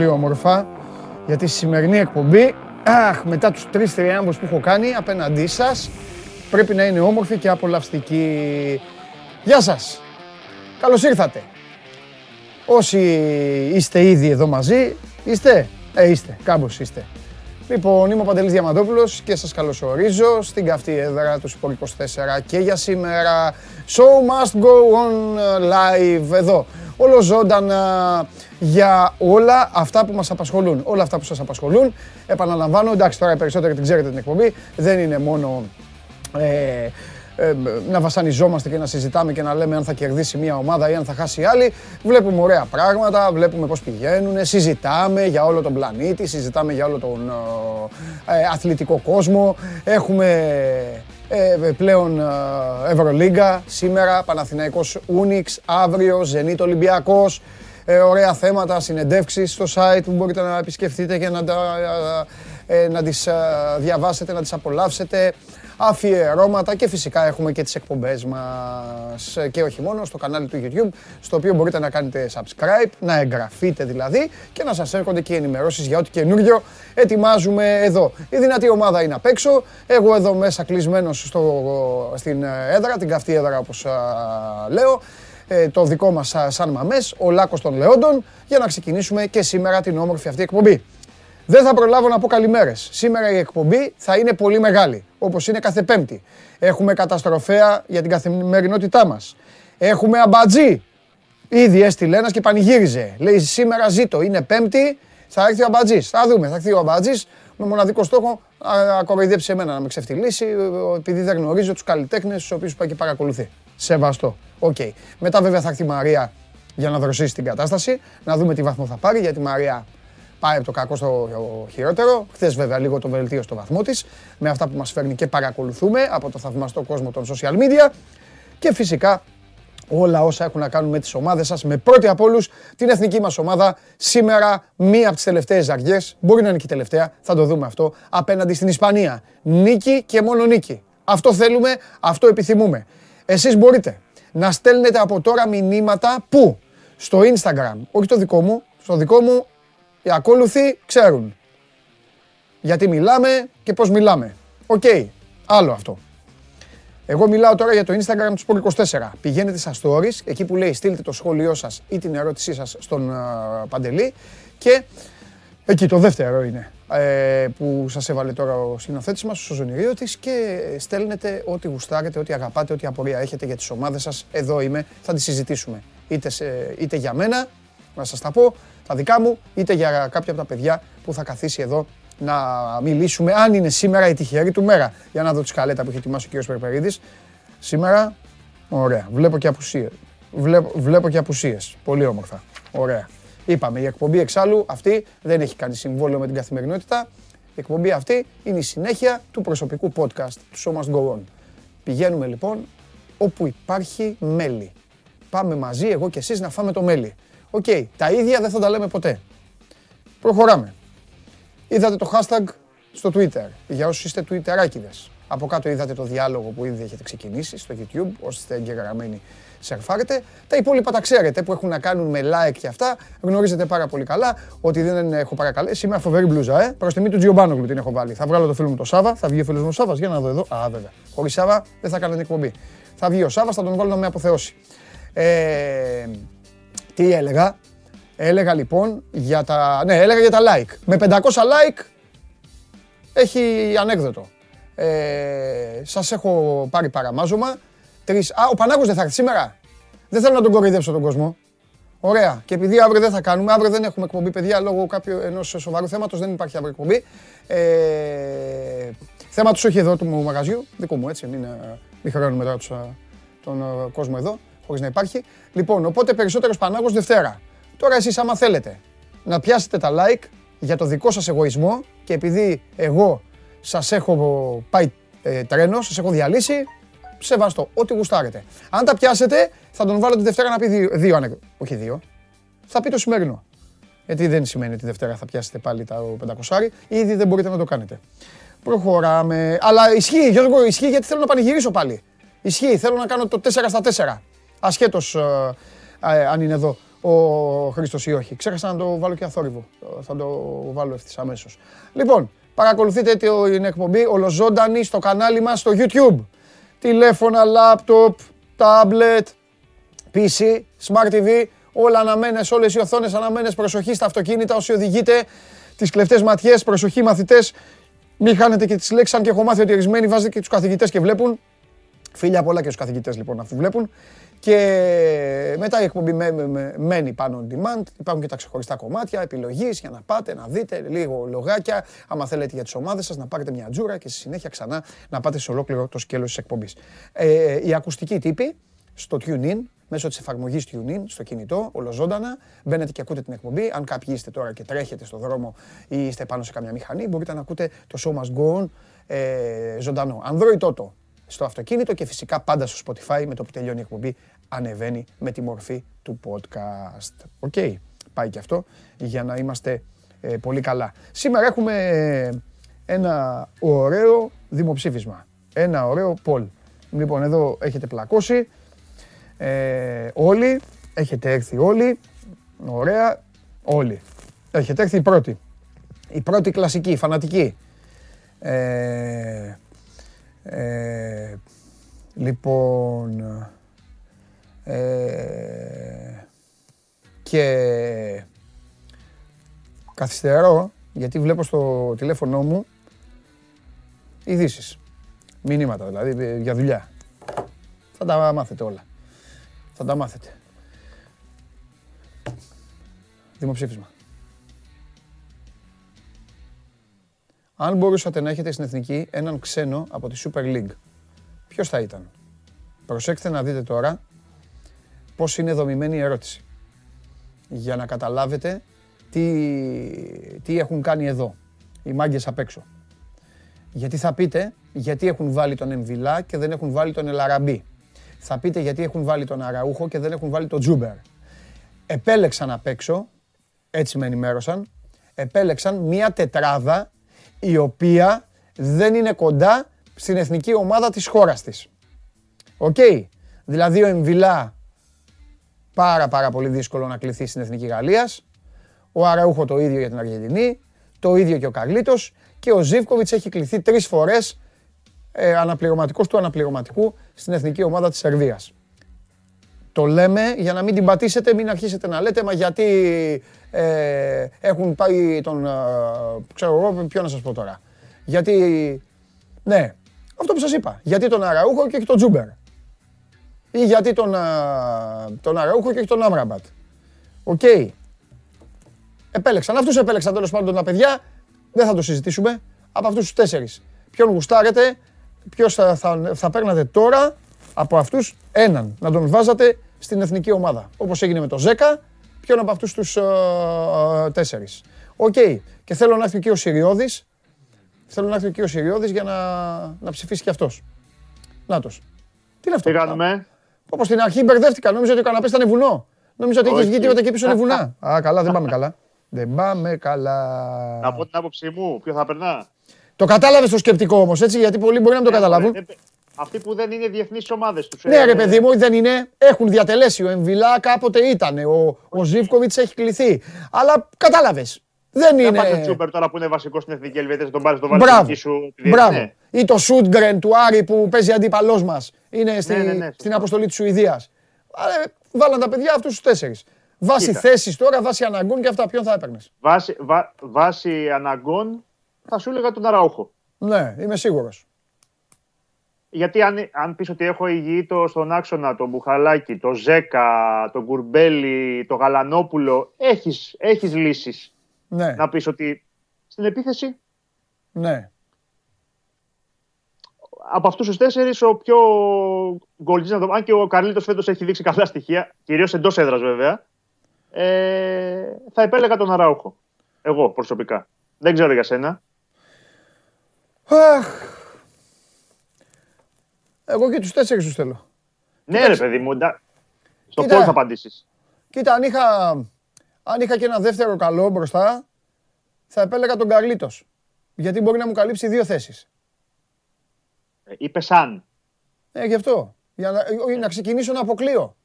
Έτοιμοι. Πολύ όμορφα. Γιατί στη σημερινή εκπομπή, αχ, μετά τους τρεις τριάμβους που έχω κάνει απέναντί σας, πρέπει να είναι όμορφη και απολαυστική. Γεια σας. Καλώς ήρθατε. Όσοι είστε ήδη εδώ μαζί, είστε, ε, είστε, κάμπος είστε. Λοιπόν, είμαι ο Παντελής Διαμαντόπουλος και σας καλωσορίζω στην καυτή έδρα του Sport 24 και για σήμερα Show must go on live εδώ. Όλο ζωντανά για όλα αυτά που μας απασχολούν. Όλα αυτά που σας απασχολούν. Επαναλαμβάνω, εντάξει τώρα οι περισσότεροι την ξέρετε την εκπομπή. Δεν είναι μόνο ε, ε, να βασανιζόμαστε και να συζητάμε και να λέμε αν θα κερδίσει μια ομάδα ή αν θα χάσει άλλη. Βλέπουμε ωραία πράγματα, βλέπουμε πώς πηγαίνουν, συζητάμε για όλο τον πλανήτη, συζητάμε για όλο τον ε, ε, αθλητικό κόσμο. Έχουμε πλέον Ευρωλίγκα σήμερα, Παναθηναϊκός Ούνιξ, αύριο Ζενίτ Ολυμπιακός. Ωραία θέματα, συνεντεύξεις στο site που μπορείτε να επισκεφτείτε και να, να τις διαβάσετε, να τις απολαύσετε. Αφιερώματα και φυσικά έχουμε και τις εκπομπές μας και όχι μόνο στο κανάλι του YouTube στο οποίο μπορείτε να κάνετε subscribe, να εγγραφείτε δηλαδή και να σας έρχονται και οι ενημερώσεις για ό,τι καινούριο ετοιμάζουμε εδώ. Η δυνατή ομάδα είναι απ' έξω, εγώ εδώ μέσα κλεισμένος στο, στην έδρα, την καυτή έδρα όπως λέω, ε, το δικό μας σαν μαμές, ο Λάκος των Λεόντων, για να ξεκινήσουμε και σήμερα την όμορφη αυτή εκπομπή. Δεν θα προλάβω να πω καλημέρες. Σήμερα η εκπομπή θα είναι πολύ μεγάλη, όπως είναι κάθε Πέμπτη. Έχουμε καταστροφέα για την καθημερινότητά μας. Έχουμε αμπατζή. Ήδη έστειλε ένας και πανηγύριζε. Λέει σήμερα ζήτω, είναι Πέμπτη, θα έρθει ο Αμπατζής. Θα δούμε, θα έρθει ο Αμπατζής με μοναδικό στόχο να κοροϊδέψει εμένα, να με ξεφτιλίσει, επειδή δεν γνωρίζω τους καλλιτέχνες τους οποίους πάει και παρακολουθεί. Σεβαστό. OK. Okay. Μετά βέβαια θα έρθει η Μαρία για να δροσίσει την κατάσταση, να δούμε τι βαθμό θα πάρει, γιατί η Μαρία πάει από το κακό στο χειρότερο. Χθες, βέβαια, λίγο το βελτίωσε στο βαθμό της με αυτά που μας φέρνει και παρακολουθούμε από το θαυμαστό κόσμο των social media. Και φυσικά όλα όσα έχουν να κάνουν με τις ομάδες σας. Με πρώτη από όλους την εθνική μας ομάδα. Σήμερα, μία από τις τελευταίες ζαριές, μπορεί να είναι και η τελευταία, θα το δούμε αυτό, απέναντι στην Ισπανία. Νίκη και μόνο νίκη. Αυτό θέλουμε, αυτό επιθυμούμε. Εσείς μπορείτε να στέλνετε από τώρα μηνύματα που; Στο Instagram, όχι το δικό μου, στο δικό μου οι ακόλουθοι ξέρουν. Γιατί μιλάμε και πώς μιλάμε. Οκ, άλλο αυτό. Εγώ μιλάω τώρα για το Instagram του Sport24. Πηγαίνετε στα stories, εκεί που λέει στείλτε το σχόλιο σας ή την ερώτησή σας στον Παντελή και εκεί το δεύτερο είναι ε, που σας έβαλε τώρα ο σκηνοθέτης μας, ο Ζωνηρίωτης και στέλνετε ό,τι γουστάρετε, ό,τι αγαπάτε, ό,τι απορία έχετε για τις ομάδες σας. Εδώ είμαι, θα τη συζητήσουμε. Είτε, είτε για μένα, να σας τα πω, τα δικά μου, είτε για κάποια από τα παιδιά που θα καθίσει εδώ να μιλήσουμε, αν είναι σήμερα η τυχερή του μέρα. Για να δω τη σκαλέτα που έχει ετοιμάσει ο κ. Περπερίδης. Σήμερα, ωραία, βλέπω και απουσίες. Βλέπω, βλέπω και απουσίες. Πολύ όμορφα. Ωραία. Είπαμε, η εκπομπή εξάλλου αυτή δεν έχει κάνει συμβόλαιο με την καθημερινότητα. Η εκπομπή αυτή είναι η συνέχεια του προσωπικού podcast του Show Must Go On. Πηγαίνουμε λοιπόν όπου υπάρχει μέλι. Πάμε μαζί, εγώ και εσείς, να φάμε το μέλι. Οκ, τα ίδια δεν θα τα λέμε ποτέ. Προχωράμε. Είδατε το hashtag στο Twitter, για όσους είστε Twitterάκιδες. Από κάτω είδατε το διάλογο που ήδη έχετε ξεκινήσει στο YouTube, όσοι είστε εγγεγραμμένοι σερφάρετε. Τα υπόλοιπα τα ξέρετε που έχουν να κάνουν με like και αυτά. Γνωρίζετε πάρα πολύ καλά ότι δεν έχω παρακαλέσει. Είμαι φοβερή μπλούζα, ε. Προς τιμή του Τζιομπάνογλου την έχω βάλει. Θα βγάλω το φίλο μου το Σάβα, θα βγει ο φίλος μου Σάβας. Για να δω εδώ. Α, βέβαια. Χωρίς Σάβα δεν θα κάνω την εκπομπή. Θα βγει ο Σάβας, θα τον βάλω να με αποθεώσει. Ε, τι έλεγα; Έλεγα λοιπόν για τα... Ναι, έλεγα για τα like. Με 500 like έχει ανέκδοτο. Ε, σας έχω πάρει παραμάζωμα. Τρεις... Α, ο Πανάγος δεν θα έρθει σήμερα. Δεν θέλω να τον κοροϊδέψω τον κόσμο. Ωραία. Και επειδή αύριο δεν θα κάνουμε, αύριο δεν έχουμε εκπομπή, παιδιά, λόγω κάποιου ενός σοβαρού θέματος δεν υπάρχει αύριο εκπομπή. Ε, θέμα τους όχι εδώ του μαγαζιού, δικό μου έτσι, μην, ε, μην χρεώνουμε τώρα τον ε, κόσμο εδώ χωρίς να υπάρχει. Λοιπόν, οπότε περισσότερος Πανάγος Δευτέρα. Τώρα εσείς άμα θέλετε να πιάσετε τα like για το δικό σας εγωισμό και επειδή εγώ σας έχω πάει ε, τρένο, σας έχω διαλύσει, σεβαστό, ό,τι γουστάρετε. Αν τα πιάσετε, θα τον βάλω τη Δευτέρα να πει δύο, δύο ανεκδο... όχι δύο, θα πει το σημερινό. Γιατί δεν σημαίνει ότι τη Δευτέρα θα πιάσετε πάλι τα 500 ήδη δεν μπορείτε να το κάνετε. Προχωράμε. Αλλά ισχύει, Γιώργο, ισχύει γιατί θέλω να πανηγυρίσω πάλι. Ισχύει, θέλω να κάνω το 4 στα 4 ασχέτως ε, ε, αν είναι εδώ ο Χρήστος ή όχι. Ξέχασα να το βάλω και αθόρυβο. Θα το βάλω ευθύς αμέσως. Λοιπόν, παρακολουθείτε την εκπομπή ολοζώντανη στο κανάλι μας στο YouTube. Τηλέφωνα, λάπτοπ, τάμπλετ, PC, Smart TV, όλα αναμένες, όλες οι οθόνες αναμένες, προσοχή στα αυτοκίνητα όσοι οδηγείτε, τις κλεφτές ματιές, προσοχή μαθητές, μην χάνετε και τις λέξεις, αν και έχω μάθει ότι ορισμένοι βάζετε και τους καθηγητές και βλέπουν. Φίλια πολλά και στους καθηγητές λοιπόν αφού βλέπουν. Και μετά η εκπομπή μένει πάνω on demand. Υπάρχουν και τα ξεχωριστά κομμάτια επιλογής για να πάτε, να δείτε λίγο λογάκια. Άμα θέλετε για τις ομάδες σας, να πάρετε μια τζούρα και στη συνέχεια ξανά να πάτε σε ολόκληρο το σκέλος της εκπομπής. Ε, η ακουστική τύπη στο TuneIn, μέσω της εφαρμογής TuneIn, στο κινητό, ολοζώντανα. Μπαίνετε και ακούτε την εκπομπή. Αν κάποιοι είστε τώρα και τρέχετε στο δρόμο ή είστε πάνω σε καμιά μηχανή, μπορείτε να ακούτε το Show Must Go On ε, ζωντανό. Android Auto στο αυτοκίνητο και φυσικά πάντα στο Spotify με το που τελειώνει η εκπομπή ανεβαίνει με τη μορφή του podcast. OK, okay. πάει και αυτό για να είμαστε ε, πολύ καλά. Σήμερα έχουμε ένα ωραίο δημοψήφισμα. Ένα ωραίο poll. Λοιπόν, εδώ έχετε πλακώσει. Ε, όλοι, έχετε έρθει όλοι. Ωραία, όλοι. Έχετε έρθει η πρώτη. Η πρώτη κλασική, φανατική. Ε, ε, λοιπόν, ε, και καθυστερώ γιατί βλέπω στο τηλέφωνο μου ειδήσεις. Μηνύματα δηλαδή για δουλειά. Θα τα μάθετε όλα. Θα τα μάθετε. Δημοψήφισμα. Αν μπορούσατε να έχετε στην Εθνική έναν ξένο από τη Super League, ποιος θα ήταν; Προσέξτε να δείτε τώρα πώς είναι δομημένη η ερώτηση. Για να καταλάβετε τι, τι έχουν κάνει εδώ οι μάγκες απ' έξω. Γιατί θα πείτε γιατί έχουν βάλει τον Εμβιλά και δεν έχουν βάλει τον Ελαραμπή. Θα πείτε γιατί έχουν βάλει τον Αραούχο και δεν έχουν βάλει τον Τζούμπερ. Επέλεξαν απ' έξω, έτσι με ενημέρωσαν, επέλεξαν μία τετράδα η οποία δεν είναι κοντά στην εθνική ομάδα της χώρας της. Οκ. Δηλαδή ο Εμβιλά πάρα πάρα πολύ δύσκολο να κληθεί στην Εθνική Γαλλίας. Ο Αραούχο το ίδιο για την Αργεντινή. Το ίδιο και ο Καρλίτος. Και ο Ζίβκοβιτς έχει κληθεί τρεις φορές ε, αναπληρωματικός του αναπληρωματικού στην Εθνική Ομάδα της Σερβίας. Το λέμε για να μην την πατήσετε, μην αρχίσετε να λέτε, μα γιατί ε, έχουν πάει τον, ε, ξέρω εγώ, ποιο να σας πω τώρα. Γιατί, ναι, αυτό που σας είπα, γιατί τον Αραούχο και τον Τζούμπερ ή γιατί τον, τον Αραούχο και όχι τον Άμραμπατ. Οκ. Επέλεξαν. Αυτούς επέλεξαν τέλος πάντων τα παιδιά. Δεν θα το συζητήσουμε. Από αυτούς τους τέσσερις. Ποιον γουστάρετε, ποιος θα, θα, θα παίρνατε τώρα από αυτούς έναν. Να τον βάζατε στην εθνική ομάδα. Όπως έγινε με το Ζέκα, ποιον από αυτούς τους ε, τέσσερις. Οκ. Και θέλω να έρθει και ο Συριώδης. Θέλω να έρθει και ο Συριώδης για να, να ψηφίσει και αυτός. Νάτος. Τι είναι αυτό; Τι κάνουμε; Όπως στην αρχή μπερδεύτηκα, νόμιζα ότι ο καναπές ήταν βουνό. Νόμιζα ότι έχει βγει τίποτα εκεί πίσω είναι βουνά. Α, καλά, δεν πάμε καλά. Δεν πάμε καλά. Να πω την άποψή μου, ποιο θα περνά. Το κατάλαβες το σκεπτικό όμως, έτσι, γιατί πολλοί μπορεί να το καταλάβουν. Αυτοί που δεν είναι διεθνείς ομάδες τους. Ναι, ρε παιδί μου, δεν είναι. Έχουν διατελέσει. Ο Εμβιλά κάποτε ήταν. Ο, ο Ζήφκοβιτς έχει κληθεί. Αλλά κατάλαβες. Δεν είναι. Δεν πάει Τσούπερ τώρα που είναι βασικός στην εθνική Ελβετία, τον πάρεις στο βάλεις σου. Μπράβο. Ναι. Ή το Σούντγκρεν του Άρη που παίζει αντίπαλός μας. Είναι στη, ναι, ναι, ναι, στην αποστολή της Σουηδίας. Βάλαν τα παιδιά αυτούς τους τέσσερις. Βάσει θέση τώρα, βάσει αναγκών και αυτά, ποιον θα έπαιρνες; Βάσει, βά, βάσει αναγκών θα σου έλεγα τον Αραούχο. Ναι, είμαι σίγουρος. Γιατί αν, αν πεις ότι έχω υγιή το, στον άξονα το Μπουχαλάκι, το Ζέκα, το Γκουρμπέλι, το Γαλανόπουλο, έχεις, έχεις λύσεις. Ναι. Να πεις ότι στην επίθεση; Ναι από αυτούς τους τέσσερις, ο πιο γκολτζής, αν και ο Καρλίτος φέτος έχει δείξει καλά στοιχεία, κυρίως εντός έδρας βέβαια, ε, θα επέλεγα τον Αράουχο. Εγώ προσωπικά. Δεν ξέρω για σένα. Αχ. Εγώ και τους τέσσερις τους θέλω. Ναι, ρε παιδί μου. Στο πώς θα απαντήσεις. Κοίτα, αν είχα, αν είχα και ένα δεύτερο καλό μπροστά, θα επέλεγα τον Καρλίτος. Γιατί μπορεί να μου καλύψει δύο θέσεις. Είπες σαν. Ε, γι' αυτό. Για να, να ξεκινήσω να αποκλείω.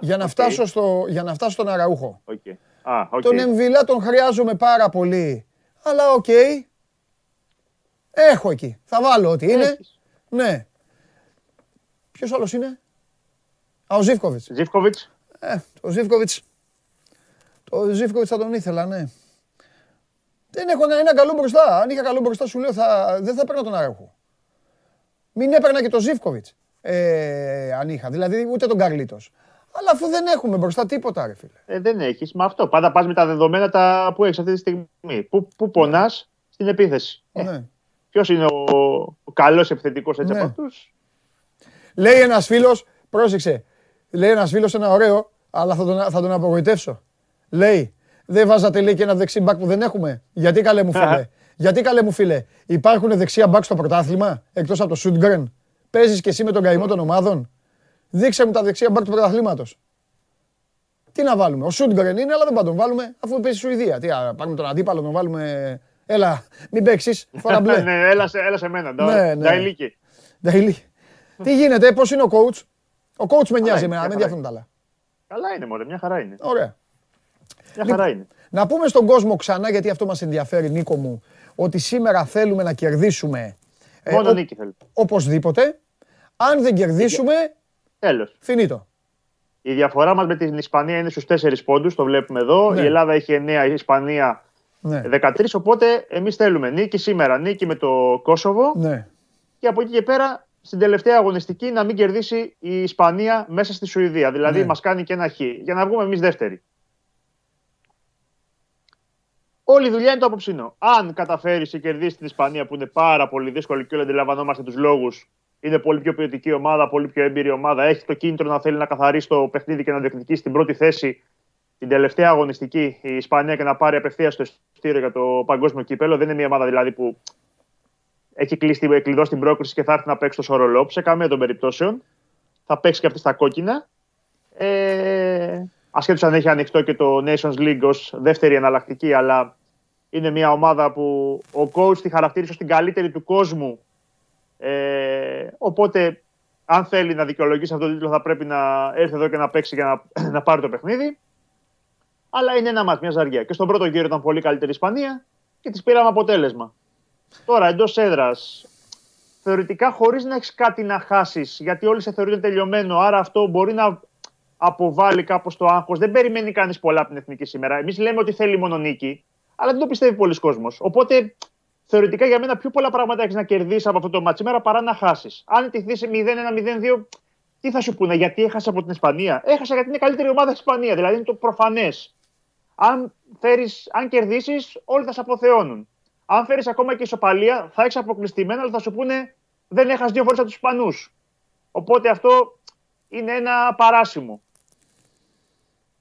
για, να φτάσω στο, για να φτάσω στον Αραούχο. Okay. okay. Τον Εμβιλά τον χρειάζομαι πάρα πολύ. Αλλά οκ. Έχω εκεί. Θα βάλω ό,τι είναι. Ναι. Ποιος άλλος είναι; Α, ο Ζίβκοβιτς. Ζίβκοβιτς. Ε, ο Ζήφκοβιτς. Το Ζήφκοβιτς θα τον ήθελα, ναι. Δεν έχω ένα καλό μπροστά. Αν είχα καλό μπροστά, σου λέω θα, δεν θα έπαιρνα τον Αρέχο. Μην έπαιρνα και τον Ζήφκοβιτς. Ε, αν είχα. Δηλαδή ούτε τον Καρλίτος. Αλλά αφού δεν έχουμε μπροστά τίποτα, ρε φίλε. Ε, δεν έχεις. Με αυτό. Πάντα πας με τα δεδομένα τα που έχεις αυτή τη στιγμή. Πού, πού πονάς στην επίθεση. Ε, ναι. Ποιος είναι ο, ο καλός επιθετικός έτσι ναι. από αυτούς; Λέει ένας φίλος, πρόσεξε. Λέει ένας φίλος ένα ωραίο, αλλά θα τον, θα τον απογοητεύσω. Λέει, δεν βάζατε λέει και ένα δεξί μπακ που δεν έχουμε. Γιατί καλέ μου φίλε. Γιατί καλέ μου φίλε. Υπάρχουν δεξιά μπακ στο πρωτάθλημα εκτός από το Σούντγκρεν; Παίζεις και εσύ με τον καημό των ομάδων; Δείξε μου τα δεξιά μπακ του πρωταθλήματος. Τι να βάλουμε. Ο Σούντγκρεν είναι, αλλά δεν θα τον βάλουμε αφού παίζει Σουηδία. Τι, πάρουμε τον αντίπαλο, τον βάλουμε. Έλα, μην παίξεις. Φορά μπλε. ναι, έλα σε, έλα σε μένα. Ναι, ναι. Τι γίνεται, πώς είναι ο coach; Ο coach με νοιάζει εμένα, δεν διαφωνούν τα άλλα. Καλά είναι, μωρέ, μια χαρά είναι. Ωραία. Μια χαρά είναι. Να πούμε στον κόσμο ξανά, γιατί αυτό μας ενδιαφέρει, Νίκο μου, ότι σήμερα θέλουμε να κερδίσουμε. Ε, Μόνο ε, νίκη θέλουμε. Οπωσδήποτε. Αν δεν κερδίσουμε, Τέλος. Φινίτο. Η διαφορά μας με την Ισπανία είναι στους 4 πόντους, το βλέπουμε εδώ. Ναι. Η Ελλάδα έχει 9, η Ισπανία ναι. 13, οπότε εμείς θέλουμε νίκη σήμερα, νίκη με το Κόσοβο. Ναι. Και από εκεί και πέρα στην τελευταία αγωνιστική να μην κερδίσει η Ισπανία μέσα στη Σουηδία. Δηλαδή ναι. μας κάνει και ένα χ. Για να βγούμε εμείς δεύτεροι. Όλη η δουλειά είναι το απόψινό. Αν καταφέρεις και κερδίσεις την Ισπανία, που είναι πάρα πολύ δύσκολο και όλοι αντιλαμβανόμαστε τους λόγους, είναι πολύ πιο ποιοτική ομάδα, πολύ πιο έμπειρη ομάδα. Έχει το κίνητρο να θέλει να καθαρίσει το παιχνίδι και να διεκδικήσει την πρώτη θέση την τελευταία αγωνιστική η Ισπανία και να πάρει απευθείας το εισιτήριο για το παγκόσμιο κύπελο. Δεν είναι μια ομάδα δηλαδή που έχει κλείσει, κλειδώσει την πρόκριση και θα έρθει να παίξει το σορολόπ. Σε καμία των περιπτώσεων. Θα παίξει και αυτή στα κόκκινα. Ε, Ασχέτως αν έχει ανοιχτό και το Nations League ως δεύτερη εναλλακτική, αλλά είναι μια ομάδα που ο coach τη χαρακτήρισε ως την καλύτερη του κόσμου. Ε, οπότε, αν θέλει να δικαιολογήσει αυτό το τίτλο, θα πρέπει να έρθει εδώ και να παίξει για να, να πάρει το παιχνίδι. Αλλά είναι ένα μάτι, μια ζαριά. Και στον πρώτο γύρο ήταν πολύ καλύτερη η Ισπανία και τη πήραμε αποτέλεσμα. Τώρα εντός έδρας, θεωρητικά χωρίς να έχεις κάτι να χάσεις, γιατί όλοι σε θεωρούν τελειωμένο, άρα αυτό μπορεί να αποβάλει κάπως το άγχος. Δεν περιμένει κανείς πολλά από την εθνική σήμερα. Εμείς λέμε ότι θέλει μόνο νίκη, αλλά δεν το πιστεύει πολλοί κόσμος. Οπότε θεωρητικά για μένα πιο πολλά πράγματα έχεις να κερδίσεις από αυτό το μάτι σήμερα παρά να χάσεις. Αν τυχθεί 0-1-0-2, τι θα σου πούνε, γιατί έχασε από την Ισπανία; Έχασε γιατί είναι καλύτερη ομάδα στην Ισπανίας, δηλαδή είναι το προφανές. Αν, αν κερδίσεις, όλοι θα σε αποθεώνουν. Αν φέρεις ακόμα και ισοπαλία, θα έχεις αποκλειστημένα, αλλά θα σου πούνε δεν έχασε δύο φορές από τους Ισπανούς. Οπότε αυτό είναι ένα παράσημο.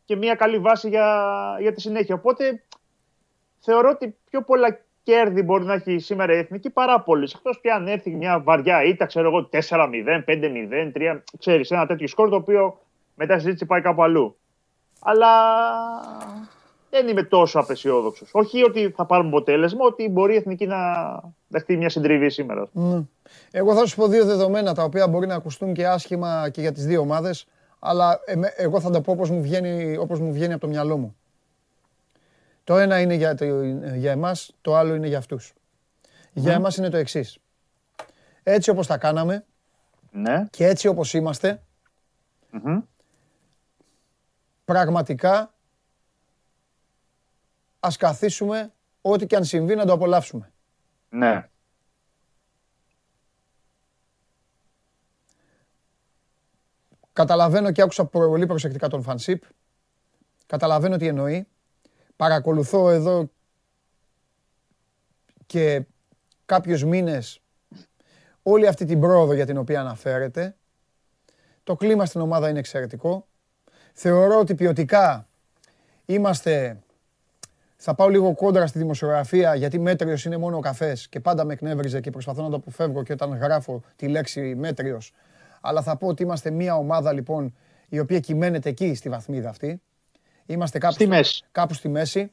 Και μια καλή βάση για, για τη συνέχεια. Οπότε θεωρώ ότι πιο πολλά κέρδη μπορεί να έχει σήμερα η εθνική παρά πολλέ. Εκτός και αν έρθει μια βαριά ήττα, ξέρω εγώ, 4-0, 5-0, 3, ξέρεις, ένα τέτοιο σκορ το οποίο μετά η συζήτηση πάει κάπου αλλού. Αλλά δεν είμαι τόσο απεσιόδοξος. Όχι ότι θα πάρουμε αποτέλεσμα, ότι μπορεί η εθνική να δεχτεί μια συντριβή σήμερα. Ναι. Εγώ θα σου πω δύο δεδομένα τα οποία μπορεί να ακουστούν και άσχημα και για τις δύο ομάδες, αλλά εγώ θα τα πω όπως μου, βγαίνει, όπως μου βγαίνει από το μυαλό μου. Το ένα είναι για, για εμάς, το άλλο είναι για αυτούς. Για εμάς είναι το εξής. Έτσι όπως τα κάναμε ναι. και έτσι όπως πραγματικά ας καθίσουμε ό,τι και αν συμβεί να το απολαύσουμε. Ναι. Καταλαβαίνω και άκουσα πολύ προσεκτικά τον Φανσίπ. Καταλαβαίνω τι εννοεί. Παρακολουθώ εδώ και κάποιους μήνες όλη αυτή την πρόοδο για την οποία αναφέρεται. Το κλίμα στην ομάδα είναι εξαιρετικό. Θεωρώ ότι ποιοτικά είμαστε θα πάω λίγο κόντρα στη δημοσιογραφία, γιατί μέτριος είναι μόνο ο καφές και πάντα με εκνεύριζε και προσπαθώ να το αποφεύγω και όταν γράφω τη λέξη μέτριος. Αλλά θα πω ότι είμαστε μια ομάδα λοιπόν η οποία κυμαίνεται εκεί στη βαθμίδα αυτή. Είμαστε κάπου στη μέση. Κάπου στη μέση,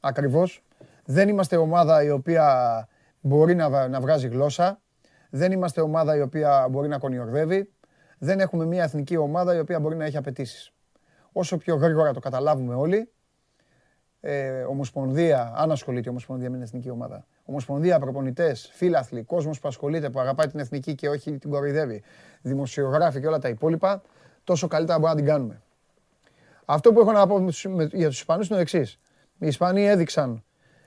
ακριβώς. Δεν είμαστε ομάδα η οποία μπορεί να, να βγάζει γλώσσα. Δεν είμαστε ομάδα η οποία μπορεί να κονιορδεύει. Δεν έχουμε μια εθνική ομάδα η οποία μπορεί να έχει απαιτήσεις. όσο πιο γρήγορα το καταλάβουμε όλοι, ε, Ομοσπονδία, αν ασχολείται η Ομοσπονδία με την εθνική ομάδα. Ομοσπονδία, προπονητές, φίλαθλοι, κόσμος που ασχολείται, που αγαπάει την εθνική και όχι την κοροϊδεύει, δημοσιογράφοι και όλα τα υπόλοιπα, τόσο καλύτερα μπορούμε να την κάνουμε. Αυτό που έχω να πω για τους Ισπανούς είναι το εξής. Οι Ισπανοί έδειξαν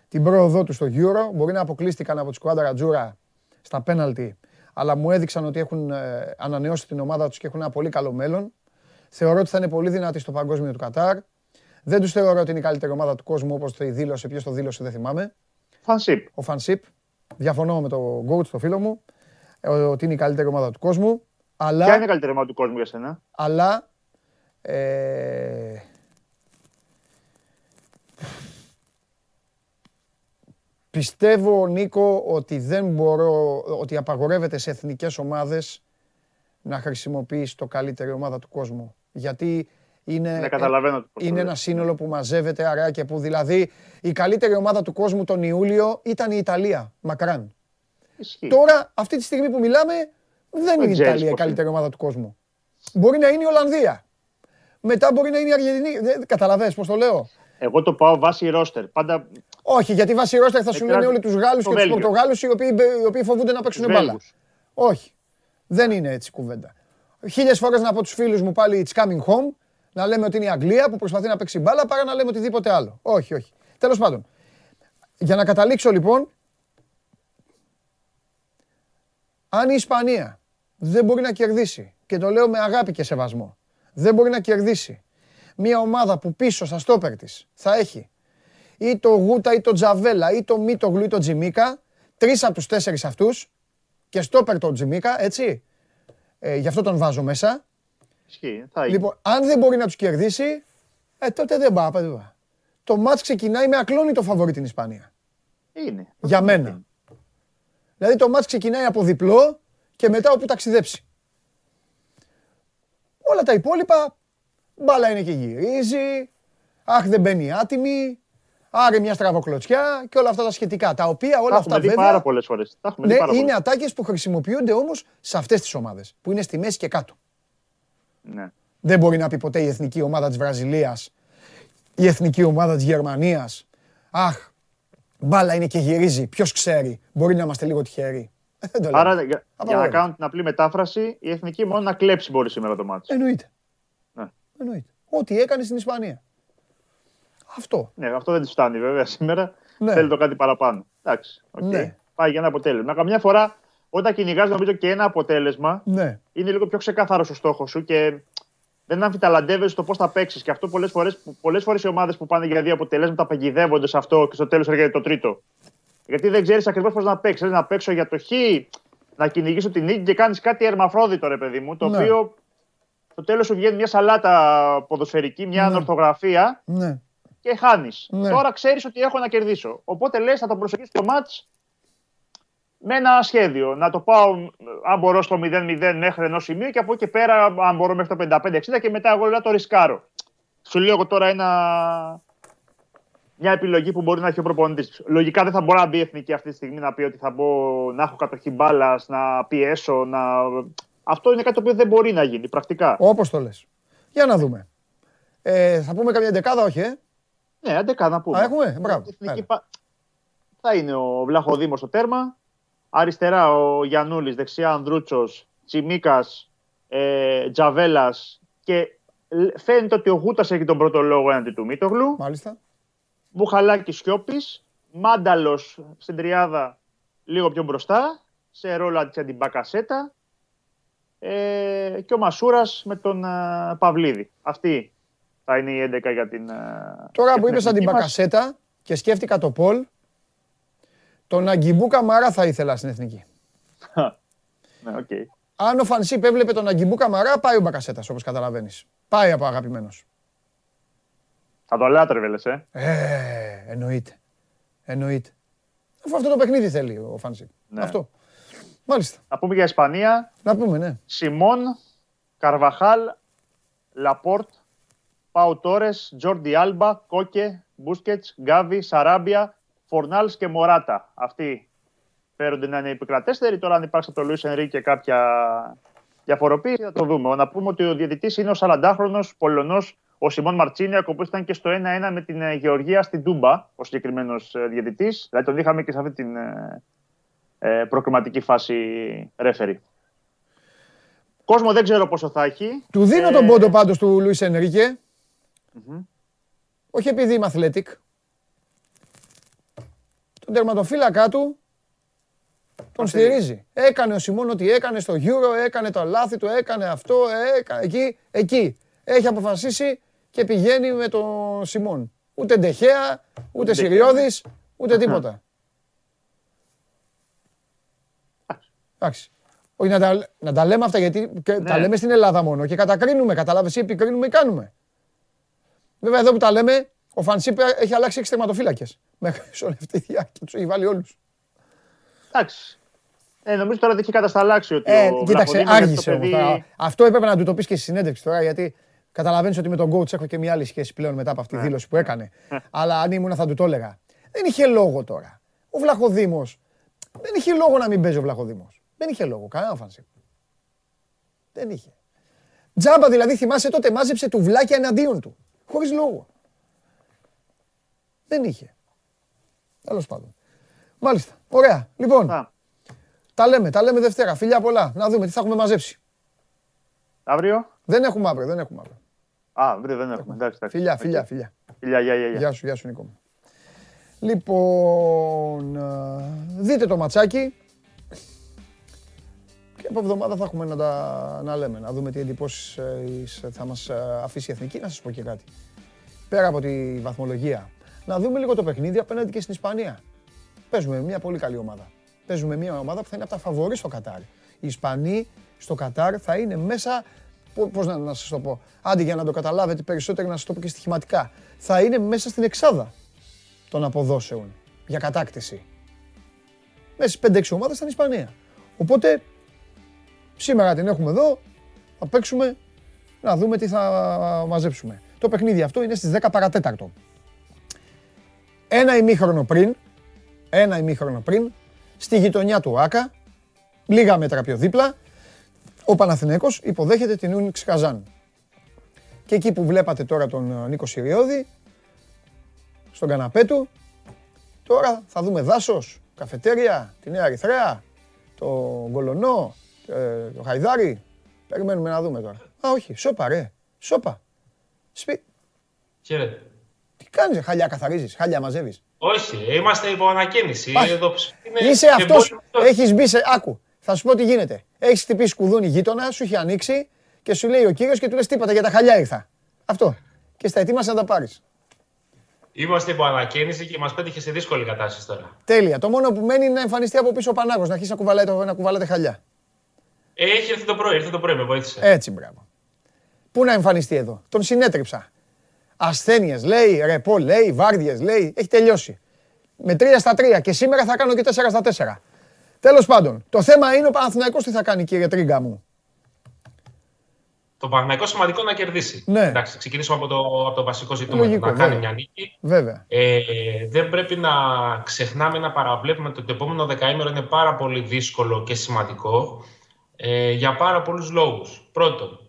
την πρόοδό τους στο Euro. Μπορεί να αποκλείστηκαν από τη σκουάντα Τζούρα στα πέναλτι, αλλά μου έδειξαν ότι έχουν ε, ανανεώσει την ομάδα τους και έχουν ένα πολύ καλό μέλλον. Θεωρώ ότι θα είναι πολύ δυνατοί στο παγκόσμιο του Κατάρ. Δεν τους θεωρώ ότι είναι η καλύτερη ομάδα του κόσμου όπως το δήλωσε. Ποιος το δήλωσε, δεν θυμάμαι. Φανσίπ. Ο Φανσίπ. Διαφωνώ με τον coach, το φίλο μου, ε, ότι είναι η καλύτερη ομάδα του κόσμου. Αλλά... Ποια είναι η καλύτερη ομάδα του κόσμου για σένα; Αλλά. Ε... Πιστεύω, Νίκο, ότι δεν μπορώ, ότι απαγορεύεται σε εθνικές ομάδες να χρησιμοποιήσει το καλύτερη ομάδα του κόσμου. Γιατί είναι, ναι, καταλαβαίνω είναι ένα σύνολο που μαζεύεται αρά και που δηλαδή η καλύτερη ομάδα του κόσμου τον Ιούλιο ήταν η Ιταλία, μακράν. Τώρα, αυτή τη στιγμή που μιλάμε, δεν είναι η Ιταλία η καλύτερη ομάδα του κόσμου. Μπορεί να είναι η Ολλανδία. Μετά μπορεί να είναι η Αργεντινή. Καταλαβαίνεις πώς το λέω; Εγώ το πάω βάσει ρόστερ. Πάντα... Όχι, γιατί βάσει ρόστερ θα σου λένε όλοι τους Γάλλους και τους Πορτογάλους οι οποίοι, οι οποίοι φοβούνται να παίξουν μπάλα. Όχι. Δεν είναι έτσι κουβέντα. Χίλιες φορές να πω τους φίλους μου πάλι It's coming home, να λέμε ότι είναι η Αγγλία που προσπαθεί να παίξει μπάλα παρά να λέμε οτιδήποτε άλλο. Όχι, όχι. Τέλος πάντων. Για να καταλήξω λοιπόν, αν η Ισπανία δεν μπορεί να κερδίσει, και το λέω με αγάπη και σεβασμό, δεν μπορεί να κερδίσει μια ομάδα που πίσω στα στόπερ της θα έχει ή το Γούτα ή το Τζαβέλα ή το Μίτογλου ή το Τζιμίκα, τρεις από τους τέσσερις αυτούς και στόπερ το Τζιμίκα, έτσι. Ε, γι' αυτό τον βάζω μέσα. Ισχύει, θα Λοιπόν, αν δεν μπορεί να τους κερδίσει, ε, τότε δεν πάει. Το μάτς ξεκινάει με ακλόνητο φαβορή την Ισπανία. Είναι. Για μένα. Δηλαδή το μάτς ξεκινάει από διπλό και μετά όπου ταξιδέψει. Όλα τα υπόλοιπα μπάλα είναι και γυρίζει, αχ δεν μπαίνει άτιμη, άρε μια στραβοκλωτσιά και όλα αυτά τα σχετικά. Τα οποία όλα αυτά βέβαια. πάρα πολλές φορές. Ναι, είναι ατάκες που χρησιμοποιούνται όμως σε αυτές τις ομάδες που είναι στη μέση και κάτω. Ναι. Δεν μπορεί να πει ποτέ η εθνική ομάδα της Βραζιλίας, η εθνική ομάδα της Γερμανίας. Αχ, μπάλα είναι και γυρίζει. Ποιος ξέρει, μπορεί να είμαστε λίγο τυχεροί. Άρα, για, για να κάνω την απλή μετάφραση, η εθνική μόνο να κλέψει μπορεί σήμερα το μάτι. Εννοείται. Εννοείται. Ό,τι έκανε στην Ισπανία. Αυτό. Ναι, αυτό δεν της φτάνει βέβαια σήμερα. Ναι. Θέλει το κάτι παραπάνω. Εντάξει. Okay. Ναι. Πάει για ένα αποτέλεσμα. Καμιά φορά όταν κυνηγάς, νομίζω και ένα αποτέλεσμα ναι. είναι λίγο πιο ξεκάθαρος ο στόχος σου και δεν αμφιταλαντεύεσαι το πώς θα παίξεις. Και αυτό πολλές φορές πολλές φορές οι ομάδες που πάνε για δύο αποτελέσματα παγιδεύονται σε αυτό και στο τέλος έρχεται το τρίτο. Γιατί δεν ξέρεις ακριβώς πώς να παίξεις. Θέλει να παίξω για το χ, να κυνηγήσω την νίκη και κάνεις κάτι ερμαφρόδιτο, ρε παιδί μου, το ναι. οποίο στο τέλος σου βγαίνει μια σαλάτα ποδοσφαιρική, μια ναι. ανορθογραφία ναι. και χάνεις. Ναι. Τώρα ξέρεις ότι έχω να κερδίσω. Οπότε λες, θα το προσεγγίσεις το μάτς με ένα σχέδιο. Να το πάω, αν μπορώ, στο 0-0 μέχρι ενός σημείου και από εκεί και πέρα, αν μπορώ, μέχρι το 55-60 και μετά εγώ λέω το ρισκάρω. Σου λέω εγώ τώρα ένα, μια επιλογή που μπορεί να έχει ο προπονητής. Λογικά δεν θα μπορεί να μπει η εθνική αυτή τη στιγμή να πει ότι θα μπω να έχω κατοχή μπάλας, να πιέσω, να αυτό είναι κάτι το οποίο δεν μπορεί να γίνει πρακτικά. Όπως το λες. Για να δούμε. Ε, θα πούμε καμιά δεκάδα, όχι, ε; Ναι, δεκάδα να πούμε. Α, έχουμε, μπράβο. Θα είναι ο Βλαχοδήμος στο τέρμα. Αριστερά ο Γιανούλη, δεξιά Ανδρούτσος, Τσιμίκας, ε, Τζαβέλας και φαίνεται ότι ο Γούτας έχει τον πρώτο λόγο έναντι του Μίτογλου. Μάλιστα. Μπουχαλάκι Σιώπης. Μάνταλος στην τριάδα λίγο πιο μπροστά. Σε ρόλο αντιμπακασέτα ε, και ο Μασούρας με τον uh, Παυλίδη. Αυτή θα είναι η 11 για την. Uh, Τώρα που είπες την Μπακασέτα και σκέφτηκα το Πολ, τον Αγκιμπού Καμαρά θα ήθελα στην εθνική. ναι, okay. Αν ο Φανσίπ έβλεπε τον Αγκιμπού Καμαρά, πάει ο Μπακασέτας όπως καταλαβαίνεις. Πάει από αγαπημένος. Θα το λάτρευε, λες, ε. Ε, εννοείται. Εννοείται. Αφού αυτό το παιχνίδι θέλει ο Φανσίπ. Ναι. Αυτό. Μάλιστα. Να πούμε για Ισπανία. Να πούμε, ναι. Σιμών, Καρβαχάλ, Λαπόρτ, Πάου Τόρε, Τζόρντι Άλμπα, Κόκε, Μπούσκετ, Γκάβι, Σαράμπια, Φορνάλ και Μωράτα. Αυτοί φέρονται να είναι επικρατέστεροι. Τώρα, αν υπάρξει από το Λουίς Ενρίκε κάποια διαφοροποίηση, θα το δούμε. Να πούμε ότι ο διαιτητής είναι ο 40χρονο Πολωνός ο Σιμών Μαρτσίνιακ, ο οποίος ήταν και στο 1-1 με την ε, Γεωργία στην Τούμπα, ο συγκεκριμένος ε, διαιτητής. Δηλαδή τον είχαμε και σε αυτή την ε, ε προκριματική φάση ρέφερη. Κόσμο δεν ξέρω πόσο θα έχει. Του δίνω τον πόντο πάντως του Λουίς Ενρίκε. Όχι επειδή είμαι αθλέτικ. Τον τερματοφύλακά του τον στηρίζει. Έκανε ο Σιμών ό,τι έκανε στο Euro, έκανε το λάθη του, έκανε αυτό, έκανε εκεί, εκεί. Έχει αποφασίσει και πηγαίνει με τον Σιμών. Ούτε Ντεχέα, ούτε Συριώδης, ούτε τίποτα. Εντάξει. Όχι να τα, να τα λέμε αυτά γιατί τα ναι. λέμε στην Ελλάδα μόνο και κατακρίνουμε, καταλάβεις ή επικρίνουμε ή κάνουμε. Βέβαια εδώ που τα λέμε, ο Φανσίπ έχει αλλάξει έξι τερματοφύλακες. Μέχρι σε όλη αυτή τη διάρκεια τους έχει βάλει όλους. Εντάξει. Ε, νομίζω τώρα ότι έχει κατασταλάξει ότι ε, ο κοίταξε, άργησε. Παιδί... Αυτό έπρεπε να του το πεις και στη συνέντευξη τώρα, γιατί καταλαβαίνεις ότι με τον coach έχω και μια άλλη σχέση πλέον μετά από αυτή τη ναι. δήλωση που έκανε. Ναι. Αλλά αν ήμουν θα του το έλεγα. Δεν είχε λόγο τώρα. Ο Βλαχοδήμος. Δεν είχε λόγο να μην παίζει ο Βλαχοδήμος. Δεν είχε λόγο. Κανένα φανσί. Δεν είχε. Τζάμπα δηλαδή θυμάσαι τότε μάζεψε του βλάκια εναντίον του. Χωρίς λόγο. Δεν είχε. Τέλος πάντων. Μάλιστα. Ωραία. Λοιπόν. Τα λέμε, τα λέμε Δευτέρα. Φιλιά πολλά. Να δούμε τι θα έχουμε μαζέψει. Αύριο; Δεν έχουμε αύριο, δεν έχουμε αύριο. Α, αύριο δεν έχουμε. Εντάξει, Φιλιά, φιλιά, φιλιά. Φιλιά, γεια, γεια, γεια. Γεια σου, γεια σου Νίκο μου. Λοιπόν, δείτε το ματσάκι. Και από εβδομάδα θα έχουμε να τα να λέμε, να δούμε τι εντυπώσεις ε, θα μας ε, αφήσει η Εθνική. Να σας πω και κάτι. Πέρα από τη βαθμολογία, να δούμε λίγο το παιχνίδι απέναντι και στην Ισπανία. Παίζουμε μια πολύ καλή ομάδα παίζουμε μια ομάδα που θα είναι από τα φαβορή στο Κατάρ. Οι Ισπανοί στο Κατάρ θα είναι μέσα. Πώς να, να σας το πω, άντε για να το καταλάβετε περισσότερο να σας το πω και στοιχηματικά. Θα είναι μέσα στην εξάδα των αποδόσεων για κατάκτηση. Μέσα στις 5-6 ομάδες θα είναι Ισπανία. Οπότε σήμερα την έχουμε εδώ, θα παίξουμε να δούμε τι θα μαζέψουμε. Το παιχνίδι αυτό είναι στις 10 παρατέταρτο. Ένα ημίχρονο πριν, ένα ημίχρονο πριν, στη γειτονιά του Άκα, λίγα μέτρα πιο δίπλα, ο Παναθηναίκος υποδέχεται την Ούνιξ Καζάν. Και εκεί που βλέπατε τώρα τον ε, Νίκο Συριώδη, στον καναπέ του, τώρα θα δούμε δάσος, καφετέρια, τη Νέα Αριθρέα, το Γκολονό, ε, το Χαϊδάρι. Περιμένουμε να δούμε τώρα. Α, όχι, σώπα ρε, σώπα. Σπί... Χαίρετε. Τι κάνεις, χαλιά καθαρίζεις, χαλιά μαζεύεις. Όχι, είμαστε υπό ανακαίνιση. Εδώ Είσαι αυτός. Έχεις μπει σε. Άκου, θα σου πω τι γίνεται. Έχεις χτυπήσει κουδούνι γείτονα, σου έχει ανοίξει και σου λέει ο κύριος και του λες τίποτα για τα χαλιά ήρθα. Αυτό. Και στα ετοίμασα να τα πάρεις. Είμαστε υπό ανακαίνιση και μας πέτυχε σε δύσκολη κατάσταση τώρα. Τέλεια. Το μόνο που μένει είναι να εμφανιστεί από πίσω ο Πανάγος, να αρχίσει να, κουβαλάει το, να κουβαλάτε χαλιά. Έχει έρθει το πρωί, ήρθε το πρωί, με βοήθησε. Έτσι, μπράβο. Πού να εμφανιστεί εδώ. Τον συνέτριψα. Ασθένειες λέει, ρεπό λέει, βάρδιες λέει. Έχει τελειώσει. Με 3 στα 3 και σήμερα θα κάνω και 4 στα 4. Τέλος πάντων, το θέμα είναι ο Παναθηναϊκός τι θα κάνει, κύριε Τρίγκα μου; Το Παναθηναϊκό σημαντικό να κερδίσει. Ναι. Εντάξει, ξεκινήσουμε από το, από το βασικό ζήτημα. να κάνει βέβαια. μια νίκη. Βέβαια. Ε, δεν πρέπει να ξεχνάμε να παραβλέπουμε ότι το επόμενο δεκαήμερο είναι πάρα πολύ δύσκολο και σημαντικό ε, για πάρα πολλούς λόγους. Πρώτον,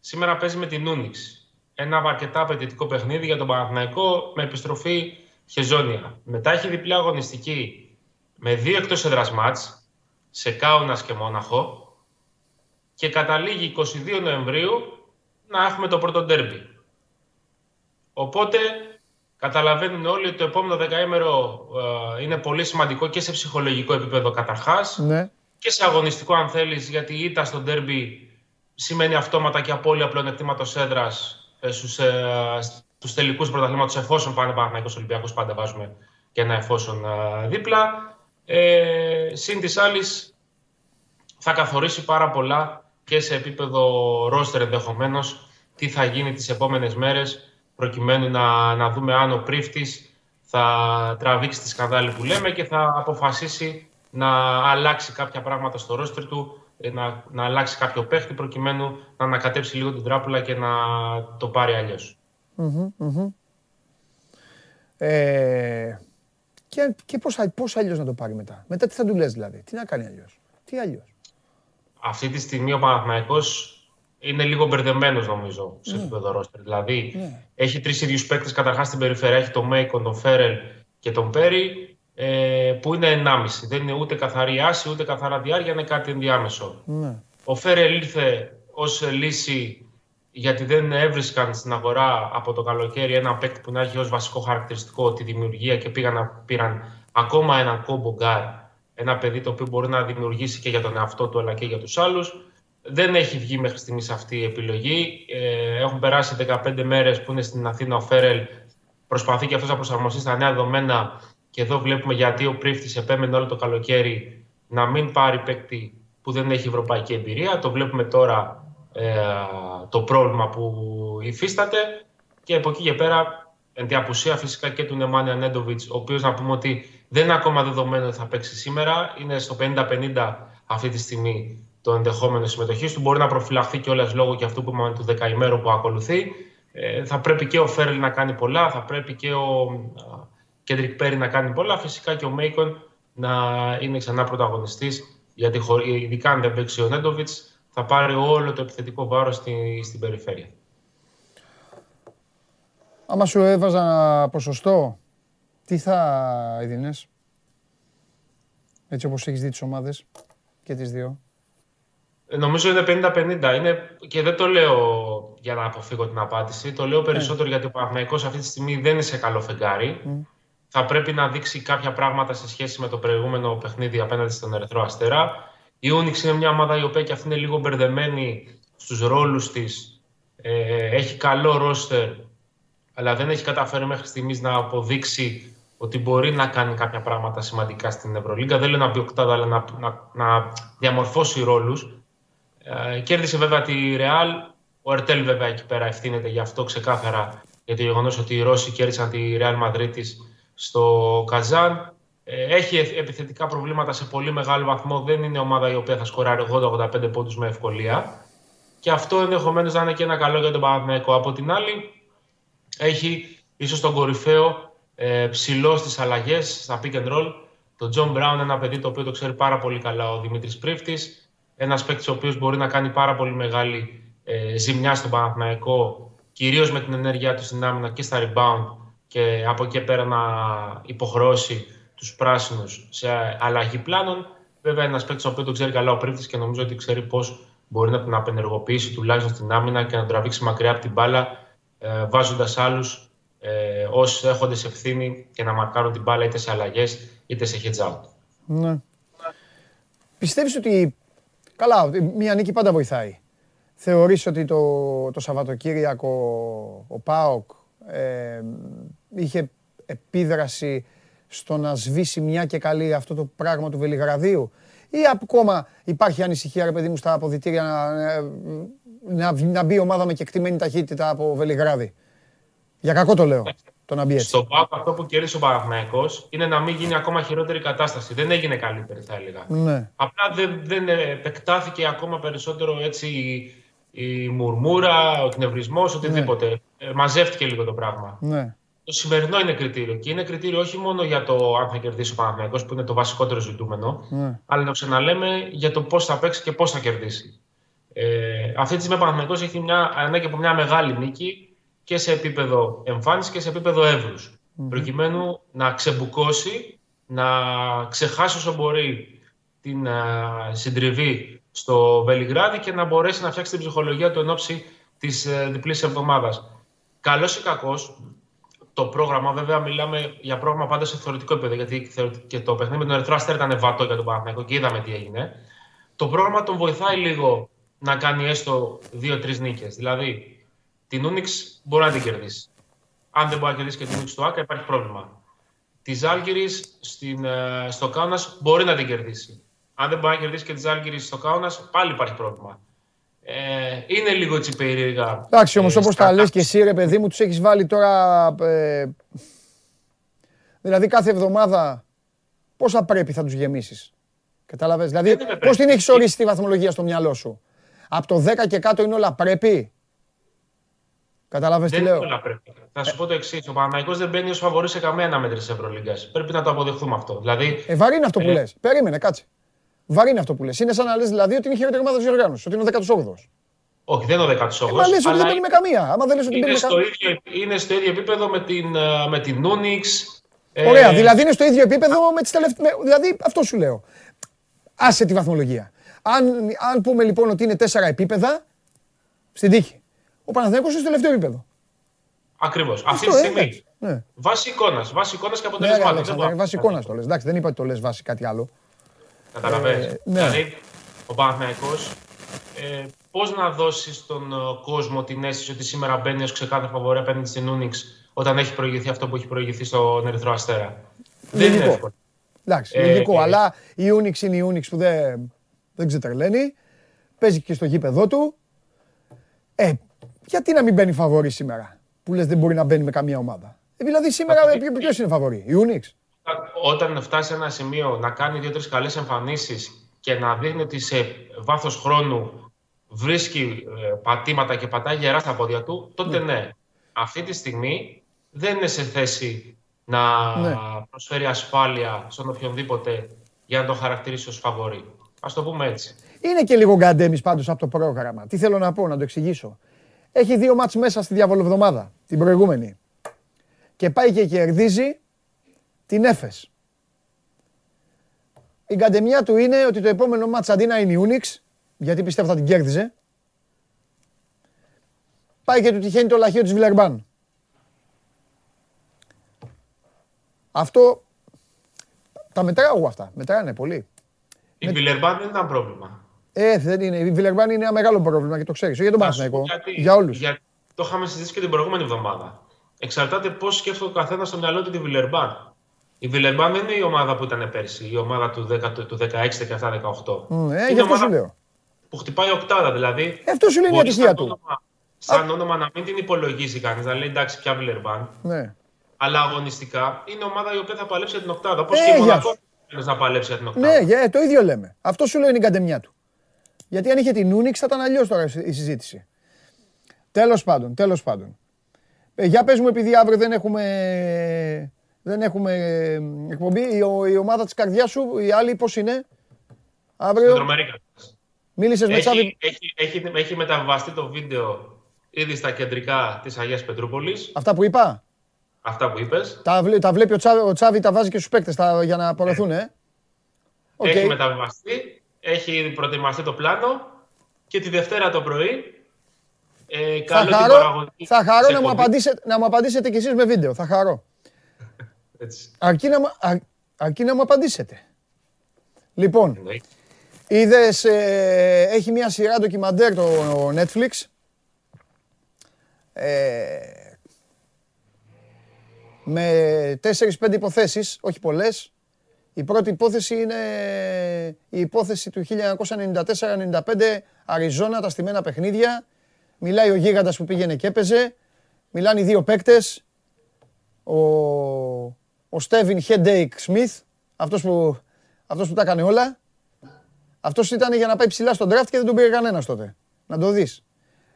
σήμερα παίζει με την Ούνιξ ένα αρκετά απαιτητικό παιχνίδι για τον Παναθηναϊκό με επιστροφή χεζόνια. Μετά έχει διπλή αγωνιστική με δύο εκτός έδρας μάτς, σε Κάουνας και Μόναχο και καταλήγει 22 Νοεμβρίου να έχουμε το πρώτο ντέρμπι. Οπότε καταλαβαίνουν όλοι ότι το επόμενο δεκαήμερο ε, είναι πολύ σημαντικό και σε ψυχολογικό επίπεδο καταρχάς ναι. και σε αγωνιστικό αν θέλεις γιατί η ήττα στο ντέρμπι σημαίνει αυτόματα και απώλεια πλεονεκτήματος έδρας ε, στους, ε, στους τελικούς πρωταθλήματος εφόσον πάνε Παναθηναϊκός Ολυμπιακός πάντα βάζουμε και ένα εφόσον ε, δίπλα. Ε, συν της άλλης θα καθορίσει πάρα πολλά και σε επίπεδο ρόστερ ενδεχομένως τι θα γίνει τις επόμενες μέρες προκειμένου να, να δούμε αν ο πρίφτης θα τραβήξει τη σκανδάλη που λέμε και θα αποφασίσει να αλλάξει κάποια πράγματα στο ρόστερ του ε, να, να αλλάξει κάποιο παίχτη προκειμένου να ανακατέψει λίγο την τράπουλα και να το πάρει αλλιώς. Ε, και και πώς, πώς αλλιώς να το πάρει μετά; Μετά τι θα του λες δηλαδή; Τι να κάνει αλλιώς; Τι αλλιώς; Αυτή τη στιγμή ο Παναθηναϊκός είναι λίγο μπερδεμένος νομίζω σε ναι. επίπεδο ρόστερ. Δηλαδή ναι. έχει τρεις ίδιους παίκτες καταρχάς στην περιφέρεια. Έχει τον Μέικον, τον Φέρελ και τον Πέρι, ε, που είναι 1,5. Δεν είναι ούτε καθαροί άσοι ούτε καθαρά δυάρια, είναι κάτι ενδιάμεσο. Ναι. Ο Φέρελ ήρθε ως λύση γιατί δεν έβρισκαν στην αγορά από το καλοκαίρι ένα παίκτη που να έχει ως βασικό χαρακτηριστικό τη δημιουργία και πήγαν να πήραν ακόμα ένα combo guard. Ένα παιδί το οποίο μπορεί να δημιουργήσει και για τον εαυτό του αλλά και για τους άλλους. Δεν έχει βγει μέχρι στιγμής αυτή η επιλογή. Ε, έχουν περάσει 15 μέρες που είναι στην Αθήνα ο Φέρελ. Προσπαθεί και αυτός να προσαρμοστεί στα νέα δεδομένα. Και εδώ βλέπουμε γιατί ο Πρίφτη επέμενε όλο το καλοκαίρι να μην πάρει παίκτη που δεν έχει ευρωπαϊκή εμπειρία. Το βλέπουμε τώρα ε, το πρόβλημα που υφίσταται. Και από εκεί και πέρα, εν τη απουσία φυσικά και του Νεμάνια Νέντοβιτς, ο οποίος να πούμε ότι δεν είναι ακόμα δεδομένο ότι θα παίξει σήμερα. Είναι στο 50-50 αυτή τη στιγμή το ενδεχόμενο συμμετοχής του. Μπορεί να προφυλαχθεί κιόλας λόγω και αυτού που είπαμε του δεκαημέρου που ακολουθεί. Ε, θα πρέπει και ο Φέρλ να κάνει πολλά, θα πρέπει και ο Κέντρικ Πέρι να κάνει πολλά. Φυσικά και ο Μέικον να είναι ξανά πρωταγωνιστής, γιατί ειδικά αν δεν παίξει ο Νέντοβιτς, θα πάρει όλο το επιθετικό βάρος στη, στην περιφέρεια. Άμα σου έβαζα ένα ποσοστό, τι θα έδινες, έτσι όπως έχεις δει τις ομάδες και τις δύο. Ε, νομίζω είναι 50-50. Είναι... Και δεν το λέω για να αποφύγω την απάντηση. Το λέω περισσότερο γιατί ο Παναθηναϊκός αυτή τη στιγμή δεν είναι σε καλό φεγγάρι. Θα πρέπει να δείξει κάποια πράγματα σε σχέση με το προηγούμενο παιχνίδι απέναντι στον Ερυθρό Αστέρα. Η Ούνιξ είναι μια ομάδα η οποία και αυτή είναι λίγο μπερδεμένη στους ρόλους της. Ε, έχει καλό ρόστερ, αλλά δεν έχει καταφέρει μέχρι στιγμής να αποδείξει ότι μπορεί να κάνει κάποια πράγματα σημαντικά στην Ευρωλίγκα. Δεν λέω να μπει οκτάδα, αλλά να, να, να διαμορφώσει ρόλους. Ε, κέρδισε βέβαια τη Ρεάλ. Ο Ερτέλ βέβαια εκεί πέρα ευθύνεται γι' αυτό ξεκάθαρα για το γεγονός ότι οι Ρώσοι κέρδισαν τη Ρεάλ Μαδρίτης στο Καζάν. Ε, έχει επιθετικά προβλήματα σε πολύ μεγάλο βαθμό. Δεν είναι ομάδα η οποία θα σκοράρει 80-85 πόντους με ευκολία. Και αυτό ενδεχομένως να είναι και ένα καλό για τον Παναθηναϊκό. Από την άλλη, έχει ίσως τον κορυφαίο ε, ψηλό στις αλλαγές, στα pick and roll. Τον Τζον Μπράουν, ένα παιδί το οποίο το ξέρει πάρα πολύ καλά ο Δημήτρης Πρίφτης. Ένας παίκτης ο οποίος μπορεί να κάνει πάρα πολύ μεγάλη ε, ζημιά στον Παναθηναϊκό, κυρίως με την ενέργειά του στην άμυνα και στα rebound και από εκεί πέρα να υποχρεώσει τους πράσινους σε αλλαγή πλάνων. Βέβαια, ένας παίκτης ο οποίος το ξέρει καλά ο Πρίφτη και νομίζω ότι ξέρει πώς μπορεί να την απενεργοποιήσει τουλάχιστον στην άμυνα και να τραβήξει μακριά από την μπάλα, ε, βάζοντας άλλους ε, ω έχοντες ευθύνη και να μαρκάρουν την μπάλα είτε σε αλλαγές είτε σε hedge out. Ναι. Πιστεύεις ότι Καλά, μία νίκη πάντα βοηθάει. Θεωρείς ότι το, το Σαββατοκύριακο ο ΠΑΟΚ ε, είχε επίδραση στο να σβήσει μια και καλή αυτό το πράγμα του Βελιγραδίου; Ή ακόμα υπάρχει ανησυχία, ρε παιδί μου, στα αποδητήρια να, ε, να, να μπει η ομάδα με κεκτημένη ταχύτητα από Βελιγράδι; Για κακό το λέω. Το να μπει έτσι. Στο ΠΑΟΚ αυτό που κέρδισε ο Παναθυναϊκό είναι να μην γίνει ακόμα χειρότερη κατάσταση. Δεν έγινε καλύτερη, θα έλεγα. Ναι. Απλά δεν, δεν επεκτάθηκε ακόμα περισσότερο έτσι η, μουρμούρα, ο εκνευρισμός, οτιδήποτε. Ναι. Ε, μαζεύτηκε λίγο το πράγμα. Ναι. Το σημερινό είναι κριτήριο. Και είναι κριτήριο όχι μόνο για το αν θα κερδίσει ο Παναθυναϊκό, που είναι το βασικότερο ζητούμενο, ναι. αλλά να ξαναλέμε για το πώς θα παίξει και πώς θα κερδίσει. Ε, αυτή τη στιγμή ο Παναθυναϊκό έχει μια, ανάγκη από μια μεγάλη νίκη και σε επίπεδο εμφάνισης και σε επίπεδο εύρους. Προκειμένου να ξεμπουκώσει, να ξεχάσει όσο μπορεί την uh, συντριβή στο Βελιγράδι και να μπορέσει να φτιάξει την ψυχολογία του εν ώψη της uh, διπλής εβδομάδας. Καλός ή κακός, το πρόγραμμα, βέβαια, μιλάμε για πρόγραμμα πάντα σε θεωρητικό επίπεδο, γιατί και το παιχνίδι με τον Ερυθρό Αστέρ ήταν βατό για τον Παναθηναϊκό και είδαμε τι έγινε. Το πρόγραμμα τον βοηθάει λίγο να κάνει έστω δύο-τρεις νίκες. Δηλαδή, την Unix μπορεί να την κερδίσει. Αν δεν μπορεί να κερδίσει και την Unix στο ΑΚΑ, υπάρχει πρόβλημα. Της Ζάλγκηρη ε, στο Κάουνας μπορεί να την κερδίσει. Αν δεν μπορεί να κερδίσει και τη Ζάλγκηρη στο Κάουνα, πάλι υπάρχει πρόβλημα. Ε, είναι λίγο έτσι περίεργα. Εντάξει, όμως ε, όπως τα λες και εσύ, ρε παιδί μου, τους έχεις βάλει τώρα. Ε, δηλαδή κάθε εβδομάδα πόσα πρέπει θα τους γεμίσεις. Κατάλαβες; Δηλαδή, πώς την έχεις ορίσει τη βαθμολογία στο μυαλό σου; Από το 10 και κάτω είναι όλα πρέπει; Κατάλαβες τι λέω; Θα σου πω το εξής. Ο Παναγικό δεν μπαίνει ως φαβορής σε καμία μέτρη της Ευρωλίγκας. Πρέπει να το αποδεχθούμε αυτό. Δηλαδή, ε, βαρύ είναι αυτό που ε... λες. Περίμενε, κάτσε. Βαρύ είναι αυτό που λες. Είναι σαν να λες δηλαδή ότι είναι η χειρότερη ομάδα της οργάνωση, ότι είναι ο 18ο. Όχι, δεν είναι ο 18ο. Ε, μα λες ότι δεν παίρνει με καμία. Άμα δεν λες ότι είναι, στο ίδιο, είναι στο ίδιο επίπεδο με την, ε, με την Unix. Ωραία, ε... δηλαδή είναι στο ίδιο επίπεδο με τις τελευταίες. Δηλαδή αυτό σου λέω. Άσε τη βαθμολογία. Αν, αν πούμε λοιπόν ότι είναι τέσσερα επίπεδα, στην τύχη. Ο Παναθηναϊκός είναι στο τελευταίο επίπεδο. Ακριβώς. Αυτή τη στιγμή. Ναι. Βάσει εικόνας. Βάσει εικόνας και αποτελεσμάτων. Ναι, βάσει εικόνας το λες. Εντάξει, δεν είπα ότι το λες βάσει κάτι άλλο. Καταλαβαίνετε. Ε, ναι. Δηλαδή, ο Παναθηναϊκός ε, πώς να δώσει στον ε, κόσμο την αίσθηση ότι σήμερα μπαίνει ως ξεκάθαρο φαβορέ απέναντι στην Ούνιξ όταν έχει προηγηθεί αυτό που έχει προηγηθεί στον Ερυθρό Αστέρα; Δεν είναι εύκολο. Εντάξει, ε, λογικό. Ε, αλλά η Ούνιξ είναι η Ούνιξ που δεν, δεν ξετρελαίνει. Παίζει και στο γήπεδό του. Ε, γιατί να μην μπαίνει φαβορή σήμερα, που λες δεν μπορεί να μπαίνει με καμία ομάδα; Ε, δηλαδή σήμερα ποιος είναι φαβορή, η Ούνιξ; Όταν φτάσει σε ένα σημείο να κάνει δύο-τρεις καλές εμφανίσεις και να δείχνει ότι σε βάθος χρόνου βρίσκει ε, πατήματα και πατάει γερά στα πόδια του, τότε ναι. ναι. Αυτή τη στιγμή δεν είναι σε θέση να ναι. προσφέρει ασφάλεια στον οποιονδήποτε για να το χαρακτηρίσει ως φαβορή. Ας το πούμε έτσι. Είναι και λίγο γκαντέμις πάντως από το πρόγραμμα. Τι θέλω να πω, να το εξηγήσω. Έχει δύο μάτς μέσα στη διαβολοβδομάδα, την προηγούμενη. Και πάει και κερδίζει την Έφες. Η γκαντεμιά του είναι ότι το επόμενο μάτς αντί να είναι η Ούνιξ, γιατί πιστεύω θα την κέρδιζε, πάει και του τυχαίνει το λαχείο της Βιλερμπάν. Αυτό τα μετράω εγώ αυτά. Μετράνε πολύ. Η Βιλερμπάν δεν ήταν πρόβλημα. Ε, δεν είναι. Η Βιλερμπάν είναι ένα μεγάλο πρόβλημα και το ξέρεις. Για τον Παναθηναϊκό. Για όλους. Για... Το είχαμε συζητήσει και την προηγούμενη εβδομάδα. Εξαρτάται πώς σκέφτεται ο καθένας στο μυαλό του τη Βιλερμπάν. Η Βιλερμπάν δεν είναι η ομάδα που ήταν πέρσι, η ομάδα του, 10, του 16, 17, 18. Ε, γι' αυτό σου λέω. Που χτυπάει οκτάδα, δηλαδή. Ε, αυτό σου λέει η ατυχία του. σαν όνομα να μην την υπολογίσει κανείς, να λέει εντάξει, πια Βιλερμπάν. Ναι. Αλλά αγωνιστικά είναι ομάδα η οποία θα παλέψει για την οκτάδα. Όπως ε, και η Μονακό να παλέψει για την οκτάδα. Ναι, yeah, το ίδιο λέμε. Αυτό σου λέει είναι η καντεμιά του. Γιατί αν είχε την Ούνιξ θα ήταν αλλιώς τώρα η συζήτηση. Τέλος πάντων, τέλος πάντων. Ε, για πες μου, επειδή αύριο δεν έχουμε, δεν έχουμε εκπομπή, η, η ομάδα της καρδιάς σου, η άλλη πώς είναι, αύριο; Μίλησες με Τσάβη. Έχει, έχει, έχει μεταβαστεί το βίντεο ήδη στα κεντρικά της Αγίας Πετρούπολης. Αυτά που είπα; Αυτά που είπες. Τα, τα βλέπει ο Τσάβη, ο Τσάβη, τα βάζει και στους παίκτες τα, για να απορρεθούν, ε; Okay. Έχει μεταβιβαστεί, έχει προετοιμαστεί το πλάνο και τη Δευτέρα το πρωί ε, θα χαρώ, θα χαρώ να, μου απαντήσετε, να μου απαντήσετε κι εσείς με βίντεο. Θα χαρώ. Έτσι. Αρκεί, να, α, αρκεί να μου απαντήσετε. Λοιπόν, είδες, ε, έχει μια σειρά ντοκιμαντέρ το Netflix. Ε, με 4-5 υποθέσεις, όχι πολλές. Η πρώτη υπόθεση είναι η υπόθεση του 1994-95 Αριζόνα, τα στημένα παιχνίδια Μιλάει ο γίγαντας που πήγαινε και έπαιζε. Μιλάνε οι δύο παίκτες. Ο, ο Στέβιν Headache Smith, αυτός που, αυτός που τα έκανε όλα. Αυτός ήταν για να πάει ψηλά στον draft και δεν τον πήρε κανένας τότε. Να το δεις.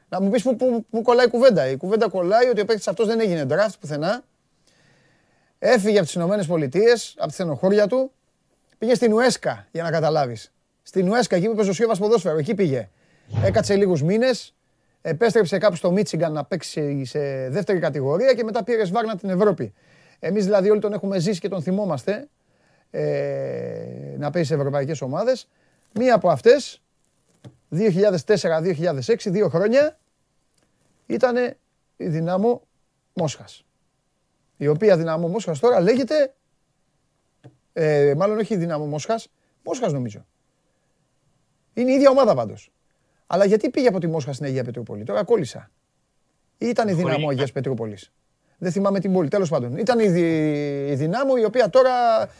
Να μου πεις που, που, που κολλάει η κουβέντα. Η κουβέντα κολλάει ότι ο παίκτης αυτός δεν έγινε draft πουθενά. Έφυγε από τις Ηνωμένες Πολιτείες, από τη στενοχώρια του. Πήγε στην Ουέσκα, για να καταλάβεις. Στην Ουέσκα, εκεί που παίζει ο Σίβας ποδόσφαιρο, εκεί πήγε. Έκατσε λίγους μήνες, επέστρεψε κάπου στο Μίτσιγκαν να παίξει σε δεύτερη κατηγορία και μετά πήρε σβάρνα την Ευρώπη. Εμείς δηλαδή όλοι τον έχουμε ζήσει και τον θυμόμαστε ε, να παίζει σε ευρωπαϊκές ομάδες. Μία από αυτές, 2004-2006, δύο χρόνια, ήταν η Δυνάμω Μόσχας. Η οποία Δυνάμω Μόσχας τώρα λέγεται, ε, μάλλον όχι η Δυνάμω Μόσχας, Μόσχας νομίζω. Είναι η ίδια ομάδα πάντως. Αλλά γιατί πήγε από τη Μόσχα στην Αγία Πετρούπολη; Τώρα κόλλησα. Ή ήταν η Δυναμό Αγίας Πετρούπολης. Δεν θυμάμαι την πόλη. Τέλος πάντων. Ήταν η, η Δυνάμω η οποία τώρα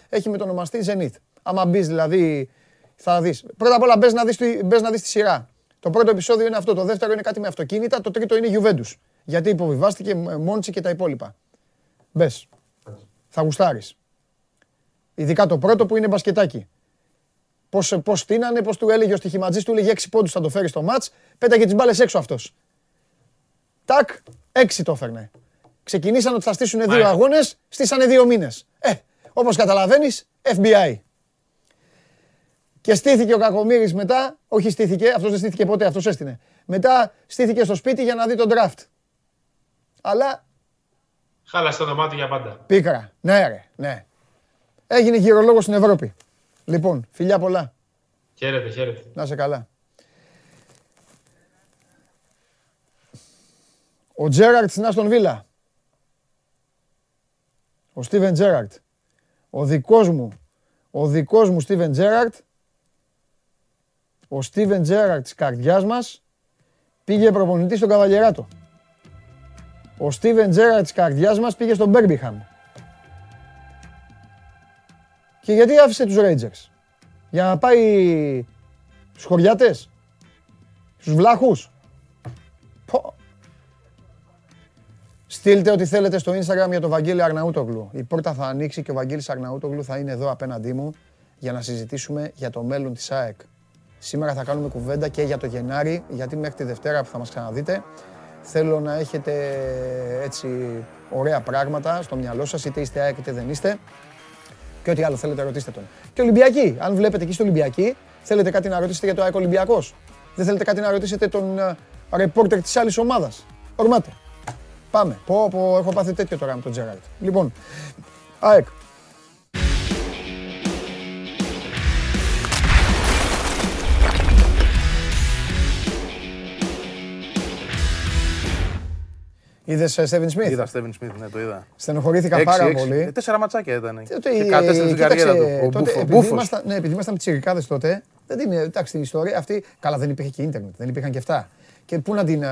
έχει μετονομαστεί Zenith. Άμα μπεις δηλαδή. Θα δεις. Πρώτα απ' όλα μπες να δεις να δεις τη σειρά. Το πρώτο επεισόδιο είναι αυτό. Το δεύτερο είναι κάτι με αυτοκίνητα. Το τρίτο είναι Juventus. Γιατί υποβιβάστηκε Μόντσι και τα υπόλοιπα. Μπες. Θα γουστάρεις. Ειδικά το πρώτο που είναι μπασκετάκι. Πώς, πώς στείνανε, πώς του έλεγε ο στοιχηματζής, του έλεγε 6 πόντους θα το φέρει στο μάτς, πέταγε τις μπάλες έξω αυτός. Τάκ, 6 το έφερνε. Ξεκινήσαν ότι θα στήσουν δύο αγώνες, στήσανε δύο μήνες. Ε, όπως καταλαβαίνεις, FBI. Και στήθηκε ο Κακομύρης μετά, όχι στήθηκε, αυτός δεν στήθηκε ποτέ, αυτός έστεινε. Μετά στήθηκε στο σπίτι για να δει τον draft. Αλλά. Χάλασε το δωμάτιο για πάντα. Πίκρα. Ναι, ρε. Ναι. Έγινε γυρολόγος στην Ευρώπη. Λοιπόν, φιλιά πολλά. Χαίρετε, χαίρετε. Να σε καλά. Ο Τζέραρτ στην Άστον Βίλα. Ο Στίβεν Τζέραρτ. Ο δικός μου, ο δικός μου Στίβεν Τζέραρτ, ο Στίβεν Τζέραρτ της καρδιάς μας, πήγε προπονητής στον Καβαλιεράτο. Ο Στίβεν Τζέραρτ της καρδιάς μας πήγε στον Μπέρμπιχαμ. Και γιατί άφησε τους Rangers; Για να πάει στους χωριάτες, στους βλάχους; Πω. Στείλτε ό,τι θέλετε στο Instagram για τον Βαγγέλη Αρναούτογλου. Η πόρτα θα ανοίξει και ο Βαγγέλης Αρναούτογλου θα είναι εδώ απέναντί μου για να συζητήσουμε για το μέλλον της ΑΕΚ. Σήμερα θα κάνουμε κουβέντα και για το Γενάρη, γιατί μέχρι τη Δευτέρα που θα μας ξαναδείτε θέλω να έχετε έτσι ωραία πράγματα στο μυαλό σας, είτε είστε ΑΕΚ είτε δεν είστε. Και ό,τι άλλο θέλετε ρωτήστε τον. Και Ολυμπιακή, αν βλέπετε εκεί στο Ολυμπιακή, θέλετε κάτι να ρωτήσετε για το ΑΕΚ Ολυμπιακός; Δεν θέλετε κάτι να ρωτήσετε τον ρεπόρτερ της άλλης ομάδας; Ορμάτε. Πάμε. Πω, πω, έχω πάθει τέτοιο τώρα με τον Τζέραλτ. Λοιπόν, ΑΕΚ. Είδες Στέβιν Σμιθ. Είδα Στέβιν Σμιθ, ναι, το είδα. Στενοχωρήθηκα πάρα πολύ. Ε, τέσσερα ματσάκια ήταν. Και κατέστρεψε την καριέρα του. Ο Μπούφο. Ναι, επειδή ήμασταν τσιρικάδες τότε, δεν είναι, εντάξει, την ιστορία αυτή. Καλά, δεν υπήρχε και ίντερνετ, δεν υπήρχαν και αυτά και πού να την,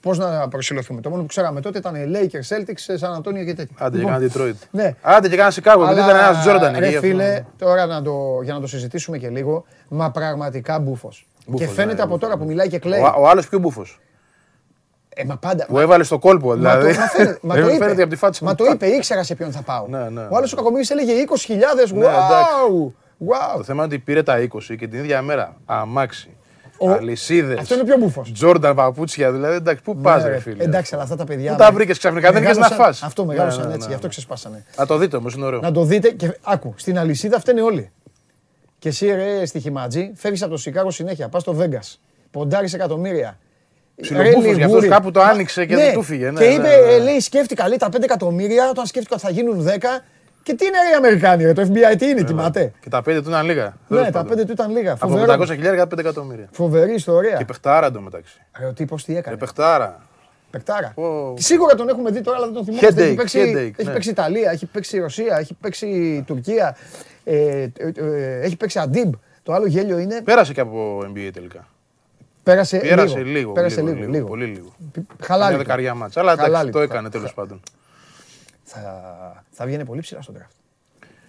πώς να προσυλλοθούμε. Το μόνο που ξέραμε τότε ήταν Lakers, Celtics, San Antonio και τέτοια. Άντε και κάνα λοιπόν, Detroit. Ναι. Άντε και κάνα Chicago, γιατί ήταν ένας Jordan εκεί. φίλε, τώρα να το, για να το συζητήσουμε και λίγο, μα πραγματικά μπούφος. Και φαίνεται ναι, από τώρα που μιλάει και κλαίει. Ο, ο άλλος πιο μπούφος. Ε, μα πάντα. Που έβαλε στο κόλπο, δηλαδή. Μα, το, μα, το είπε, από τη φάτσα μα το είπε, ήξερα σε ποιον θα πάω. Ναι, ναι, ο άλλος ο Κακομοίρη έλεγε 20.000. Ναι, wow, wow. Το θέμα είναι ότι πήρε τα 20 και την ίδια μέρα αμάξι Αλυσίδες. Αυτό είναι πιο μπουφο. Τζόρνταν παπούτσια δηλαδή. Εντάξει, πού πας, ρε φίλε. Εντάξει, αλλά αυτά τα παιδιά. Πού τα βρήκες ξαφνικά, δεν είχες να φά. Αυτό μεγάλωσαν έτσι, γι' αυτό ξεσπάσανε. Να το δείτε όμως, είναι ωραίο. Να το δείτε και άκου, στην αλυσίδα φταίνε όλοι. Και εσύ ρε στοιχηματζή, φεύγεις από το Σικάγο συνέχεια, πας στο Βέγγα. Ποντάρεις εκατομμύρια. Ψιλομπούφος, γι' αυτός κάπου το άνοιξε και δεν του φύγε. Και είπε, λέει, σκέφτηκα, λέει, τα 5 εκατομμύρια, όταν σκέφτηκα ότι θα γίνουν 10, και τι είναι οι Αμερικάνοι, ρε, το FBI τι είναι, τιμάτε. Και τα πέντε του ήταν λίγα. Ναι, τα πέντε του ήταν λίγα. Από 500 χιλιάρια 5 εκατομμύρια. Φοβερή ιστορία. Και παιχτάρα εντωμεταξύ. Ρε, ο τύπος τι έκανε; παιχτάρα. Παιχτάρα. Oh. Σίγουρα τον έχουμε δει τώρα, αλλά δεν τον θυμόμαστε. Έχει παίξει, headache, έχει ναι. παίξει Ιταλία, έχει παίξει Ρωσία, έχει παίξει Τουρκία, ε, ε, ε, έχει παίξει Αντίμπ. Το άλλο γέλιο είναι. Πέρασε και από NBA τελικά. Πέρασε, Πέρασε λίγο. λίγο. Πέρασε λίγο, λίγο, λίγο. Πολύ λίγο. Χαλάλη. Μια δεκαριά μάτσα. Αλλά εντάξει, το έκανε τέλος πάντων. Θα, θα βγαίνει πολύ ψηλά στον draft.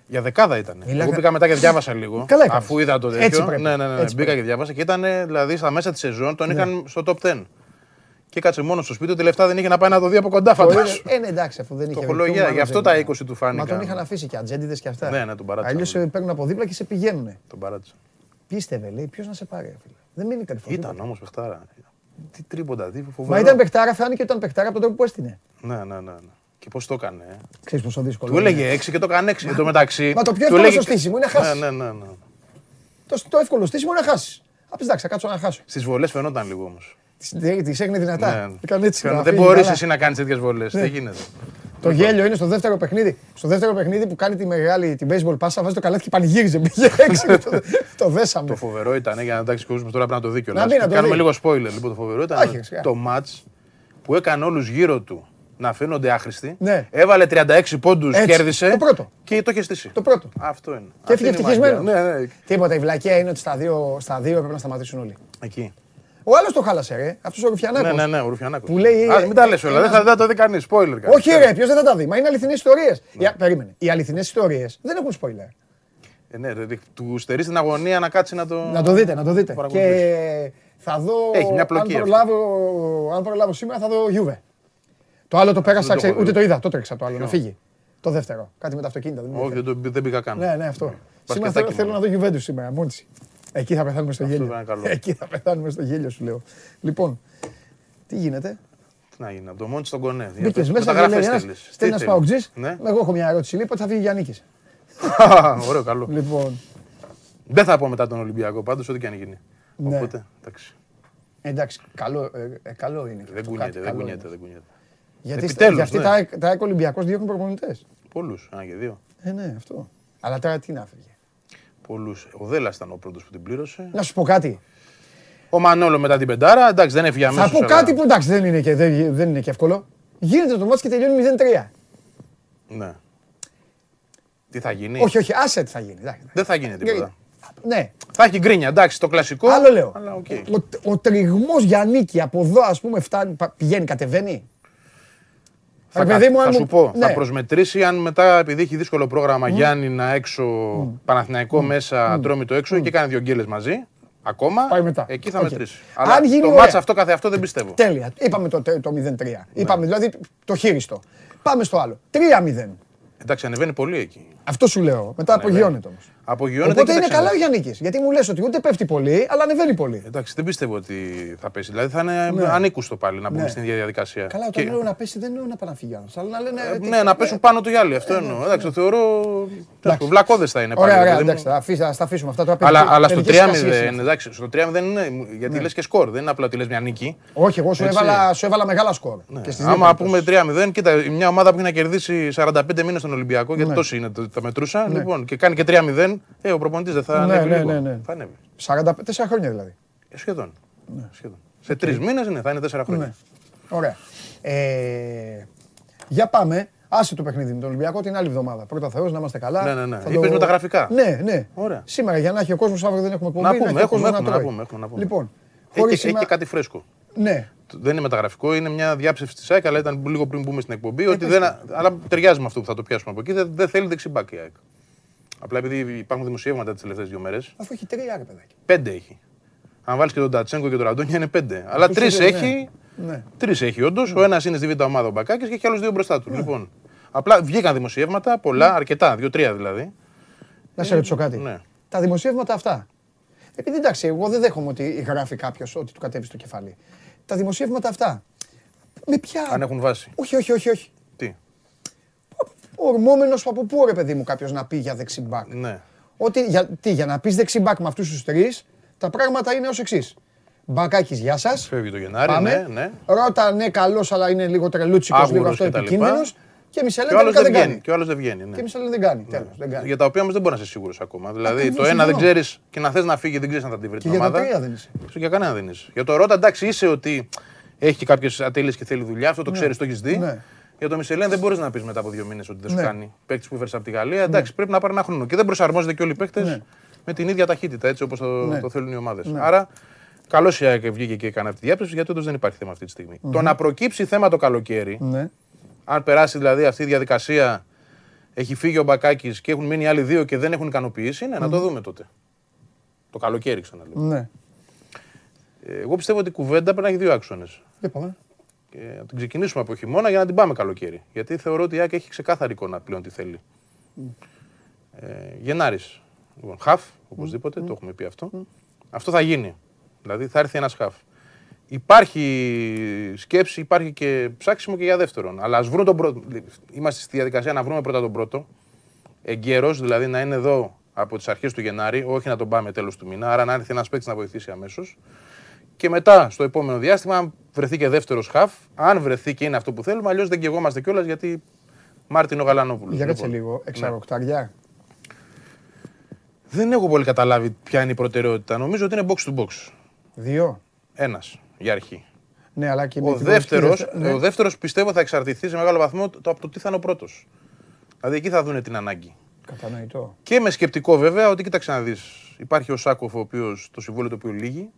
Για δεκάδα ήταν. Μιλάκα... Εγώ μπήκα μετά και διάβασα λίγο. Καλά αφού είδα το τέτοιο. Έτσι πρέπει. Ναι, ναι, ναι. Έτσι μπήκα πρέπει. και διάβασα και ήταν δηλαδή στα μέσα της σεζόν τον ναι. είχαν στο top 10. Και κάτσε μόνο στο σπίτι του, λεφτά δεν είχε να πάει να το δει από κοντά, φαντάζομαι. Ε, ναι, εντάξει, αφού δεν είχε. Τοχολογία, γι' αυτό τα 20 του φάνηκαν. Μα τον είχαν αφήσει και ατζέντιδες και αυτά. Ναι, ναι, τον παράτησαν. Αλλιώς σε παίρνουν από δίπλα και σε πηγαίνουν. Τον παράτησαν. Πίστευε, λέει, ποιος να σε πάρει, φίλε. Δεν μείνει καλή Ήταν όμως παιχτάρα. Τι τρίποντα, τι φοβερό. Μα ήταν παιχτάρα, φάνηκε ότι ήταν παιχτάρα από τον τρόπο που έστεινε. Ναι, ναι, ναι. ναι. Και πώς το έκανε. Ε; Ξέρεις πόσο δύσκολο. Του έλεγε 6 και το έκανε 6. Εν τω μεταξύ. Μα το πιο εύκολο στο στήσιμο είναι να χάσεις. Ναι, ναι, ναι, ναι. Το, το εύκολο στήσιμο είναι να χάσεις. Απ' εντάξει, θα κάτσω να χάσω. Στις βολές φαινόταν λίγο όμως. Τις έγινε δυνατά. Ναι. έτσι, δεν μπορείς εσύ να κάνεις τέτοιες βολές. Δεν γίνεται. Το γέλιο είναι στο δεύτερο παιχνίδι. Στο δεύτερο παιχνίδι που κάνει τη μεγάλη την baseball πάσα, βάζει το καλάθι και πανηγύριζε. Πήγε έξω το, το δέσαμε. Το φοβερό ήταν για να εντάξει κόσμος τώρα πρέπει να το δει Να Κάνουμε λίγο spoiler. Λοιπόν, το φοβερό ήταν το match που έκανε όλους γύρω του να φαίνονται άχρηστοι. Ναι. Έβαλε 36 πόντους, κέρδισε. Το πρώτο. Και το είχε στήσει. Το πρώτο. Αυτό είναι. Και έφυγε ευτυχισμένος. Ναι, ναι. Τίποτα. Η βλακία είναι ότι στα δύο, στα δύο έπρεπε να σταματήσουν όλοι. Εκεί. Ο άλλος το χάλασε, ρε. Αυτός ο Ρουφιανάκος. Ναι, ναι, ναι, ο Ρουφιανάκος. Που λέει. Α, μην τα λες όλα. Δεν θα, το δει κανείς. Spoiler. Όχι, ρε, ποιος δεν θα τα δει. Μα είναι αληθινές ιστορίες. Ναι. Περίμενε. Οι αληθινές ιστορίες δεν έχουν spoiler. Ε, ναι, ρε, του στερεί την αγωνία να κάτσει να το. Να το δείτε, να το δείτε. Και θα δω. Έχει μια πλοκή. Αν προλάβω, αν προλάβω σήμερα θα δω Juve. Το άλλο το πέρασα, ούτε το είδα, το τρέξα το άλλο, να φύγει. Το δεύτερο. Κάτι με τα αυτοκίνητα. Όχι, δεν, δεν πήγα καν. Ναι, ναι, αυτό. Σήμερα θέλω, θέλω να δω Juventus σήμερα, μόνη. Εκεί θα πεθάνουμε στο γέλιο. Εκεί θα πεθάνουμε στο γέλιο, σου λέω. Λοιπόν, τι γίνεται; Τι να γίνει, από το μόνη στον κονέ. Μπήκες μέσα και λέει ένας, στέλνει ένας παουτζής, ναι. εγώ έχω μια ερώτηση, λέει, πότε θα φύγει για Νίκης. Ωραίο, καλό. Λοιπόν. Δεν θα πω μετά τον Ολυμπιακό πάντως, ό,τι και αν γίνει. Ναι. Οπότε, εντάξει. Εντάξει, καλό, ε, ε καλό είναι. Δεν κουνιέται, δεν κουνιέται, δεν κουνιέται. Γιατί, Επιτέλους, γιατί ναι. τα, τα ΑΕΚ Ολυμπιακός διώχνουν προπονητές. Πολλούς, ένα και δύο. Ε, ναι, αυτό. Αλλά τώρα τι να φύγει. Πολλούς. Ο Δέλλας ήταν ο πρώτος που την πλήρωσε. Να σου πω κάτι. Ο Μανόλο μετά την πεντάρα, εντάξει δεν έφυγε αμέσως. Θα πω κάτι που εντάξει δεν είναι και, δεν, δεν είναι και εύκολο. Γίνεται το μάτς και τελειώνει 0-3. Ναι. Τι θα γίνει; Όχι, όχι, άσε τι θα γίνει. Δεν θα γίνει τίποτα. Ναι. Θα έχει γκρίνια, εντάξει, το κλασικό. Άλλο λέω. Αλλά, okay. Ο, ο τριγμός για νίκη από εδώ, ας πούμε, φτάνει, πηγαίνει, κατεβαίνει. Θα, παιδί μου, θα σου πω, ναι. θα προσμετρήσει αν μετά, επειδή έχει δύσκολο πρόγραμμα, mm. Γιάννη να έξω, mm. Παναθηναϊκό mm. μέσα, mm. το έξω mm. και κάνει δύο γκέλες μαζί. Ακόμα. Πάει μετά. Εκεί θα okay. μετρήσει. Αλλά αν γίνει το μάτσα αυτό καθε αυτό δεν πιστεύω. Τέλεια. Είπαμε το, το 0-3. Ναι. Είπαμε δηλαδή το χείριστο. Πάμε στο άλλο. 3-0. Εντάξει, ανεβαίνει πολύ εκεί. Αυτό σου λέω. Μετά απογειώνεται όμως. Απογειώνεται Οπότε είναι καλά ο Γιάννη. Γιατί μου λες ότι ούτε πέφτει πολύ, αλλά ανεβαίνει πολύ. Εντάξει, δεν πιστεύω ότι θα πέσει. Δηλαδή θα είναι ναι. ανήκουστο πάλι να μπούμε ναι. στην ίδια διαδικασία. Καλά, όταν και... λέω να πέσει δεν εννοώ να πάνε Αλλά να λένε. Ε, ναι, να πέσουν πάνω του οι άλλοι. Αυτό εννοώ. Εντάξει, το θεωρώ. Βλακώδες θα είναι πάλι. Ωραία, ωραία. Εντάξει, θα τα αφήσουμε αυτά. Αλλά στο 3-0 εντάξει, στο 3-0 είναι. Γιατί ναι. λες και σκορ. Δεν είναι απλά ότι λες μια νίκη. Όχι, εγώ σου έβαλα μεγάλα σκορ. Άμα πούμε 3-0, κοίτα, μια ομάδα που έχει να κερδίσει 45 μήνες στον Ολυμπιακό, γιατί τόσο είναι τα μετρούσα. Λοιπόν, και κάνει και 3-0, ε, ο προπονητής δεν θα ναι, ανέβει. Ναι, ναι, ναι. Θα ανέβει. 44 χρόνια δηλαδή. Ε, σχεδόν. Ναι. σχεδόν. Σε τρεις μήνες ναι, θα είναι 4 χρόνια. Ναι. Ωραία. Ε, για πάμε. Άσε το παιχνίδι με τον Ολυμπιακό την άλλη εβδομάδα. Πρώτα Θεός να είμαστε καλά. Ναι, ναι, ναι. Είπες το... με τα γραφικά. Ναι, ναι. Ωραία. Σήμερα για να έχει ο κόσμος, αύριο δεν έχουμε εκπομπή. Να πούμε, έχουμε, έχουμε, να, πούμε, έχουμε, να πούμε. Λοιπόν, έχει, έχει και κάτι φρέσκο. Ναι. Δεν είναι μεταγραφικό, είναι μια διάψευση της ΑΕΚ, αλλά ήταν λίγο πριν μπούμε στην εκπομπή. Ότι δεν, αλλά ταιριάζει με αυτό που θα το πιάσουμε από εκεί. Δεν, δεν θέλει δεξιμπάκ η ΑΕΚ. Απλά επειδή υπάρχουν δημοσιεύματα τις τελευταίες δύο μέρες. Αφού έχει τρία ρε παιδάκι. Πέντε έχει. Αν βάλεις και τον Τατσέγκο και τον Ραντόνια είναι πέντε. Αλλά τρεις έχει. Ναι. ναι. Τρεις έχει όντως. Ναι. Ο ένας είναι στη β' ομάδα ο Μπακάκης και έχει άλλους δύο μπροστά του. Ναι. Λοιπόν, απλά βγήκαν δημοσιεύματα, πολλά, ναι. αρκετά, δύο-τρία δηλαδή. Να σε ρωτήσω κάτι. Ναι. Τα δημοσιεύματα αυτά. Επειδή εντάξει, εγώ δεν δέχομαι ότι γράφει κάποιος ότι του κατέβει στο κεφάλι. Τα δημοσιεύματα αυτά. Με ποια. Αν έχουν βάση. Όχι, όχι, όχι. όχι. Τι. Ορμόμενος από πού ρε παιδί μου κάποιος να πει για δεξιμπάκ; Ναι. Ότι για, τι, για να πεις δεξιμπάκ με αυτούς τους τρεις, τα πράγματα είναι ως εξής. Μπακάκι, γεια σας. Φεύγει το Γενάρη, Πάμε. ναι, ναι. Ρώτα, ναι, καλός, αλλά είναι λίγο τρελούτσικος, λίγο αυτό επικίνδυνος. Και Μισελέν δεν, δεν κάνει. Και ο άλλος δεν βγαίνει. Ναι. Και Μισελέν δεν κάνει. Ναι. Τέλος, δεν κάνει. Για τα οποία όμως δεν μπορείς να είσαι σίγουρος ακόμα. Δηλαδή το ένα δεν ξέρεις και να θες να φύγει, δεν ξέρεις αν θα την βρει την ομάδα. Για το δεν είσαι. Για κανένα δεν είσαι. Για το Ρώτα, εντάξει, είσαι ότι έχει κάποιες ατέλειες και θέλει δουλειά, αυτό το ναι. ξέρεις, το έχεις δει. Ναι. Για το Μισελέν δεν μπορείς να πεις μετά από δύο μήνες ότι δεν σου ναι. κάνει. Παίκτης που έφερε από τη Γαλλία, ναι. εντάξει, πρέπει να πάρει ένα χρόνο. Και δεν προσαρμόζεται και όλοι οι παίκτες με την ίδια ταχύτητα έτσι όπως το θέλουν οι ομάδες. Άρα Καλώς η ΑΕΚ βγήκε και έκανε αυτή τη διάψευση, γιατί όντως δεν υπάρχει θέμα αυτή τη στιγμή. Το να προκύψει θέμα το καλοκαίρι, αν περάσει δηλαδή αυτή η διαδικασία, έχει φύγει ο Μπακάκης και έχουν μείνει άλλοι δύο και δεν έχουν ικανοποιήσει, ναι, να το δούμε τότε. Το καλοκαίρι ξαναλέω. Ναι. Ε, εγώ πιστεύω ότι η κουβέντα πρέπει να έχει δύο άξονες. Και να την ξεκινήσουμε από χειμώνα για να την πάμε καλοκαίρι. Γιατί θεωρώ ότι η ΑΕΚ έχει ξεκάθαρη εικόνα πλέον τι θέλει. Mm. Ε, Γενάρης. Λοιπόν, χαφ, οπωσδήποτε, το έχουμε πει αυτό. Αυτό θα γίνει. Δηλαδή θα έρθει ένας χαφ. Υπάρχει σκέψη, υπάρχει και ψάξιμο και για δεύτερον. Αλλά ας βρουν τον πρώτο. Είμαστε στη διαδικασία να βρούμε πρώτα τον πρώτο. Εγκαίρω, δηλαδή να είναι εδώ από τις αρχές του Γενάρη, όχι να τον πάμε τέλος του μήνα. Άρα να έρθει ένας παίκτης να βοηθήσει αμέσως. Και μετά, στο επόμενο διάστημα, αν βρεθεί και δεύτερος χαφ, αν βρεθεί και είναι αυτό που θέλουμε, αλλιώς δεν κεγόμαστε κιόλας γιατί Μάρτινο Γαλανόπουλο. Για κάτσε λοιπόν. λίγο, εξαροκτάρια. Ναι. Δεν έχω πολύ καταλάβει ποια είναι η προτεραιότητα. Νομίζω ότι είναι box to box. Δύο. Ένας για αρχή. Ναι, αλλά και ο δεύτερο ναι. ο δεύτερος πιστεύω θα εξαρτηθεί σε μεγάλο βαθμό το, από το τι θα είναι ο πρώτος. Δηλαδή εκεί θα δουν την ανάγκη. Κατανοητό. Και με σκεπτικό βέβαια ότι κοίταξε να δεις. Υπάρχει ο Σάκοφ ο οποίος το συμβόλαιο το οποίο λύγει.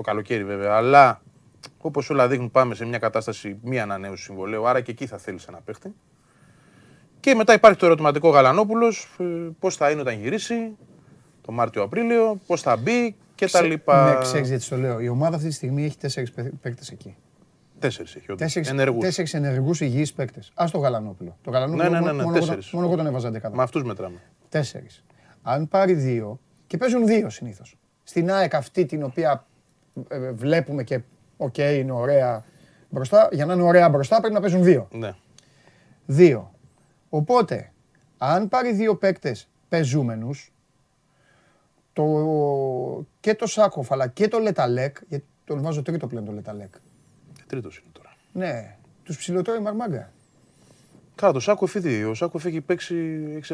Το καλοκαίρι βέβαια. Αλλά όπως όλα δείχνουν, πάμε σε μια κατάσταση μη ανανέωση συμβολέου. Άρα και εκεί θα θέλεις ένα παίχτη. Και μετά υπάρχει το ερωτηματικό Γαλανόπουλος. Ε, Πώς θα είναι όταν γυρίσει το Μάρτιο-Απρίλιο, πώς θα μπει και τα λοιπά. Ναι, ξέρεις γιατί το λέω. Η ομάδα αυτή τη στιγμή έχει τέσσερις παίκτες εκεί. Τέσσερις έχει. Τέσσερι ενεργούς. Τέσσερις ενεργούς υγιείς παίκτες. Α το Γαλανόπουλο. Το Γαλανόπουλο ναι, ναι, ναι, ναι μόνο, μόνο, μόνο εγώ τον έβαζα δεκάδα. Με αυτούς μετράμε. Τέσσερις. Αν πάρει δύο και παίζουν δύο συνήθως. Στην ΑΕΚ αυτή την οποία ε, ε, βλέπουμε και ok, okay, είναι ωραία μπροστά. Για να είναι ωραία μπροστά πρέπει να παίζουν δύο. Ναι. Δύο. Οπότε, αν πάρει δύο παίκτες παιζούμενους, το, και το Σάκοφ αλλά και το Λεταλέκ, γιατί τον βάζω τρίτο πλέον το Λεταλέκ. Τρίτος είναι τώρα. Ναι, τους ψηλοτρώει Μαρμάγκα. Καλά, το Σάκο ήδη. Ο Σάκο έχει παίξει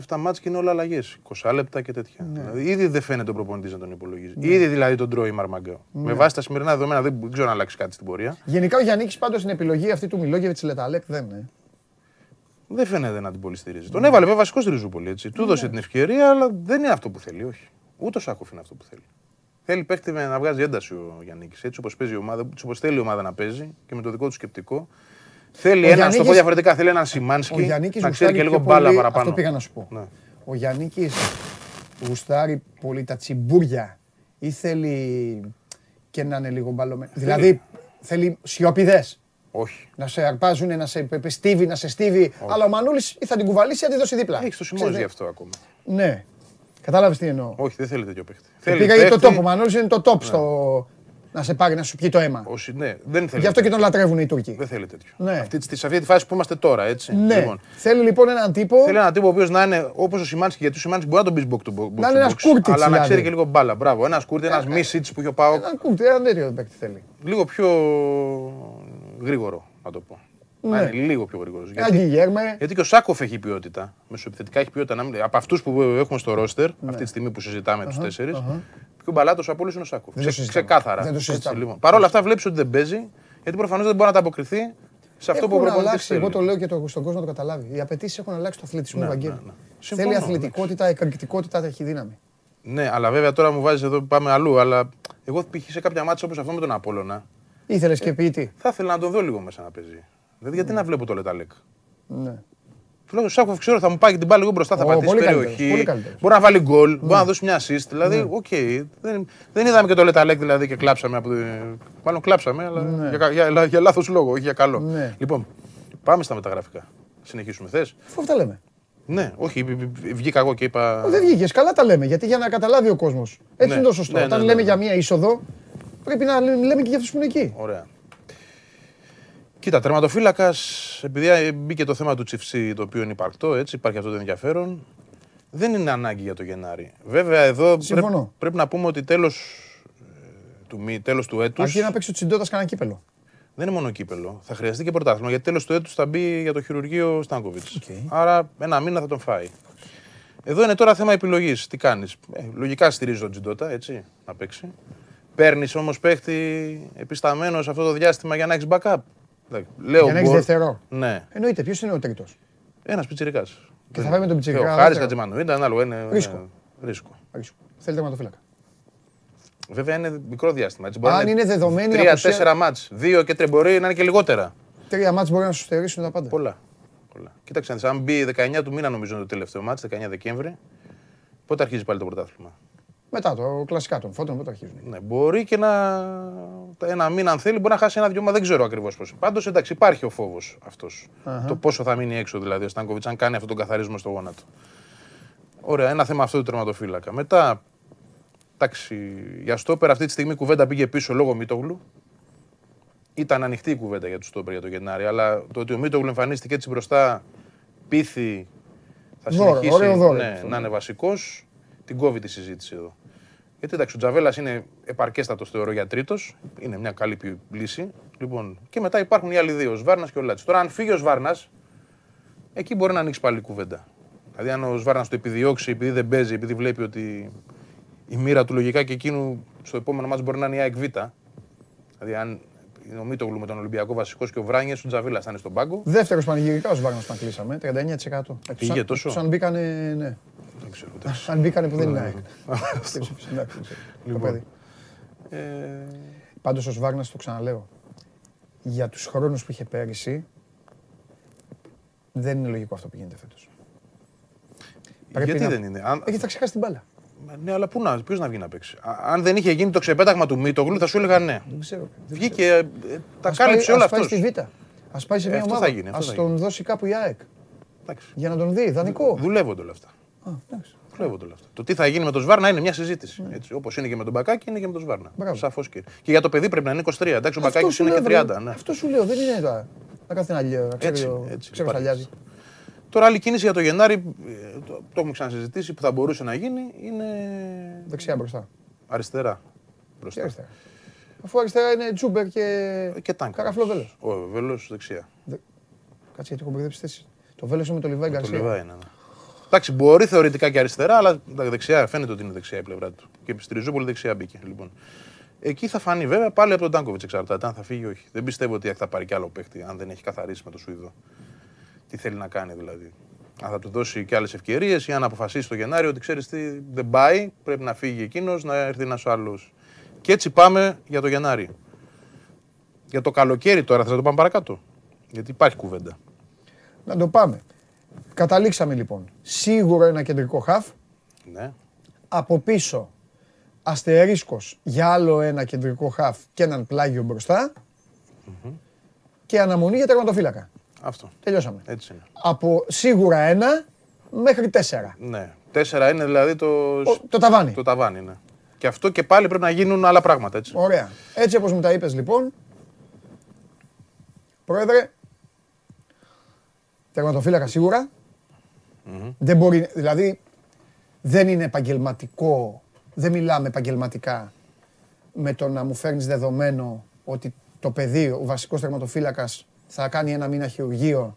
6-7 μάτς και είναι όλα αλλαγές. 20 λεπτά και τέτοια. Ναι. Δηλαδή, ήδη δεν φαίνεται ο προπονητής να τον υπολογίζει. Ναι. Ήδη δηλαδή τον τρώει Μαρμαγκά. Ναι. Με βάση τα σημερινά δεδομένα δεν ξέρω να αλλάξει κάτι στην πορεία. Γενικά ο Γιάννης πάντως στην επιλογή αυτή του Μιλόγεβιτς Λεταλέκ δεν είναι. Δεν φαίνεται να την πολύ στηρίζει. Τον έβαλε βέβαια βασικό στη Ριζούπολη. Έτσι. Του έδωσε την ευκαιρία, αλλά δεν είναι αυτό που θέλει. Όχι. Ούτε ο Σάκοφ είναι αυτό που θέλει. Θέλει παίχτη να βγάζει ένταση ο Γιάννης. Έτσι όπως παίζει η ομάδα, όπως θέλει η ομάδα να παίζει και με το δικό του σκεπτικό. Θέλει ένα, στο πω διαφορετικά, θέλει έναν Σιμάνσκι να ξέρει και λίγο μπάλα παραπάνω. Αυτό πήγα να σου πω. Ναι. Ο Γιάννη γουστάρει πολύ τα τσιμπούρια ή θέλει και να είναι λίγο μπαλωμένος; Δηλαδή θέλει σιωπηδές. Όχι. Να σε αρπάζουν, να σε στίβει, να σε στίβει. Αλλά ο Μανούλης ή θα την κουβαλήσει ή θα τη δώσει δίπλα. Έχει το σημείο γι' αυτό ακόμα. Ναι. Κατάλαβες τι εννοώ. Όχι, δεν θέλει τέτοιο παίχτη. Πήγα για το top. Ο Μανούλης είναι το top ναι. στο να σε πάρει να σου πιει το αίμα. Όχι, ναι, δεν θέλει. Γι' αυτό και τον λατρεύουν οι Τούρκοι. Δεν θέλει τέτοιο. Ναι. Αυτή, σε αυτή τη φάση που είμαστε τώρα, έτσι. Ναι. Λοιπόν. Θέλει λοιπόν έναν τύπο. Θέλει έναν τύπο ο οποίος να είναι όπως ο Σιμάνσκι, γιατί ο Σιμάνσκι μπορεί να τον πεις box to box. Να είναι ένας Κούρτιτς. Αλλά να ξέρει και λίγο μπάλα. Μπράβο. Ένας Κούρτιτς, ένας Μίσιτς που έχει ο Πάο. Ένα Κούρτιτς, ένα τέτοιο παίκτη θέλει. Λίγο πιο γρήγορο, να το πω. Ναι. Να είναι λίγο πιο γρήγορος. Γιατί, γιατί και ο Σάκοφ έχει ποιότητα. Μεσοεπιθετικά έχει ποιότητα. Από αυτούς που έχουμε στο ρόστερ, ναι. αυτή τη στιγμή που συζητάμε τους τέσσερις, πιο μπαλάτος από όλου είναι ο Σάκοφ. Ξεκάθαρα. Δεν το συζητάμε. Λοιπόν. Παρ' όλα αυτά βλέπεις ότι δεν παίζει, γιατί προφανώς δεν μπορεί να τα αποκριθεί σε αυτό που προπονητής Εγώ το λέω και το, στον κόσμο να το καταλάβει. Οι απαιτήσεις έχουν αλλάξει το αθλητισμό ναι, ναι, ναι. Θέλει αθλητικότητα, εκρηκτικότητα, έχει δύναμη. Ναι, αλλά βέβαια τώρα μου βάζεις εδώ πάμε αλλού. Αλλά εγώ π.χ. σε κάποια μάτια όπως αυτό με τον Απόλωνα. Ήθελες και ποιητή. Θα ήθελα να τον δω λίγο μέσα να παίζει. Δηλαδή, γιατί να βλέπω το Λεταλέκ; Ναι. Τουλάχιστον Σάκοφ ξέρω θα μου πάει και την μπάλα εγώ μπροστά, θα oh, πατήσει περιοχή. Μπορεί να βάλει γκολ, μπορεί να ναι. δώσει μια assist. Δηλαδή, ναι. ok. Okay. Δεν, δεν είδαμε και το Λεταλέκ δηλαδή και κλάψαμε. Από... Μάλλον κλάψαμε, αλλά ναι. για, για, για, για λάθος λόγο, όχι για καλό. Ναι. Λοιπόν, πάμε στα μεταγραφικά. Συνεχίσουμε. Θες; Αφού τα λέμε. Ναι, όχι, βγήκα εγώ και είπα. Δεν βγήκες, καλά τα λέμε. Γιατί για να καταλάβει ο κόσμος. Έτσι ναι. είναι το σωστό. Όταν λέμε για μία είσοδο, πρέπει να λέμε και για αυτούς που είναι εκεί. Ωραία. Κοίτα, τερματοφύλακας, επειδή μπήκε το θέμα του Τσιφσί, το οποίο είναι υπαρκτό, έτσι, υπάρχει αυτό το ενδιαφέρον, δεν είναι ανάγκη για το Γενάρη. Βέβαια, εδώ πρέπει να πούμε ότι τέλος του, τέλος του έτου. Αρκεί να παίξει ο Τσιντότα κανένα κύπελο. Δεν είναι μόνο κύπελο. Θα χρειαστεί και πρωτάθλημα γιατί τέλος του έτους θα μπει για το χειρουργείο Στάνκοβιτς. Okay. Άρα ένα μήνα θα τον φάει. Εδώ είναι τώρα θέμα επιλογής. Τι κάνεις; Ε, λογικά στηρίζει τον Τσιντότα, έτσι, να παίξει. Παίρνεις όμως παίχτη επισταμένος σε αυτό το διάστημα για να έχεις backup. Λέω για να έχεις δεύτερο. Ναι. Εννοείται, ποιος είναι ο τρίτος; Ένας πιτσυρικά. Και θα πάει με τον πιτσυρικά. Ο Χάρης Κατζημάνου. Ήταν άλλο. Είναι, ρίσκο. ρίσκο. ρίσκο. Θέλει τερματοφύλακα. Βέβαια είναι μικρό διάστημα. Έτσι, Αν είναι δεδομένη. Τρία-τέσσερα μάτς. Δύο και τρία μπορεί να είναι και λιγότερα. Τρία μάτς μπορεί να σου στερήσουν τα πάντα. Πολλά. Πολλά. Κοίταξε, αν μπει 19 του μήνα νομίζω το τελευταίο μάτς, 19 Δεκέμβρη, πότε αρχίζει πάλι το πρωτάθλημα; Μετά το κλασικά των φώτων, πότε αρχίζουν. Ναι, μπορεί και να. Ένα μήνα, αν θέλει, μπορεί να χάσει ένα-δυο, μα δεν ξέρω ακριβώς πώς. Πάντως εντάξει, υπάρχει ο φόβος αυτός. Το πόσο θα μείνει έξω δηλαδή ο Στάνκοβιτς, αν κάνει αυτόν τον καθαρισμό στο γόνατο. Ωραία, ένα θέμα αυτό του τερματοφύλακα. Μετά, εντάξει, για στόπερ αυτή τη στιγμή η κουβέντα πήγε πίσω λόγω Μίτογλου. Ήταν ανοιχτή η κουβέντα για τους στόπερ για το Γενάρη, αλλά το ότι ο Μίτογλου εμφανίστηκε έτσι μπροστά, πίθη, θα συνεχίσει ναι, να είναι βασικός την κόβει τη συζήτηση εδώ. Γιατί εντάξει, ο Τζαβέλας είναι επαρκέστατος θεωρώ για τρίτος. Είναι μια καλή λύση. Λοιπόν, και μετά υπάρχουν οι άλλοι δύο, ο Σβάρνας και ο Λάτσης. Τώρα, αν φύγει ο Σβάρνας, εκεί μπορεί να ανοίξει πάλι κουβέντα. Δηλαδή, αν ο Σβάρνας το επιδιώξει επειδή δεν παίζει, επειδή βλέπει ότι η μοίρα του λογικά και εκείνου στο επόμενο μάτι μπορεί να είναι η ΑΕΚ Β. Δηλαδή, αν είναι ο Μίτογλου με τον Ολυμπιακό βασικός και ο Βράνιες, ο Τζαβίλα θα είναι στον πάγκο. Δεύτερος πανηγυρικά ο Σβάρνας όταν κλείσαμε, 39%. Πήγε τόσο. Αν μπήκανε, ναι. Δεν ξέρω. Αν μπήκανε που δεν είναι ΑΕΚ. Λοιπόν. Ε, Πάντως ο Σβάρνας το ξαναλέω. Για τους χρόνους που είχε πέρυσι δεν είναι λογικό αυτό που γίνεται φέτος. Γιατί δεν είναι; Έχει θα ξεχάσει την μπάλα. Ναι, αλλά πού να, ποιος να βγει να παίξει; Αν δεν είχε γίνει το ξεπέταγμα του Μίτογλου, θα σου έλεγα ναι. Δεν ξέρω. Βγήκε, ε, τα κάλυψε όλα αυτά. Ας πάει στη Β. Ας πάει σε μια ομάδα. Ας τον δώσει κάπου η ΑΕΚ. Για να τον δει, δανεικό. Δουλεύονται όλα αυτά. Δουλεύονται όλα αυτά. Το τι θα γίνει με τον Σβάρνα είναι μια συζήτηση. Ναι. Όπως είναι και με τον Μπακάκη, είναι και με τον Σβάρνα. Σαφώς και. Και για το παιδί πρέπει να είναι 23. Εντάξει, ο Μπακάκης είναι και 30. Ναι. Αυτό σου λέω, δεν είναι τώρα. Να κάθεται να λέει. Έτσι, έτσι, ξέρω Τώρα άλλη κίνηση για το Γενάρη, ε, το, το έχουμε ξανασυζητήσει, που θα μπορούσε να γίνει είναι. Δεξιά μπροστά. Αριστερά. Μπροστά. Αριστερά. Αφού αριστερά είναι Τζούμπερ και, και τάγκ. Καραφλό Βέλος. Ο Βέλος δεξιά. Δε... Κάτσε γιατί έχω μπερδέψει θέση. Το Βέλος με το Λιβάη Γκαρσία. Το Λιβάη είναι. Ναι. Εντάξει, μπορεί θεωρητικά και αριστερά, αλλά δεξιά φαίνεται ότι είναι δεξιά η πλευρά του. Και στη Ριζούπολη δεξιά μπήκε. Λοιπόν. Εκεί θα φανεί βέβαια πάλι από τον Τάνκοβιτς εξαρτάται αν θα φύγει ή όχι. Δεν πιστεύω ότι θα πάρει κι άλλο παίχτη, αν δεν έχει καθαρίσει με το Σουηδό. Τι θέλει να κάνει δηλαδή. Αν θα του δώσει κι άλλες ευκαιρίες ή αν αποφασίσει το Γενάριο ότι ξέρεις τι δεν πάει, πρέπει να φύγει εκείνος, να έρθει ένας άλλος. Και έτσι πάμε για το Γενάρη. Για το καλοκαίρι τώρα θα το πάμε παρακάτω. Γιατί υπάρχει κουβέντα. Να το πάμε. Καταλήξαμε λοιπόν. Σίγουρα ένα κεντρικό χαφ. Ναι. Από πίσω αστερίσκος για άλλο ένα κεντρικό χαφ και έναν πλάγιο και αναμονή για τερματοφύλακα. Αυτό. Τελειώσαμε. Έτσι είναι. Από σίγουρα ένα μέχρι τέσσερα. Ναι. Τέσσερα είναι δηλαδή το, το ταβάνι. Το ταβάνι, ναι. Και αυτό και πάλι πρέπει να γίνουν άλλα πράγματα, έτσι. Ωραία. Έτσι όπως μου τα είπες λοιπόν, Πρόεδρε, τερματοφύλακα Δεν μπορεί, δηλαδή δεν είναι επαγγελματικό δεν μιλάμε επαγγελματικά με το να μου φέρνεις δεδομένο ότι το παιδί, ο βασικός τερματοφύλακας, θα κάνει ένα μήνα χειρουργείο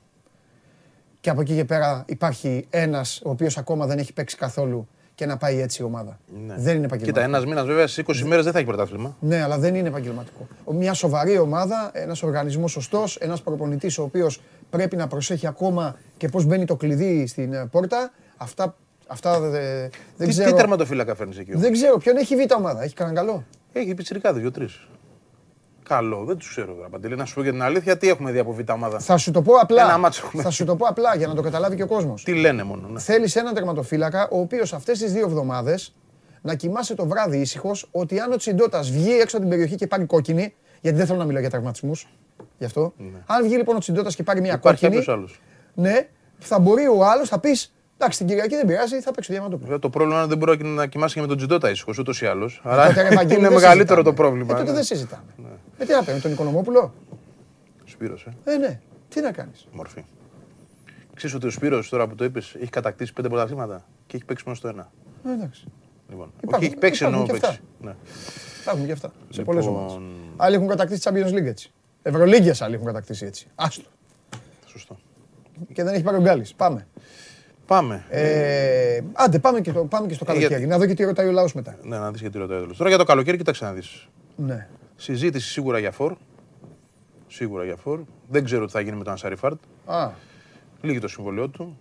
και από εκεί και πέρα υπάρχει ένας ο οποίος ακόμα δεν έχει παίξει καθόλου και να πάει έτσι η ομάδα. Ναι. Δεν είναι επαγγελματικό. Κοίτα, ένας μήνας βέβαια στι 20 μέρες δεν θα έχει πρωτάθλημα. Ναι, αλλά δεν είναι επαγγελματικό. Μια σοβαρή ομάδα, ένας οργανισμός σωστός, ένας προπονητής ο οποίος πρέπει να προσέχει ακόμα και πώς μπαίνει το κλειδί στην ε, πόρτα. Αυτά Αυτά δεν τι, ξέρω. Τι τερματοφύλακα φέρνεις εκεί. Δεν ξέρω. Ποιον έχει β' ομάδα. Έχει κανένα καλό; Έχει πιτσυρικά δύο-τρει. Καλό, δεν τους ξέρω τώρα. Παντελή, να σου πω για την αλήθεια, τι έχουμε δει από β' ομάδα; Θα σου το πω απλά. θα σου το πω απλά για να το καταλάβει και ο κόσμος. Τι λένε μόνο. Ναι. Θέλεις έναν τερματοφύλακα ο οποίος αυτές τις δύο εβδομάδες να κοιμάσαι το βράδυ ήσυχος ότι αν ο Τσιντότα βγει έξω από την περιοχή και πάρει κόκκινη. Γιατί δεν θέλω να μιλάω για τραυματισμούς. Γι' αυτό. Ναι. Αν βγει λοιπόν ο Τσιντότα και πάρει μια Υπάρχει κόκκινη. Ναι, θα μπορεί ο άλλος, θα πεις Εντάξει, την Κυριακή δεν πειράζει, θα παίξει διαμαντόπουλο. Το πρόβλημα είναι ότι δεν μπορεί να κοιμάσαι και με τον Τζιντότα ήσυχος ούτως ή άλλως. Άρα είναι μεγαλύτερο το πρόβλημα. Ε, τότε ναι. δεν συζητάμε. Ναι. Ε, τι να παίρνει, τον Οικονομόπουλο; Σπύρος, ε. Ε, ναι. Τι να κάνεις; Μορφή. Ξέρεις ότι ο Σπύρος τώρα που το είπες έχει κατακτήσει πέντε πρωταθλήματα και έχει παίξει μόνο στο ένα. Ε, εντάξει. Λοιπόν, όχι, έχει παίξει ενώ παίξει. Ναι. Υπάρχουν και αυτά. Σε πολλές λοιπόν- ομάδες. Άλλοι έχουν κατακτήσει Champions League έτσι. Ευρωλίγκε άλλοι έχουν κατακτήσει έτσι. Άστο. Σωστό. Και δεν έχει πάρει ο Γκάλης. Πάμε. Πάμε. Ε, άντε, πάμε και, το, πάμε και στο ε, καλοκαίρι. Για... Να δω και τι ρωτάει ο λαός μετά. Ναι, να δεις και τι ρωτάει ο λαός. Τώρα για το καλοκαίρι, κοιτάξτε να δεις. Ναι. Συζήτηση σίγουρα για φόρ. Σίγουρα για φόρ. Δεν ξέρω τι θα γίνει με τον Ασαριφάρτ. Α. Λίγη το συμβολιό του.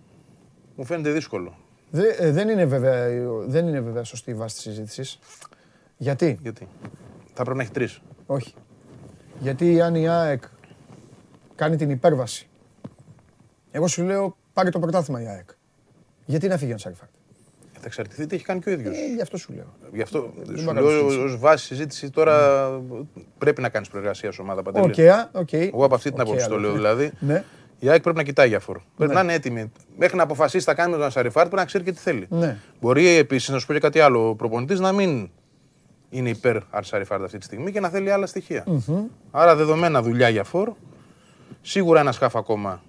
Μου φαίνεται δύσκολο. Δε, ε, δεν, είναι βέβαια, δεν είναι βέβαια σωστή η βάση της συζήτησης. Γιατί; Γιατί; Θα πρέπει να έχει τρεις. Όχι. Γιατί αν η ΑΕΚ κάνει την υπέρβαση. Εγώ σου λέω πάρει το πρωτάθλημα η ΑΕΚ. Γιατί να φύγει ο Ανσαριφάρντ; Θα εξαρτηθεί τι έχει κάνει και ο ίδιος. Ε, γι' αυτό σου λέω. Γι' αυτό σου λέω ως βάση συζήτηση τώρα πρέπει να κάνεις προεργασία σε ομάδα Παντελή. Okay, okay. Εγώ από αυτή την άποψη το λέω δηλαδή. Ναι. Η ΑΕΚ πρέπει να κοιτάει για φορ. Πρέπει ναι. να είναι έτοιμη. Μέχρι να αποφασίσει θα κάνει με τον Ανσαριφάρντ πρέπει να ξέρει και τι θέλει. Ναι. Μπορεί επίσης να σου πω και κάτι άλλο. Ο προπονητής να μην είναι υπέρ Αρσαριφάρτ αυτή τη στιγμή και να θέλει άλλα στοιχεία. Άρα δεδομένα δουλειά για φόρ. Σίγουρα ένα σκάφ ακόμα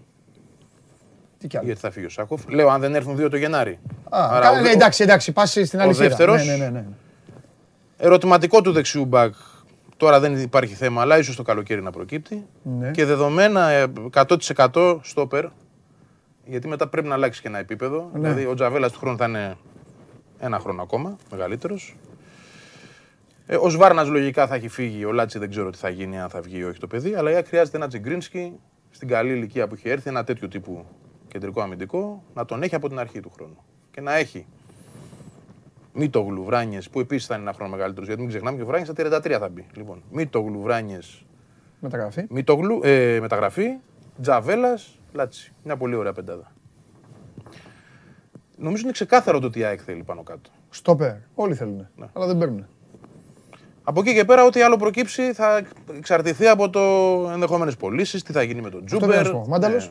τι κι άλλο. Γιατί θα φύγει ο Σάκοφ. Λέω αν δεν έρθουν δύο το Γενάρη. Α, Άρα, ναι, εντάξει, εντάξει, πας στην αλήθεια. Ο δεύτερος. Ναι, ναι, ναι, ναι. Ερωτηματικό του δεξιού μπακ. Τώρα δεν υπάρχει θέμα, αλλά ίσως το καλοκαίρι να προκύπτει. Ναι. Και δεδομένα 100% στόπερ. Γιατί μετά πρέπει να αλλάξει και ένα επίπεδο. Ναι. Δηλαδή ο Τζαβέλας του χρόνου θα είναι ένα χρόνο ακόμα μεγαλύτερος. Ε, ο Σβάρνας λογικά θα έχει φύγει. Ο Λάτσι δεν ξέρω τι θα γίνει, αν θα βγει ή όχι το παιδί. Αλλά χρειάζεται ένα Τζιγκρίνσκι στην καλή ηλικία που έχει έρθει, ένα τέτοιο τύπου κεντρικό αμυντικό, να τον έχει από την αρχή του χρόνου. Και να έχει το Βράνιες, που επίσης θα είναι ένα χρόνο μεγαλύτερος, γιατί μην ξεχνάμε και ο Βράνιες στα 33 θα μπει. Λοιπόν, Μήτογλου, Βράνιες. Μεταγραφή. Μήτογλου, ε, μεταγραφή. Τζαβέλας, Λάτσι. Μια πολύ ωραία πεντάδα. Νομίζω είναι ξεκάθαρο το ότι η ΑΕΚ θέλει πάνω κάτω. Στόπερ. Όλοι θέλουν. Ναι. Αλλά δεν παίρνουν. Από εκεί και πέρα, ό,τι άλλο προκύψει θα εξαρτηθεί από το ενδεχόμενες πωλήσεις, τι θα γίνει με τον Τζούμπερ. Μάνταλο. Ναι.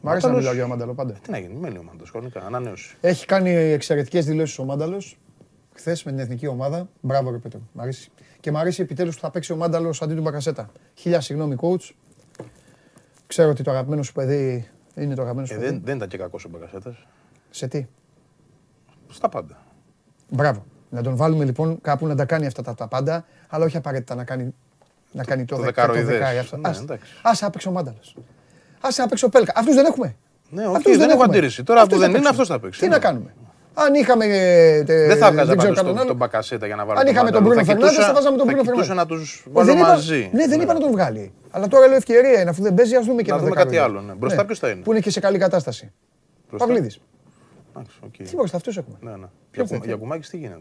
Μ' αρέσει να μιλάω για Μάνταλο πάντα. Τι να γίνει, μένει ο Μάνταλος, χρονικά, ανανέωση. Έχει κάνει εξαιρετικές δηλώσεις ο Μάνταλος χθες με την εθνική ομάδα. Μπράβο, ρε Πέτρο. Μ' αρέσει. Και μ' αρέσει επιτέλους που θα παίξει ο Μάνταλος αντί του Μπακασέτα. Χίλια συγγνώμη, coach. Ξέρω ότι το αγαπημένο σου παιδί είναι το αγαπημένο σου ε, παιδί. Δεν, δεν ήταν και κακός ο Μπακασέτας. Σε τι; Στα πάντα. Μπράβο. Να τον βάλουμε λοιπόν κάπου να τα κάνει αυτά τα, τα πάντα, αλλά όχι απαραίτητα να κάνει, να κάνει το, το δεκάρο. Ναι, Άσε να παίξει ο Μάνταλα. Άσε να παίξει ο Πέλκα. Αυτούς δεν έχουμε. Ναι, όχι, δεν έχω αντίρρηση. Τώρα που δεν είναι, αυτός θα παίξει. Τι να κάνουμε. Αν είχαμε. Δεν θα έβγαζα πάντως τον, Μπακασέτα για να βάλω. Αν είχαμε τον Μπρούνο Φερνάνδε, θα βάζαμε τον Μπρούνο Φερνάνδε. να τους βάλω μαζί. Ναι, δεν είπα να τον βγάλει. Αλλά τώρα λέω ευκαιρία είναι αφού δεν παίζει, ας δούμε και να δούμε κάτι άλλο. Ναι. Μπροστά ναι. ποιος θα είναι; Που είναι και σε καλή κατάσταση. Παυλίδης. Τι μπροστά αυτούς έχουμε. Ναι, ναι. Για κουμάκι τι γίνεται;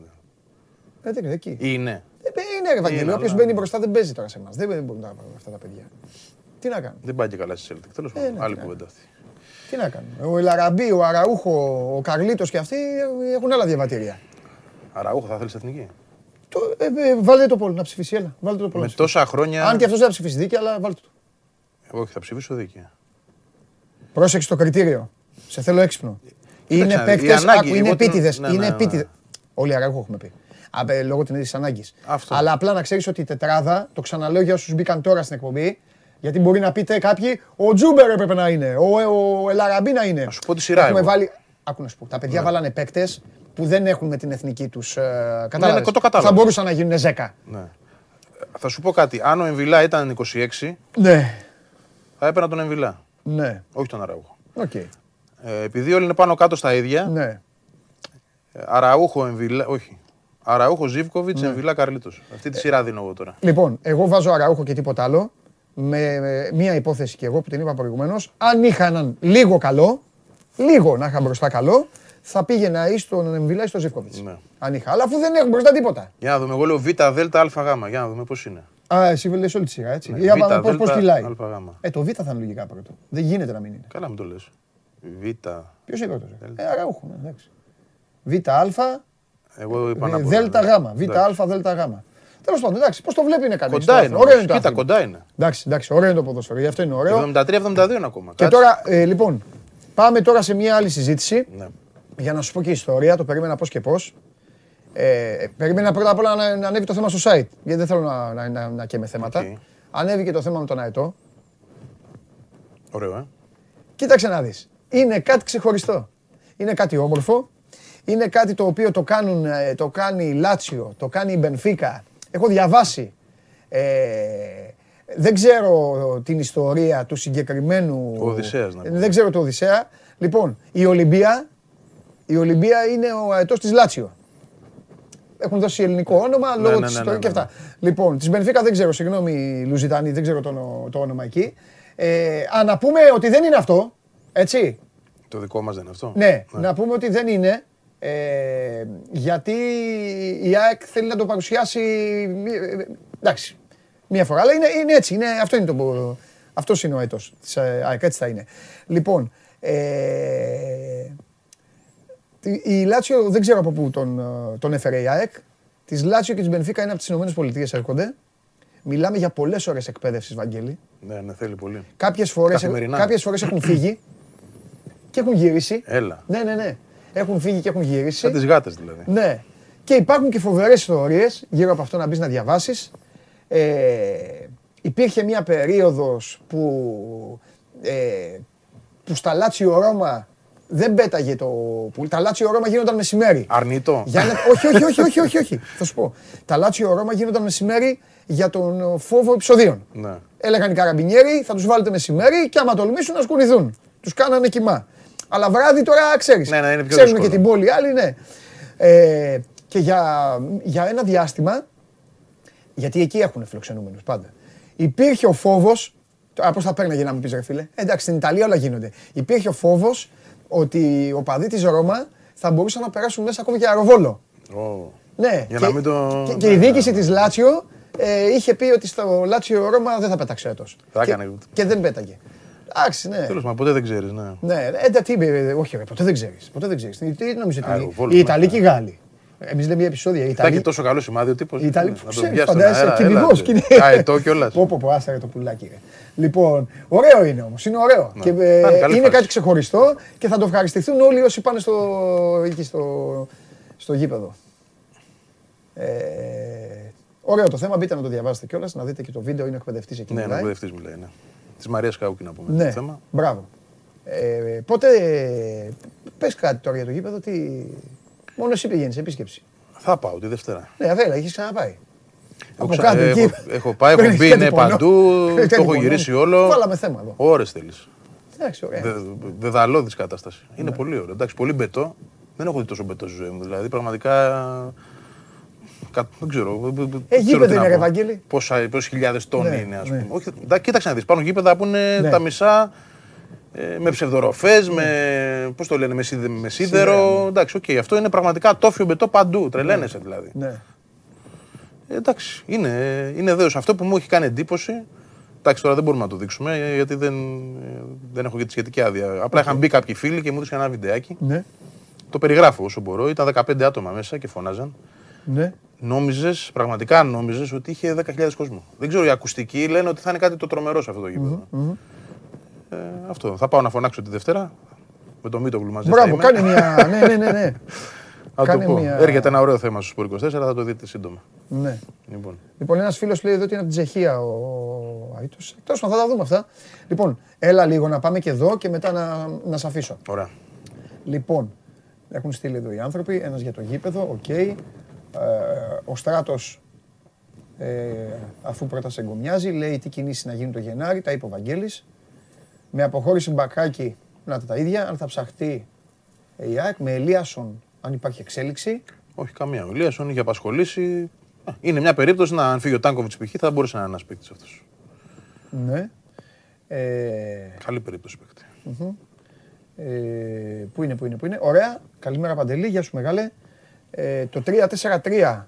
Ε, δεν είναι εκεί. Είναι. Ε, είναι Ευαγγελίο. Όποιος μπαίνει μπροστά δεν παίζει τώρα σε εμάς. Δεν μπορούν να πάρουν αυτά τα παιδιά. Τι να κάνουν. Δεν πάει και καλά στη Celtic. Τέλος ε, πάντων. Άλλη κουβέντα αυτή. Τι να κάνουμε; Ο Ελαραμπή, ο Αραούχο, ο Καρλίτος και αυτοί έχουν άλλα διαβατήρια. Αραούχο θα θέλεις εθνική; Το, ε, ε, βάλτε το πόλο να ψηφίσει. Έλα, βάλτε το πόλο. Με τόσα χρόνια. Αν και αυτός δεν θα ψηφίσει δίκαια, αλλά βάλτε το. Εγώ όχι, θα ψηφίσω δίκαια. Πρόσεξε το κριτήριο. Σε θέλω έξυπνο. Είναι παίκτες, είναι επίτηδες. Ναι, είναι ναι, επίτηδες. Ναι. Όλοι Αραούχο έχουμε πει. Λόγω την ίδια ανάγκης. Αλλά απλά να ξέρεις ότι η τετράδα, το ξαναλέω για όσους μπήκαν τώρα στην εκπομπή, γιατί μπορεί να πείτε κάποιοι, ο Τζούμπερ έπρεπε να είναι, ο, ο Ελαραμπή να είναι. Α σου πω τη σειρά. Έχουμε βάλει. Άκου να σου πω. Τα παιδιά ναι. βάλανε παίκτες που δεν έχουν με την εθνική τους. Ε, ναι, ναι, θα μπορούσαν να γίνουν 10. Ναι. Θα σου πω κάτι. Αν ο Εμβιλά ήταν 26, ναι. θα έπαιρνα τον Εμβιλά. Ναι. Όχι τον Αραούχο. Okay. Ε, επειδή όλοι είναι πάνω κάτω στα ίδια. Ναι. Ε, Αραούχο, Εμβιλά. Όχι. Αραούχο, Ζήβκοβιτ, ναι. Εμβιλά, Καρλίτος. Αυτή τη σειρά δίνω εγώ τώρα. Λοιπόν, εγώ βάζω Αραούχο και τίποτα άλλο με μία υπόθεση και εγώ που την είπα προηγουμένως, αν είχα έναν λίγο καλό, λίγο να είχα μπροστά καλό, θα πήγαινα ή στον Εμβιλά ή στον Ζεύκοβιτ. Ναι. Αν είχα. Αλλά αφού δεν έχω μπροστά τίποτα. Για να δούμε. Εγώ λέω Β, Δ, Α, Γ. Για να δούμε πώς είναι. Α, εσύ λες όλη τη σειρά, έτσι. Ναι, β, πώς, πώς κυλάει. Ε, το Β θα είναι λογικά πρώτο. Δεν γίνεται να μην είναι. Καλά μου το λες. Β. Ποιος είναι πρώτος. Ε, άρα έχουμε. Εντάξει. Β, Α. Εγώ είπα να πω. Δ, Γ. Β, Α, Δ, Γ. Τέλος πάντων, εντάξει, πώς το βλέπει είναι κανείς. Κοντά είναι. Ωραίο είναι Κοίτα, κοντά είναι. Εντάξει, εντάξει, ωραίο είναι το ποδόσφαιρο, γι' αυτό είναι ωραίο. 73-72 είναι ακόμα. Και τώρα, ε, λοιπόν, πάμε τώρα σε μια άλλη συζήτηση. Ναι. Για να σου πω και ιστορία, το περίμενα πώς και πώς. Ε, περίμενα πρώτα απ' όλα να, να ανέβει το θέμα στο site. Γιατί δεν θέλω να, να, να, να καίμε θέματα. Okay. Ανέβηκε το θέμα με τον Αετό. Ωραίο, ε. Κοίταξε να δεις. Είναι κάτι ξεχωριστό. Είναι κάτι όμορφο. Είναι κάτι το οποίο το, κάνουν, ε, το κάνει η Λάτσιο, το κάνει η Μπενφίκα, Έχω διαβάσει. Ε, δεν ξέρω την ιστορία του συγκεκριμένου. Ο Οδυσσέας, να Δεν ξέρω το Οδυσσέα. Λοιπόν, η Ολυμπία, η Ολυμπία είναι ο αετός της Λάτσιο. Έχουν δώσει ελληνικό όνομα ναι, λόγω ναι, της ναι, ιστορίας και αυτά. Λοιπόν, της Μπενφίκα δεν ξέρω, συγγνώμη Λουζιτάνη, δεν ξέρω το, το όνομα εκεί. Ε, α, να πούμε ότι δεν είναι αυτό. Έτσι. Το δικό μας δεν είναι αυτό. Ναι, να πούμε ότι δεν είναι. Ε, γιατί η ΑΕΚ θέλει να το παρουσιάσει. Εντάξει, μία φορά. Αλλά είναι, είναι έτσι. Είναι, αυτό είναι το. Αυτός είναι ο έτος της ΑΕΚ. Έτσι θα είναι. Λοιπόν, ε, η Λάτσιο δεν ξέρω από πού τον, τον έφερε η ΑΕΚ. Της Λάτσιο και της Μπενφίκα είναι από τις ΗΠΑ έρχονται. Μιλάμε για πολλές ώρες εκπαίδευσης, Βαγγέλη. Ναι, ναι, θέλει πολύ. Κάποιες φορές έχουν φύγει και έχουν γυρίσει. Έλα. Ναι, ναι, ναι. Έχουν φύγει και έχουν γυρίσει. Σαν τις γάτες δηλαδή. Ναι. Και υπάρχουν και φοβερές ιστορίες γύρω από αυτό να μπεις να διαβάσεις. Ε, υπήρχε μια περίοδος που, ε, που στα Λάτσιο Ρώμα δεν πέταγε το που Τα Λάτσιο Ρώμα γίνονταν μεσημέρι. Αρνητό. Για να... όχι, όχι, όχι, όχι, όχι, όχι. Θα σου πω. Τα Λάτσιο Ρώμα γίνονταν μεσημέρι για τον φόβο επεισοδίων. Ναι. Έλεγαν οι καραμπινιέροι, θα τους βάλετε μεσημέρι και άμα τολμήσουν να σκουνηθούν. Τους κάνανε κοιμά. Αλλά βράδυ τώρα ξέρεις. Ναι, ναι, είναι πιο Ξέρουν και την πόλη άλλοι, ναι. Ε, και για, για ένα διάστημα, γιατί εκεί έχουν φιλοξενούμενους πάντα. Υπήρχε ο φόβος. Τώρα πώς θα παίρναγε να μου πεις, ρε φίλε; Εντάξει, στην Ιταλία όλα γίνονται. Υπήρχε ο φόβος ότι ο παδί της Ρώμα θα μπορούσαν να περάσουν μέσα ακόμη και αεροβόλο. Oh. Ναι, για και, να μην το... και, και η διοίκηση της Λάτσιο ε, είχε πει ότι στο Λάτσιο Ρώμα δεν θα πετάξει έτος. Και, και δεν πέταγε. Εντάξει, ναι. Τέλος πάντων, ποτέ δεν ξέρεις. Ναι, ναι ε, τι, όχι, ποτέ δεν ξέρεις. Ποτέ δεν ξέρεις. Τι νομίζω ότι. Οι Ιταλοί και οι Γάλλοι; Εμείς λέμε επεισόδια. Η Ιταλία. τόσο καλό σημάδι ο τύπος. Η Ιταλία που ξέρεις. Φαντάζεσαι κυνηγό. Αετό κιόλας. Πω, πω, πω, άστερα το πουλάκι. Λοιπόν, ωραίο είναι όμως. Είναι ωραίο. Ναι. Και, ε, είναι κάτι ξεχωριστό και θα το ευχαριστηθούν όλοι όσοι πάνε στο, εκεί στο, στο γήπεδο. Ε, ωραίο το θέμα. Μπείτε να το διαβάσετε κιόλας, να δείτε και το βίντεο. Είναι εκπαιδευτής εκεί. Ναι, είναι εκπαιδευτής μιλάει. Ναι. Της Μαρίας Καούκη να πούμε. Ναι, θέμα. μπράβο. Ε, πότε πες κάτι τώρα για το γήπεδο, τι... Μόνο εσύ πηγαίνεις, επίσκεψη. Θα πάω τη Δευτέρα. Ναι, δεν έχεις ξαναπάει. Έχω, κάτω, έχω, έχω πάει, έχω μπει ναι, παντού, το έχω γυρίσει όλο. Βάλαμε θέμα εδώ. Ωρε θέλεις. Δαιδαλώδης κατάσταση. Είναι ναι. πολύ ωραίο. Εντάξει, πολύ μπετό. Δεν έχω δει τόσο μπετό στη ζωή μου. Δηλαδή, πραγματικά. Δεν ξέρω. Ε, γήπεδο είναι, ρε Βαγγέλη. Πόσες χιλιάδες τόνοι ναι, είναι, ας πούμε. Όχι, κοίταξε να δεις. Πάνω γήπεδα που είναι τα μισά ε, με ψευδοροφές, με. Πώς το λένε, με, σίδερο. Εντάξει, οκ. Αυτό είναι πραγματικά ατόφιο μπετό παντού. Τρελαίνεσαι δηλαδή. Ναι. Ε, εντάξει, είναι, είναι δέος. Αυτό που μου έχει κάνει εντύπωση, εντάξει τώρα δεν μπορούμε να το δείξουμε γιατί δεν, δεν έχω και τη σχετική άδεια. Απλά είχαν μπει κάποιοι φίλοι και μου έδωσαν ένα βιντεάκι. Ναι. Το περιγράφω όσο μπορώ. Ήταν 15 άτομα μέσα και φωνάζαν. Ναι. Νόμιζες, πραγματικά νόμιζες ότι είχε 10.000 κόσμο. Δεν ξέρω, οι ακουστικοί λένε ότι θα είναι κάτι το τρομερό σε αυτό το γηπεδο Ε, αυτό. Θα πάω να φωνάξω τη Δευτέρα με το Μίτογλου μαζί. Μπράβο, κάνει μια. ναι, ναι, ναι. ναι. Θα το πω. Μια... Έρχεται ένα ωραίο θέμα στο Σπορ 24, θα το δείτε σύντομα. Ναι. Λοιπόν, λοιπόν ένας φίλος λέει εδώ ότι είναι από την Τσεχία ο Αίτο. Τέλος θα τα δούμε αυτά. Λοιπόν, έλα λίγο να πάμε και εδώ και μετά να, να σε αφήσω. Ωραία. Λοιπόν, έχουν στείλει εδώ οι άνθρωποι, ένας για το γήπεδο, ok. Okay. Ε, ο Στράτος, ε, αφού πρώτα σε εγκωμιάζει, λέει τι κινήσεις να γίνει το Γενάρη, τα είπε ο Βαγγέλης. Με αποχώρηση Μπακάκη, να τα ίδια, αν θα ψαχτεί η ΑΕΚ, με Ελίασον αν υπάρχει εξέλιξη. Όχι καμία. Ο Λίασον είχε απασχολήσει. Είναι μια περίπτωση να αν φύγει ο Τάνκοβιτς π.χ. θα μπορούσε να είναι ένας παίκτης αυτός. Ναι. Ε... Καλή περίπτωση παίκτη. Ε, πού είναι, πού είναι, πού είναι. Ωραία. Καλημέρα Παντελή, γεια σου μεγάλε. Ε, το 3-4-3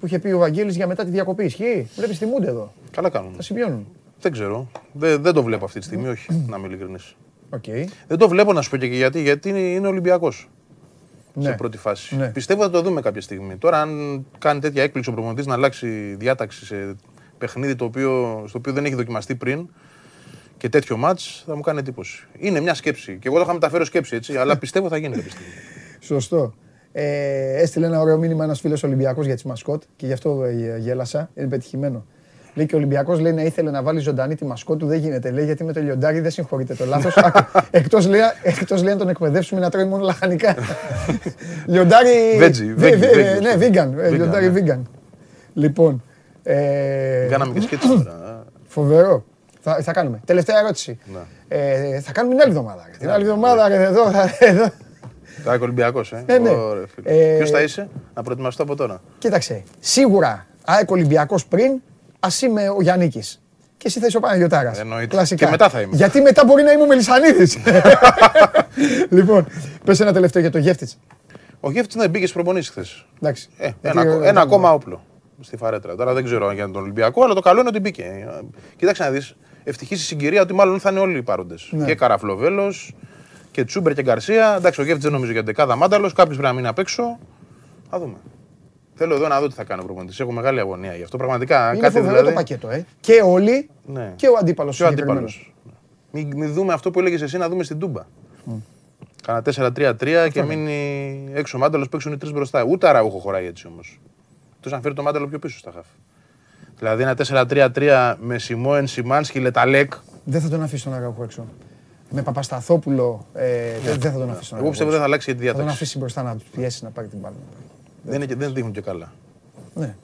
που είχε πει ο Βαγγέλης για μετά τη διακοπή. Ισχύει; Βλέπεις θυμούνται εδώ. Καλά κάνουν. Θα σημειώνουν. Δεν ξέρω. Δεν, δεν το βλέπω αυτή τη στιγμή, όχι, να είμαι ειλικρινής. Okay. Δεν το βλέπω να σου πω και γιατί, γιατί είναι Ολυμπιακός ναι. σε πρώτη φάση. Ναι. Πιστεύω θα το δούμε κάποια στιγμή. Τώρα, αν κάνει τέτοια έκπληξη ο προπονητής να αλλάξει διάταξη σε παιχνίδι το οποίο, στο οποίο δεν έχει δοκιμαστεί πριν και τέτοιο μάτς, θα μου κάνει εντύπωση. Είναι μια σκέψη. Και εγώ το είχα μεταφέρω σκέψη έτσι, αλλά πιστεύω θα γίνει κάποια στιγμή. Σωστό. Ε, έστειλε ένα ωραίο μήνυμα ένας φίλος Ολυμπιακός για τι μασκότ και γι' αυτό ε, γέλασα. Είναι πετυχημένο. Λέει και ο Ολυμπιακός λέει να ήθελε να βάλει ζωντανή τη μασκό του. Δεν γίνεται. Λέει γιατί με το λιοντάρι δεν συγχωρείτε το λάθος. Εκτός λέει, εκτός, λέει να τον εκπαιδεύσουμε να τρώει μόνο λαχανικά. λιοντάρι. Ναι, vegan. Ε, λιοντάρι ναι. vegan. Λοιπόν. Ε, Κάναμε και σκέψη τώρα. Φοβερό. Θα, θα κάνουμε. Τελευταία ερώτηση. Ναι. Ε, θα κάνουμε την άλλη εβδομάδα. Την άλλη εβδομάδα εδώ. εδώ. Θα Ολυμπιακός, ε. ε, ναι. ε Ποιος θα είσαι, να προετοιμαστώ από τώρα; Κοίταξε. Σίγουρα ΑΕΚ Ολυμπιακός πριν, ας είμαι ο Γιάννη. Και εσύ θα είσαι ο Παναγιωτάρας. Κλασικά. Και μετά θα είμαι. Γιατί μετά μπορεί να είμαι ο Μελισανίδης. λοιπόν, πες ένα τελευταίο για το Γεύτιτ. Ο Γεύτιτ να μπήκε προπονήσεις χθες. Ε, ένα, ένα ακόμα όπλο στη φαρέτρα. Τώρα δεν ξέρω για τον Ολυμπιακό, αλλά το καλό είναι ότι μπήκε. Κοίταξε να δεις. Ευτυχής η συγκυρία ότι μάλλον θα είναι όλοι οι πάροντε. Ναι. Και Καραφλοβέλος και Τσούμπερ και Γκαρσία. Εντάξει, ο Γεύτιτ δεν νομίζω για την δεκάδα μάνταλος. Κάποιος πρέπει να μείνει απ' έξω. Θα δούμε. Θέλω εδώ να δω τι θα κάνει ο προπονητής. Έχω μεγάλη αγωνία γι' αυτό. Πραγματικά είναι κάτι δηλαδή. το πακέτο, ε. Και όλοι ναι. και ο αντίπαλος. Και ο αντίπαλος. Μην, μην, δούμε αυτό που έλεγες εσύ να δούμε στην Τούμπα. Mm. Κάνα 4-3-3 και μείνει έξω ο μάνταλος παίξουν οι τρεις μπροστά. Ούτε αραούχο χωράει έτσι όμως. Του αν φέρει το μάνταλο πιο πίσω στα χαφ. Δηλαδή ένα 4-3-3 με Σιμόεν, Σιμάνσκι, Λεταλέκ. Δεν θα τον αφήσει τον Αραούχο έξω. Με Παπασταθόπουλο ε, yeah. δεν θα τον αφήσει. Εγώ πιστεύω δεν θα αλλάξει τη διάταξη. Θα τον αφήσει μπροστά να του πιέσει να πάρει την μπάλα. Δεν, είναι, δεν δείχνουν και καλά. Ναι.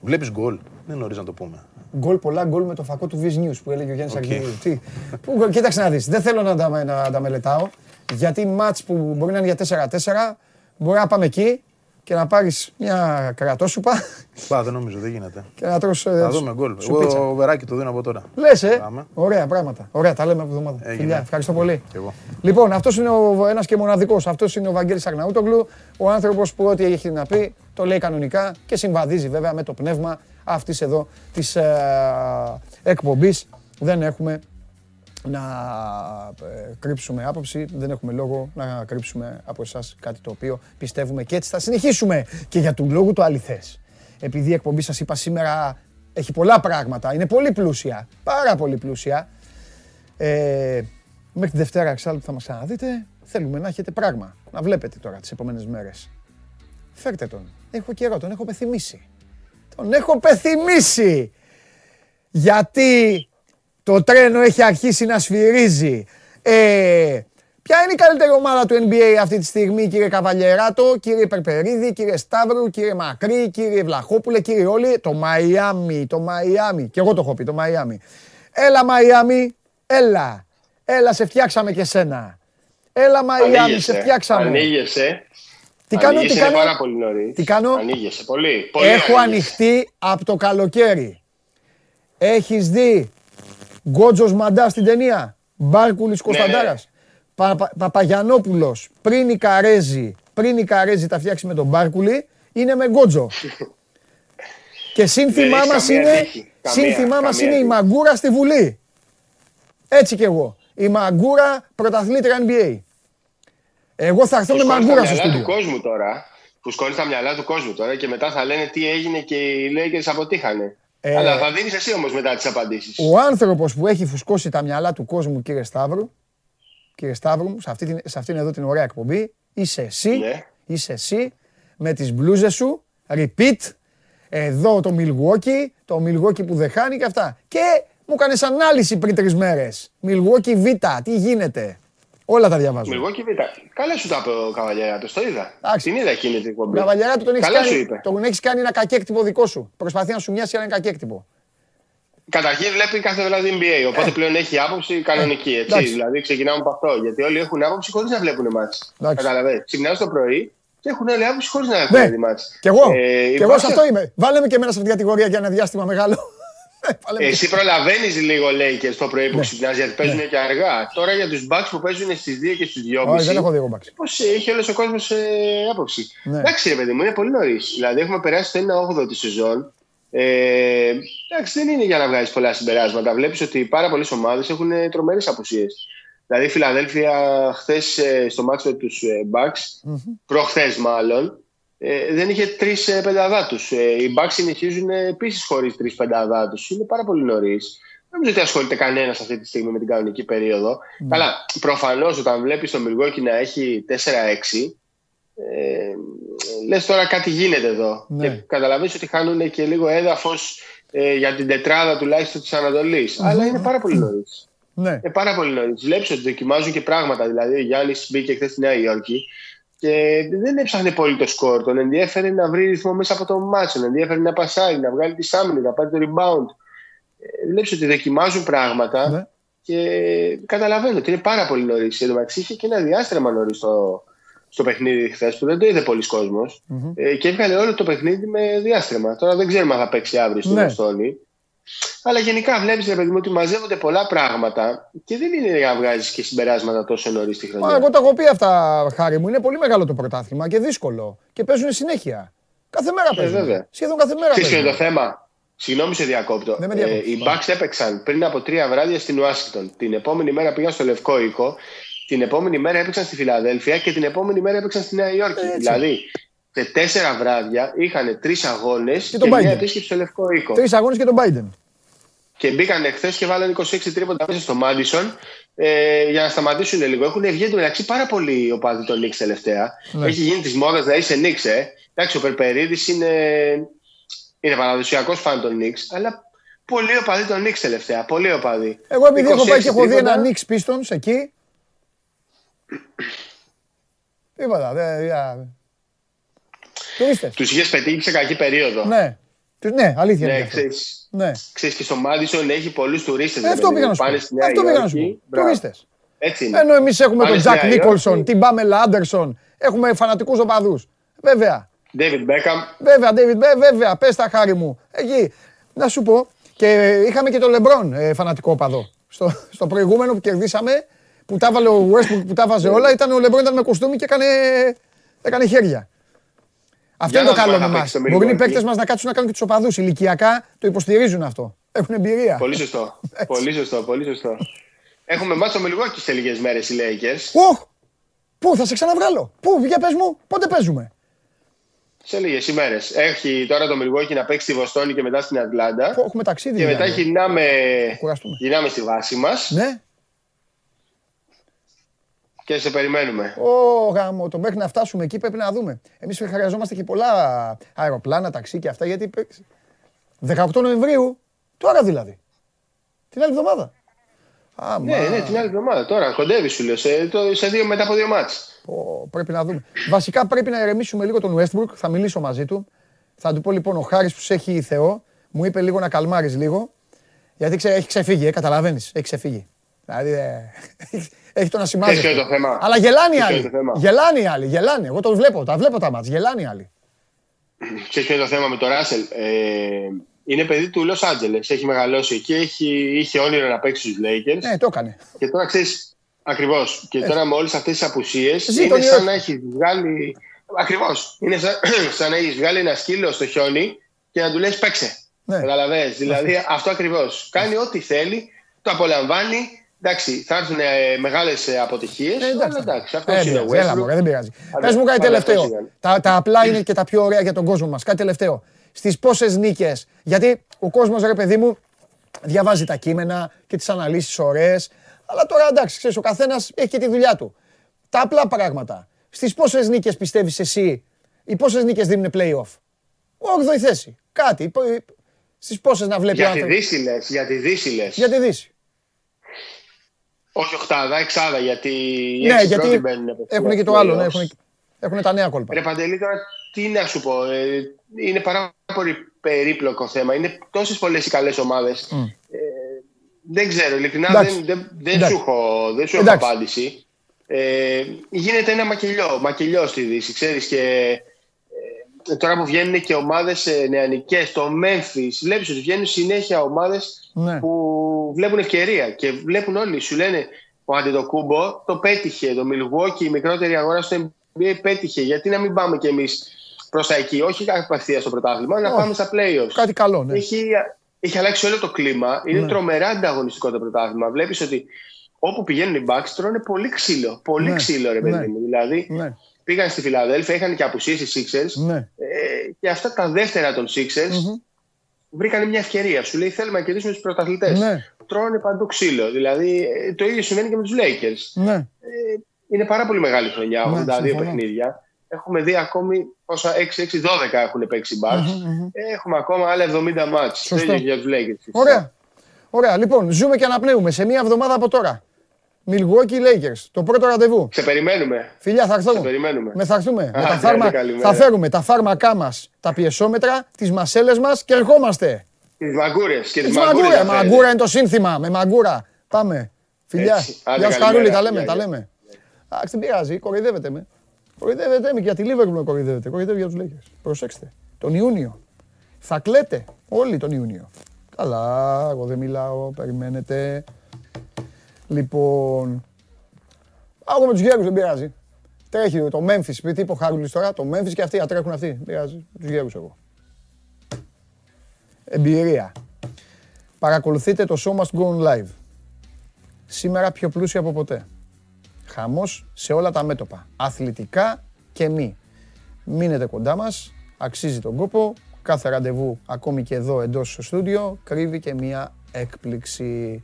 Βλέπεις γκολ. Δεν νωρί να το πούμε. Γκολ πολλά γκολ με το φακό του Viz News που έλεγε ο Γιάννης okay. Αγγελίου. Τι. Που, κοίταξε να δεις. Δεν θέλω να τα, να τα μελετάω. Γιατί μάτς που μπορεί να είναι για 4-4 μπορεί να πάμε εκεί και να πάρεις μια καρατόσουπα. Πά, δεν νομίζω, δεν γίνεται. Και να τρως, Θα δούμε γκολ. Εγώ ο Βεράκη το δίνω από τώρα. Λες, ε; Ωραία πράγματα. Ωραία, τα λέμε από εβδομάδα. Φιλιά, ευχαριστώ πολύ. Λοιπόν, αυτός είναι ένας και μοναδικός. Αυτός είναι ο Βαγγέλης Αγναούτογλου. Ο άνθρωπος που ό,τι έχει να πει το λέει κανονικά και συμβαδίζει βέβαια με το πνεύμα αυτής εδώ της ε, εκπομπής. Δεν έχουμε να ε, κρύψουμε άποψη, δεν έχουμε λόγο να κρύψουμε από εσάς κάτι το οποίο πιστεύουμε και έτσι θα συνεχίσουμε. Και για του λόγου το αληθές. Επειδή η εκπομπή σας είπα σήμερα έχει πολλά πράγματα, είναι πολύ πλούσια, πάρα πολύ πλούσια. Ε, μέχρι τη Δευτέρα εξάλλου που θα μας ξαναδείτε, θέλουμε να έχετε πράγμα, να βλέπετε τώρα τις επόμενες μέρες. Φέρτε τον, έχω καιρό, τον έχω πεθυμίσει. Τον έχω πεθυμίσει! Γιατί το τρένο έχει αρχίσει να σφυρίζει. Ε, Ποια είναι η καλύτερη ομάδα του NBA αυτή τη στιγμή, κύριε Καβαλιεράτο, κύριε Περπερίδη, κύριε Σταύρου, κύριε Μακρύ, κύριε Βλαχόπουλε, κύριε Όλοι. Το Μαϊάμι, το Μαϊάμι. Και εγώ το έχω πει, το Μαϊάμι. Έλα Μαϊάμι, έλα. Έλα, σε φτιάξαμε και σένα. Έλα Μαϊάμι, σε φτιάξαμε. Ανοίγεσαι. Τι κάνω, τι κάνω; πάρα πολύ νωρίς. Τι κάνω; Ανοίγεσαι πολύ. πολύ Έχω ανοιχτεί από το καλοκαίρι. Έχεις δει Γκότζος Μαντάς στην ταινία. Μπάρκουλης ναι, Κωνσταντάρας. Πα, Πα, Παπαγιανόπουλος πριν η Καρέζη, πριν η Καρέζη τα φτιάξει με τον Μπάρκουλη, είναι με Γκότζο. Και σύνθημά μας είναι, σύνθημά μας είναι η Μαγκούρα στη Βουλή. Έτσι κι εγώ. Η Μαγκούρα πρωταθλήτρια NBA. Εγώ θα έρθω με Μαγκούρα στο στούντιο. του κόσμου τώρα. Που σκόνει τα μυαλά του κόσμου τώρα και μετά θα λένε τι έγινε και οι Lakers αποτύχανε. Ε, Αλλά θα δίνεις εσύ όμως μετά τις απαντήσεις. Ο άνθρωπος που έχει φουσκώσει τα μυαλά του κόσμου, κύριε Σταύρου, κύριε Σταύρου, σε, αυτή την, σε αυτήν εδώ την ωραία εκπομπή, είσαι εσύ, ναι. είσαι εσύ με τις μπλούζες σου, repeat, εδώ το Milwaukee, το Milwaukee που δεν χάνει και αυτά. Και μου κάνεις ανάλυση πριν τρεις μέρες. Milwaukee Β, τι γίνεται; Όλα τα διαβάζω. Μιλγόκι Β. Καλά σου τα είπε ο Καβαλιέρας, το είδα. Εντάξει. Την είδα εκείνη την εκπομπή. Καβαλιέρα τον έχεις κάνει, τον έχεις κάνει ένα κακέκτυπο δικό σου. Προσπαθεί να σου μοιάσει ένα κακέκτυπο. Καταρχήν βλέπει κάθε βράδυ NBA, οπότε ε. πλέον έχει άποψη κανονική. Ε, έτσι. Δηλαδή ξεκινάμε από αυτό. Γιατί όλοι έχουν άποψη χωρίς να βλέπουν μάτς. Καταλαβαίνετε. Ξυπνάω το πρωί και έχουν όλοι άποψη χωρίς να έχουν ναι. μάτς. Κι εγώ, ε, κι εγώ σε αυτό είμαι. Βάλε με και εμένα σε αυτή την κατηγορία για ένα διάστημα μεγάλο. Εσύ προλαβαίνεις λίγο, λέει και στο πρωί που ναι. ξυπνάς γιατί παίζουν ναι. και αργά. Τώρα για τους μπακς που παίζουν στις 2 και στις 2.30. Όχι, δεν έχω δει εγώ μπακς. Πώς έχει όλος ο κόσμος ε, άποψη. Ναι. Εντάξει, ρε παιδί μου, είναι πολύ νωρίς. Δηλαδή έχουμε περάσει το 1-8 τη σεζόν. Ε, εντάξει, δεν είναι για να βγάλεις πολλά συμπεράσματα. Βλέπεις ότι πάρα πολλές ομάδες έχουν τρομερές απουσίες. Δηλαδή η Φιλαδέλφια χθες ε, στο μάτσο τους Bucks, mm-hmm. προχθές μάλλον, ε, δεν είχε τρεις ε, πενταδάτους. Ε, οι Bucks συνεχίζουν επίσης χωρίς τρεις πενταδάτους. Είναι πάρα πολύ νωρίς. Δεν νομίζω ότι ασχολείται κανένας αυτή τη στιγμή με την κανονική περίοδο. Mm. Καλά, προφανώς όταν βλέπεις τον Μιλγόκι να έχει 4-6, ε, λες τώρα κάτι γίνεται εδώ. Ναι. Και καταλαβαίνεις ότι χάνουν και λίγο έδαφος ε, για την τετράδα τουλάχιστον της Ανατολής. Mm. Αλλά είναι πάρα πολύ νωρίς. Ναι. Ε, πάρα πολύ νωρίς. Βλέπεις ότι δοκιμάζουν και πράγματα. Δηλαδή, ο Γιάννης μπήκε χθες στη Νέα Υόρκη και δεν έψαχνε πολύ το σκορ. Τον ενδιαφέρει να βρει ρυθμό μέσα από το μάτσο. Τον ενδιαφέρει να πασάει, να βγάλει τη σάμινη, να πάρει το rebound. Ε, Βλέπεις ότι δοκιμάζουν πράγματα ναι. και καταλαβαίνω ότι είναι πάρα πολύ νωρίς. Εν τω μεταξύ είχε και ένα διάστρεμα νωρίς στο, στο παιχνίδι χθες που δεν το είδε πολλοί κόσμος. Mm-hmm. Ε, και έβγαλε όλο το παιχνίδι με διάστρεμα. Τώρα δεν ξέρουμε αν θα παίξει αύριο στην ναι. Αλλά γενικά βλέπεις, ρε παιδί μου, ότι μαζεύονται πολλά πράγματα και δεν είναι για να βγάζεις και συμπεράσματα τόσο νωρίς στη χρονιά. εγώ τα έχω πει αυτά, χάρη μου. Είναι πολύ μεγάλο το πρωτάθλημα και δύσκολο. Και παίζουν συνέχεια. Κάθε μέρα ε, παίζουν. βέβαια. Σχεδόν κάθε μέρα παίζουν. είναι το θέμα; Συγγνώμη σε διακόπτω. Ε, οι Bucks έπαιξαν πριν από τρία βράδια στην Ουάσιγκτον. Την επόμενη μέρα πήγαν στο Λευκό Οίκο. Την επόμενη μέρα έπαιξαν στη Φιλαδέλφια και την επόμενη μέρα έπαιξαν στη Νέα Υόρκη. Δηλαδή σε τέσσερα βράδια είχαν τρεις αγώνες και, και μια επίσκεψη στο Λευκό Οίκο. Τρεις αγώνες και τον Biden. Και μπήκαν εχθές και βάλανε 26 τρίποτα μέσα στο Μάντισον ε, για να σταματήσουν λίγο. Έχουν βγει εντωμεταξύ πάρα πολύ οπαδοί των Νίξ τελευταία. Ναι. Έχει γίνει της μόδας να είσαι Νίξ, ε. Εντάξει, ο Περπερίδης είναι, είναι παραδοσιακός φαν των Νίξ, αλλά πολλοί οπαδοί των Νίξ τελευταία. Πολλοί οπαδοί. Εγώ επειδή έχω πάει και έχω δει ένα Νιξ-Πίστονς εκεί. Τίποτα. Του είχες πετύχει σε κακή περίοδο. Ναι. Ναι, αλήθεια. Ναι, ξέρεις, ναι. ξέρεις, και στο Μάντισον έχει πολλούς τουρίστες. Ε, αυτό πήγα να σου πω. Αυτό πήγα να σου πω. Τουρίστες. Έτσι είναι. Ενώ εμείς έχουμε τον Τζακ Νίκολσον, την Πάμελα Άντερσον, έχουμε φανατικούς οπαδούς. Βέβαια. David Beckham. Βέβαια, David, βέβαια, πες τα χάρη μου. Εκεί. Να σου πω. Και είχαμε και τον Λεμπρόν ε, φανατικό οπαδό. Στο, στο προηγούμενο που κερδίσαμε, που τα βάλε ο Westbrook που τα βάζε όλα, ήταν ο Λεμπρόν ήταν με κοστούμι και έκανε, έκανε χέρια. Αυτό είναι το καλό με εμά. Μπορεί οι παίκτες μας να κάτσουν να κάνουν και τους οπαδούς. Ηλικιακά το υποστηρίζουν αυτό. Έχουν εμπειρία. Πολύ σωστό. πολύ σωστό, πολύ σωστό. Έχουμε ματς όμως λιγάκι σε λίγες μέρες οι Lakers. Οχ! Πού θα σε ξαναβγάλω. Πού, για πες μου, πότε παίζουμε; Σε λίγες ημέρες. Έχει τώρα το Μιλγουόκι να παίξει στη Βοστόνη και μετά στην Ατλάντα. Έχουμε ταξίδι. Και μετά γυρνάμε, γυρνάμε στη βάση μας. Ναι. Και σε περιμένουμε. Ω, γάμο, το μέχρι να φτάσουμε εκεί πρέπει να δούμε. Εμείς χρειαζόμαστε και πολλά αεροπλάνα, ταξί και αυτά, γιατί 18 Νοεμβρίου, τώρα δηλαδή. Την άλλη εβδομάδα. ναι, ναι, την άλλη εβδομάδα. Τώρα κοντεύει σου λέω. Σε, το, σε δύο, μετά από δύο μάτς. πρέπει να δούμε. Βασικά πρέπει να ηρεμήσουμε λίγο τον Westbrook. Θα μιλήσω μαζί του. Θα του πω λοιπόν ο Χάρης που σε έχει Θεό. Μου είπε λίγο να καλμάρεις λίγο. Γιατί ξε, έχει ξεφύγει, ε, καταλαβαίνεις. Έχει ξεφύγει. Δηλαδή ε, έχει το να σημάζει. το θέμα; Αλλά γελάνε οι άλλοι. Γελάνε οι άλλοι. Γελάνε. Εγώ το βλέπω. Τα βλέπω τα μάτς. Γελάνε οι άλλοι. Ξέρεις ποιο είναι το θέμα με τον Ράσελ; Ε, είναι παιδί του Λος Άντζελες. Έχει μεγαλώσει εκεί. Έχει, είχε όνειρο να παίξει στους Lakers. Ναι, το έκανε. Και τώρα ξέρεις. Ακριβώς. Και τώρα με όλες αυτές τις απουσίες είναι σαν να έχει βγάλει. Ακριβώς. Είναι σαν, σαν να έχεις βγάλει ένα σκύλο στο χιόνι και να του λες παίξε. Ναι. Καταλαβέ. Δηλαδή αυτό ακριβώς. Κάνει ό,τι θέλει, το απολαμβάνει. Εντάξει, θα έρθουν ε, μεγάλες αποτυχίες. Ε, εντάξει, εντάξει, αυτός ε, είναι ο Westbrook. Δεν πειράζει. Πες μου κάτι τελευταίο. Τα, τα απλά είναι και τα πιο ωραία για τον κόσμο μας. Κάτι τελευταίο στις πόσες νίκες. Γιατί ο κόσμος, ρε παιδί μου, διαβάζει τα κείμενα και τις αναλύσεις ωραίες. Αλλά τώρα εντάξει, ξέρεις, ο καθένας έχει και τη δουλειά του. Τα απλά πράγματα. Στις πόσες νίκες πιστεύεις εσύ, οι πόσες νίκες δίνουν playoff; 8η θέση. Κάτι. Στις πόσες να βλέπει για ο άνθρωπο. Τη λες, για τη Δύση λες. Για τη Δύση. Όχι οχτάδα, εξάδα, γιατί ναι, γιατί έχουν και το άλλο, ναι, έχουν, έχουν τα νέα κόλπα. Ρε Παντελή, τώρα τι να σου πω. Ε, είναι πάρα πολύ περίπλοκο θέμα. Είναι τόσες πολλές οι καλές ομάδες. Ε, δεν ξέρω, ειλικρινά δεν, δεν, δεν σου έχω, δεν σου έχω απάντηση. Ε, γίνεται ένα μακελιό, μακελιό στη Δύση, ξέρεις, και ε, τώρα που βγαίνουν και ομάδες ε, νεανικές, το Memphis, βλέπεις ότι βγαίνουν συνέχεια ομάδες ναι. που βλέπουν ευκαιρία και βλέπουν όλοι, σου λένε ο Αντιτοκούμπο το πέτυχε, το Milwaukee, η μικρότερη αγορά στο NBA πέτυχε, γιατί να μην πάμε κι εμείς προς τα εκεί, όχι απευθεία στο πρωτάθλημα, να πάμε στα playoffs. Κάτι καλό, ναι. Έχει, έχει αλλάξει όλο το κλίμα. Είναι ναι. τρομερά ανταγωνιστικό το πρωτάθλημα. Βλέπεις ότι όπου πηγαίνουν οι Bucks τρώνε πολύ ξύλο. Πολύ ναι. ξύλο, ρε παιδί ναι. μου. Δηλαδή ναι. πήγαν στη Φιλαδέλφια, είχαν και απουσίες οι Sixers. Ναι. Ε, και αυτά τα δεύτερα των Sixers mm-hmm. Βρήκαν μια ευκαιρία. Σου λέει θέλουμε να κερδίσουμε τους πρωταθλητές. Ναι. Τρώνε παντού ξύλο. Δηλαδή ε, το ίδιο σημαίνει και με τους Lakers. Ναι. Ε, είναι πάρα πολύ μεγάλη χρονιά, 82 ναι, παιχνίδια. Έχουμε δει ακόμη όσα 6-6-12 έχουν παίξει μπάτς. Έχουμε ακόμα άλλα 70 μάτς. Το ίδιο για τους Lakers. Ωραία. Ωραία. Λοιπόν, ζούμε και αναπνέουμε σε μία εβδομάδα από τώρα. Milwaukee Lakers, το πρώτο ραντεβού. Σε περιμένουμε. Φιλιά, θα έρθουμε. Σε περιμένουμε. Με θα έρθουμε. με τα φάρμα... θα φέρουμε τα φάρμακά μας, τα πιεσόμετρα, τις μασέλες μας και ερχόμαστε. Τις μαγκούρες. Και τις μαγκούρες. Μαγκούρα είναι το σύνθημα. Με μαγκούρα. Πάμε. Φιλιά. Γεια σου, Χαρούλη, τα λέμε. Τα λέμε. Αχ, δεν πειράζει, κοροϊδεύετε με. Κοροϊδεύετε με για τη Λίβερπουλ κοροϊδεύετε. Κοροϊδεύετε για τους Lakers. Προσέξτε. Τον Ιούνιο. Θα κλαίτε όλοι τον Ιούνιο. Καλά, εγώ δεν μιλάω, περιμένετε. Λοιπόν, εγώ με τους γέρους δεν πειράζει. Τρέχει το Memphis, πει τι είπε ο Χάρουλης τώρα, το Memphis και αυτοί τρέχουν αυτοί. Δεν πειράζει, τους γέρους εγώ. Εμπειρία. Παρακολουθείτε το Show Must Go On Live. Σήμερα πιο πλούσιο από ποτέ. Χαμός σε όλα τα μέτωπα. Αθλητικά και μη. Μείνετε κοντά μας, αξίζει τον κόπο. Κάθε ραντεβού, ακόμη και εδώ εντός στο στούντιο, κρύβει και μία έκπληξη.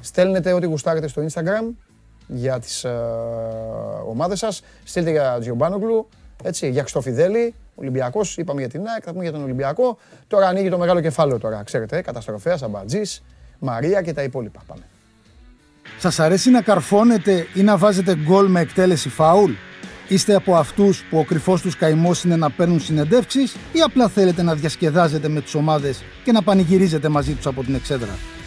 Στέλνετε ό,τι γουστάρετε στο Instagram για τις ε, ομάδες σας. Στείλτε για Τζιομπάνογλου, έτσι, για Χρυστοφιδέλη, Ολυμπιακός, είπαμε για την ΑΕΚ, θα πούμε για τον Ολυμπιακό. Τώρα ανοίγει το μεγάλο κεφάλαιο τώρα, ξέρετε, καταστροφέας, αμπατζής, Μαρία και τα υπόλοιπα. Πάμε. Σας αρέσει να καρφώνετε ή να βάζετε γκολ με εκτέλεση φάουλ; Είστε από αυτούς που ο κρυφός τους καημός είναι να παίρνουν συνεντεύξεις ή απλά θέλετε να διασκεδάζετε με τις ομάδες και να πανηγυρίζετε μαζί τους από την εξέδρα;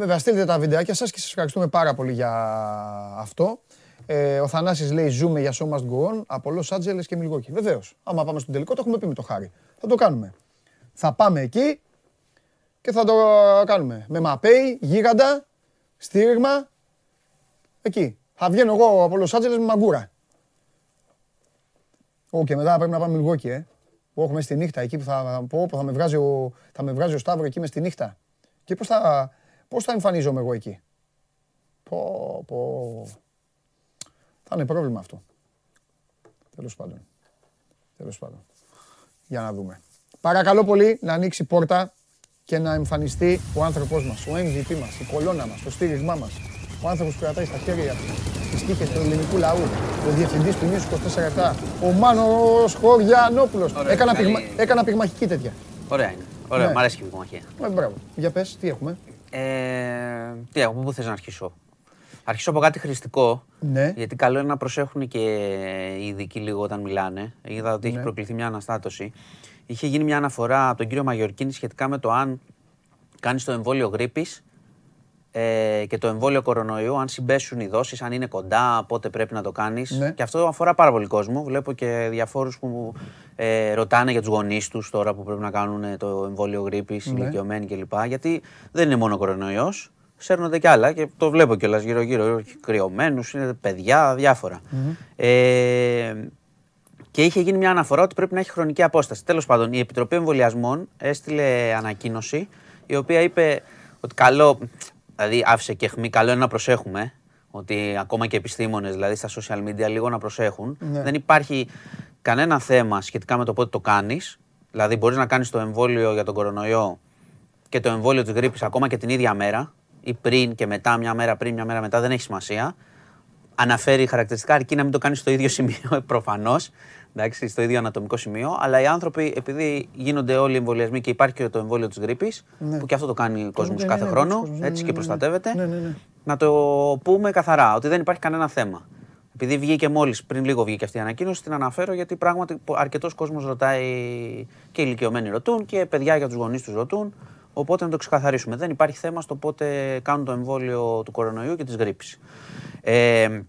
Βέβαια, στείλτε τα βιντεάκια σας και σας ευχαριστούμε πάρα πολύ για αυτό. Ε, ο Θανάσης λέει ζούμε για show must go on από Los Angeles και Milwaukee. Βεβαίως, άμα πάμε στον τελικό το έχουμε πει με το χάρη. Θα το κάνουμε. Θα πάμε εκεί και θα το κάνουμε. Με μαπέι, γίγαντα, στήριγμα, εκεί. Θα βγαίνω εγώ από Los Angeles με μαγκούρα. Ω, και μετά πρέπει να πάμε Μιλγόκι, ε. Που έχουμε στη νύχτα, εκεί που θα, πω, που θα, με βγάζει ο, θα με βγάζει ο Σταύρο εκεί με στη νύχτα. Και πώς θα, πώς θα εμφανίζομαι εγώ εκεί; Πω, πω. Θα είναι πρόβλημα αυτό. Τέλος πάντων. Τέλος πάντων. Για να δούμε. Παρακαλώ πολύ να ανοίξει πόρτα και να εμφανιστεί ο άνθρωπός μας, ο MVP μας, η κολόνα μας, το στήριγμά μας. Ο άνθρωπος που κρατάει στα χέρια του τις τύχες του ελληνικού λαού, ο διευθυντής του Νιούς 24 ο Μάνος Χωριανόπουλος. Έκανα, πυγμα... Έκανα πυγμαχική τέτοια. Ωραία είναι. Ωραία, ναι. μου αρέσει και η πυγμαχία. Ε, μπράβο. Για πες, τι έχουμε; Ε, τι έχουμε, πού θες να αρχίσω; Αρχίσω από κάτι χρηστικό. Ναι. Γιατί καλό είναι να προσέχουν και οι ειδικοί λίγο όταν μιλάνε. Είδα ότι ναι. έχει προκληθεί μια αναστάτωση. Είχε γίνει μια αναφορά από τον κύριο Μαγιορκίνη σχετικά με το αν κάνεις το εμβόλιο γρήπης ε, και το εμβόλιο κορονοϊού, αν συμπέσουν οι δόσεις, αν είναι κοντά, πότε πρέπει να το κάνεις. Ναι. Και αυτό αφορά πάρα πολύ κόσμο. Βλέπω και διαφόρους που ε, ρωτάνε για τους γονείς τους τώρα που πρέπει να κάνουν το εμβόλιο γρήπης, ναι. ηλικιωμένοι κλπ. Γιατί δεν είναι μόνο κορονοϊός. Σέρνονται κι άλλα και το βλέπω κιόλας γύρω-γύρω. Κρυωμένους, είναι παιδιά, Ε, και είχε γίνει μια αναφορά ότι πρέπει να έχει χρονική απόσταση. Τέλος πάντων, η Επιτροπή Εμβολιασμών έστειλε ανακοίνωση η οποία είπε ότι καλό, δηλαδή άφησε και αιχμή, καλό είναι να προσέχουμε. Ότι ακόμα και επιστήμονες, δηλαδή στα social media, λίγο να προσέχουν. Ναι. Δεν υπάρχει κανένα θέμα σχετικά με το πότε το κάνεις. Δηλαδή, μπορείς να κάνεις το εμβόλιο για τον κορονοϊό και το εμβόλιο της γρήπης ακόμα και την ίδια μέρα ή πριν και μετά, μια μέρα πριν, μια μέρα μετά, δεν έχει σημασία. Αναφέρει χαρακτηριστικά αρκεί να μην το κάνεις στο ίδιο σημείο, προφανώς εντάξει, στο ίδιο ανατομικό σημείο. Αλλά οι άνθρωποι, επειδή γίνονται όλοι οι εμβολιασμοί και υπάρχει και το εμβόλιο της γρήπης, ναι. που και αυτό το κάνει ο κόσμος κάθε ναι, χρόνο, ναι, έτσι και προστατεύεται, να το πούμε καθαρά ότι δεν υπάρχει κανένα θέμα. Επειδή βγήκε μόλις πριν λίγο βγήκε αυτή η ανακοίνωση, την αναφέρω γιατί πράγματι αρκετός κόσμος ρωτάει και ηλικιωμένοι ρωτούν και παιδιά για τους γονείς τους ρωτούν. Οπότε να το ξεκαθαρίσουμε. Δεν υπάρχει θέμα στο πότε κάνουν το εμβόλιο του κορονοϊού και της γρήπης. Ε,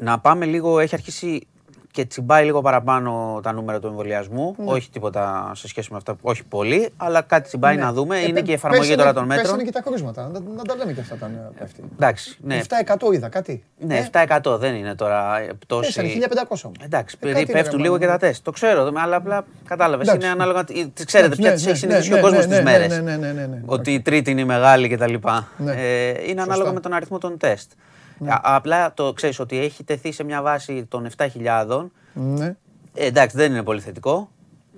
να πάμε λίγο, έχει αρχίσει και τσιμπάει λίγο παραπάνω τα νούμερα του εμβολιασμού. Ναι. Όχι τίποτα σε σχέση με αυτά, όχι πολύ, αλλά κάτι τσιμπάει ναι. να δούμε. Ε, είναι και η εφαρμογή τώρα των μέτρων. Είναι και τα κρούσματα, να, να τα λέμε και αυτά τα νέα. Εντάξει, ναι. 7% είδα κάτι. Ναι, 7% ε; δεν είναι τώρα πτώση. 1500. Εντάξει, ε, πέφτουν λίγο και τα τεστ. Το ξέρω, αλλά απλά κατάλαβες. Είναι ανάλογα. Τι ξέρετε πια τις έχει συνηθίσει ο κόσμος τις μέρες. Ότι η τρίτη είναι μεγάλη κτλ. Είναι ανάλογα με τον αριθμό των τεστ. Ναι. Απλά το ξέρεις ότι έχει τεθεί σε μια βάση των 7.000. Ναι. Ε, εντάξει, δεν είναι πολύ θετικό.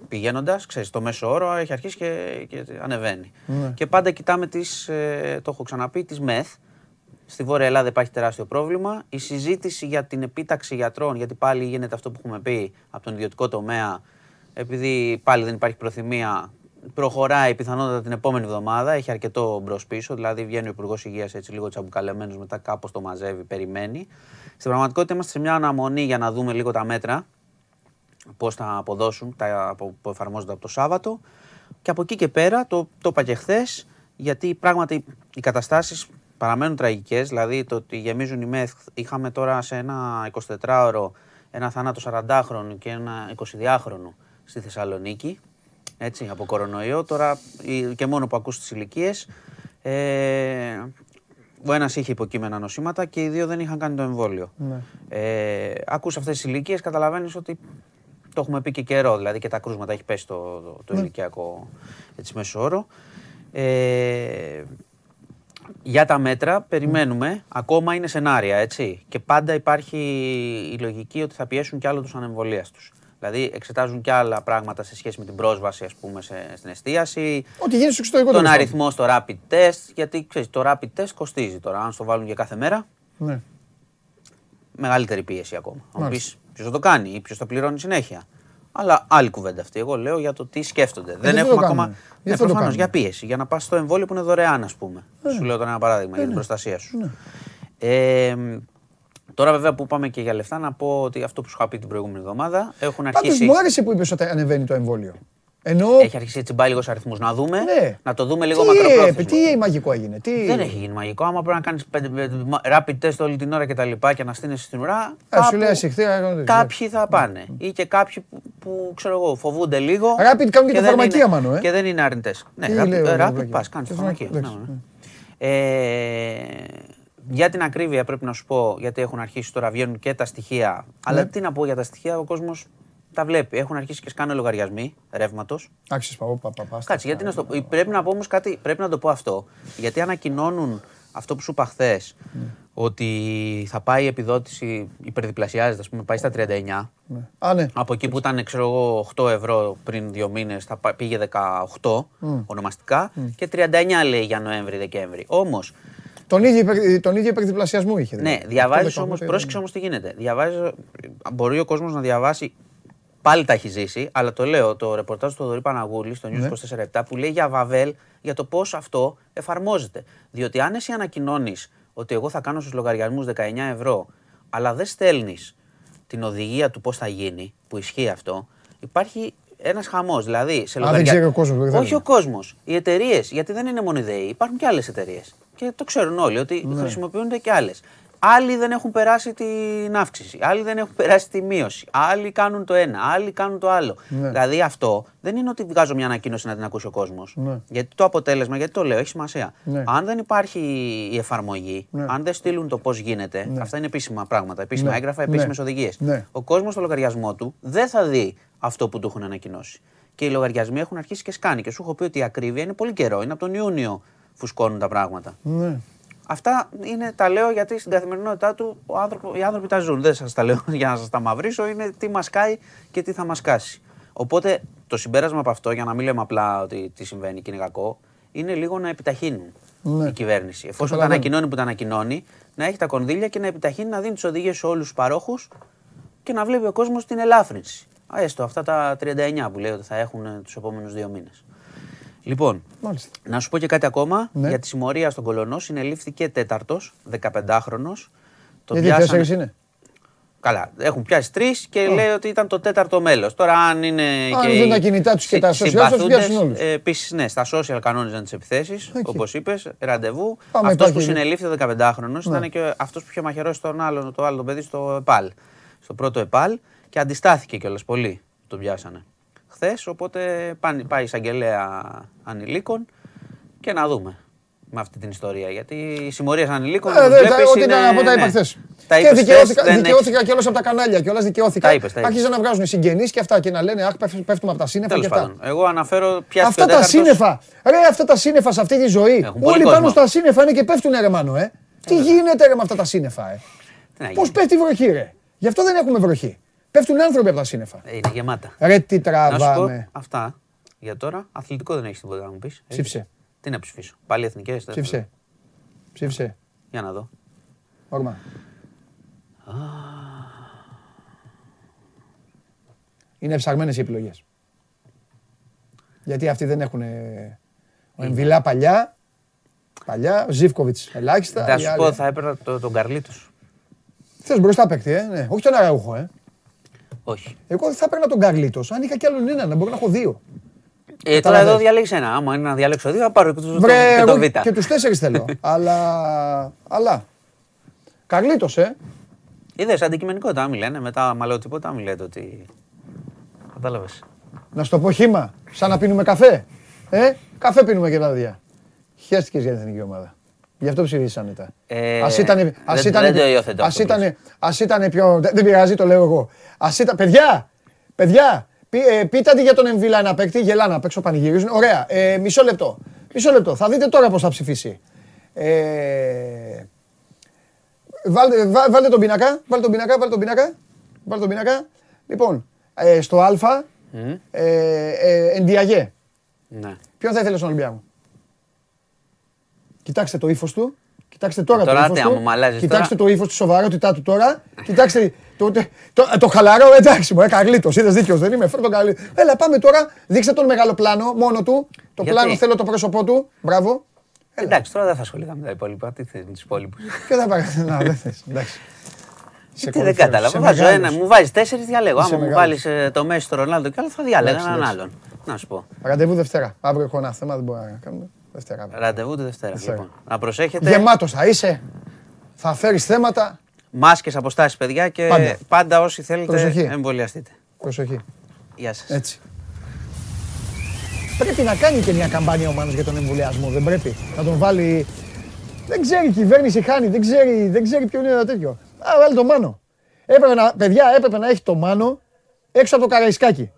Πηγαίνοντας, ξέρεις, το μέσο όρο έχει αρχίσει και, και ανεβαίνει. Ναι. Και πάντα κοιτάμε τις, ε, το έχω ξαναπεί, τις ΜΕΘ. Στη Βόρεια Ελλάδα υπάρχει τεράστιο πρόβλημα. Η συζήτηση για την επίταξη γιατρών, γιατί πάλι γίνεται αυτό που έχουμε πει από τον ιδιωτικό τομέα, επειδή πάλι δεν υπάρχει προθυμία προχωράει πιθανότατα την επόμενη εβδομάδα. Έχει αρκετό μπρος πίσω. Δηλαδή βγαίνει ο Υπουργός Υγείας έτσι λίγο τσαμπουκαλεμένος, μετά κάπως το μαζεύει, περιμένει. Στην πραγματικότητα είμαστε σε μια αναμονή για να δούμε λίγο τα μέτρα. Πώς θα αποδώσουν τα που εφαρμόζονται από το Σάββατο. Και από εκεί και πέρα, το, το είπα και χθες, γιατί πράγματι οι καταστάσεις παραμένουν τραγικές. Δηλαδή το ότι γεμίζουν οι ΜΕΘ. Είχαμε τώρα σε ένα 24ωρο ένα θάνατο 40χρονου και ένα 22χρονο στη Θεσσαλονίκη έτσι, από κορονοϊό. Τώρα και μόνο που ακούς τις ηλικίες. Ε, ο ένας είχε υποκείμενα νοσήματα και οι δύο δεν είχαν κάνει το εμβόλιο. Ναι. Ε, ακούς αυτές τις ηλικίες, καταλαβαίνεις ότι το έχουμε πει και καιρό, δηλαδή και τα κρούσματα έχει πέσει το, το, το ναι. ηλικιακό έτσι, μέσο όρο. Ε, για τα μέτρα περιμένουμε, ακόμα είναι σενάρια, έτσι. Και πάντα υπάρχει η λογική ότι θα πιέσουν κι άλλο τους ανεμβολίαστους. Δηλαδή εξετάζουν και άλλα πράγματα σε σχέση με την πρόσβαση ας πούμε, σε, στην εστίαση. Ό,τι γίνει στο εξωτερικό Τον αριθμό στο rapid test. Γιατί ξέρεις, το rapid test κοστίζει τώρα. Αν στο βάλουν για κάθε μέρα. Ναι. Μεγαλύτερη πίεση ακόμα. Αν πεις ποιος θα το κάνει ή ποιος θα πληρώνει συνέχεια. Αλλά άλλη κουβέντα αυτή. Εγώ λέω για το τι σκέφτονται. Ε, δεν έχουμε ακόμα. Ναι, προφανώς για πίεση. Για να πας στο εμβόλιο που είναι δωρεάν, ας πούμε. Ε, Σου λέω τώρα ένα παράδειγμα ε, για την ναι. προστασία σου. Ναι. Ε, Τώρα, βέβαια, που πάμε και για λεφτά, να πω ότι αυτό που σου είχα πει την προηγούμενη εβδομάδα έχουν αρχίσει. Πάντως, μου άρεσε που είπες ότι ανεβαίνει το εμβόλιο. Ενώ... Έχει αρχίσει έτσι πάει λίγος αριθμούς. Να δούμε. Ναι. Να το δούμε λίγο μακροπρόθεσμα. Τι μαγικό έγινε. Τι... Δεν έχει γίνει μαγικό. Άμα πρέπει να κάνεις rapid test όλη την ώρα και τα λοιπά και να στείλει στην ουρά. Α, κάπου... σου λέει Κάποιοι θα πάνε. Ή και κάποιοι που, που ξέρω εγώ, φοβούνται λίγο. Rapid κάνουν και, και τα φαρμακεία μάνο. Ε. Και δεν είναι αρνητές. Ναι, rapid πα, κάνεις φαρμακεία. Για την ακρίβεια πρέπει να σου πω, γιατί έχουν αρχίσει τώρα, βγαίνουν και τα στοιχεία. Αλλά ναι. τι να πω για τα στοιχεία, ο κόσμος τα βλέπει. Έχουν αρχίσει και σκάνε λογαριασμοί ρεύματος. Άξι, παπά, παπά. Κάτσε, γιατί να στο... πρέπει να πω όμως κάτι, πρέπει να το πω αυτό. Γιατί ανακοινώνουν αυτό που σου είπα χθες, ναι. ότι θα πάει η επιδότηση, υπερδιπλασιάζεται, ας πούμε, πάει στα 39. Ναι. Α, ναι. Από εκεί που ήταν, ξέρω εγώ, 8 ευρώ πριν δύο μήνες, θα πήγε 18 ονομαστικά και 39 λέει για Νοέμβρη-Δεκέμβρη. Όμως, τον ίδιο, τον ίδιο υπερδιπλασιασμό είχε. Δηλαδή. Ναι, διαβάζεις όμως, πρόσεξε όμως τι γίνεται. Διαβάζεις, μπορεί ο κόσμος να διαβάσει. Πάλι τα έχει ζήσει, αλλά το λέω το ρεπορτάζ του Δωρή Παναγούλη στο News ναι. 24 που λέει για Βαβέλ για το πώς αυτό εφαρμόζεται. Διότι αν εσύ ανακοινώνεις ότι εγώ θα κάνω στους λογαριασμούς 19 ευρώ, αλλά δεν στέλνεις την οδηγία του πώς θα γίνει, που ισχύει αυτό, υπάρχει ένας χαμός. Δηλαδή, σε λογαριασμό. Όχι ο κόσμος. Οι εταιρείες, γιατί δεν είναι μόνο οι ΔΕΗ, υπάρχουν και άλλες εταιρείες. Και το ξέρουν όλοι ότι ναι. χρησιμοποιούνται και άλλες. Άλλοι δεν έχουν περάσει την αύξηση, άλλοι δεν έχουν περάσει τη μείωση, άλλοι κάνουν το ένα, άλλοι κάνουν το άλλο. Ναι. Δηλαδή αυτό δεν είναι ότι βγάζω μια ανακοίνωση να την ακούσει ο κόσμος. Ναι. Γιατί το αποτέλεσμα, γιατί το λέω, έχει σημασία. Ναι. Αν δεν υπάρχει η εφαρμογή, ναι. αν δεν στείλουν το πώς γίνεται, αυτά είναι επίσημα πράγματα, επίσημα έγγραφα, επίσημες οδηγίες. Ο κόσμος στο λογαριασμό του δεν θα δει αυτό που του έχουν ανακοινώσει. Και οι λογαριασμοί έχουν αρχίσει και σκάνει. Και σου έχω πει ότι η ακρίβεια είναι πολύ καιρό. Είναι από τον Ιούνιο φουσκώνουν τα πράγματα. Ναι. Αυτά είναι, τα λέω γιατί στην καθημερινότητά του ο άνθρωπο, οι άνθρωποι τα ζουν. Δεν σας τα λέω για να σας τα μαυρίσω. Είναι τι μας κάει και τι θα μας κάσει. Οπότε το συμπέρασμα από αυτό, για να μην λέμε απλά ότι τι συμβαίνει και είναι κακό, είναι λίγο να επιταχύνουν ναι. η κυβέρνηση. Εφόσον τα ανακοινώνει που τα ανακοινώνει, να έχει τα κονδύλια και να επιταχύνει να δίνει τις οδηγίες σε όλους τους παρόχους και να βλέπει ο κόσμος την ελάφρυνση. Έστω αυτά τα 39 που λέει ότι θα έχουν τους επόμενους δύο μήνες. Λοιπόν, Μάλιστα. να σου πω και κάτι ακόμα ναι. για τη συμμορία στον Κολονό. Συνελήφθηκε τέταρτος, 15χρονο. Γιατί τέσσερι είναι; Καλά, έχουν πιάσει τρεις και λέει ότι ήταν το τέταρτο μέλος. Τώρα, αν είναι. Αν και δουν τα κινητά τους και τα social, τους πιάσουν όλους. Ε, Επίσης, ναι, στα social κανόνιζαν τις επιθέσεις, okay. όπως είπες, ραντεβού. Αυτός που συνελήφθη 15χρονο ναι. ήταν και αυτός που είχε μαχαιρώσει τον άλλον, το άλλο το παιδί στο ΕΠΑΛ. Στο πρώτο ΕΠΑΛ και αντιστάθηκε κιόλας πολύ. Τον πιάσανε χθες. Οπότε πάει εισαγγελέα ανηλίκων και να δούμε με αυτή την ιστορία. Γιατί η συμμορία ανηλίκων. Ε, δε, ό,τι ήταν από τα είπα χθε. Και δικαιώθηκα, δικαιώθηκα κιόλα από τα κανάλια. Κιόλα δικαιώθηκα. Άρχιζαν να βγάζουν συγγενείς και αυτά και να λένε Αχ, πέφτουμε από τα σύννεφα. Τέλος πάντων. Εγώ αναφέρω πια Αυτά τα σύννεφα. Ρε, αυτά τα σύννεφα σε αυτή τη ζωή. Όλοι πάνω στα σύννεφα είναι και πέφτουν ρε μάνο, ε. Τι γίνεται ρε με αυτά τα σύννεφα, ε. Πώς πέφτει η βροχή, ρε. Γι' αυτό δεν έχουμε βροχή. Πέφτουν άνθρωποι από τα σύννεφα. Ε, είναι γεμάτα. Ρε τι τραβάμε. αυτά. Για τώρα, αθλητικό δεν έχεις τίποτα να μου πεις. Ψήφισε. Τι να ψηφίσω. Πάλι εθνικές. Ψήφισε. Ψήφισε. Για να δω. Όρμα. Είναι ψαγμένε οι επιλογές. Γιατί αυτοί δεν έχουν. Ο Εμβιλά παλιά. Παλιά. Ο Ζήφκοβιτς ελάχιστα. Θα σου πω, θα έπαιρνα τον Καρλίτος. Θες μπροστά παίκτη, ε. Ναι. Όχι τον Αραούχο, ε. Όχι. Εγώ θα έπαιρνα τον Καρλίτος. Αν είχα κι άλλον έναν, να μπορώ να έχω δύο. Ε, τώρα εδώ διαλέξει ένα. Άμα είναι να διαλέξω δύο, θα πάρω και του Βρε, το Β. Και τους τέσσερις θέλω. αλλά. αλλά. Καρλίτος, ε. Είδες αντικειμενικότητα, μην λένε. Μετά, άμα λέω τίποτα, μην λέτε ότι. Κατάλαβες. Να στο πω χήμα, σαν να πίνουμε καφέ. Ε, καφέ πίνουμε και τα δύο. Χαίστηκες για την εθνική ομάδα. Γι' αυτό ψηφίσανε τα. Ε, ας ήταν, ας δεν, ήταν, δεν ας ήταν, ας ήταν πιο... Δεν πειράζει, το λέω εγώ. Ας ήταν, παιδιά, παιδιά, πεί, ε, πείτε αντί για τον Εμβίλα ένα παίκτη, γελάνε απ' έξω πανηγυρίζουν. Ωραία, ε, μισό λεπτό. Μισό λεπτό, θα δείτε τώρα πώς θα ψηφίσει. Ε, βάλτε, βά, βάλτε τον πίνακα, βάλτε τον πίνακα, βάλτε τον πίνακα. Βάλτε τον πίνακα. Λοιπόν, ε, στο Α, mm. ε, ε, Εντιαγέ. Ναι. Ποιον θα ήθελες στον Ολυμπιακό; Κοιτάξτε το ύφος του. Κοιτάξτε τώρα, τώρα το ύφο του. Κοιτάξτε το ύφος, τη σοβαρότητά του τώρα. Κοιτάξτε το, το, το, το χαλαρό, εντάξει μου, έκανε γλίτο. Είδες δίκιο, δεν είμαι. Φέρω τον καλή. Έλα, πάμε τώρα. Δείξτε τον μεγάλο πλάνο μόνο του. Το Γιατί; πλάνο θέλω το πρόσωπό του. Μπράβο. Έλα. Εντάξει, τώρα δεν θα ασχοληθώ με τα υπόλοιπα. Τι θέλει τους υπόλοιπους; Και δεν πάει. Να, δεν θες. Εντάξει. Τι δεν κατάλαβα. Βάζω ένα, μου βάζεις τέσσερις, διαλέγω. Άμα μου βάλεις ε, το Μέση, το Ρονάλντο και άλλο, θα διάλεγα έναν άλλον. Να σου πω. Ραντεβού Δευτέρα. Αύριο έχω ένα θέμα, δεν μπορώ να κάνω. Δευτέρα. Ραντεβού τη Δευτέρα. Λοιπόν. Να προσέχετε. Γεμάτος θα είσαι. Θα φέρεις θέματα. Μάσκες, αποστάσεις, παιδιά και πάντα, πάντα όσοι θέλετε Προσοχή. εμβολιαστείτε. Προσοχή. Γεια σας. Έτσι. Πρέπει να κάνει και μια καμπάνια ο Μάνος για τον εμβολιασμό. Δεν πρέπει; Να τον βάλει. Δεν ξέρει η κυβέρνηση χάνει, δεν ξέρει, δεν ξέρει ποιο είναι το τέτοιο. Α, βάλει τον Μάνο. Έπρεπε να, παιδιά, έπρεπε να έχει το Μάνο έξω από το Καραϊσκάκι.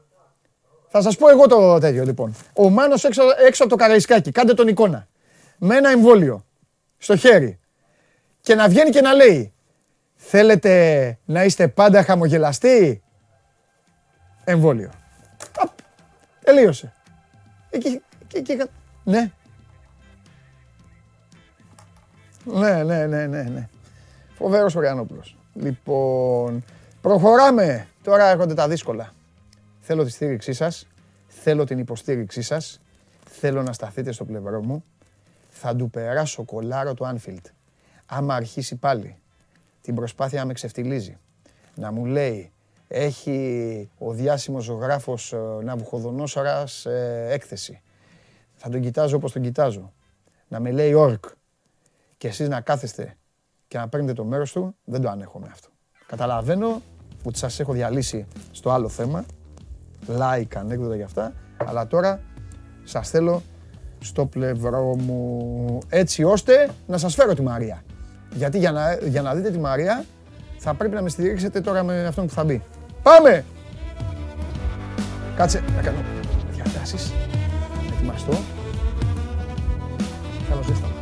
Θα σας πω εγώ το τέτοιο λοιπόν. Ο Μάνος έξω, έξω από το Καραϊσκάκι, κάντε τον εικόνα. Με ένα εμβόλιο στο χέρι. και να βγαίνει και να λέει Θέλετε να είστε πάντα χαμογελαστοί; Εμβόλιο. τελείωσε. Εκεί, εκεί, εκεί, ναι. Ναι, ναι, ναι, ναι, ναι. Φοβερός Οριανόπουλος. Λοιπόν, προχωράμε. Τώρα έρχονται τα δύσκολα. Θέλω τη στήριξή σας. Θέλω την υποστήριξή σας. Θέλω να σταθείτε στο πλευρό μου. Θα του περάσω κολάρο του Άνφιλτ. Άμα αρχίσει πάλι την προσπάθεια να με ξεφτιλίζει. Να μου λέει, έχει ο διάσημος ζωγράφος ε, Ναβουχοδονόσορας ε, έκθεση. Θα τον κοιτάζω όπως τον κοιτάζω. Να με λέει όρκ. Και εσείς να κάθεστε και να παίρνετε το μέρος του, δεν το ανέχομαι αυτό. Καταλαβαίνω ότι σας έχω διαλύσει στο άλλο θέμα, like, ανέκδοτα για αυτά, αλλά τώρα σας θέλω στο πλευρό μου έτσι ώστε να σας φέρω τη Μαρία. Γιατί για να, για να δείτε τη Μαρία θα πρέπει να με στηρίξετε τώρα με αυτόν που θα μπει. Πάμε! Κάτσε να κάνω διατάσεις. Ετοιμαστώ. Κάνω ζέσταμα.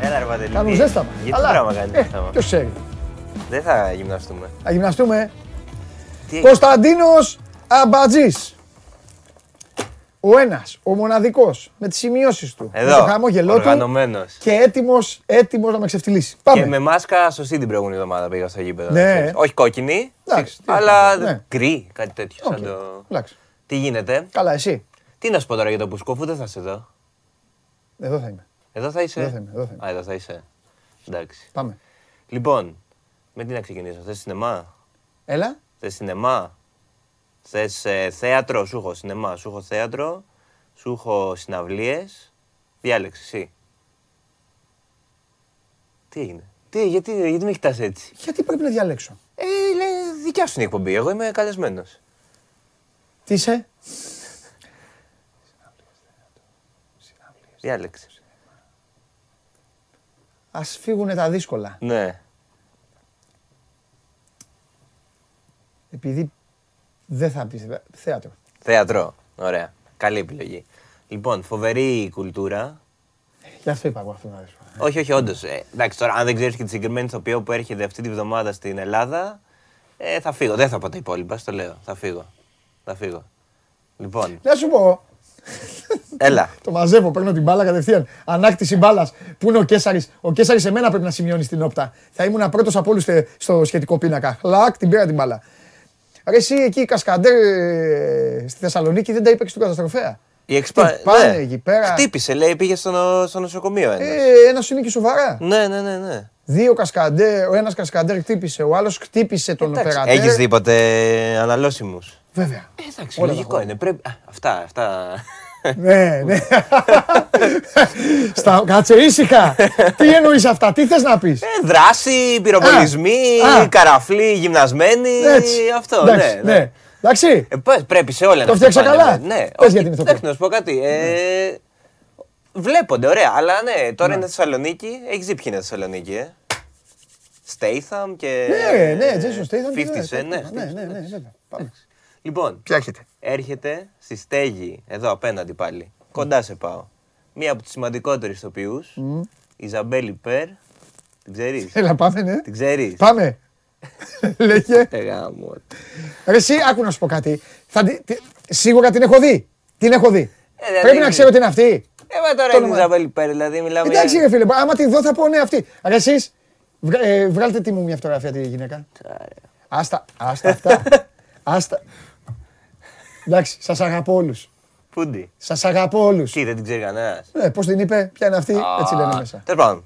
Έλα ρε Παντελή. Κάνω ζέσταμα. Γιατί Αλλά, πράγμα κάνεις ε, ζέσταμα; Ποιος ξέρει. Δεν θα γυμναστούμε. Θα γυμναστούμε. Τι... Κωνσταντίνος Αμπατζής. Ο ένας, ο μοναδικός, με τις σημειώσεις του. Εδώ, με το χαμόγελό του. Και έτοιμος έτοιμος να με ξεφτυλίσει. Πάμε. Και με μάσκα σωστή την προηγούμενη εβδομάδα πήγα στο γήπεδο. Ναι. Όχι κόκκινη, Εντάξει, αλλά ναι. γκρι, κάτι τέτοιο. Okay. Σαν το... Τι γίνεται; Καλά, εσύ. Τι να σου πω τώρα για το που σκόφου, δεν θα είσαι εδώ; Εδώ θα είμαι. Εδώ θα είσαι; Εδώ θα είμαι. Εδώ θα είμαι. Α, εδώ θα είσαι. Εντάξει. Πάμε. Λοιπόν, με τι να ξεκινήσω. Θες σινεμά; Έλα. Θες σινεμά; Θες ε, θέατρο, σου έχω σινεμά, σου έχω θέατρο, σου έχω συναυλίες. Διάλεξες εσύ. Τι έγινε; Τι, γιατί, γιατί με κοιτάς έτσι; Γιατί πρέπει να διαλέξω; Ε, λέει, δικιά σου είναι η εκπομπή. Εγώ είμαι καλεσμένος. Τι είσαι; Διάλεξες. Ας φύγουν τα δύσκολα. Ναι. Επειδή δεν θα πεις θέατρο. Θέατρο. Ωραία. Καλή επιλογή. Λοιπόν, φοβερή κουλτούρα. Γι' αυτό είπα εγώ αυτό να Όχι, όχι, όντως. Ε, εντάξει, τώρα, αν δεν ξέρεις και τη συγκεκριμένη ηθοποιό που έρχεται αυτή τη βδομάδα στην Ελλάδα, ε, θα φύγω. Δεν θα πω τα υπόλοιπα, στο λέω. Θα φύγω. Θα φύγω. Λοιπόν. Να σου πω. Έλα. το μαζεύω, παίρνω την μπάλα κατευθείαν. Ανάκτηση μπάλας. Πού είναι ο Κέσσαρη. Ο Κέσσαρη σε μένα πρέπει να σημειώνεις την όπτα. Θα ήμουν πρώτος από όλους στο σχετικό πίνακα. Λακ, την πήρα την μπάλα. Ρε εσύ εκεί η Κασκαντέρ ε, στη Θεσσαλονίκη δεν τα είπε και στον καταστροφέα. Η εξπα... Πάνε ναι. εκεί πέρα; Χτύπησε, λέει, πήγε στο, στο νοσοκομείο ένα. Ε, ένας είναι και σοβαρά. Ναι, ναι, ναι. ναι. Δύο κασκαντέρ, ο ένας κασκαντέρ χτύπησε, ο άλλος χτύπησε τον οπερατέρ. Έχεις δει ποτέ αναλώσιμους; Βέβαια. Ε, εντάξει, λογικό είναι. Πρέπει... αυτά, αυτά ναι, ναι. Στα... Κάτσε ήσυχα. Τι εννοείς αυτά, τι θες να πεις; Ε, δράση, πυροβολισμοί, καραφλή, γυμνασμένοι. Αυτό, ναι, ναι. ναι. Εντάξει. Ε, πρέπει σε όλα να Το φτιάξα καλά. Ναι, Πες για την ηθοποιία. να σου πω κάτι. Ε, ναι. βλέπονται, ωραία. Αλλά ναι, τώρα είναι Θεσσαλονίκη. Έχει δει ποιοι είναι Θεσσαλονίκη, ε. Στέιθαμ και. Ναι, ναι, Τζέσο Στέιθαμ. 50 ναι, ναι, ναι, ναι, ναι, Πάμε. Λοιπόν, ποια έχετε. Έρχεται στη στέγη, εδώ απέναντι πάλι. Κοντά σε πάω. Μία από τι σημαντικότερε ηθοποιούς, mm. η Ζαμπέλη Περ. Την ξέρεις; Έλα, πάμε, ναι. Την ξέρεις; Πάμε. Λέγε. Εγάμω. Ρε, εσύ, άκου να σου πω κάτι. Θα, σίγουρα την έχω δει. Την έχω δει. Ε, δηλαδή, Πρέπει να ξέρω ότι είναι αυτή. Ε, μα τώρα είναι η Ζαμπέλη Περ, δηλαδή μιλάμε. Εντάξει, ρε φίλε, άμα τη δω θα πω ναι αυτή. Ρε, εσείς, ε, βγάλτε τι μου μια φωτογραφία τη γυναίκα. Άστα, άστα αυτά. Άστα. Εντάξει, σας αγαπώ όλους. Πούντι. Σας αγαπώ όλους. Τι, δεν την ξέρει κανένας; Ναι, πώς την είπε, ποια είναι αυτή, έτσι λένε μέσα. Τέλος πάντων.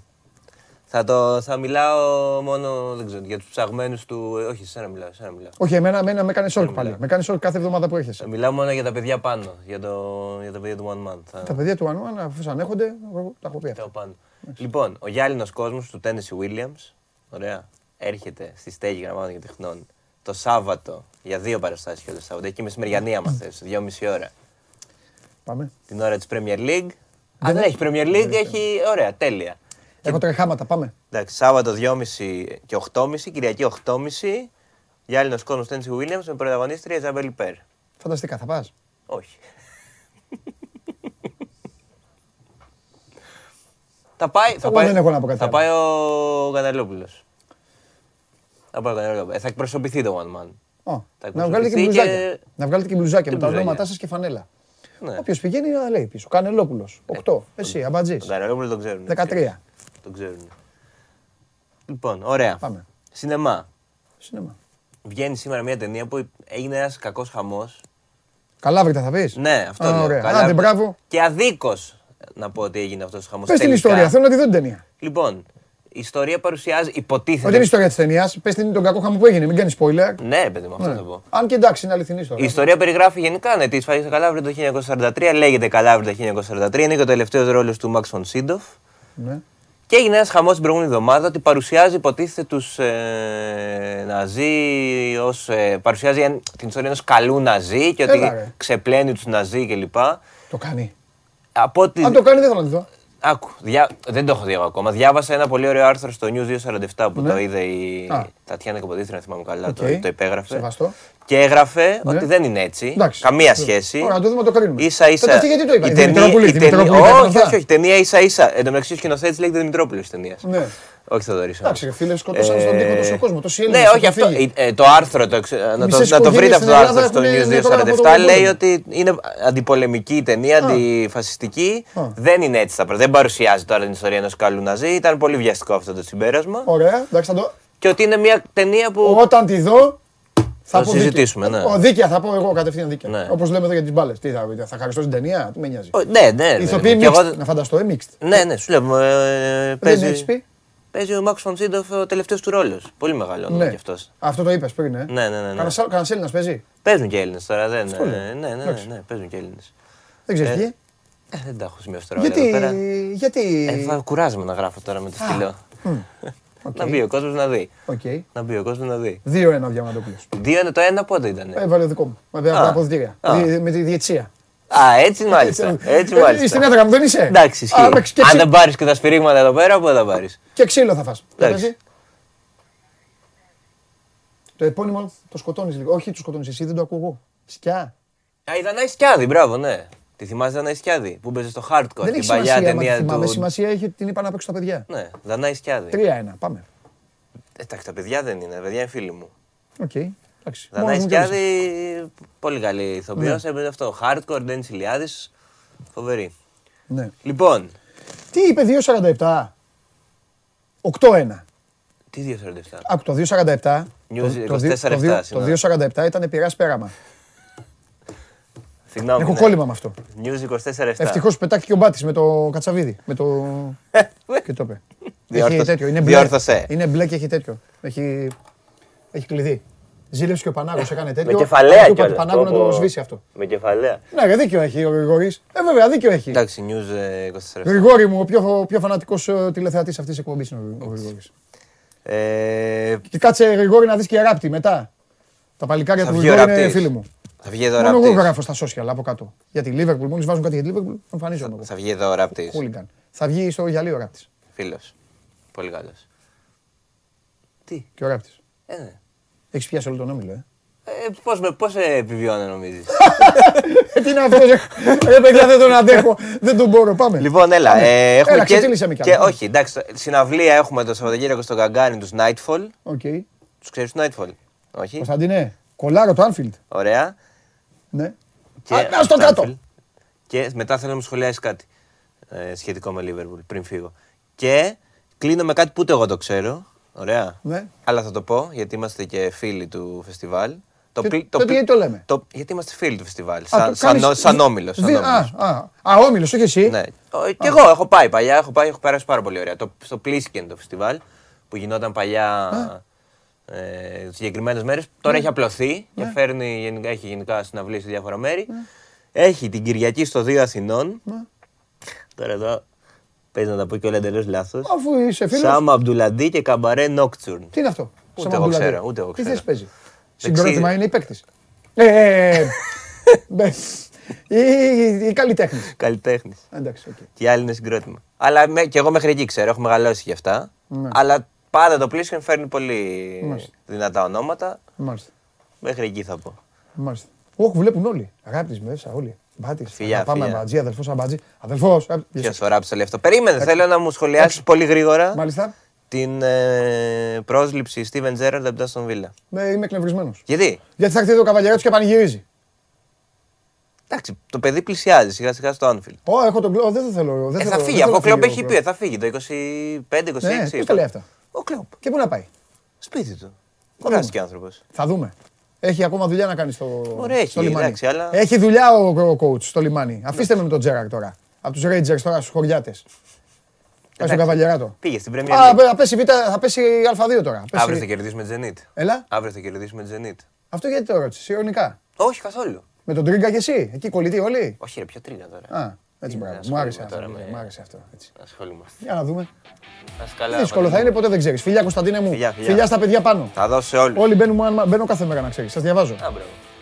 Θα, το, θα μιλάω μόνο δεν ξέρω, για τους ψαγμένους του. Όχι, σε ένα μιλάω. Σε μιλάω. Όχι, εμένα, εμένα με κάνεις όρκ πάλι. Με κάνεις όρκ κάθε εβδομάδα που έρχεσαι. Μιλάω μόνο για τα παιδιά πάνω. Για, το, για τα παιδιά του One Man. Θα... Τα παιδιά του One Man, αφού ανέχονται, τα έχω πει αυτά. Πάνω. Λοιπόν, ο γυάλινος κόσμος του Tennessee Williams. Ωραία. Έρχεται στη στέγη γραμμάτων για τεχνών το Σάββατο για δύο παραστάσεις και το Σάββατο. Εκεί μεσημεριανή, άμα θες, δυόμιση ώρα. Πάμε. Την ώρα της Premier League. Αν δεν έχει Premier League, έχει. Ωραία, τέλεια. Έχω τρεχάματα, πάμε. Εντάξει, Σάββατο 2.30 και 8.30, Κυριακή 8.30. Για Έλληνο κόσμος Τένσι Williams με πρωταγωνίστρια Ιζαμπέλ Πέρ. Φανταστικά, θα πας. Όχι. Θα πάει, θα πάει, δεν έχω να πω κάτι θα πάει ο Κανελόπουλο. Θα πάει ο Κανελόπουλο. Θα εκπροσωπηθεί το One Man. να, βγάλετε και μπλουζάκια. Και... να βγάλετε και μπλουζάκια με τα ονόματά σας και φανέλα. Ναι. Όποιος πηγαίνει να λέει πίσω. Κανελόπουλος. 8. Ε, Εσύ, αμπατζής. Τον Κανελόπουλο τον ξέρουν. 13. Τον ξέρουν. Λοιπόν, ωραία. Πάμε. Σινεμά. Σινεμά. Βγαίνει σήμερα μια ταινία που έγινε ένας κακός χαμός. Καλάβρητα θα πεις. Ναι, αυτό Α, λέω. Άντε, μπράβο. Και αδίκως να πω ότι έγινε αυτός ο χαμός. Πες την ιστορία, θέλω να τη δω την ταινία. Λοιπόν, η ιστορία παρουσιάζει, υποτίθεται. Όχι την ιστορία της ταινίας, πες την τον κακό χαμό που έγινε, μην κάνεις spoiler. Ναι, παιδί μου, αυτό ναι. θα πω. Αν και εντάξει, είναι αληθινή ιστορία. Η ιστορία περιγράφει γενικά, ναι, τη σφαγή στο Καλάβρι το 1943, λέγεται Καλάβρι το 1943, είναι και ο τελευταίος ρόλος του Μαξ Φον Σίντοφ. Ναι. Και έγινε ένας χαμός την προηγούμενη εβδομάδα ότι παρουσιάζει υποτίθεται τους ε, Ναζί ως, ε, παρουσιάζει την ιστορία ενός καλού Ναζί και ότι Έλα, ξεπλένει τους Ναζί κλπ. Το κάνει. Από ότι... Αν το κάνει, δεν θέλω να τη δω. Άκου, διά... δεν το έχω δει ακόμα. Διάβασα ένα πολύ ωραίο άρθρο στο News 247 που ναι. το είδε η Α. Τατιάνα Καποδίστρια, αν θυμάμαι καλά, okay. το, το υπέγραφε. Σεβαστό. Και έγραφε ναι. ότι δεν είναι έτσι. Εντάξει. Καμία σχέση. Ωραία, το δούμε, το κρίνουμε. σα ίσα. Τότε γιατί το είπα, η ταινία, η ταινία, όχι, όχι, όχι, ταινία ίσα ίσα. Εν τω μεταξύ ο σκηνοθέτης λέγεται Δημητρόπουλος της ταινίας. Ναι. Όχι Θοδωρή. Εντάξει, φίλε, σκοτώσαν στον τύπο τόσο κόσμο. Ναι, όχι αυτό. Ε, το άρθρο, να το βρείτε αυτό το άρθρο στο News 247 λέει ότι είναι αντιπολεμική η ταινία, αντιφασιστική. Δεν είναι έτσι τα πράγματα. Δεν παρουσιάζει τώρα την ιστορία ενός καλού Ναζί. Ήταν πολύ βιαστικό αυτό το συμπέρασμα. Ωραία, εντάξει, θα το. Και ότι είναι μια ταινία που. Όταν τη δω, θα το συζητήσουμε, ναι. Ο, δίκαια θα πω εγώ κατευθείαν δίκαια. Ναι. Όπως λέμε εδώ για τις μπάλες. Τι θα, θα χαριστώ την ταινία, τι με νοιάζει. ναι, ναι. Ηθοποιεί ναι, mixed, να φανταστώ, ε, mixed. Ναι, ναι, σου λέω. Ε, παίζει, δεν πει; Παίζει ο Μάξ Φονσίντοφ ο τελευταίος του ρόλος. Πολύ μεγάλο όνομα ναι. κι αυτός. Αυτό το είπες πριν, ε. Ναι, ναι, ναι. ναι. Κανένα Έλληνας παίζει; Παίζουν και Έλληνες τώρα. Δεν, ναι, ναι, ναι, ναι, ναι, παίζουν και Έλληνες. Δεν ξέρεις τι. Ε, δεν τα έχω σημειώσει τώρα. Γιατί. γιατί... Ε, θα κουράζομαι να γράφω τώρα με το στυλό. Okay. Να μπει ο κόσμος να δει. Okay. Να μπει ο κόσμος να δει. 2-1 ο Διαμαντόπουλος. 2-1 το ένα πότε ήταν. Έβαλε δικό μου. Με τα αποδητήρια. Με τη διετσία. Α, έτσι μάλιστα. Έτσι ε, μάλιστα. Στην έδρα μου δεν είσαι. Εντάξει, ισχύει. Αν δεν πάρεις και τα σφυρίγματα εδώ πέρα, πού θα πάρεις; Και ξύλο θα φας. Το επώνυμο το σκοτώνεις λίγο. Όχι, το σκοτώνεις εσύ, δεν το ακούω. Σκιά. Α, η Δανάη Σκιάδη, μπράβο, ναι. Τη θυμάσαι Δανάη Σκιάδη που παίζει στο Hardcore. Δεν την παλιά ταινία του. Θυμάμαι, σημασία έχει ότι την είπα να παίξω τα παιδιά. Ναι, Δανάη Σκιάδη. 3-1, πάμε. Εντάξει, τα παιδιά δεν είναι, τα παιδιά είναι φίλοι μου. OK. Okay. Δανάη Σκιάδη, πολύ καλή ηθοποιός. Ναι. Έπαιζε αυτό. Hardcore, Ντένις Ηλιάδης. Φοβερή. Ναι. Λοιπόν. Τι είπε 2,47. 8-1. Τι 2,47. Άκου το 2,47. Το 2,47 ήταν πειράς πέραμα. Συγγνώμη. Έχω ναι. κόλλημα με αυτό. News 24 Ευτυχώς πετάχτηκε ο Μπάτης με το κατσαβίδι. Με το. και το είπε. Έχει τέτοιο. Είναι μπλε. Είναι μπλε και έχει τέτοιο. Έχει, έχει κλειδί. Ζήλεψε και ο Πανάγος έκανε τέτοιο. Με κεφαλαία και ο Πανάγος να το σβήσει αυτό. Με κεφαλαία. Ναι, δίκιο έχει ο Γρηγόρης. Ε, βέβαια, δίκιο έχει. Εντάξει, News 24. Γρηγόρη μου, ο πιο, πιο φανατικός ε, τηλεθεατής αυτής της εκπομπής είναι ο Γρηγόρης. Ε... Και κάτσε Γρηγόρη να δεις και ράπτη μετά. Τα παλικάρια του Γρηγόρη είναι φίλοι μου. Θα βγει εδώ Μόνο εγώ γράφω στα social από κάτω. Για τη Liverpool, μόλις βάζουν κάτι για τη Liverpool, εμφανίζομαι. Θα, θα βγει εδώ ο ράπτης. Θα βγει στο γυαλί ο ράπτης. Φίλος. Πολύ καλός. Τι; Και ο ράπτης. Ε, ναι. Έχεις πιάσει όλο τον όμιλο, ε; Ε, πώς, με, πώς επιβιώνει νομίζεις; Ε, τι είναι αυτός, ρε παιδιά δεν τον αντέχω, δεν τον μπορώ, πάμε. Λοιπόν, έλα, ε, έχουμε έλα, και, και, όχι, εντάξει, συναυλία έχουμε το Σαββατοκύριακο στο Καγκάνι τους Nightfall. Okay. Τους ξέρεις τους Nightfall, όχι; Κωνσταντινέ, κολλάρω το Anfield. Ωραία. Ναι. Και, Α, στο κάτω. Και μετά θέλω να μου σχολιάσεις κάτι ε, σχετικό με Liverpool πριν φύγω. Και κλείνω με κάτι που ούτε εγώ το ξέρω. Ωραία. Ναι. Αλλά θα το πω γιατί είμαστε και φίλοι του φεστιβάλ. Το, και, το, το, γιατί το λέμε; Το, γιατί είμαστε φίλοι του φεστιβάλ. Σαν, σαν, σαν όμιλος. Α, α, α, όμιλος, όχι εσύ. Ναι. Και εγώ έχω πάει παλιά, έχω, πάει, έχω περάσει πάρα πολύ ωραία. Το, στο Πλίσκεν το φεστιβάλ που γινόταν παλιά ε, συγκεκριμένες μέρες. Τώρα έχει απλωθεί και ναι. φέρνει, έχει γενικά συναυλίες σε διάφορα μέρη. Ναι. Έχει την Κυριακή στο 2 Αθηνών. Ναι. Τώρα εδώ παίζει να τα πω και όλα εντελώ λάθο. Αφού είσαι φίλο. Σάμα Αμπτουλαντή και Καμπαρέ Νόκτσουρν. Τι είναι αυτό. Ούτε εγώ ξέρω. Ούτε εγώ ξέρω. Τι θέση παίζει. Συγκρότημα είναι η παίκτη. Ε, ή καλλιτέχνη. Καλλιτέχνη. Εντάξει, okay. Και οι άλλοι είναι συγκρότημα. Αλλά με, και εγώ μέχρι εκεί ξέρω, έχω μεγαλώσει γι' αυτά. Ναι. Αλλά πάντα το πλήσιο φέρνει πολύ Μάλιστα. δυνατά ονόματα. Μάλιστα. Μέχρι εκεί θα πω. Μάλιστα. Όχι, βλέπουν όλοι. Αγάπη μέσα όλοι. Μπάτι. Φιλιά, πάμε αμπατζή, αδελφός αμπατζή. Αδελφός. Ποιος το ράψε λέει αυτό. Περίμενε, θέλω να μου σχολιάσεις πολύ γρήγορα. Μάλιστα. Την ε, πρόσληψη Steven Gerrard από την Aston Villa. Ναι, είμαι εκνευρισμένος. Γιατί; Γιατί θα έρθει εδώ ο καβαλιαρό και πανηγυρίζει. Εντάξει, το παιδί πλησιάζει σιγά σιγά στο Anfield. Ω, έχω τον κλοπ, δεν το θέλω. Δεν ε, θα φύγει, αφού ο κλοπ έχει πει, θα φύγει το 25-26. Ναι, ποιος τα λέει αυτά; Ο κλοπ. Και πού να πάει; Σπίτι του. Κουράστηκε άνθρωπος. Θα δούμε. Έχει ακόμα δουλειά να κάνει στο, Ωραία, έχει, στο λιμάνι. Εντάξει, αλλά... Έχει δουλειά ο, ο coach στο λιμάνι. Αφήστε με με τον Τζέρακ τώρα. Από τους Rangers τώρα στους χωριάτες. Πάει στον Καβαλιεράτο. Πήγε στην Premier League. θα πέσει, θα πέσει Α2 τώρα. Αύριο θα κερδίσουμε Zenit. Έλα. Αύριο θα κερδίσουμε Zenit. Αυτό γιατί το ρώτησες, ειρωνικά; Όχι καθόλου. Με τον Τρίγκα και εσύ, εκεί κολλητοί όλοι; Όχι, ρε, πιο Τρίγκα τώρα. Α, έτσι μπράβο. Μου άρεσε αυτό. Μου άρεσε αυτό. Ασχολούμαστε. Για να δούμε. Καλά, Δύσκολο θα είναι, ποτέ δεν ξέρεις. Φιλιά Κωνσταντίνε μου. Φιλιά στα παιδιά πάνω. Θα δώσω σε όλους. Όλοι μπαίνουν, μπαίνω κάθε μέρα να ξέρεις. Σας διαβάζω.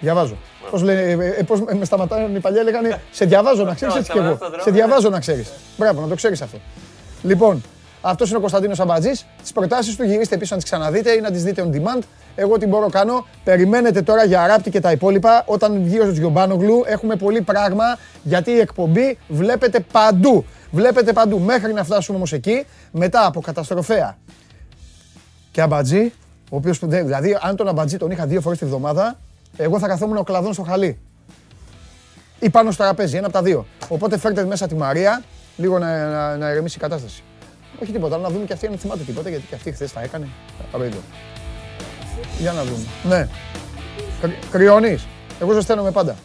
Διαβάζω. Πώς λένε, ε, πώς με σταματάνε οι παλιά, λέγανε Σε διαβάζω να ξέρεις έτσι κι εγώ. Σε διαβάζω να ξέρεις. Μπράβο, να το ξέρεις αυτό. Λοιπόν, αυτός είναι ο Κωνσταντίνος Αμπατζής. Τις προτάσεις του γυρίστε πίσω να τις ξαναδείτε ή να τις δείτε on demand. Εγώ τι μπορώ κάνω. Περιμένετε τώρα για ράπτη και τα υπόλοιπα. Όταν βγει ο Τζιομπάνογλου έχουμε πολύ πράγμα γιατί η εκπομπή βλέπετε παντού. Βλέπετε παντού. Μέχρι να φτάσουμε όμως εκεί, μετά από καταστροφέα και αμπατζή, ο οποίος δηλαδή αν τον αμπατζή τον είχα δύο φορές τη βδομάδα, εγώ θα καθόμουν ο κλαδόν στο χαλί. Ή πάνω στο τραπέζι, ένα από τα δύο. Οπότε φέρτε μέσα τη Μαρία, λίγο να, να, να ηρεμήσει η κατάσταση. Όχι τίποτα, να δούμε και αυτή αν θυμάται τίποτα, γιατί και αυτή χθες τα έκανε. Απαραίτητο. Για να δούμε. Ναι. Κρυώνεις. Εγώ ζεσταίνομαι πάντα.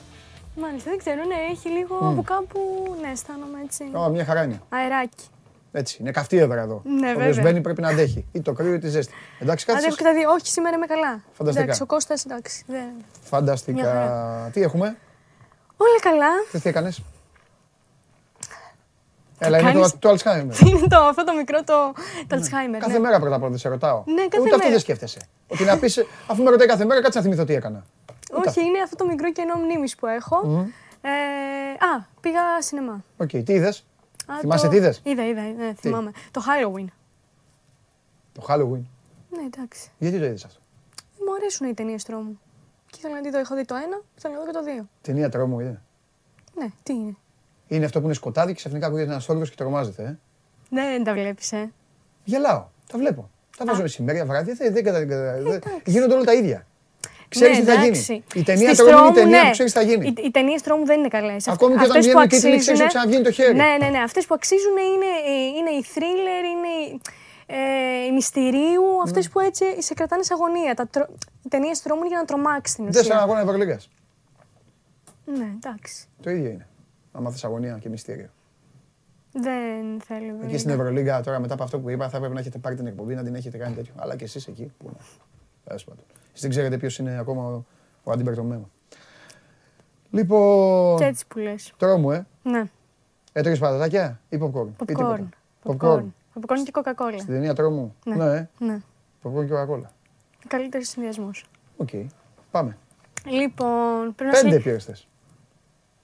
Μάλιστα, δεν ξέρω, ναι, έχει λίγο mm. από κάπου. Ναι, αισθάνομαι έτσι. Ω, μια χαρά είναι. Αεράκι. Έτσι, είναι καυτή έδρα εδώ. Ναι, βέβαια. μπαίνει πρέπει να αντέχει. Ή το κρύο ή τη ζέστη. Εντάξει, κάτι. Αντέχω και τα δύο. Όχι, σήμερα είμαι καλά. Φανταστικά. Εντάξει, ο Κώστας, εντάξει. Δεν... Φανταστικά. Τι έχουμε; Όλα καλά. Τι έκανες; Έλα, είναι το, το Alzheimer. είναι το, αυτό το μικρό το, το ναι. Alzheimer. Κάθε ναι. μέρα πρώτα απ' όλα σε ρωτάω. Ναι, κάθε Ούτε μέρα. αυτό δεν σκέφτεσαι. Ότι να πεις, αφού με ρωτάει κάθε μέρα, κάτσε να θυμηθώ τι έκανα. Όχι, είναι αυτό το μικρό κενό μνήμης που έχω. Ε, α, πήγα σινεμά. Οκ, τι είδες; Θυμάσαι τι είδες; Είδα, είδα, ναι, θυμάμαι. Το Halloween. Το Halloween. Ναι, εντάξει. Γιατί το είδες αυτό; Μου αρέσουν οι ταινίες τρόμου. Και ήθελα να τη δω. Έχω δει το ένα, θέλω να δω και το δύο. Ταινία τρόμου είναι. Ναι, τι είναι; Είναι αυτό που είναι σκοτάδι και ξαφνικά ακούγεται ένας θόρυβος και τρομάζεται. Ε. Ναι, δεν τα βλέπεις, ε. Γελάω. Τα βλέπω. Τα βάζω μεσημέρια, βράδυ. Δεν, δεν, δεν, δεν, γίνονται όλα τα ίδια. Ξέρεις ναι, τι θα γίνει. Η ταινία τρόμου είναι η ταινία ναι. που ξέρεις τι θα γίνει. Οι, οι ταινίες τρόμου δεν είναι καλές. Ακόμη και όταν βγαίνουν και την ξέρεις ότι ξαναβγαίνει το χέρι. Ναι, ναι, ναι. Αυτές που αξίζουν είναι, είναι οι θρίλερ, είναι ε, οι μυστηρίου, αυτές που έτσι σε κρατάνε σε αγωνία. Τα τρο... Οι ταινίες τρόμου είναι για να τρομάξει την ουσία. Δεν σε αγώνα Ευρωλίγα. Ναι, εντάξει. Το ίδιο είναι. Αν θε αγωνία και μυστήριο. Δεν θέλω. Εκεί στην Ευρωλίγα τώρα μετά από αυτό που είπα θα έπρεπε να έχετε πάρει την εκπομπή να την έχετε κάνει τέτοιο. Αλλά και εσείς εκεί. Που... Εσείς δεν ξέρετε ποιος είναι ακόμα ο, ο αντιπερτωμένο. Λοιπόν... Και έτσι που λες. Τρόμου, ε. Ναι. Έτρωγες πατατάκια ή popcorn; Popcorn. Popcorn. Popcorn και κοκακόλα. Στην ταινία τρόμου. Ναι. ναι. ναι. Popcorn και κοκακόλα. Καλύτερος συνδυασμός. Οκ. Πάμε. Λοιπόν, πρέπει Πέντε να... πήρες θες.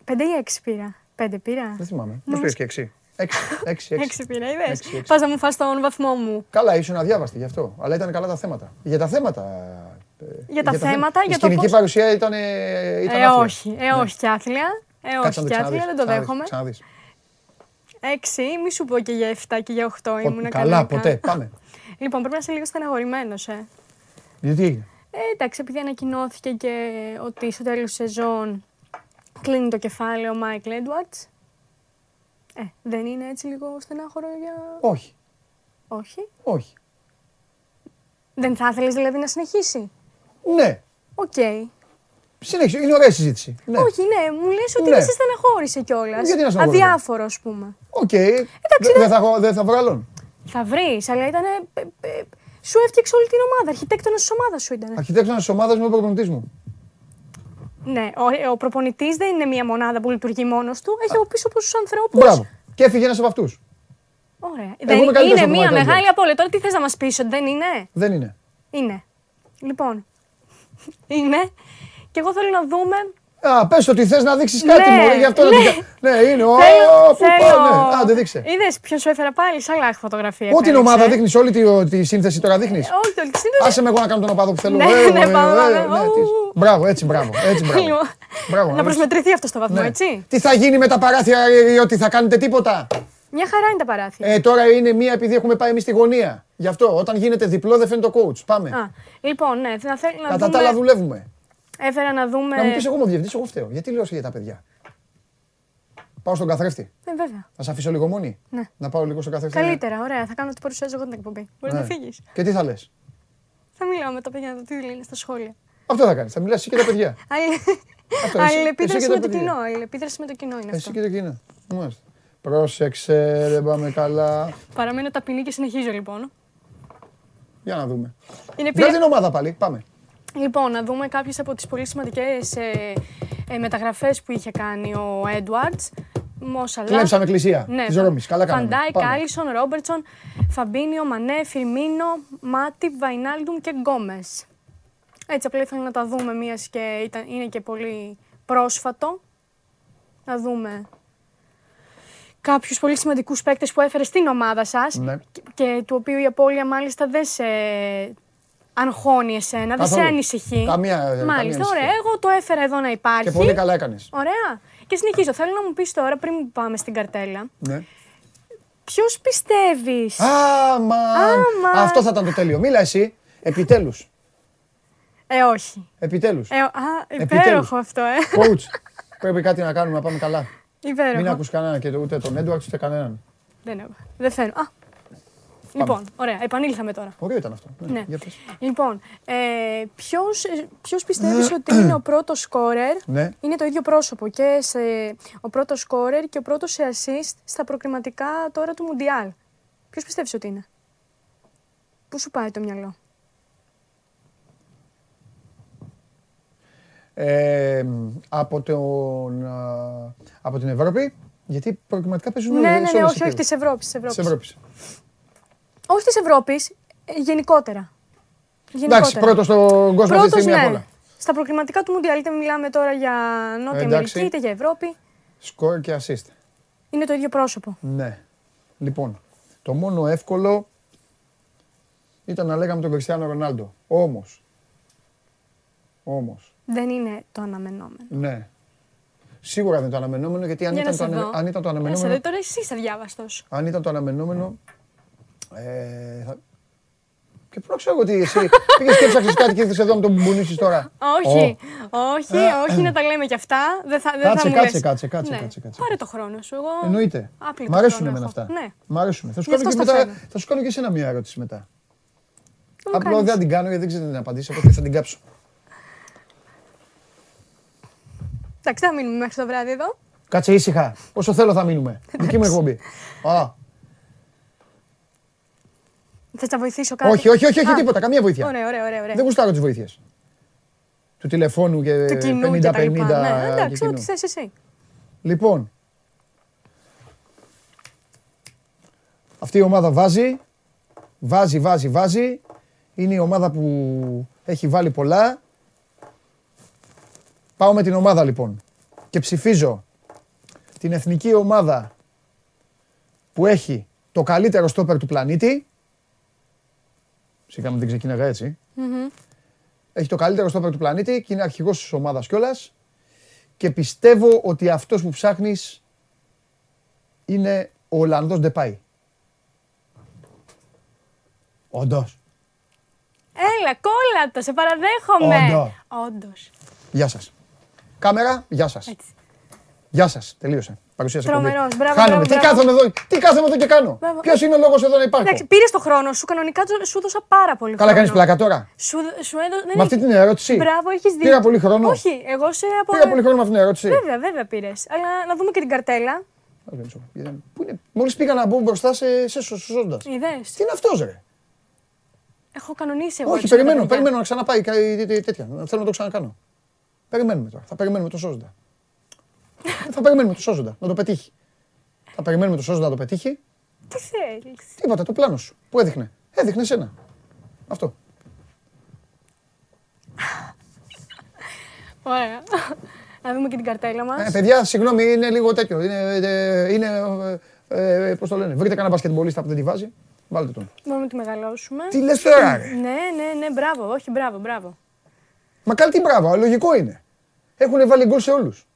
Πέντε ή έξι πήρα. Πέντε πήρα. Δεν θυμάμαι. Πώς πήρες και έξι. Έξι, έξι, έξι. έξι πήρα, είδες; Πας να μου φας τον βαθμό μου. Καλά, ήσουν αδιάβαστη γι' αυτό. Αλλά ήταν καλά τα θέματα. Για τα θέματα ε, για τα θέματα, για το Η σκηνική παρουσία ήταν Ε, όχι, ε, όχι κι άθλια. Ε, όχι κι άθλια, δεν το δέχομαι. Έξι, μη σου πω και για 7 και για 8 ήμουν καλά. ποτέ, πάμε. Λοιπόν, πρέπει να είσαι λίγο στεναχωρημένος, ε. Γιατί έγινε; Ε, εντάξει, επειδή ανακοινώθηκε και ότι στο τέλος της σεζόν κλείνει το κεφάλαιο ο Μάικλ Έντουαρντς. Ε, δεν είναι έτσι λίγο στενάχωρο για. Όχι. Όχι; Όχι. Δεν θα ήθελε δηλαδή να συνεχίσει; Ναι. OK. Okay. Συνέχισε, είναι ωραία συζήτηση. Ναι. Όχι, ναι, μου λες ότι ναι. σε στεναχώρησε κιόλας. Γιατί να Αδιάφορο, ας πούμε. OK. Okay. Δεν θα, δε θα βρω άλλον. Θα βρεις, αλλά ήταν. Ε, ε, σου έφτιαξε όλη την ομάδα. Αρχιτέκτονας της ομάδας σου ήταν. Αρχιτέκτονας της ομάδας με ο προπονητής μου. Ναι, ο, ο προπονητής δεν είναι μια μονάδα που λειτουργεί μόνος του. Έχει από πίσω πόσου ανθρώπους. Μπράβο. Και έφυγε ένας από αυτούς. Ωραία. Δεν είναι μια μεγάλη απώλεια. Τώρα τι θες να μας πεις, ότι δεν είναι; Δεν είναι. Είναι. Λοιπόν. είναι. Και εγώ θέλω να δούμε Α, πες ότι θες να δείξεις κάτι, Ναι, μωρέ, γι' αυτό να ναι. την κα- Ναι, είναι. Ω, Θέλω- πού πάω, ναι. Άντε, δείξε. Είδες ποιον σου έφερα πάλι, σαν λάχη φωτογραφία. Ό,τι την έφερες, ομάδα ε. δείχνεις, όλη τη, τη σύνθεση τώρα δείχνεις. Όχι, το σύνθεση. Άσε με εγώ να κάνω τον οπαδό που θέλω. Ναι, Ε, ναι, ε, πάμε, ε, πάμε. ναι, Ου. τι- Μπράβο, έτσι, μπράβο. Έτσι, μπράβο. Λοιπόν, Μπράβο, Να ναι. προσμετρηθεί αυτό στο βαθμό, Ναι. έτσι. Τι θα γίνει με τα παράθυρα, ρε, ότι θα κάνετε τίποτα; Μια χαρά είναι τα παράθυρα. Ε, τώρα είναι μία επειδή έχουμε πάει εμείς στη γωνία. Γι' αυτό όταν γίνεται διπλό δεν φαίνεται το coach. Πάμε. Α, λοιπόν, ναι, θα θέλω να Κατά τα άλλα δούμε... δουλεύουμε. Έφερα να δούμε... Να μου πεις εγώ είμαι ο διευθυντής, εγώ φταίω. Γιατί λέω για τα παιδιά; Πάω στον καθρέφτη. Ε, βέβαια. Θα σε αφήσω λίγο μόνη; Ναι. Να πάω λίγο στον καθρέφτη. Καλύτερα, ωραία. Θα κάνω ότι παρουσιάζω εγώ την εκπομπή. Μπορεί Ναι. να φύγεις. Και τι θα λες; Θα μιλάω με τα παιδιά να δω τι λένε στα σχόλια. Αυτό θα κάνεις. Θα μιλάς εσύ και τα παιδιά. Αλλη- Αυτό, εσύ- Αλληλεπίδραση εσύ και με τα το παιδιά. κοινό. Αλληλεπίδραση με το κοινό είναι Εσύ αυτό. και το κοινό. Μάλιστα. Πρόσεξε, δεν πάμε καλά. Παραμένω ταπεινή και συνεχίζω λοιπόν. Για να δούμε. Είναι Βγάλ πήρα- την ομάδα πάλι. Πάμε. Λοιπόν, να δούμε κάποιες από τις πολύ σημαντικές ε, ε, μεταγραφές που είχε κάνει ο Έντουαρντς. Μο Σαλάχ. Κλέψαμε εκκλησία Ναι, της Ρώμης. Καλά κάναμε. Φαν Ντάικ, Πάμε. Άλισον, Ρόμπερτσον, Φαμπίνιο, Μανέ, Φιρμίνο, Μάτιπ, Βαϊνάλντουμ και Γκόμεζ. Έτσι, απλά ήθελα να τα δούμε, μιας και ήταν, είναι και πολύ πρόσφατο. Να δούμε κάποιους πολύ σημαντικούς παίκτες που έφερε στην ομάδα σας Ναι. και, και του οποίου η απώλεια μάλιστα δεν σε αγχώνει εσένα, δεν σε Καθόλου. ανησυχεί. Καμία- ε, καμία Μάλιστα, ανησυχία. ωραία. Εγώ το έφερα εδώ να υπάρχει. Και πολύ καλά έκανες. Ωραία. Και συνεχίζω. Θέλω να μου πεις τώρα, πριν πάμε στην καρτέλα, Ναι. ποιος πιστεύεις; Άμαν. Άμαν. Αυτό θα ήταν το τέλειο. Μίλα εσύ. Επιτέλους. Ε, όχι. Επιτέλους. Ε, α, Επιτέλους. υπέροχο αυτό, ε. Coach. Πρέπει κάτι να κάνουμε να πάμε καλά. Υπέροχο. Μην ακούς κανένα και ούτε τον Έντουαρτ ούτε κανέναν. Δεν, έχω. δεν θέλω. Α, λοιπόν, ωραία. Επανήλθαμε τώρα. Ωραίο ήταν αυτό. Ναι. για πες. Λοιπόν, ε, ποιος, ε, ποιος πιστεύεις ότι είναι ο πρώτος σκόρερ, Ναι. είναι το ίδιο πρόσωπο και σε, ο πρώτος σκόρερ και ο πρώτος σε assist στα προκριματικά τώρα του Μουντιάλ. Ποιος πιστεύεις ότι είναι; Πού σου πάει το μυαλό; Ε, από, τον, α, από την Ευρώπη, γιατί προκριματικά παίζουν Ναι, όλοι ναι, σε ναι, όλες όχι, τις όχι επίπεδες. της Ευρώπης. Της Ευρώπης. Της Ευρώπης. Όχι της Ευρώπης, ε, γενικότερα. γενικότερα. Εντάξει, πρώτος στον κόσμο αυτή τη Πρώτος, στιγμή απ' ναι. όλα. Στα προκριματικά του Μουντιάλ, είτε μιλάμε τώρα για Νότια Εντάξει. Αμερική, είτε για Ευρώπη, Σκορ και assist. είναι το ίδιο πρόσωπο. Ναι. Λοιπόν, το μόνο εύκολο ήταν να λέγαμε τον Κριστιανό Ρονάλντο. Όμως, όμως, Δεν είναι το αναμενόμενο. ναι. Σίγουρα δεν είναι το αναμενόμενο, γιατί αν, Για να ήταν το, σε ανε- δω. αν ήταν το Για να σε αναμενόμενο, δω, τώρα εσύ είσαι διάβαστος. αν ήταν το αναμενόμενο, ε, θα... Και πού να ξέρω εγώ τι εσύ, πήγες και έψαξες κάτι και ήρθες εδώ να τον μπουνίσεις τώρα. Όχι, όχι, όχι να τα λέμε κι αυτά. Δεν θα, δεν Κάτσε, θα μου κάτσε, λες. κάτσε, κάτσε, Ναι. κάτσε, κάτσε. Πάρε το χρόνο σου. Εγώ Εννοείται. άπλητο Μ' αρέσουν χρόνο εμένα έχω. αυτά. Ναι. Μ' αρέσουν. Θα σου Γι' κάνω και αυτό στα μετά, φέρνω. θα σου κάνω και εσένα μια ερώτηση μετά. Θα μου Απλά κάνεις. δεν την κάνω γιατί δεν ξέρω τι να απαντήσω, οπότε θα την κάψω. Εντάξει, θα μείνουμε μέχρι το βράδυ εδώ. Κάτσε ήσυχα. Όσο θέλω θα μείνουμε. Δική μου εκπομπή. Α, Θες να βοηθήσω κάτι. όχι, όχι, όχι, όχι Α, τίποτα. Καμία βοήθεια. Ωραία, ωραία, ωραία. ωραία. Δεν γουστάρω τις βοήθειες. Του τηλεφώνου και Του κοινού και 50-50. τα λοιπά. Ναι, και εντάξει, κοινού. ό,τι θες εσύ. Λοιπόν, αυτή η ομάδα βάζει, βάζει, βάζει, βάζει. Είναι η ομάδα που έχει βάλει πολλά. Πάω με την ομάδα λοιπόν και ψηφίζω την εθνική ομάδα που έχει το καλύτερο στόπερ του πλανήτη. Σιγά μην δεν ξεκίναγα έτσι. Έχει το καλύτερο στόπερ του πλανήτη και είναι αρχηγός της ομάδας κιόλας. Και πιστεύω ότι αυτός που ψάχνεις είναι ο Ολλανδός Ντεπάι. Όντως. Έλα, κόλλατο, σε παραδέχομαι. Όντως. Όντως. Γεια σας. Κάμερα, γεια σας. Έτσι. Γεια σας. Τελείωσε. Παρουσίασε Τρομερός. Μπράβο, Χάνομαι. μπράβο, Τι μπράβο. κάθομαι εδώ, τι κάθομαι εδώ και κάνω; Μπράβο. Ποιος είναι ο λόγος εδώ να υπάρχω. Εντάξει, πήρε το χρόνο σου. Κανονικά του- σου έδωσα πάρα πολύ Καλά χρόνο. κάνεις πλάκα τώρα; Σου, σου έδωσα. Με αυτή την ερώτηση; Μπράβο, έχεις δίκιο. Πήρα πολύ χρόνο; Όχι, εγώ σε απο... Πήρα πολύ χρόνο με αυτήν την ερώτηση. Βέβαια, βέβαια πήρες. Αλλά να δούμε και την καρτέλα. Πού είναι. Μόλις πήγα να μπω μπροστά σε, σε σώζοντας. Τι Είδες. είναι αυτός ρε; Έχω κανονίσει εγώ. Όχι, τις περιμένω, φωτογραφίες. περιμένω να ξαναπάει κα- τέ- τέ- τέτοια. Θέλω να το ξανακάνω. Περιμένουμε τώρα. Θα περιμένουμε το σώζοντα. θα περιμένουμε το σώζοντα να το πετύχει. Θα περιμένουμε το σώζοντα να το πετύχει. Τι θέλεις; Τίποτα, το πλάνο σου. Πού έδειχνε. Έδειχνε σένα. Αυτό. Ωραία. Να δούμε και την καρτέλα μας. Ε, παιδιά, συγγνώμη, είναι λίγο τέτοιο. Είναι, ε, είναι ε, πώς το λένε, βρείτε κανένα μπασκετμπολίστα που δεν τη βάζει. Βάλτε τον. Μπορούμε να τη μεγαλώσουμε. Τι λες τώρα, ρε; Ναι, ναι, ναι, μπράβο, όχι, μπράβο, μπράβο. Μα κάτι τι μπράβο, λογικό είναι. Έχουν βάλει γκολ σε όλους.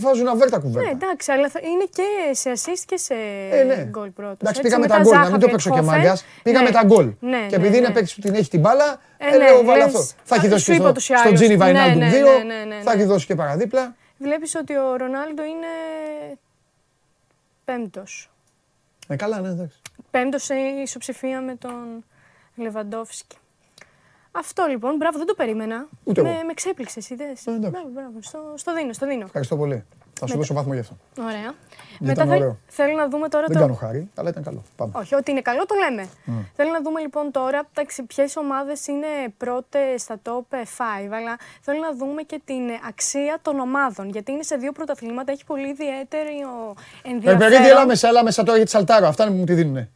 Βάζουν αβέρτα κουβέρτα. Ναι, εντάξει, αλλά είναι και σε assist και σε ε, ναι. γκολ πρώτος. Εντάξει, πήγαμε τα γκολ, να μην το παίξω και μάγκας. Πήγαμε ναι. τα γκολ. Ναι, και επειδή ναι, είναι ναι. παίκτη που την έχει την μπάλα, ε, λέω ναι, βάλε αυτό. Θα έχει δώσει στο, στον Τζίνι Βαϊνάλντουμ 2, θα έχει δώσει και παραδίπλα. Βλέπεις ότι ο Ρονάλντο είναι πέμπτος. Ε, καλά, ναι, εντάξει. Πέμπτος σε ισοψηφία με τον Λεβαντόφσκι. Αυτό λοιπόν, μπράβο, δεν το περίμενα. Ούτε με, εγώ. με ξέπληξες ιδέες. Ε, μπράβο, μπράβο. Στο, στο δίνω, στο δίνω. Ευχαριστώ πολύ. Θα σου δώσω βαθμό γι' αυτό. Ωραία. Μετά θε, θέλω να δούμε τώρα δεν το. κάνω χάρη, αλλά ήταν καλό. Πάμε. Όχι, ότι είναι καλό το λέμε. Mm. Θέλω να δούμε λοιπόν τώρα ποιες ομάδες είναι πρώτες στα top 5, αλλά θέλω να δούμε και την αξία των ομάδων. Γιατί είναι σε δύο πρωταθλήματα, έχει πολύ ιδιαίτερο ενδιαφέρον. Ε, παιδί, έλα μέσα, έλα μέσα τώρα γιατί σαλτάρω. Αυτά είναι που μου τη δίνουνε.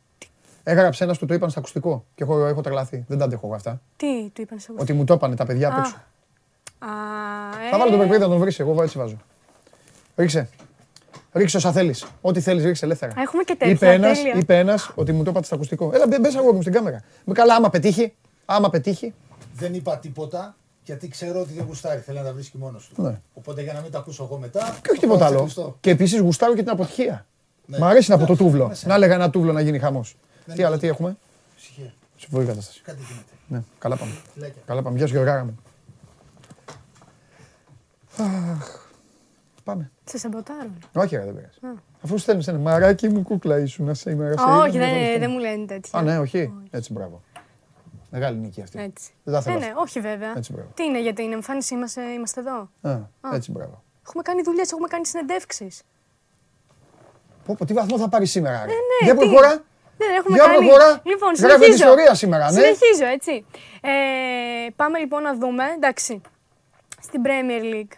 Έγραψε ένας που το είπαν στα ακουστικό και εγώ έχω τρελαθεί. Δεν τα αντέχω εγώ αυτά. Τι του είπαν στα ακουστικό; Ότι μου το είπαν τα παιδιά απ' έξω. Α, Θα βάλω το παιχνίδι να τον βρεις. Εγώ έτσι βάζω. Ρίξε. Ρίξε όσα θέλεις. Ό,τι θέλεις, ρίξε ελεύθερα. Έχουμε και τέτοια. Είπε ένας είπε ένας, ότι μου το είπατε στα ακουστικό. Έλα, μπε αγόρι μου στην κάμερα. Με καλά, άμα πετύχει. Άμα πετύχει. Δεν είπα τίποτα γιατί ξέρω ότι δεν γουστάρει. Θέλει να τα βρίσκει μόνος του. Ναι. Οπότε για να μην τα ακούσω εγώ μετά. Και όχι τίποτα άλλο. Και επίσης γουστάρω και την αποτυχία. Ναι. Μ' αρέσει να πω το τούβλο. Να έλεγα ένα τούβλο να γίνει χαμός. Τι άλλο, τι έχουμε; Ψυχία. Σε φοβερή κατάσταση. Κάτι γίνεται. Ναι, καλά πάμε. Καλά πάμε. Γεια σου Γεωργάρα μου. Αχ, πάμε. Σε σαμποτάρουν. Όχι, δεν πειράζει. Αφού στέλνεις ένα μαράκι μου, κούκλα ήσουν σήμερα. Όχι, δεν, δεν μου λένε τέτοια. Α, ναι, όχι. Έτσι, μπράβο. Μεγάλη νίκη αυτή. Έτσι. Δεν θα ε, ναι, όχι βέβαια. Έτσι, μπράβο. Τι είναι για την εμφάνισή μας, είμαστε εδώ; Α, έτσι, μπράβο. Έχουμε κάνει δουλειές, έχουμε κάνει συνεντεύξεις. Πω, πω, τι βαθμό θα πάρει σήμερα. Ε, ναι, Για προχώρα. Ναι, έχουμε Για κάνει... προχώρα. Λοιπόν, Γράφει την ιστορία σήμερα, ναι. Συνεχίζω, έτσι. Ε, πάμε λοιπόν να δούμε, εντάξει, στην Premier League.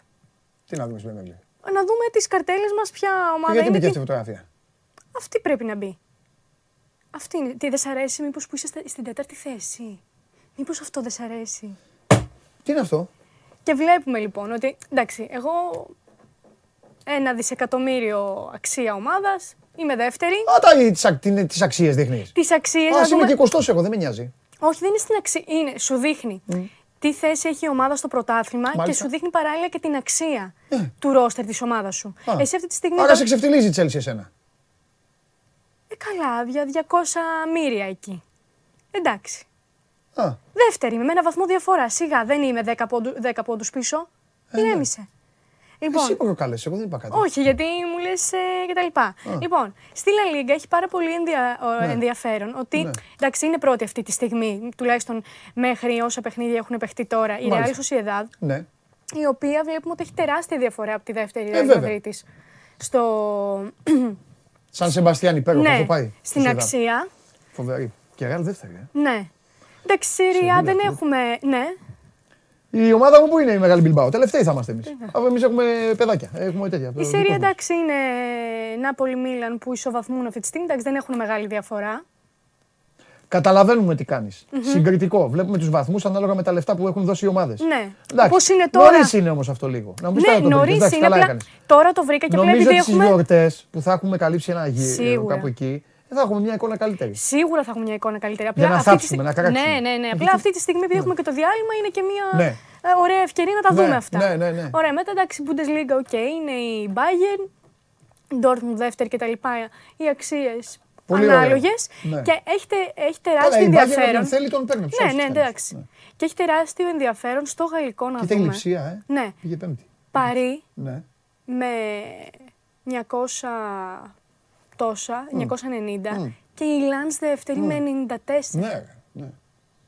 Τι να δούμε στην Premier League; Να δούμε τις καρτέλες μας, ποια ομάδα γιατί είναι. Γιατί μπήκε αυτή η φωτογραφία; Αυτή πρέπει να μπει. Αυτή είναι. Τι δεν σ' αρέσει, μήπως που είσαι στην τέταρτη θέση; Μήπως αυτό δεν σ' αρέσει; Τι είναι αυτό; Και βλέπουμε λοιπόν ότι, εντάξει, εγώ ένα δισεκατομμύριο αξία ομάδας, είμαι δεύτερη. Α, τα, τις αξίες δείχνεις. Τις αξίες. Α, είμαι και κοστός εγώ, δεν με νοιάζει. Όχι, δεν είναι στην αξία. Είναι, σου δείχνει τι θέση έχει η ομάδα στο πρωτάθλημα και σου δείχνει παράλληλα και την αξία του ρόστερ της ομάδας σου. Εσύ αυτή τη στιγμή... Άρα σε ξεφτιλίζει η Τσέλσι εσένα. Ε, καλά, για 200 μύρια εκεί. Εντάξει. Α. Δεύτερη, με ένα βαθμό διαφορά. Σιγά, δεν είμαι 10, πόντου, 10 πόντους πίσω. Ε, Ηρέμησε. Λοιπόν, Εσύ προκάλεσε, εγώ δεν είπα κάτι. Όχι, γιατί μου λες ε, και τα λοιπά. Λοιπόν, στη La Liga έχει πάρα πολύ ενδια... ναι. ενδιαφέρον ότι. Ναι. Εντάξει, είναι πρώτη αυτή τη στιγμή, τουλάχιστον μέχρι όσα παιχνίδια έχουν παιχτεί τώρα, η Real Sociedad. Ναι. Η οποία βλέπουμε ότι έχει τεράστια διαφορά από τη δεύτερη Real Madrid στο. Σαν Σεμπαστιάν υπέροχο, ναι, το πάει. Στην αξία. Φοβερή. Και Real δεύτερη. Ε. Ναι. Εντάξει, Συρία δεν έχουμε. Ναι. Η ομάδα μου που είναι η Μεγάλη Μπιλμπάου. Τελευταίοι θα είμαστε εμείς. Αφού εμείς έχουμε παιδάκια. Έχουμε τέτοια. Η Συρία εντάξει είναι Νάπολη Μίλαν που ισοβαθμούν αυτή τη στιγμή. Εντάξει, δεν έχουν μεγάλη διαφορά. Καταλαβαίνουμε τι κάνεις. Mm-hmm. Συγκριτικό. Βλέπουμε τους βαθμούς ανάλογα με τα λεφτά που έχουν δώσει οι ομάδες. Ναι. Πώς είναι τώρα; Νωρίς είναι όμως αυτό λίγο. Να μου ναι, νωρίς είναι. Απλά... Τώρα το βρήκα και Νομίζω ότι έχουμε. Νομίζω γιορτές που θα έχουμε καλύψει ένα γύρο κάπου εκεί θα έχουμε μια εικόνα καλύτερη. Σίγουρα θα έχουμε μια εικόνα καλύτερη. Απλά Για να θάψουμε, να κράξουμε. Ναι, ναι, ναι. Απλά αυτή τη στιγμή, επειδή έχουμε και το διάλειμμα, είναι και μια ναι. ωραία ευκαιρία να τα ναι, δούμε αυτά. Ναι, ναι, ναι. Ωραία, μετά εντάξει, Bundesliga, OK, okay, είναι η Bayern, Dortmund δεύτερη κτλ. Οι αξίες ανάλογες. Ναι. Και έχει, έχει τεράστιο Καλά, ενδιαφέρον. Αν θέλει, τον παίρνει. Ναι, ναι, εντάξει. Ναι. Και έχει τεράστιο ενδιαφέρον στο γαλλικό να Κοίτα δούμε. Λειψία, ε. Ναι. Πήγε πέμπτη. Παρί ναι. με 900 τόσα, mm. 990 mm. και η Λάνς δεύτερη mm. με 94. Ναι, ναι.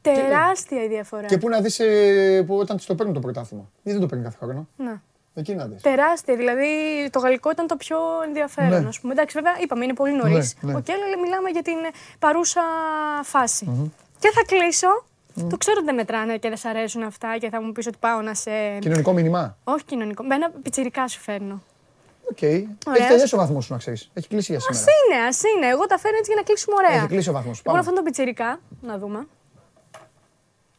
Τεράστια η διαφορά. Και πού να δεις ε, που όταν της το παίρνουν το πρωτάθλημα. Ή δεν το παίρνει κάθε χρόνο. Ναι. Εκεί να δεις. Τεράστια. Δηλαδή το γαλλικό ήταν το πιο ενδιαφέρον. Ναι. Ας πούμε. Εντάξει, βέβαια είπαμε είναι πολύ νωρί. Ναι, ναι. Okay, αλλά μιλάμε για την παρούσα φάση. Mm-hmm. Και θα κλείσω. Mm. Το ξέρω ότι δεν μετράνε και δεν σ' αρέσουν αυτά και θα μου πει ότι πάω να σε. Κοινωνικό μήνυμα. Όχι κοινωνικό. Με ένα πιτσιρικά σου φέρνω. OK. Okay. Έχει τελειώσει ο βαθμός σου να ξέρεις. Έχει κλείσει για σήμερα. Α είναι, ας είναι. Εγώ τα φέρνω έτσι για να κλείσουμε ωραία. Έχει κλείσει ο βαθμός. Λοιπόν, αυτόν τον πιτσιρικά, να δούμε.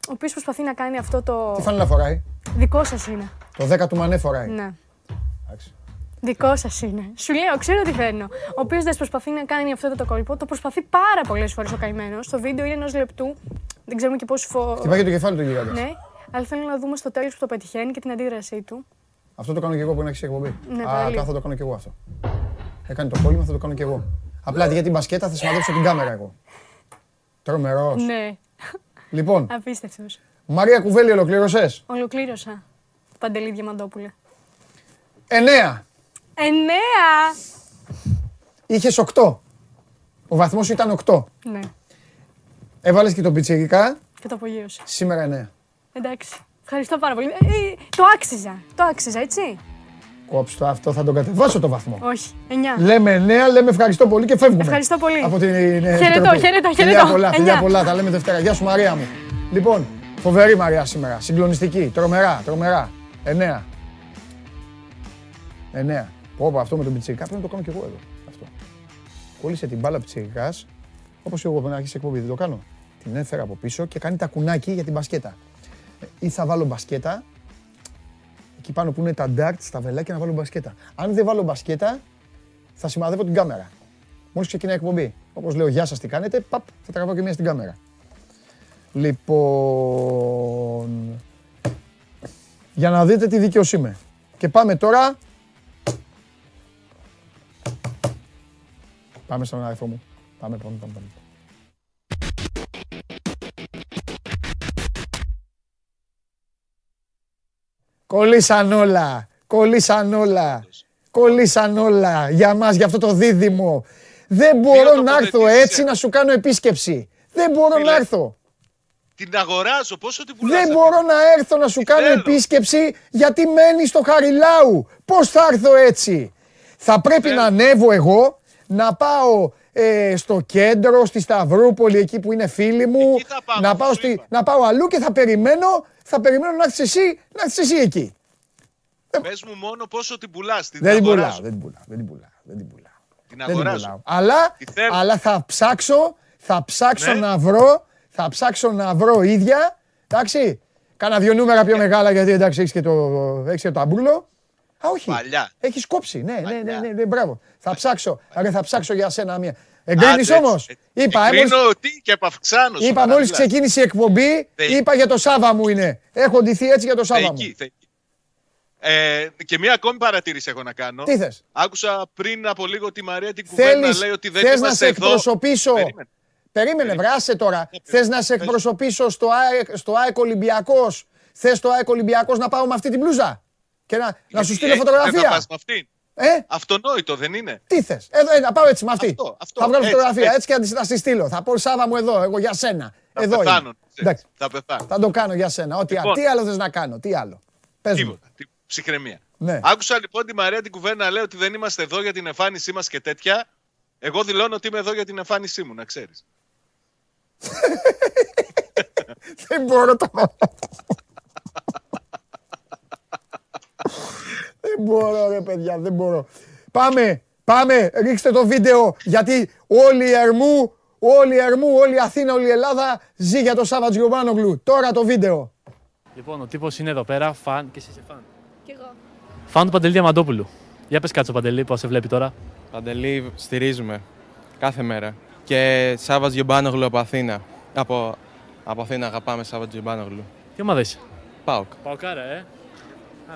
Ο οποίος προσπαθεί να κάνει αυτό το. Τι φανέλα φοράει; Δικό σας είναι. Το 10 του Μανέ φοράει. Ναι. Δικό σας είναι. Σου λέω, ξέρω τι φέρνω. Ο οποίος δεν προσπαθεί να κάνει αυτό το κόλπο, το προσπαθεί πάρα πολλές φορές ο καημένος. Το βίντεο είναι ενός λεπτού. Δεν ξέρουμε και πόσο φω. Χτυπάει το κεφάλι του γίγαντα. Ναι, αλλά θέλω να δούμε στο τέλος που το πετυχαίνει και την αντίδρασή του. Αυτό το κάνω και εγώ που έχει εκπομπή. Ναι, Α, θα το κάνω και εγώ αυτό. Έκανε το κόλλημα, θα το κάνω και εγώ. Απλά για την μπασκέτα θα σημαδέψω την κάμερα εγώ. Τρομερός. Ναι. Λοιπόν. Απίστευτος. Μαρία Κουβέλη, ολοκλήρωσες; Ολοκλήρωσα. Παντελή Διαμαντόπουλε. Εννέα. Εννέα. Είχες οκτώ. Ο βαθμός ήταν οκτώ. Ναι. Έβαλες και το πιτσιρικά. Και το απογείωσε. Σήμερα εννέα. Εντάξει. Ευχαριστώ πάρα πολύ. Ε, ε, το άξιζα. Το άξιζα, έτσι. Κόψτε το αυτό, θα τον κατεβάσω το βαθμό. Όχι, 9. Λέμε 9, λέμε ευχαριστώ πολύ και φεύγουμε. Ευχαριστώ πολύ. Από την χαιρετώ, χαιρετώ, χαιρετώ. Φιλιά πολλά, φιλιά πολλά, τα λέμε Δευτέρα. Γεια σου Μαρία μου. Λοιπόν, φοβερή Μαρία σήμερα, συγκλονιστική, τρομερά, τρομερά. 9. 9. Πω, αυτό με τον πιτσιρικά πρέπει να το κάνω κι εγώ εδώ. Αυτό. Κόλλησε την μπάλα πιτσιρικά, όπως εγώ πριν αρχίσει εκπομπής, δεν το κάνω. Την έφερα από πίσω και κάνει τα κουνάκι για την μπασκέτα. Ε, ή θα βάλω μπασκέτα εκεί πάνω που είναι τα darts, τα βελάκια να βάλω μπασκέτα. Αν δεν βάλω μπασκέτα, θα σημαδεύω την κάμερα. Μόλις ξεκινάει η εκπομπή. Όπως λέω, Γεια σας, τι κάνετε, παπ, θα τραβάω και μία στην κάμερα. Λοιπόν. Για να δείτε τι δίκαιο είμαι. Και πάμε τώρα. Πάμε στον αριθμό μου. Πάμε, πάμε, πάμε. πάμε. Κολλήσαν όλα. Κολλήσαν όλα. Κολλήσαν όλα για μας, για αυτό το δίδυμο. Δεν μπορώ να έρθω έτσι να σου κάνω επίσκεψη. Δεν μπορώ να έρθω. Την αγοράζω, πόσο την πουλάς. Δεν μπορώ να έρθω να σου κάνω επίσκεψη γιατί μένεις στο Χαριλάου. Πώς θα έρθω έτσι; Θα πρέπει να ανέβω εγώ, να πάω ε, στο κέντρο, στη Σταυρούπολη, εκεί που είναι φίλοι μου, να, πάω στη, να πάω αλλού και θα περιμένω θα περιμένω να έρθεις εσύ, να έρθεις εσύ εκεί. Πες μου μόνο πόσο την πουλάς. Δεν την πουλάω, δεν την πουλάω. Δεν την πουλάω. Δεν την πουλάω. Την αγοράζω. Αλλά, αλλά θα ψάξω, θα ψάξω ναι. να βρω, θα ψάξω να βρω ίδια. Εντάξει. Κάνα δύο νούμερα πιο μεγάλα γιατί εντάξει έχεις και το, έχεις και το αμπούλο. Α, όχι. Παλιά. Έχεις κόψει. Ναι, ναι, ναι, ναι, ναι, μπράβο. Θα ψάξω. Άρα θα ψάξω για σένα μία. Εγκρίνεις όμως. Είπα, Εγκρίνω τι και επαυξάνω. Είπα μόλις ξεκίνησε η εκπομπή, είπα για το Σάβα μου είναι. Έχω ντυθεί έτσι για το Σάβα μου. Ε, και μία ακόμη παρατήρηση έχω να κάνω. Τι θες; Άκουσα πριν από λίγο τη Μαρία την κουβέντα να λέει ότι δεν θες να σε εκπροσωπήσω. Περίμενε, Περίμενε βράσε τώρα. Θες να σε εκπροσωπήσω στο ΑΕΚ, στο ΑΕΚ Ολυμπιακός; Θες στο ΑΕΚ Ολυμπιακός να πάω με αυτή την μπλούζα; Και να, να σου στείλω φωτογραφία; Να πας με αυτήν. Ε; Αυτονόητο δεν είναι; Τι θες; Εδώ, ε, να πάω έτσι με αυτή. Αυτό, αυτό, θα βγάλω φωτογραφία έτσι, έτσι και θα τη στείλω. Θα πω Σάβα μου εδώ, εγώ για σένα. Θα εδώ πεθάνω. Θα πεθάνω. Θα το κάνω για σένα. Ό,τι λοιπόν, τι άλλο θες να κάνω, τι άλλο; Πες τίποτα. Μου. Ψυχραιμία. Ναι. Άκουσα λοιπόν τη Μαρία την κουβέντα λέει ότι δεν είμαστε εδώ για την εμφάνισή μας και τέτοια. Εγώ δηλώνω ότι είμαι εδώ για την εμφάνισή μου, να ξέρεις. δεν μπορώ το Δεν μπορώ ρε παιδιά, δεν μπορώ. Πάμε, πάμε, ρίξτε το βίντεο γιατί όλη η Ερμού, όλη η Ερμού, όλη η Αθήνα, όλη η Ελλάδα ζει για το Σάββατ Γιωβάνογλου. Τώρα το βίντεο. Λοιπόν, ο τύπος είναι εδώ πέρα, φαν και εσύ είσαι φαν. Κι εγώ. Φαν του Παντελή Διαμαντόπουλου. Για πες κάτσο Παντελή, πώς σε βλέπει τώρα. Παντελή στηρίζουμε κάθε μέρα. Και Σάββατ Γιωβάνογλου από Αθήνα. Από, από Αθήνα αγαπάμε Σάββατ Γιωβάνογλου. Τι ομάδα είσαι; Πάοκ. Παοκάρα, ε.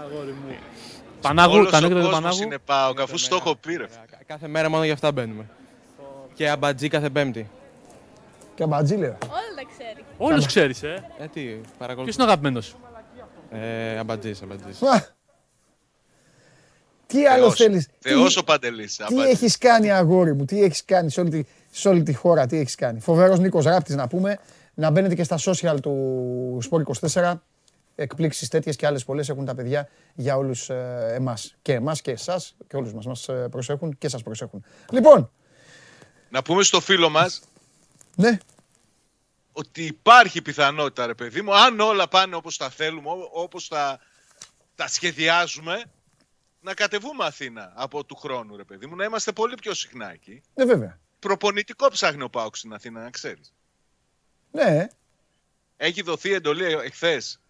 Αγόρι μου. Πανάγου, τα νόκια του Πανάγου. είναι πάω, αφού στο έχω πει Κάθε μέρα μόνο για αυτά μπαίνουμε. Και αμπατζή κάθε πέμπτη. Και αμπατζή λέω. Όλα τα ξέρει. Όλους ξέρεις, ε. Ε, τι, παρακολουθώ. Ποιος είναι ο αγαπημένος σου; Ε, αμπατζής, αμπατζής. Τι άλλο θέλεις; Θεός ο Παντελής. Τι έχεις κάνει, αγόρι μου, τι έχεις κάνει σε όλη, τη, σε όλη τη χώρα, τι έχεις κάνει; Φοβερός Νίκος Ράπτης να πούμε. Να μπαίνετε και στα social του Sport 24 εκπλήξεις τέτοιες και άλλες πολλές έχουν τα παιδιά για όλους ε, εμάς. Και εμάς και εσάς και όλους μας μας ε, προσέχουν και σας προσέχουν. Λοιπόν. Να πούμε στο φίλο μας. Ναι. Ότι υπάρχει πιθανότητα ρε παιδί μου, αν όλα πάνε όπως τα θέλουμε, όπως τα, τα σχεδιάζουμε, να κατεβούμε Αθήνα από του χρόνου ρε παιδί μου, να είμαστε πολύ πιο συχνά εκεί. Ναι βέβαια. Προπονητικό ψάχνει ο Πάοξ στην Αθήνα, να ξέρεις. Ναι. Έχει δοθεί εντολή εχθές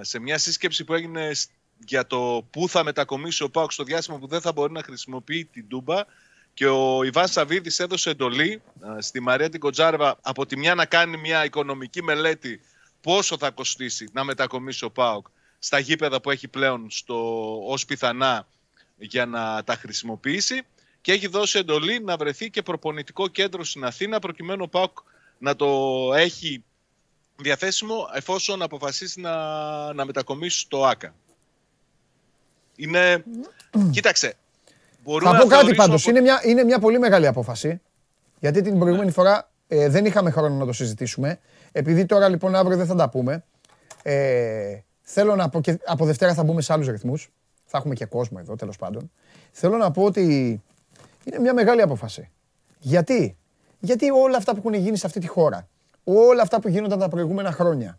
σε μια σύσκεψη που έγινε για το πού θα μετακομίσει ο Πάουκ στο διάστημα που δεν θα μπορεί να χρησιμοποιεί την Τούμπα. Και ο Ιβάν Σαββίδης έδωσε εντολή στη Μαρία την Κοτζάρβα από τη μια να κάνει μια οικονομική μελέτη πόσο θα κοστίσει να μετακομίσει ο Πάουκ στα γήπεδα που έχει πλέον στο, ως πιθανά για να τα χρησιμοποιήσει και έχει δώσει εντολή να βρεθεί και προπονητικό κέντρο στην Αθήνα προκειμένου ο ΠΑΟΚ να το έχει διαθέσιμο εφόσον αποφασίσει να, να μετακομίσει στο ΆΚΑ. Είναι... Κοίταξε. Θα πω κάτι πάντως. Είναι, μια, είναι μια πολύ μεγάλη απόφαση. Γιατί την προηγούμενη ναι. φορά ε, δεν είχαμε χρόνο να το συζητήσουμε. Επειδή τώρα λοιπόν αύριο δεν θα τα πούμε. Ε, θέλω να πω και από Δευτέρα θα μπούμε σε άλλους ρυθμούς. Θα έχουμε και κόσμο εδώ τέλος πάντων. Θέλω να πω ότι είναι μια μεγάλη απόφαση. Γιατί; Γιατί όλα αυτά που έχουν γίνει σε αυτή τη χώρα, όλα αυτά που γίνονταν τα προηγούμενα χρόνια,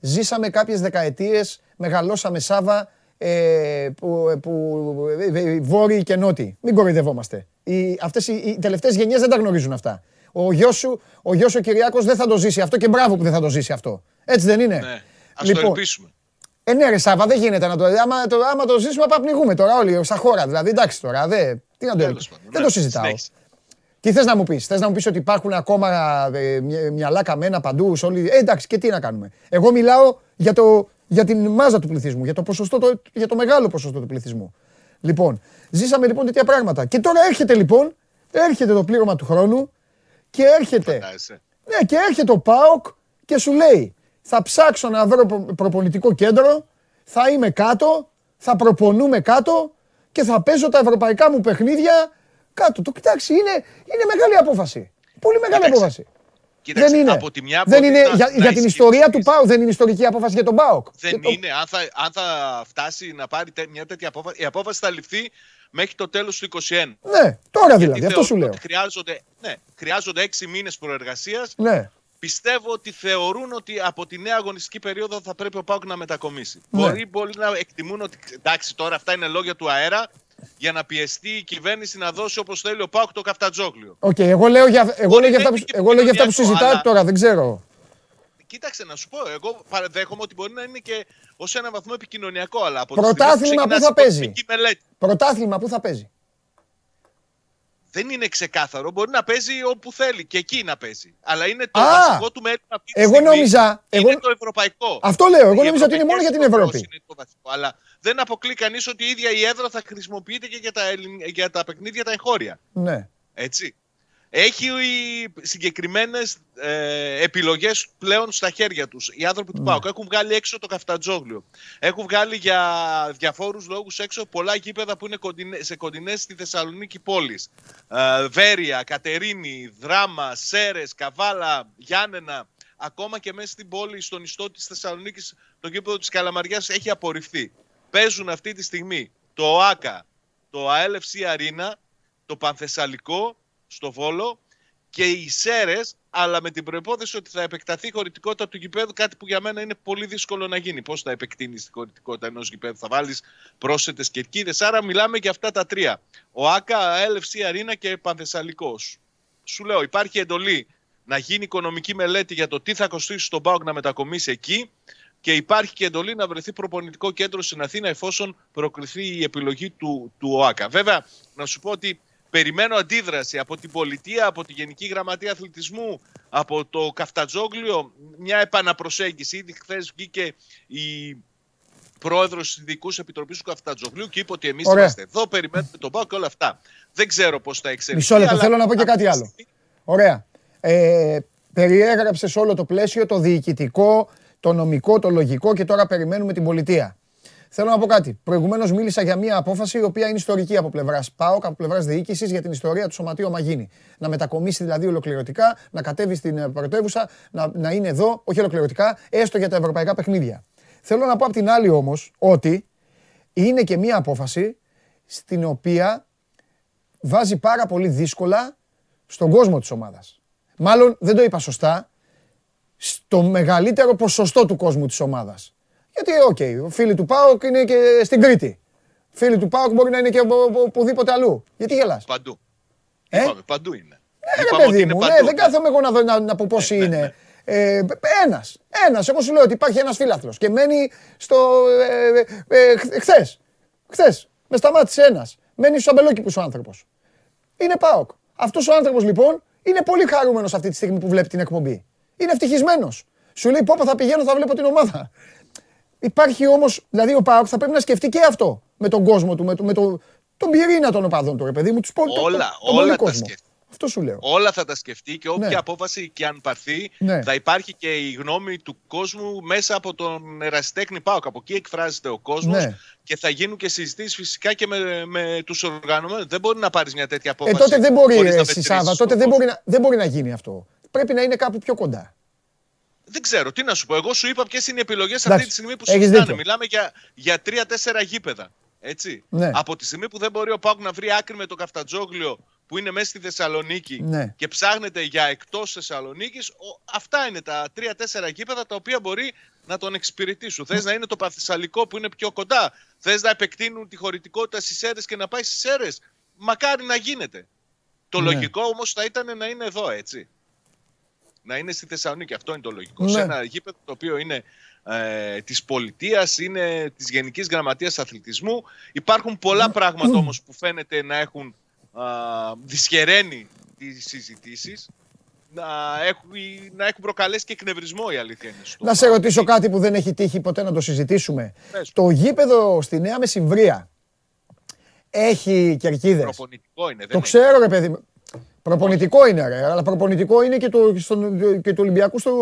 ζήσαμε κάποιες δεκαετίες, μεγαλώσαμε Σάβα, ε, που, που, ε, βόρειοι και νότιοι. Μην κοροϊδευόμαστε. Οι, αυτές οι, οι τελευταίες γενιές δεν τα γνωρίζουν αυτά. Ο γιος σου, ο γιος ο Κυριάκος δεν θα το ζήσει αυτό και μπράβο που δεν θα το ζήσει αυτό. Έτσι δεν είναι; Ναι, ας λοιπόν, το ελπίσουμε. Ε, ναι, ρε Σάβα, δεν γίνεται να το. Άμα το, άμα το ζήσουμε, θα πνιγούμε τώρα όλοι, σαν χώρα. Δηλαδή, εντάξει τώρα, δε, τι να το Δεν το ναι, συζητάω. Τι θες να μου πεις, Θες να μου πεις ότι υπάρχουν ακόμα ε, μυαλά καμένα παντού, όλοι. Ε, εντάξει, και τι να κάνουμε. Εγώ μιλάω για, το, για την μάζα του πληθυσμού, για το, ποσοστό, το, για το μεγάλο ποσοστό του πληθυσμού. Λοιπόν, ζήσαμε λοιπόν τέτοια πράγματα. Και τώρα έρχεται λοιπόν, έρχεται το πλήρωμα του χρόνου και έρχεται. Ναι, και έρχεται ο ΠΑΟΚ και σου λέει, θα ψάξω να βρω προπονητικό κέντρο, θα είμαι κάτω, θα προπονούμε κάτω και θα παίζω τα ευρωπαϊκά μου παιχνίδια κάτω. Το κοιτάξει, είναι, είναι μεγάλη απόφαση. Πολύ μεγάλη απόφαση. Κοίταξε, δεν είναι. Από τη μια δεν είναι για, για την ιστορία του ΠΑΟΚ, δεν είναι ιστορική απόφαση για τον ΠΑΟΚ. Δεν είναι. Αν, θα, αν θα φτάσει να πάρει μια τέτοια απόφαση, η απόφαση θα ληφθεί μέχρι το τέλος του 2021. Ναι, τώρα δηλαδή, αυτό σου λέω. Χρειάζονται, ναι, χρειάζονται έξι μήνες προεργασίας. Ναι πιστεύω ότι θεωρούν ότι από τη νέα αγωνιστική περίοδο θα πρέπει ο Πάουκ να μετακομίσει. Ναι. Μπορεί πολλοί να εκτιμούν ότι εντάξει τώρα αυτά είναι λόγια του αέρα για να πιεστεί η κυβέρνηση να δώσει όπως θέλει ο ΠΑΟΚ το Καυτανζόγλειο. OK, okay, εγώ λέω για, εγώ λέω για αυτά που, εγώ λέω για αυτά που συζητάτε αλλά... τώρα, δεν ξέρω. Κοίταξε να σου πω, εγώ παραδέχομαι ότι μπορεί να είναι και ως ένα βαθμό επικοινωνιακό, αλλά από Πρωτάθλημα που θα παίζει. Πρωτάθλημα που θα παίζει δεν είναι ξεκάθαρο. Μπορεί να παίζει όπου θέλει και εκεί να παίζει. Αλλά είναι το Α, βασικό του μέλημα αυτή τη εγώ νόμιζα, είναι εγώ... το ευρωπαϊκό. Αυτό λέω. Εγώ νόμιζα ότι είναι μόνο για την Ευρώπη. Είναι το βασικό. Αλλά δεν αποκλεί κανείς ότι η ίδια η έδρα θα χρησιμοποιείται και για τα, για τα παιχνίδια τα εγχώρια. Ναι. Έτσι έχει συγκεκριμένες ε, επιλογές πλέον στα χέρια τους. Οι άνθρωποι του ναι. ΠΑΟΚ έχουν βγάλει έξω το καφτατζόγλιο. Έχουν βγάλει για διαφόρους λόγους έξω πολλά γήπεδα που είναι σε κοντινές στη Θεσσαλονίκη πόλης. Ε, Βέρεια, Κατερίνη, Δράμα, Σέρες, Καβάλα, Γιάννενα. Ακόμα και μέσα στην πόλη, στον ιστό της Θεσσαλονίκης, το γήπεδο της Καλαμαριάς έχει απορριφθεί. Παίζουν αυτή τη στιγμή το ΟΑΚΑ, το ΑΕΛΕΦΣΙ Αρίνα, το Πανθεσσαλικό στο Βόλο και οι Σέρες, αλλά με την προπόθεση ότι θα επεκταθεί η χωρητικότητα του γηπέδου, κάτι που για μένα είναι πολύ δύσκολο να γίνει. Πώς θα επεκτείνεις τη χωρητικότητα ενός γηπέδου, θα βάλεις πρόσθετες κερκίδες. Άρα μιλάμε για αυτά τα τρία. Ο ΑΚΑ, LFC Αρίνα και Πανθεσσαλικός. Σου λέω, υπάρχει εντολή να γίνει οικονομική μελέτη για το τι θα κοστίσει στον ΠΑΟΚ να μετακομίσει εκεί και υπάρχει και εντολή να βρεθεί προπονητικό κέντρο στην Αθήνα εφόσον προκριθεί η επιλογή του, του ΟΑΚΑ. Βέβαια, να σου πω ότι Περιμένω αντίδραση από την πολιτεία, από τη Γενική Γραμματεία Αθλητισμού, από το Καφτατζόγλιο, μια επαναπροσέγγιση. Ήδη χθες βγήκε η πρόεδρος της Ειδικού Επιτροπής του Καφτατζόγλιου και είπε ότι εμείς είμαστε εδώ, περιμένουμε τον Πάο και όλα αυτά. Δεν ξέρω πώς θα εξελιχθεί. Μισό λεπτό, θέλω να πω και κάτι άλλο. Ωραία. Ε, περιέγραψες όλο το πλαίσιο, το διοικητικό, το νομικό, το λογικό και τώρα περιμένουμε την πολιτεία. Θέλω να πω κάτι. Προηγουμένως μίλησα για μια απόφαση η οποία είναι ιστορική από πλευράς ΠΑΟΚ, από πλευράς διοίκησης για την ιστορία του Σωματείου Μαγίνη. Να μετακομίσει δηλαδή ολοκληρωτικά, να κατέβει στην ε, πρωτεύουσα, να, να είναι εδώ, όχι ολοκληρωτικά, έστω για τα ευρωπαϊκά παιχνίδια. Θέλω να πω απ' την άλλη όμως ότι είναι και μια απόφαση στην οποία βάζει πάρα πολύ δύσκολα στον κόσμο της ομάδας. Μάλλον δεν το είπα σωστά, στο μεγαλύτερο ποσοστό του κόσμου της ομάδας. Γιατί, OK, okay, φίλοι του ΠΑΟΚ είναι και στην Κρήτη. Φίλοι του ΠΑΟΚ μπορεί να είναι και οπουδήποτε αλλού. Γιατί γελάς; Παντού. Ε; Είπαμε, παντού είναι. Ναι, ρε παιδί μου, ναι, δεν κάθομαι εγώ να, δω, να, να πω πώς ναι, ναι, είναι. Ναι. Ε, ένας. Ένας. Εγώ σου λέω ότι υπάρχει ένας φίλαθλο και μένει στο. Ε, ε, Χθες. Χθες. Με σταμάτησε ένας. Μένει στου αμπελόκηπου ο άνθρωπος. Είναι ΠΑΟΚ. Αυτός ο άνθρωπος λοιπόν είναι πολύ χαρούμενος αυτή τη στιγμή που βλέπει την εκπομπή. Είναι ευτυχισμένος. Σου λέει: Πόπο θα πηγαίνω, θα βλέπω την ομάδα. Υπάρχει όμως, δηλαδή ο Πάοκ θα πρέπει να σκεφτεί και αυτό με τον κόσμο του, με, το, με το, τον πυρήνα των οπαδών του, ρε παιδί μου, τους Όλα, τον, όλα τα σκεφτεί. Αυτό σου λέω. Όλα θα τα σκεφτεί και όποια ναι. απόφαση και αν πάρθει, ναι. θα υπάρχει και η γνώμη του κόσμου μέσα από τον ερασιτέχνη Πάοκ. Από εκεί εκφράζεται ο κόσμος ναι. και θα γίνουν και συζητήσεις φυσικά και με, με τους οργανωμένους. Δεν μπορεί να πάρεις μια τέτοια ε, απόφαση. Ε, τότε δεν μπορεί, εσύ, Σάβα, τότε δεν μπορεί, να, δεν μπορεί να γίνει αυτό. Πρέπει να είναι κάπου πιο κοντά. Δεν ξέρω, τι να σου πω. Εγώ σου είπα ποιες είναι οι επιλογές αυτή τη στιγμή που συζητάνε. Μιλάμε για, για τρία-τέσσερα γήπεδα. Έτσι. Ναι. Από τη στιγμή που δεν μπορεί ο Πάουκ να βρει άκρη με το Καφτατζόγλιο που είναι μέσα στη Θεσσαλονίκη ναι. και ψάχνεται για εκτός Θεσσαλονίκης, αυτά είναι τα τρία-τέσσερα γήπεδα τα οποία μπορεί να τον εξυπηρετήσουν. Θες να είναι το Παθησαλικό που είναι πιο κοντά. Θες να επεκτείνουν τη χωρητικότητα στις αίρε και να πάει στις αίρε. Μακάρι να γίνεται. Το ναι. λογικό όμως θα ήταν να είναι εδώ, έτσι να είναι στη Θεσσαλονίκη. Αυτό είναι το λογικό. Ναι. Σε ένα γήπεδο το οποίο είναι ε, της πολιτείας, είναι της Γενικής Γραμματείας Αθλητισμού. Υπάρχουν πολλά ναι. πράγματα όμως που φαίνεται να έχουν α, δυσχεραίνει τις συζητήσεις. Να έχουν, να έχουν προκαλέσει και εκνευρισμό η αλήθεια είναι. Να σε ρωτήσω κάτι που δεν έχει τύχει ποτέ να το συζητήσουμε. Το γήπεδο στη Νέα Μεσημβρία έχει κερκίδες. Προπονητικό είναι. το ξέρω ρε παιδί Προπονητικό είναι, ρε, αλλά προπονητικό είναι και το, στον, και το Ολυμπιακού στο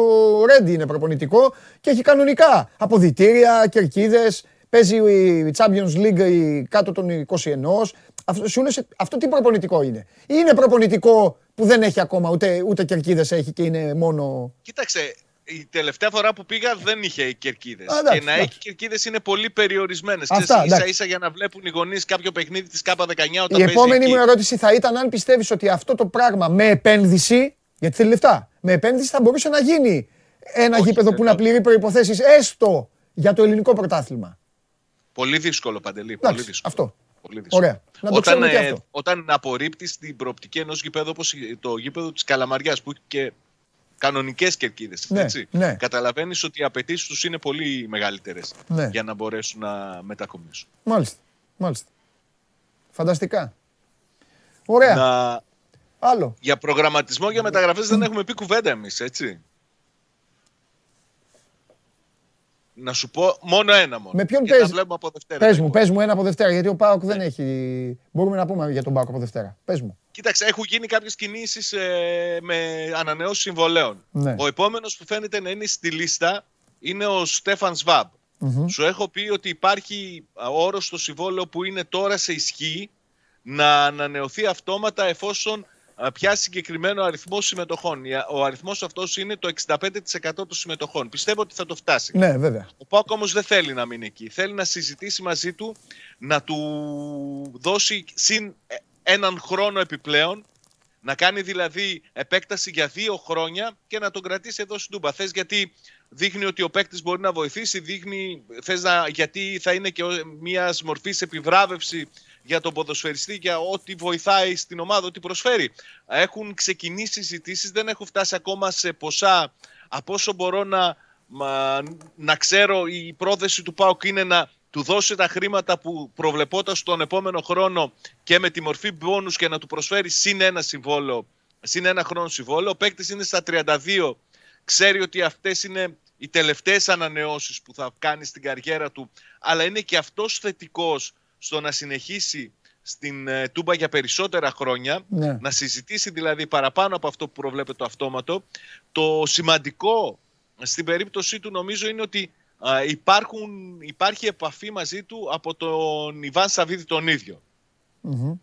Ρέντι είναι προπονητικό και έχει κανονικά αποδητήρια, κερκίδες. Παίζει η Champions League κάτω των 21. Αυτό, αυτό τι προπονητικό είναι. Είναι προπονητικό που δεν έχει ακόμα ούτε, ούτε κερκίδες έχει και είναι μόνο. Κοίταξε, η τελευταία φορά που πήγα δεν είχε κερκίδες. Και να έχει κερκίδες είναι πολύ περιορισμένες. σα ίσα για να βλέπουν οι γονείς κάποιο παιχνίδι της ΚΑΠΑ 19 όταν Η επόμενη μου ερώτηση θα ήταν αν πιστεύεις ότι αυτό το πράγμα με επένδυση. Γιατί θέλει λεφτά. Με επένδυση θα μπορούσε να γίνει ένα Όχι, γήπεδο που να πληρεί προποθέσει έστω για το ελληνικό πρωτάθλημα. Πολύ δύσκολο, Παντελή. πολύ δύσκολο. Αυτό. Πολύ δύσκολο. Ωραία. Να όταν, ε, αυτό. όταν απορρίπτεις την προοπτική ενός γηπέδου όπως το γήπεδο της Καλαμαριάς που έχει και κανονικές κερκίδες. Ναι, ναι. Καταλαβαίνεις ότι οι απαιτήσεις τους είναι πολύ μεγαλύτερες ναι. για να μπορέσουν να μετακομίσουν. Μάλιστα. Μάλιστα. Φανταστικά. Ωραία. Να... Άλλο. Για προγραμματισμό για μεταγραφές δεν έχουμε πει κουβέντα εμείς, έτσι. Να σου πω μόνο ένα μόνο. Με ποιον παίζει. Πες μου, πες μου ένα από Δευτέρα, γιατί ο Πάοκ δεν έχει... Μπορούμε να πούμε για τον Πάοκ από Δευτέρα. Πες μου. Κοίταξε, έχουν γίνει κάποιες κινήσεις ε, με ανανεώσεις συμβολέων. Ναι. Ο επόμενος που φαίνεται να είναι στη λίστα είναι ο Στέφαν Σβάμπ. Σου έχω πει ότι υπάρχει όρος στο συμβόλαιο που είναι τώρα σε ισχύ να ανανεωθεί αυτόματα εφόσον πιάσει συγκεκριμένο αριθμό συμμετοχών. Ο αριθμός αυτός είναι το 65% των συμμετοχών. Πιστεύω ότι θα το φτάσει. Ναι, βέβαια. Ο Πάκ όμως δεν θέλει να μείνει εκεί. Θέλει να συζητήσει μαζί του, να του δώσει συν ε, έναν χρόνο επιπλέον, να κάνει δηλαδή επέκταση για δύο χρόνια και να τον κρατήσει εδώ στην Τούμπα. Θες γιατί δείχνει ότι ο παίκτης μπορεί να βοηθήσει, δείχνει θες να, γιατί θα είναι και μιας μορφής επιβράβευση για τον ποδοσφαιριστή, για ό,τι βοηθάει στην ομάδα, ό,τι προσφέρει. Έχουν ξεκινήσει συζητήσεις, δεν έχουν φτάσει ακόμα σε ποσά από όσο μπορώ να, να ξέρω. Η πρόθεση του ΠΑΟΚ είναι να του δώσει τα χρήματα που προβλεπόταν στον επόμενο χρόνο και με τη μορφή μπόνους και να του προσφέρει συν ένα συμβόλαιο, συν ένα χρόνο συμβόλαιο. Ο παίκτης είναι στα 32, ξέρει ότι αυτές είναι οι τελευταίες ανανεώσεις που θα κάνει στην καριέρα του, αλλά είναι και αυτός θετικός στο να συνεχίσει στην ε, Τούμπα για περισσότερα χρόνια, ναι. να συζητήσει δηλαδή παραπάνω από αυτό που προβλέπεται το αυτόματο. Το σημαντικό στην περίπτωσή του νομίζω είναι ότι υπάρχουν, υπάρχει επαφή μαζί του από τον Ιβάν Σαββίδη τον ίδιο.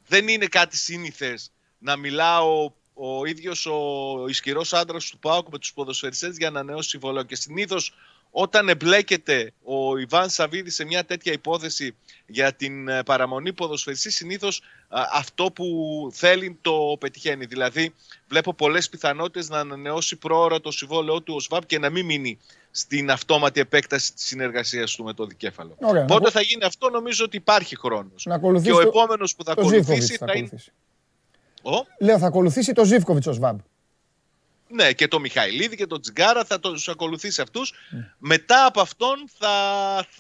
Δεν είναι κάτι σύνηθες να μιλάω ο ίδιος ο ισχυρός άντρας του ΠΑΟΚ με τους ποδοσφαιριστές για να ανανεώσει συμβολέο και συνήθως όταν εμπλέκεται ο Ιβάν Σαββίδη σε μια τέτοια υπόθεση για την ε, παραμονή ποδοσφαιριστής, συνήθως αυτό που θέλει το πετυχαίνει. Δηλαδή, βλέπω πολλές πιθανότητες να ανανεώσει πρόωρα το συμβόλαιό του ο ΣΒΑΠ και να μην μείνει στην αυτόματη επέκταση της συνεργασίας του με το δικέφαλο. Ωραία, Πότε θα γίνει αυτό, νομίζω ότι υπάρχει χρόνος. Και ο επόμενος που θα ακολουθήσει θα, είναι. Ο; Λέω, θα ακολουθήσει το Ζήφκοβιτς ο ΣΒΑΠ. Ναι, και το Μιχαηλίδη και το Τζιγκάρα θα τους ακολουθήσει αυτούς. Ναι. Μετά από αυτόν θα,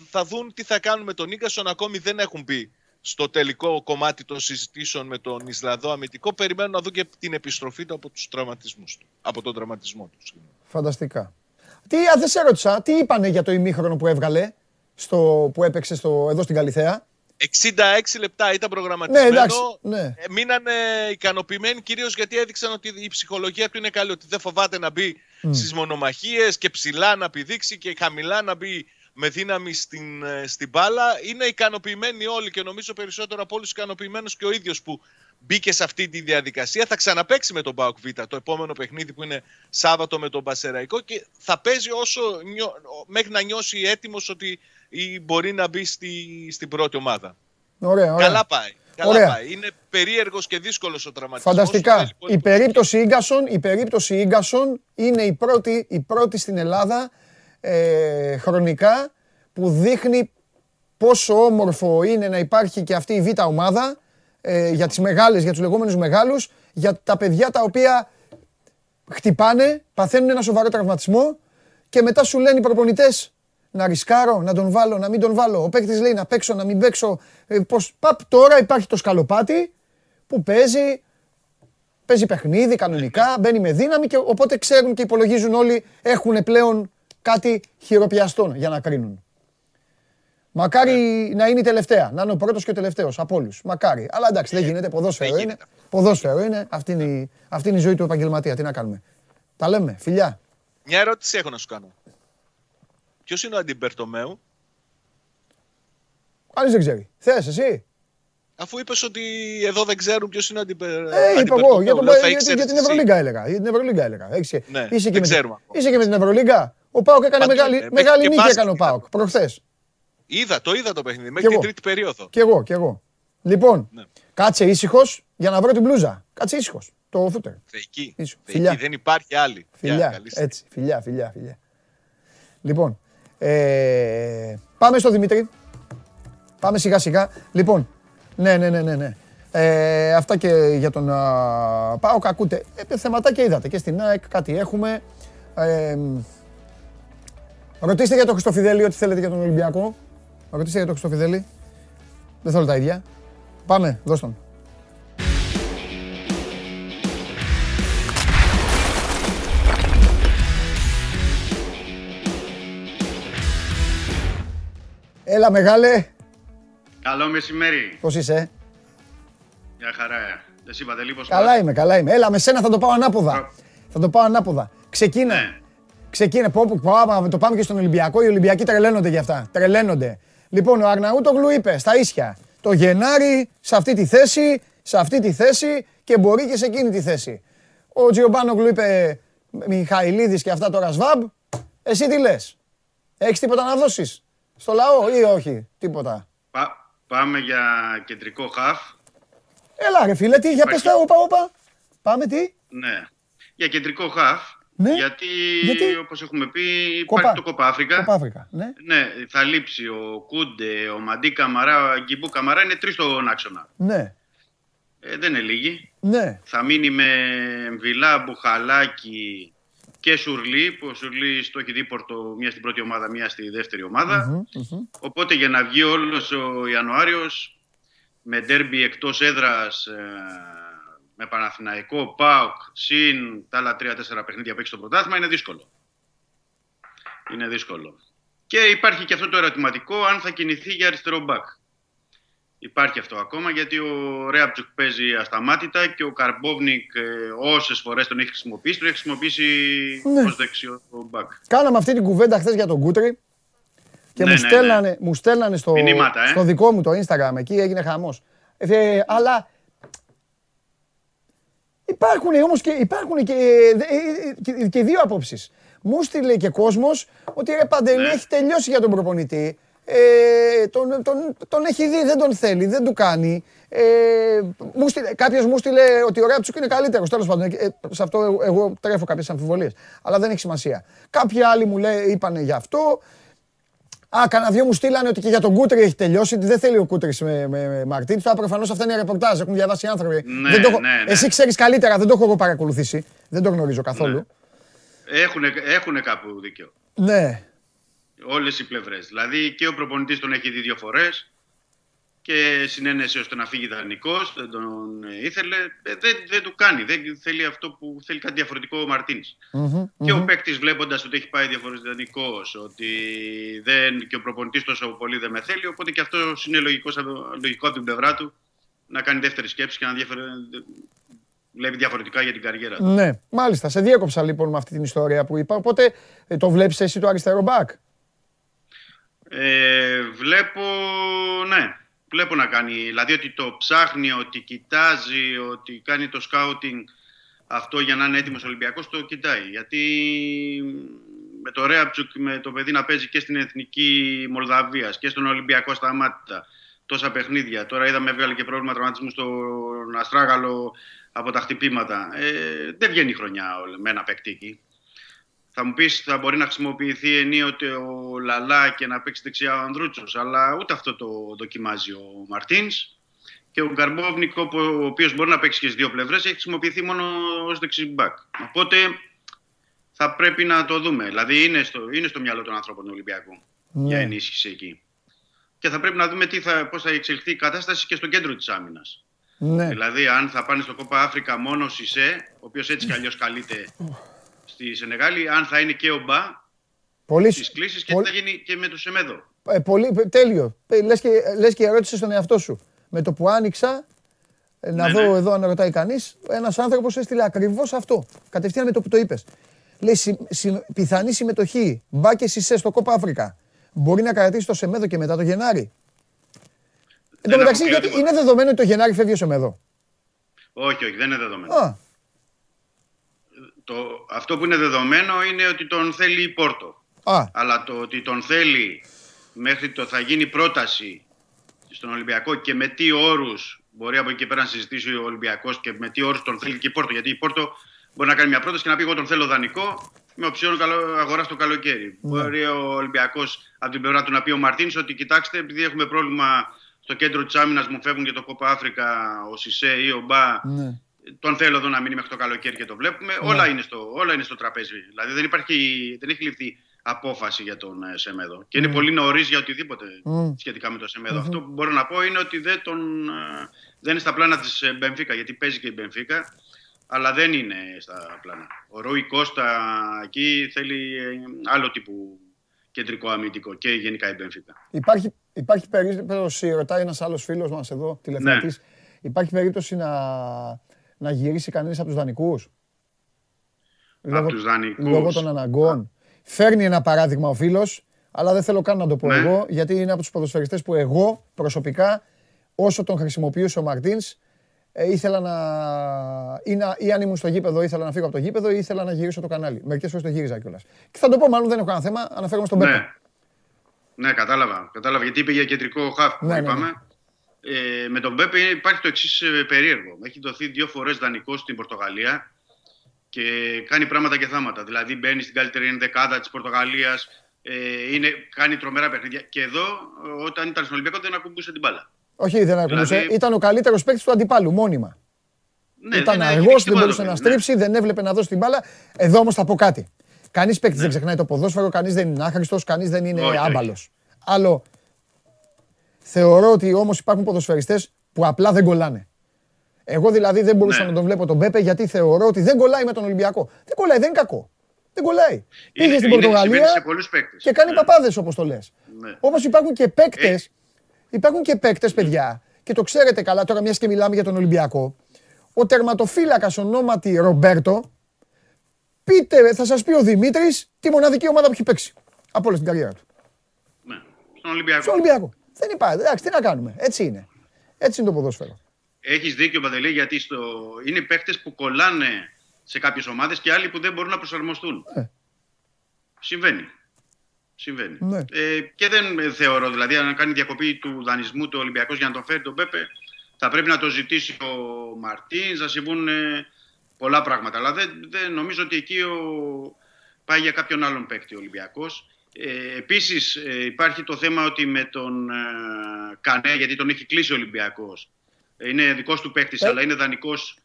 θα δουν τι θα κάνουν με τον Ίγκασον. Ακόμη δεν έχουν μπει στο τελικό κομμάτι των συζητήσεων με τον Ισλανδό αμυντικό. Περιμένουν να δουν και την επιστροφή του από, τους τραυματισμούς του, από τον τραυματισμό του. Φανταστικά. Τι, α, δεν σε ρώτησα, τι είπανε για το ημίχρονο που έβγαλε, στο, που έπαιξε στο, εδώ στην Καλιθέα; 66 λεπτά ήταν προγραμματισμένο. Ναι, εντάξει, ναι. Ε, μείνανε ικανοποιημένοι κυρίως γιατί έδειξαν ότι η ψυχολογία του είναι καλή. Ότι δεν φοβάται να μπει mm. στις μονομαχίες και ψηλά να πηδήξει και χαμηλά να μπει με δύναμη στην, ε, στην μπάλα. Είναι ικανοποιημένοι όλοι και νομίζω περισσότερο από όλους ικανοποιημένος και ο ίδιος που μπήκε σε αυτή τη διαδικασία. Θα ξαναπέξει με τον Μπάουκ Β το επόμενο παιχνίδι που είναι Σάββατο με τον Πασεραϊκό και θα παίζει όσο, μέχρι να νιώσει έτοιμος ότι ή μπορεί να μπει στη, στην πρώτη ομάδα. Ωραία, ωραία. Καλά πάει. Καλά πάει. Είναι περίεργος και δύσκολος ο τραυματισμός. Φανταστικά. Η περίπτωση, Ίγκασον, η περίπτωση Ίγκασον είναι η πρώτη, η πρώτη στην Ελλάδα ε, χρονικά που δείχνει πόσο όμορφο είναι να υπάρχει και αυτή η β' ομάδα ε, για τις μεγάλες, για τους λεγόμενους μεγάλους, για τα παιδιά τα οποία χτυπάνε, παθαίνουν ένα σοβαρό τραυματισμό και μετά σου λένε οι προπονητές να ρισκάρω, να τον βάλω, να μην τον βάλω. Ο παίκτης λέει να παίξω, να μην παίξω. Ε, πώς, παπ, τώρα υπάρχει το σκαλοπάτι που παίζει, παίζει παιχνίδι κανονικά, μπαίνει με δύναμη και οπότε ξέρουν και υπολογίζουν όλοι έχουν πλέον κάτι χειροπιαστό για να κρίνουν. Μακάρι να είναι η τελευταία, να είναι ο πρώτος και ο τελευταίος από όλους. Μακάρι. Αλλά εντάξει, δεν γίνεται. Ποδόσφαιρο είναι. Ποδόσφαιρο είναι. Αυτή είναι, η, αυτή είναι η ζωή του επαγγελματία. Τι να κάνουμε. Τα λέμε. Φιλιά. Μια ερώτηση έχω να σου κάνω. Ποιος είναι ο Αντιμπερτομέου; Κανείς δεν ξέρει. Θες εσύ; Αφού είπες ότι εδώ δεν ξέρουν ποιος είναι ο Αντιμπερτομέου. Ε, είπα εγώ. Για, για, για, την Ευρωλίγκα έλεγα. Για την Ευρωλίγκα έλεγα. Έχεις, ναι, είσαι, και με, είσαι και με την Ευρωλίγκα. Ο Πάοκ έκανε μεγάλη, ε, μεγάλη νίκη έκανε ο Πάοκ προχθές. Είδα, το είδα το παιχνίδι μέχρι την τρίτη περίοδο. Κι εγώ, κι εγώ. Λοιπόν, ναι. κάτσε ήσυχος για να βρω την μπλούζα. Κάτσε ήσυχος. Το φούτερ. Θεϊκή. Δεν υπάρχει άλλη. Φιλιά, έτσι. Φιλιά, φιλιά, φιλιά. Λοιπόν, ε, πάμε στο Δημήτρη. Πάμε σιγά σιγά. Λοιπόν, ναι, ναι, ναι, ναι. ναι. Ε, αυτά και για τον Πάο ακούτε. Ε, θεματάκια είδατε και στην ΑΕΚ κάτι έχουμε. Ε, ρωτήστε για τον Χριστοφιδέλη ό,τι θέλετε για τον Ολυμπιακό. Ρωτήστε για τον Χριστοφιδέλη. Δεν θέλω τα ίδια. Πάμε, δώσ' τον. Έλα μεγάλε. Καλό μεσημέρι. Πώς είσαι; Μια χαρά. Εσύ είπατε λίγο Καλά είμαι, καλά είμαι. Έλα με σένα θα το πάω ανάποδα. Θα το πάω ανάποδα. Ξεκίνα. Ναι. Ξεκίνα. Πω, πω, πω, το πάμε και στον Ολυμπιακό. Οι Ολυμπιακοί τρελαίνονται γι' αυτά. Τρελαίνονται. Λοιπόν, ο Αρναούτογλου είπε στα ίσια το Γενάρη σε αυτή τη θέση, σε αυτή τη θέση και μπορεί και σε εκείνη τη θέση. Ο Τζιομπάνογλου είπε Μιχαηλίδης και αυτά τώρα σβάμπ. Εσύ τι λες. Έχεις τίποτα να δώσεις στο λαό ή όχι, τίποτα; πάμε για κεντρικό χαφ. Έλα ρε φίλε, τι, για πες το, όπα, όπα. Πάμε τι; Ναι, για κεντρικό χαφ. Ναι. Γιατί, Γιατί, όπως έχουμε πει, υπάρχει το Κόπα Αφρικα. Κόπα Αφρικα, ναι. ναι. θα λείψει ο Κούντε, ο Μαντί Καμαρά, ο Αγκιμπού Καμαρά, είναι τρεις στον άξονα. Ναι. Ε, δεν είναι λίγοι. Ναι. Θα μείνει με Βιλά, Μπουχαλάκη, και Σουρλί, που ο Σουρλί το έχει δει πορτο, μία στην πρώτη ομάδα, μία στη δεύτερη Οπότε για να βγει όλος ο Ιανουάριος με ντέρμπι εκτός έδρας, ε, με Παναθηναϊκό, ΠΑΟΚ, ΣΥΝ, τα άλλα τρία-τέσσερα παιχνίδια που έχει στο πρωτάθλημα, είναι δύσκολο. Είναι δύσκολο. Και υπάρχει και αυτό το ερωτηματικό αν θα κινηθεί για αριστερό μπακ. Υπάρχει αυτό ακόμα γιατί ο Ρέαπτσουκ παίζει ασταμάτητα και ο Καρμπόβνικ ε, όσες φορές τον έχει χρησιμοποιήσει, τον έχει χρησιμοποιήσει ναι. ως δεξιό μπακ. Κάναμε αυτή την κουβέντα χθες για τον Κούτρι και ναι, μου, ναι, στέλνανε, ναι. μου στέλνανε στο, Μηνύματα, ε; δικό μου το Instagram. Εκεί έγινε χαμός. Ε, αλλά υπάρχουν όμως και, υπάρχουν και, και, και δύο απόψεις. Μου στείλε και κόσμος ότι ρε Παντελή ναι. έχει τελειώσει για τον προπονητή ε, τον, τον, τον έχει δει, δεν τον θέλει, δεν του κάνει. Ε, Κάποιος μου στείλε ότι ο Ρέαπτσουκ είναι καλύτερος. Τέλος πάντων, ε, σε αυτό εγώ, εγώ τρέφω κάποιες αμφιβολίες. Αλλά δεν έχει σημασία. Κάποιοι άλλοι μου λέει, είπανε γι' αυτό. Α, κανένα δυο μου στείλανε ότι και για τον Κούτρι έχει τελειώσει. Ότι δεν θέλει ο Κούτρις με, με, με Μαρτίν. Τώρα προφανώς αυτά είναι ρεπορτάζ. Έχουν διαβάσει οι άνθρωποι. Ναι, δεν το, ναι, ναι. Εσύ ξέρεις καλύτερα, δεν το έχω εγώ παρακολουθήσει. Δεν το γνωρίζω καθόλου. Ναι. Έχουν, έχουν κάπου δίκιο. Ναι. Όλες οι πλευρές. Δηλαδή και ο προπονητής τον έχει δει δύο φορές και συνένεσε ώστε να φύγει δανεικός. Δεν τον ήθελε. Ε, δεν, δεν του κάνει. Δεν θέλει αυτό που θέλει κάτι διαφορετικό ο μαρτιν και ο παίκτης βλέποντας ότι έχει πάει διαφορετικό, ότι δεν, και ο προπονητής τόσο πολύ δεν με θέλει. Οπότε και αυτό είναι λογικός, λογικό από την πλευρά του να κάνει δεύτερη σκέψη και να διαφορε... βλέπει διαφορετικά για την καριέρα του. Ναι, μάλιστα. Σε διέκοψα λοιπόν με αυτή την ιστορία που είπα. Οπότε ε, το βλέπεις εσύ το αριστερό μπακ; Ε, βλέπω, ναι, βλέπω να κάνει. Δηλαδή ότι το ψάχνει, ότι κοιτάζει, ότι κάνει το σκάουτινγκ αυτό για να είναι έτοιμος Ολυμπιακός, το κοιτάει. Γιατί με το Ρέαπτσουκ, με το παιδί να παίζει και στην Εθνική Μολδαβίας και στον Ολυμπιακό σταμάτητα τόσα παιχνίδια. Τώρα είδαμε έβγαλε και πρόβλημα τραυματισμού στον Αστράγαλο από τα χτυπήματα. Ε, δεν βγαίνει η χρονιά με ένα παίκτη εκεί. Θα μου πεις θα μπορεί να χρησιμοποιηθεί ενίοτε ο Λαλά και να παίξει δεξιά ο Ανδρούτσος, αλλά ούτε αυτό το δοκιμάζει ο Μαρτίνς. Και ο Γκαρμπόβνικ, ο οποίος μπορεί να παίξει και στις δύο πλευρές, έχει χρησιμοποιηθεί μόνο ως δεξιμπάκ. Οπότε θα πρέπει να το δούμε. Δηλαδή είναι στο, είναι στο μυαλό των ανθρώπων του Ολυμπιακού ναι. για ενίσχυση εκεί. Και θα πρέπει να δούμε τι θα, πώς θα εξελιχθεί η κατάσταση και στο κέντρο της άμυνας. Ναι. Δηλαδή, αν θα πάνε στο Κόπα Αφρικα μόνος ο Σισε, ο οποίος έτσι κι αλλιώς καλείται στη Σενεγάλη, αν θα είναι και ο Μπα πολύ... στις κλήσεις και τι θα γίνει και με το Σεμέδο. Ε, πολύ, τέλειο. Ε, λες και, λες και ερώτηση στον εαυτό σου. Με το που άνοιξα, ε, να ναι, δω ναι. εδώ αν ρωτάει κανείς, ένας άνθρωπος έστειλε ακριβώς αυτό. Κατευθείαν με το που το είπες. Λέει συ, συ, πιθανή συμμετοχή Μπα και Σισε στο Κόπα Αφρικα. Μπορεί να κρατήσει το Σεμέδο και μετά το Γενάρη. Εν τω μεταξύ, γιατί είναι δεδομένο ότι το Γενάρη φεύγει ο Σεμέδο. Όχι, όχι, δεν είναι δεδομένο το, αυτό που είναι δεδομένο είναι ότι τον θέλει η Πόρτο. Αλλά το ότι τον θέλει μέχρι το θα γίνει πρόταση στον Ολυμπιακό και με τι όρους μπορεί από εκεί πέρα να συζητήσει ο Ολυμπιακός και με τι όρους τον θέλει και η Πόρτο. Γιατί η Πόρτο μπορεί να κάνει μια πρόταση και να πει: Εγώ τον θέλω δανεικό με οψιόν αγορά το καλοκαίρι. Ναι. Μπορεί ο Ολυμπιακός από την πλευρά του να πει ο Μαρτίνς ότι κοιτάξτε, επειδή έχουμε πρόβλημα στο κέντρο της άμυνας μου φεύγουν και το Κόπα Αφρικα, ο Σισε ή ο Μπα. Ναι τον θέλω εδώ να μείνει μέχρι το καλοκαίρι και το βλέπουμε. Ναι. Όλα, είναι στο, όλα είναι στο τραπέζι. Δηλαδή δεν, υπάρχει, δεν έχει ληφθεί απόφαση για τον ε, Σεμέδο. Και είναι mm. πολύ νωρίς για οτιδήποτε mm. σχετικά με τον Σεμέδο. Mm-hmm. Αυτό που μπορώ να πω είναι ότι δεν, τον, ε, δεν είναι στα πλάνα της ε, Μπενφίκα, γιατί παίζει και η Μπενφίκα, αλλά δεν είναι στα πλάνα. Ο Ρούι Κώστα εκεί θέλει άλλο τύπου κεντρικό αμυντικό και γενικά η Μπενφίκα. Υπάρχει, υπάρχει περίπτωση, ρωτάει ένας άλλος φίλος μας εδώ, τηλεφωνητής, ναι. υπάρχει περίπτωση να να γυρίσει κανείς από τους δανεικούς. Από τους δανεικούς. Λόγω των αναγκών. Φέρνει ένα παράδειγμα ο φίλος, αλλά δεν θέλω καν να το πω ναι. εγώ, γιατί είναι από τους ποδοσφαιριστές που εγώ προσωπικά, όσο τον χρησιμοποιούσε ο Μαρτίνς, ε, ήθελα να... Ή, να... ή αν ήμουν στο γήπεδο, ήθελα να φύγω από το γήπεδο ή ήθελα να γυρίσω το κανάλι. Μερικές φορές το γύριζα κιόλας. Και θα το πω, μάλλον δεν έχω κανένα θέμα, αναφέρομαι στον ναι. Ναι, κατάλαβα. Κατάλαβα γιατί είπε για κεντρικό χάφ ναι, ναι, ναι. Ε, με τον Μπέπε υπάρχει το εξής ε, περίεργο. Έχει δοθεί δύο φορές δανεικός στην Πορτογαλία και κάνει πράγματα και θάματα. Δηλαδή μπαίνει στην καλύτερη δεκάδα της Πορτογαλίας, ε, κάνει τρομερά παιχνίδια. Και εδώ, όταν ήταν στον Ολυμπιακό, δεν ακουμπούσε την μπάλα. Όχι, δεν ακουμπούσε. Δηλαδή... Ήταν ο καλύτερος παίκτης του αντιπάλου, μόνιμα. Ναι, ήταν αργός, δεν μπορούσε να ναι. στρίψει, δεν έβλεπε να δώσει την μπάλα. Εδώ όμως θα πω κάτι. Κανείς παίκτης δεν ναι. ξεχνάει το ποδόσφαιρο, κανείς δεν είναι άχρηστος, κανείς δεν είναι άμπαλος. Άλλο Θεωρώ ότι όμως υπάρχουν ποδοσφαιριστές που απλά δεν κολλάνε. Εγώ δηλαδή δεν μπορούσα ναι. να τον βλέπω τον Πέπε γιατί θεωρώ ότι δεν κολλάει με τον Ολυμπιακό. Δεν κολλάει, δεν είναι κακό. Δεν κολλάει. Πήγες στην Πορτογαλία και κάνει ναι. παπάδες όπως το λες. Ναι. Όμω υπάρχουν και παίκτες. Ε. Υπάρχουν και παίκτες, παιδιά, και το ξέρετε καλά τώρα, μιας και μιλάμε για τον Ολυμπιακό. Ο τερματοφύλακας ονόματι Ρομπέρτο, πείτε, θα σας πει ο Δημήτρης τη μοναδική ομάδα που έχει παίξει από όλη την καριέρα του. Ναι, στον Ολυμπιακό. Στον Ολυμπιακό. Δεν υπάρχει. Εντάξει, τι να κάνουμε. Έτσι είναι. Έτσι είναι το ποδόσφαιρο. Έχεις δίκιο, Παντελή, γιατί στο... είναι παίχτε που κολλάνε σε κάποιες ομάδες και άλλοι που δεν μπορούν να προσαρμοστούν. Ε. Συμβαίνει. Συμβαίνει. Ναι. Ε, και δεν θεωρώ, δηλαδή, αν κάνει διακοπή του δανεισμού του Ολυμπιακός για να τον φέρει τον Πέπε, θα πρέπει να το ζητήσει ο Μαρτίνς, θα συμβούν ε, πολλά πράγματα. Αλλά δεν, δεν νομίζω ότι εκεί ο... πάει για κάποιον άλλον παίκτη ο Ολυμπιακός. Ε, επίσης ε, υπάρχει το θέμα ότι με τον ε, Κανέ, γιατί τον έχει κλείσει ο Ολυμπιακός, είναι δικός του παίκτης, αλλά είναι δανεικός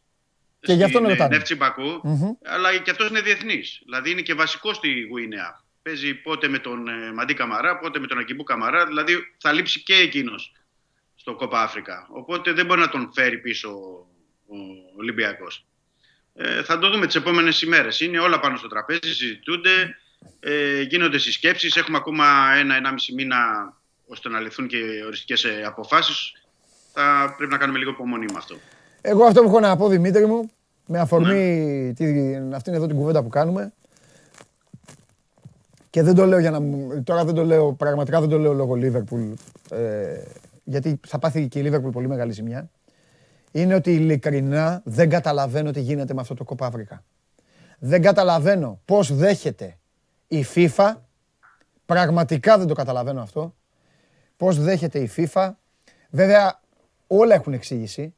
Και γι' αυτό στην ρωτάνε. Νεύτσι Μπακού, αλλά και αυτός είναι διεθνής. Δηλαδή είναι και βασικός στη Γουινέα. Παίζει πότε με τον ε, Μαντί Καμαρά, πότε με τον Ακυμπού Καμαρά. Δηλαδή θα λείψει και εκείνος στο Κόπα Αφρικα. Οπότε δεν μπορεί να τον φέρει πίσω ο Ολυμπιακός. Ε, θα το δούμε τις επόμενες ημέρες. Είναι όλα πάνω στο τραπέζι, συζητούνται, ε, γίνονται συσκέψεις. Έχουμε ακόμα ένα-ενάμιση μήνα ώστε να ληφθούν και οριστικές αποφάσεις. Θα πρέπει να κάνουμε λίγο υπομονή με αυτό. Εγώ αυτό που έχω να πω, Δημήτρη μου, με αφορμή ναι. την, αυτήν εδώ την κουβέντα που κάνουμε, και δεν το λέω για να Τώρα δεν το λέω, πραγματικά δεν το λέω λόγω Λίβερπουλ, ε, γιατί θα πάθει και η Λίβερπουλ πολύ μεγάλη ζημιά. Είναι ότι ειλικρινά δεν καταλαβαίνω τι γίνεται με αυτό το κόπα Αφρικα. Δεν καταλαβαίνω πώς δέχεται η FIFA, πραγματικά δεν το καταλαβαίνω αυτό, πώς δέχεται η FIFA. Βέβαια όλα έχουν εξήγηση,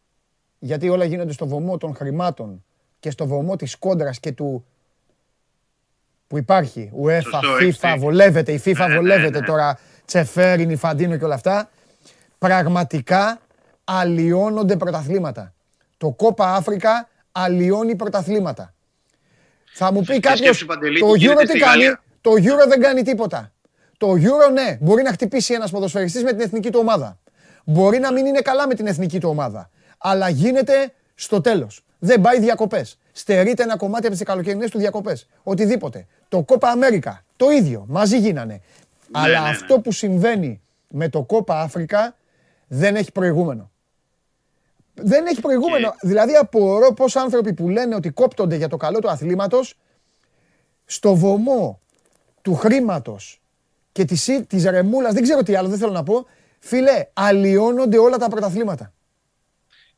γιατί όλα γίνονται στο βωμό των χρημάτων και στο βωμό της κόντρας και του που υπάρχει. UEFA, FIFA, βολεύεται, η FIFA ναι, ναι, βολεύεται ναι. τώρα, Τσεφέριν, Ιφαντίνο και όλα αυτά. Πραγματικά αλλοιώνονται πρωταθλήματα. Το Κόπα Αφρικα αλλοιώνει πρωταθλήματα. Θα μου πει κάποιος, το Euro τι κάνει, το Euro δεν κάνει τίποτα. Το Euro ναι, μπορεί να χτυπήσει ένας ποδοσφαιριστής με την εθνική του ομάδα. Μπορεί να μην είναι καλά με την εθνική του ομάδα. Αλλά γίνεται στο τέλος. Δεν πάει διακοπές. Στερείται ένα κομμάτι από τις καλοκαιρινές του διακοπές. Οτιδήποτε. Το Κόπα Αμέρικα. Το ίδιο. Μαζί γίνανε. Ναι, Αλλά ναι, αυτό ναι. που συμβαίνει με το Κόπα Αφρικα δεν έχει προηγούμενο. Δεν έχει προηγούμενο. Δηλαδή απορώ πώς άνθρωποι που λένε ότι κόπτονται για το καλό του αθλήματος στο βωμό του χρήματος και της της ρεμούλας, δεν ξέρω τι άλλο, δεν θέλω να πω, φίλε, αλλοιώνονται όλα τα πρωταθλήματα.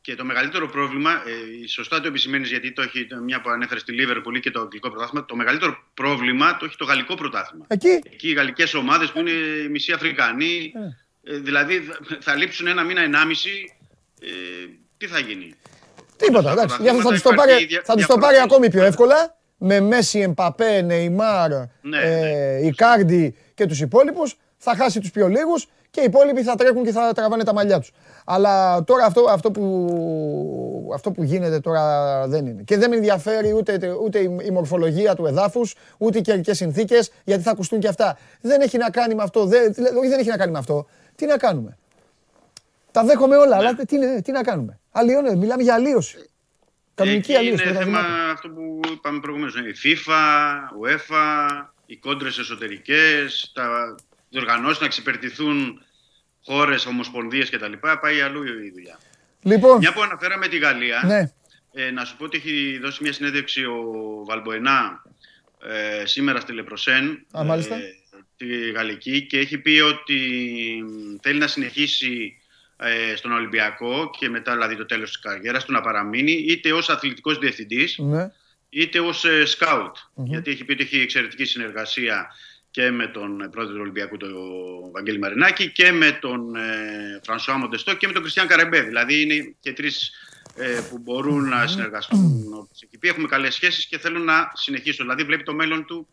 Και το μεγαλύτερο πρόβλημα, ε, σωστά το επισημαίνεις γιατί το έχει μια που ανέφερες στη Λίβερπουλ και το αγγλικό πρωτάθλημα, το μεγαλύτερο πρόβλημα το έχει το γαλλικό πρωτάθλημα. Εκεί. Εκεί οι γαλλικές ομάδες που είναι μισή Αφρικανοί, ε. ε. δηλαδή θα λείψουν ένα μήνα, ενάμιση. Ε, τι θα γίνει; Τίποτα, εντάξει. Γι' αυτό θα τους το πάρει, θα τους το πάρει ακόμη πιο εύκολα. Με Μέση, Εμπαπέ, Νεϊμάρ, ναι, ε, ναι. Ικάρντι και τους υπόλοιπους. Θα χάσει τους πιο λίγους και οι υπόλοιποι θα τρέχουν και θα τραβάνε τα μαλλιά τους. Αλλά τώρα αυτό, αυτό, που, αυτό που γίνεται τώρα δεν είναι. Και δεν με ενδιαφέρει ούτε, ούτε η μορφολογία του εδάφους, ούτε οι καιρικές συνθήκες, γιατί θα ακουστούν και αυτά. Δεν έχει να κάνει με αυτό. Δεν, όχι, δεν έχει να κάνει με αυτό. Τι να κάνουμε; Τα δέχομαι όλα, αλλά τι, τι να κάνουμε; Αλλιώνε, μιλάμε για αλλίωση. Κανονική αλλίωση. Είναι θέμα αυτό που είπαμε προηγουμένως. Η FIFA, UEFA, οι κόντρες εσωτερικές, τα διοργανώσεις να εξυπηρετηθούν χώρες, ομοσπονδίες κτλ. Πάει αλλού η δουλειά. Λοιπόν, μια που αναφέραμε τη Γαλλία, ναι. ε, να σου πω ότι έχει δώσει μια συνέντευξη ο Βαλμποενά ε, σήμερα στη Λεπροσέν, ε, τη Γαλλική, και έχει πει ότι θέλει να συνεχίσει ε, στον Ολυμπιακό και μετά δηλαδή το τέλος της καριέρας του να παραμείνει είτε ως αθλητικός διευθυντής ναι. είτε ως ε, σκαουτ. Γιατί έχει πει ότι έχει εξαιρετική συνεργασία και με τον πρόεδρο του Ολυμπιακού, τον Βαγγέλη Μαρινάκη, και με τον ε, Φρανσουά Μοντεστό και με τον Κριστιαν Καρεμπέ. Δηλαδή είναι και τρεις ε, που μπορούν να συνεργαστούν. Εκεί έχουμε καλές σχέσεις και θέλουν να συνεχίσουν. Δηλαδή βλέπει το μέλλον του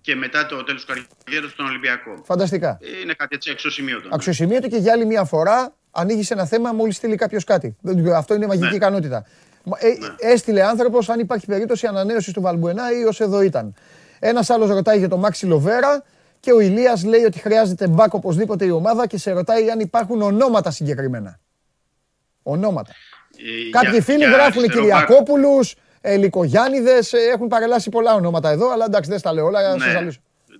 και μετά το τέλος του καριέρας στον Ολυμπιακό. Φανταστικά. Είναι κάτι έτσι αξιοσημείωτο. Ναι. Αξιοσημείωτο και για άλλη μια φορά ανοίγεις ένα θέμα μόλις στείλει κάποιος κάτι. Αυτό είναι μαγική ναι. ικανότητα. Ε, ναι. Έστειλε άνθρωπος αν υπάρχει περίπτωση ανανέωσης του Βαλμπουενά ή ως εδώ ήταν. Ένας άλλος ρωτάει για τον Μάξι Λοβέρα και ο Ηλίας λέει ότι χρειάζεται μπακ οπωσδήποτε η ομάδα και σε ρωτάει αν υπάρχουν ονόματα συγκεκριμένα. Ονόματα. Ε, Κάποιοι φίλοι γράφουν Κυριακόπουλους, Ελικογιάννηδε, έχουν παρελάσει πολλά ονόματα εδώ, αλλά εντάξει δεν στα λέω όλα. Ναι.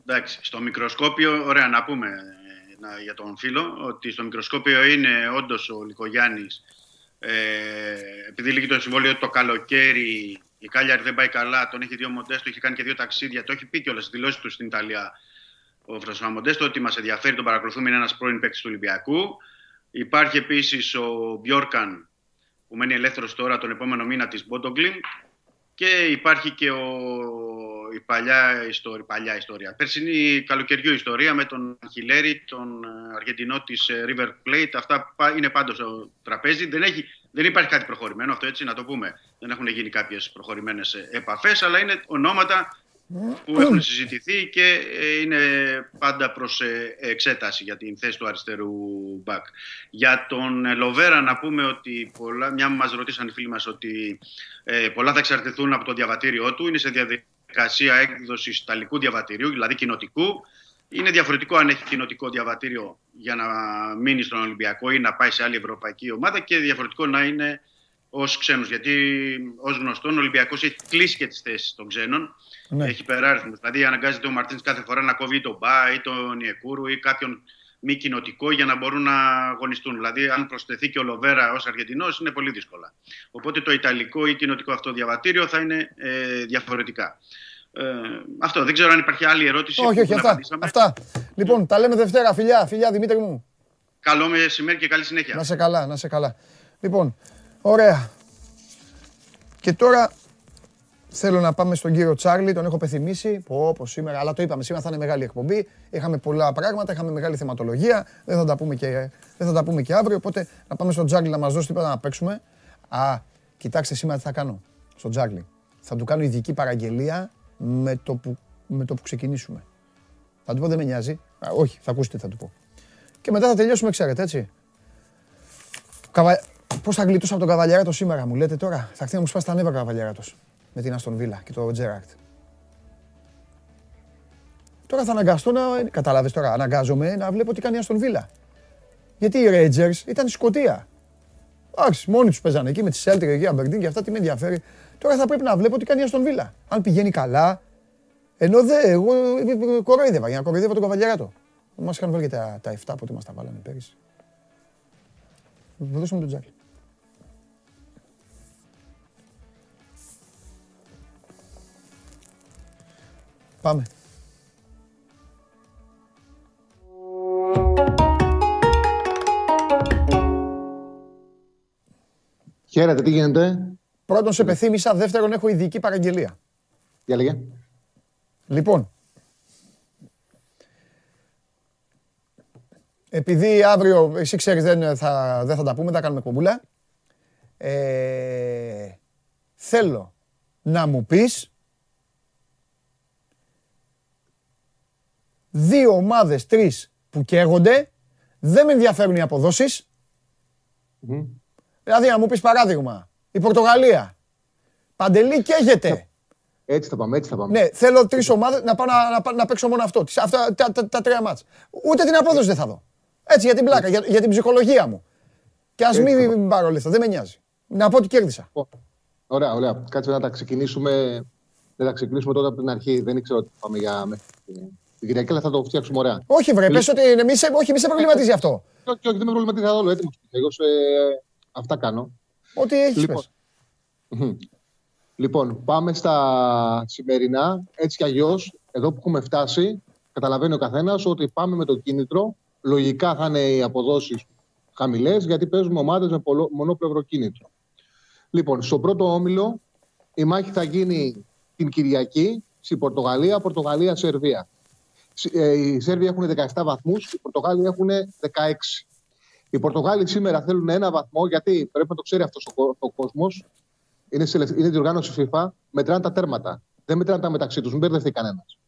Εντάξει, στο μικροσκόπιο, ωραία να πούμε ε, για τον φίλο, ότι στο μικροσκόπιο είναι όντως ο Λικογιάννη. Ε, επειδή λύγει το συμβόλαιο το καλοκαίρι η Κάλιαρ δεν πάει καλά, τον έχει δύο Μοντέστο, έχει κάνει και δύο ταξίδια. Το έχει πει κιόλα στι δηλώσεις του στην Ιταλία ο Φρανσουά Μοντέστο ότι μας ενδιαφέρει, τον παρακολουθούμε, είναι ένας πρώην παίκτης του Ολυμπιακού. Υπάρχει επίσης ο Μπιόρκαν που μένει ελεύθερος τώρα τον επόμενο μήνα της Μπότογκλιν. Και υπάρχει και ο... η παλιά ιστορία, παλιά ιστορία. Περσινή καλοκαιριού ιστορία με τον Χιλέρη, τον ε, Αργεντινό της ε, River Plate. Αυτά είναι πάντως στο τραπέζι. Δεν έχει δεν υπάρχει κάτι προχωρημένο, αυτό έτσι να το πούμε. Δεν έχουν γίνει κάποιες προχωρημένες επαφές, αλλά είναι ονόματα που έχουν συζητηθεί και ε, είναι πάντα προς ε, εξέταση για την θέση του αριστερού μπακ. Για τον Λοβέρα να πούμε ότι πολλά, μια μας ρωτήσαν οι φίλοι μας ότι ε, πολλά θα εξαρτηθούν από το διαβατήριό του. Είναι σε διαδικασία έκδοσης Ιταλικού διαβατηρίου, δηλαδή κοινοτικού. Είναι διαφορετικό αν έχει κοινοτικό διαβατήριο για να μείνει στον Ολυμπιακό ή να πάει σε άλλη ευρωπαϊκή ομάδα και διαφορετικό να είναι ως ξένος. Γιατί ως γνωστόν ο Ολυμπιακός έχει κλείσει και τις θέσεις των ξένων. Ναι. Έχει υπεράριθμου. Δηλαδή αναγκάζεται ο Μαρτίνς κάθε φορά να κόβει τον Μπα ή τον Ιεκούρου ή κάποιον μη κοινοτικό για να μπορούν να αγωνιστούν. Δηλαδή, αν προσθεθεί και ο Λοβέρα ως Αργεντινός, είναι πολύ δύσκολα. Οπότε το Ιταλικό ή κοινοτικό αυτό διαβατήριο θα είναι ε, διαφορετικά. Ε, αυτό. Δεν ξέρω αν υπάρχει άλλη ερώτηση. Όχι, όχι, αυτά. αυτά. Λοιπόν, τα λέμε Δευτέρα, φιλιά, φιλιά Δημήτρη μου. Καλό μεσημέρι και καλή συνέχεια. Να σε καλά, να σε καλά. Λοιπόν, ωραία. Και τώρα θέλω να πάμε στον κύριο Τσάρλι, τον έχω πεθυμίσει. Πω, πω σήμερα, αλλά το είπαμε, σήμερα θα είναι μεγάλη εκπομπή. Είχαμε πολλά πράγματα, είχαμε μεγάλη θεματολογία. Δεν θα τα πούμε και, δεν θα τα πούμε και αύριο. Οπότε να πάμε στον Τσάρλι να μας δώσει τίποτα να παίξουμε. Α, κοιτάξτε σήμερα τι θα κάνω στον Τσάρλι. Θα του κάνω ειδική παραγγελία με το που, με το που ξεκινήσουμε. Θα του πω δεν με νοιάζει. Α, όχι, θα ακούσετε θα του πω. Και μετά θα τελειώσουμε, ξέρετε, έτσι. Καβα... Πώς θα γλιτώσω από τον Καβαλιαράτο σήμερα, μου λέτε τώρα; Θα χτίσει να μου σπάσει τα νεύρα ο Καβαλιαράτος με την Αστον Βίλα και το Τζέρακτ. Τώρα θα αναγκαστώ να. Κατάλαβες τώρα, αναγκάζομαι να βλέπω τι κάνει η Αστον Βίλα. Γιατί οι Rangers ήταν στη Σκωτία. Εντάξει, μόνοι τους παίζανε εκεί με τη Celtic εκεί, Αμπερντίν και αυτά τι με ενδιαφέρει. Τώρα θα πρέπει να βλέπω τι κάνει η Αστον Βίλα. Αν πηγαίνει καλά. Ενώ δε, εγώ κοροϊδεύα για να κοροϊδεύω τον Καβαλιαράτο. Μας είχαν βάλει και τα, τα 7 που μας τα βάλανε πέρυσι. Δώσουμε τον Τζάκι. Πάμε. Χαίρετε, τι γίνεται; Πρώτον σε πεθύμησα, δεύτερον έχω ειδική παραγγελία. Για λέγε. Λοιπόν, επειδή αύριο, εσύ ξέρεις δεν θα, δεν θα τα πούμε, θα κάνουμε κομπούλα. Ε, θέλω να μου πεις δύο ομάδες, τρεις που καίγονται, δεν με ενδιαφέρουν οι αποδόσεις. Δηλαδή, να μου πεις παράδειγμα, η Πορτογαλία. Παντελή καίγεται. Έτσι θα πάμε, έτσι θα πάμε. Ναι, θέλω τρεις ομάδες να πάω να, να, να, παίξω μόνο αυτό. Αυτά, τα, τα, τα, τρία μάτς. Ούτε την απόδοση δεν θα δω. Έτσι για την πλάκα, για, για την ψυχολογία μου. Και ας μην πάρω λεφτά, δεν με νοιάζει. Να πω ότι κέρδισα. Ωραία, ωραία. Κάτσε να τα ξεκινήσουμε. Δεν θα ξεκινήσουμε τότε από την αρχή. Δεν ήξερα ότι πάμε για την Κυριακή, αλλά θα το φτιάξουμε ωραία. Όχι, βρε, πες ότι μη σε, όχι, μη σε προβληματίζει αυτό. Όχι, όχι, δεν με προβληματίζει καθόλου. Έτοιμο. Εγώ σε... αυτά κάνω. Ό,τι έχεις. Λοιπόν. λοιπόν, πάμε στα σημερινά. Έτσι κι αλλιώς, εδώ που έχουμε φτάσει, καταλαβαίνει ο καθένας ότι πάμε με το κίνητρο. Λογικά θα είναι οι αποδόσεις χαμηλές, γιατί παίζουμε ομάδες με μονόπλευρο κίνητρο. Λοιπόν, στο πρώτο όμιλο η μάχη θα γίνει την Κυριακή στην Πορτογαλία, Πορτογαλία-Σερβία. Ε, οι Σέρβοι έχουν 17 βαθμούς, οι Πορτογάλοι έχουν 16. Οι Πορτογάλοι σήμερα θέλουν ένα βαθμό, γιατί πρέπει να το ξέρει αυτός ο, κόσμος. Είναι, είναι διοργάνωση FIFA, μετράνε τα τέρματα. Δεν μετράνε τα μεταξύ τους, μην μπερδευτεί κανένας.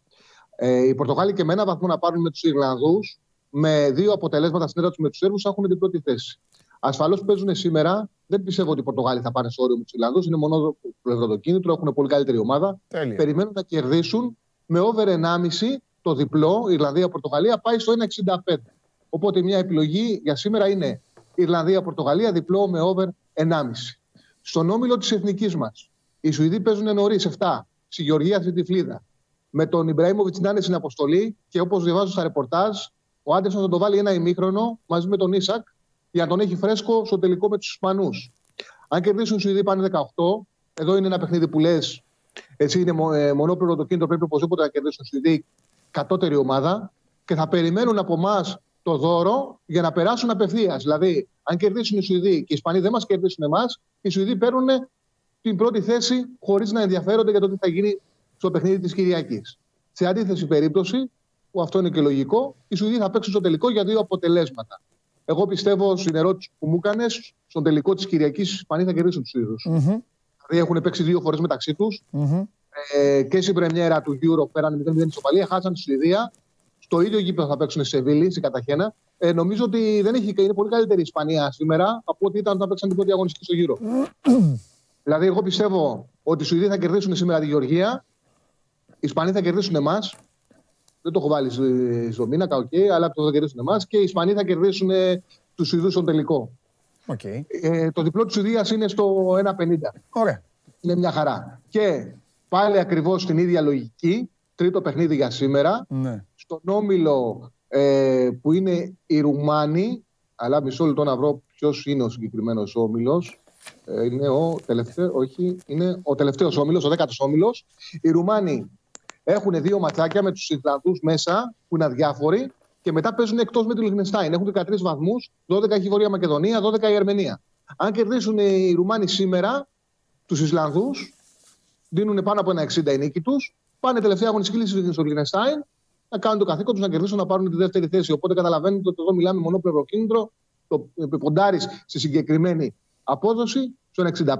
Ε, οι Πορτογάλοι και με ένα βαθμό να πάρουν με τους Ιρλανδούς, με δύο αποτελέσματα στην έδρα τους με τους Σέρβους, έχουν την πρώτη θέση. Ασφαλώς παίζουν σήμερα. Δεν πιστεύω ότι οι Πορτογάλοι θα πάνε στο όριο με τους Ιρλανδούς. Είναι μόνο πλευροδοκίνητρο, έχουν πολύ καλύτερη ομάδα. Τέλεια. Περιμένουν να κερδίσουν με over 1,5 το διπλό, Ιρλανδία-Πορτογαλία, πάει στο 1,65. Οπότε μια επιλογή για σήμερα είναι Ιρλανδία-Πορτογαλία, διπλό με over 1,5. Στον όμιλο της εθνικής μας, οι Σουηδοί παίζουν νωρίς 7, στη Γεωργία στη Τυφλίδα. Με τον Ιμπραήμοβιτς να είναι στην αποστολή και όπως διαβάζω στα ρεπορτάζ, ο Άντερσον θα το βάλει ένα ημίχρονο μαζί με τον Ισακ για να τον έχει φρέσκο στο τελικό με τους Ισπανούς. Αν κερδίσουν οι Σουηδοί πάνε 18, εδώ είναι ένα παιχνίδι που λες, έτσι είναι ε, μονόπληρο το κίνητο, πρέπει οπωσδήποτε να κερδίσουν οι Σουηδοί κατώτερη ομάδα και θα περιμένουν από εμά το δώρο για να περάσουν απευθείας. Δηλαδή, αν κερδίσουν οι Σουηδοί και οι Ισπανοί δεν μας κερδίσουν εμάς, οι Σουηδοί παίρνουν την πρώτη θέση χωρίς να ενδιαφέρονται για το τι θα γίνει στο παιχνίδι της Κυριακής. Σε αντίθεση περίπτωση, που αυτό είναι και λογικό, οι Σουηδοί θα παίξουν στο τελικό για δύο αποτελέσματα. Εγώ πιστεύω στην ερώτηση που μου έκανε, στον τελικό της Κυριακής οι Ισπανοί θα κερδίσουν τους Σουηδούς. Mm-hmm. Δηλαδή έχουν παίξει δύο φορές μεταξύ τους. Mm-hmm. Ε, και στην πρεμιέρα του Euro πέραν 0-0 ισοπαλία, χάσαν τη Σουηδία. Στο ίδιο γήπεδο θα παίξουν στη Σεβίλη, στην Καταχένα. Ε, νομίζω ότι δεν έχει, είναι πολύ καλύτερη η Ισπανία σήμερα από ότι ήταν όταν παίξαν την πρώτη αγωνιστική στο γύρο. δηλαδή, εγώ πιστεύω ότι οι Σουηδοί θα κερδίσουν σήμερα τη Γεωργία, οι Ισπανοί θα κερδίσουν εμάς. Δεν το έχω βάλει στο μήνακα, okay, αλλά θα κερδίσουν εμάς και οι Ισπανοί θα κερδίσουν ε, τους Σουηδούς στον τελικό. Okay. Ε, το διπλό της Σουηδίας είναι στο 1,50. Ωραία. Είναι μια χαρά. Και πάλι ακριβώς στην ίδια λογική, τρίτο παιχνίδι για σήμερα. Ναι. Στον όμιλο ε, που είναι οι Ρουμάνοι, αλλά μισό λεπτό να βρω ποιος είναι ο συγκεκριμένος όμιλος. Ε, είναι ο τελευταίο, όχι, είναι ο τελευταίος όμιλος, ο δέκατος όμιλος. Οι Ρουμάνοι έχουν δύο ματσάκια με τους Ιρλανδούς μέσα που είναι αδιάφοροι και μετά παίζουν εκτός με τη Λιχνεστάιν. Έχουν 13 βαθμούς, 12 έχει η Βόρεια Μακεδονία, 12 η Αρμενία. Αν κερδίσουν οι Ρουμάνοι σήμερα τους Ισλανδούς, δίνουν πάνω από ένα 60 η νίκη τους, πάνε τελευταία αγωνιστική στο Λιχνεστάιν να κάνουν το καθήκον τους να κερδίσουν να πάρουν τη δεύτερη θέση. Οπότε καταλαβαίνετε ότι εδώ μιλάμε μονόπλευρο κίνητρο, το ποντάρεις στη συγκεκριμένη απόδοση, στον 65.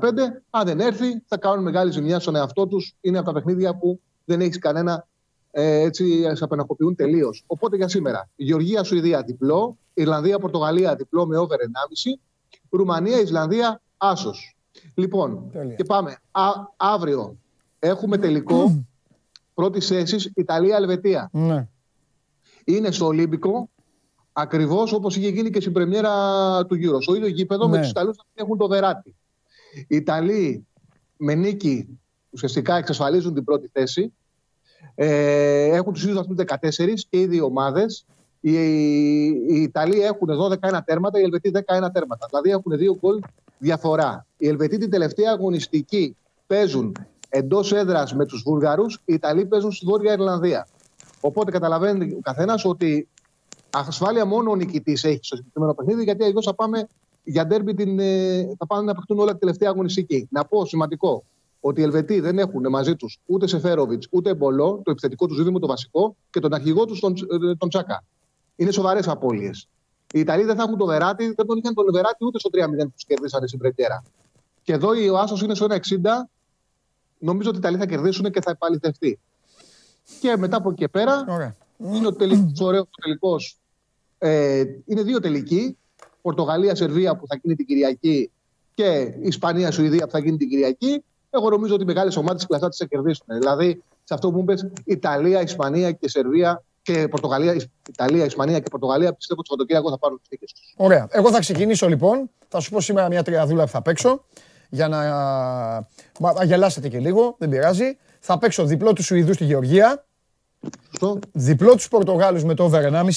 Αν δεν έρθει, θα κάνουν μεγάλη ζημιά στον εαυτό τους. Είναι από τα παιχνίδια που δεν έχεις κανένα ε, έτσι, σε απεναχοποιούν τελείως. Οπότε για σήμερα, Γεωργία-Σουηδία διπλό, Ιρλανδία-Πορτογαλία διπλό με over 1,5, Ρουμανία-Ισλανδία άσος. Λοιπόν, και πάμε. Α, αύριο έχουμε τελικό πρώτης θέση Ιταλία-Ελβετία. Ναι. Είναι στο Ολύμπικο, ακριβώς όπως είχε γίνει και στην πρεμιέρα του γύρω. Στο ίδιο γήπεδο ναι. με τους Ιταλούς να έχουν το βεράτι. Οι Ιταλοί με νίκη ουσιαστικά εξασφαλίζουν την πρώτη θέση. Ε, έχουν τους ίδιους βαθμούς 14 και οι δύο ομάδες. Οι, οι Ιταλοί έχουν 12-1 τέρματα, οι Ελβετοί 10-1 τέρματα. Δηλαδή έχουν δύο γκολ διαφορά. Οι Ελβετοί την τελευταία αγωνιστική παίζουν εντός έδρας με τους Βούλγαρου, οι Ιταλοί παίζουν στη Βόρεια Ιρλανδία. Οπότε καταλαβαίνει ο καθένας ότι ασφάλεια μόνο ο νικητής έχει στο συγκεκριμένο παιχνίδι, γιατί εδώ θα πάμε για ντέρμπι την, ε, θα πάνε να παιχτούν όλα τη τελευταία αγωνιστική. Να πω σημαντικό ότι οι Ελβετοί δεν έχουν μαζί τους ούτε Σεφέροβιτς ούτε Μπολό, το επιθετικό τους δίδυμο το βασικό, και τον αρχηγό τους τον, ε, τον Τσάκα. Είναι σοβαρές απώλειες. Οι Ιταλοί δεν θα έχουν το Βεράτη, δεν τον είχαν τον Βεράτη ούτε στο 3-0 που τους κερδίσανε στην Πρετέρα. Και εδώ ο Άσο είναι στο 1,60. Νομίζω ότι οι Ιταλοί θα κερδίσουν και θα επαληθευτεί. Και μετά από εκεί και πέρα είναι ο τελικό, τελικός. Ε, είναι δύο τελικοί. Πορτογαλία-Σερβία που θα γίνει την Κυριακή και Ισπανία-Σουηδία που θα γίνει την Κυριακή. Εγώ νομίζω ότι οι μεγάλες ομάδες τη κλασσά θα κερδίσουν. Δηλαδή, σε αυτό που μου είπε, Ιταλία, Ισπανία και Σερβία και Πορτογαλία, Ιταλία, Ισπανία και Πορτογαλία, πιστεύω ότι το Σαββατοκύριακο θα πάρουν τις νίκες τους. Ωραία. Εγώ θα ξεκινήσω λοιπόν. Θα σου πω σήμερα μια τριαδούλα που θα παίξω. Για να αγελάσετε και λίγο, δεν πειράζει. Θα παίξω διπλό του Σουηδού στη Γεωργία. Σωστό. Διπλό τους Πορτογάλους με το over 1,5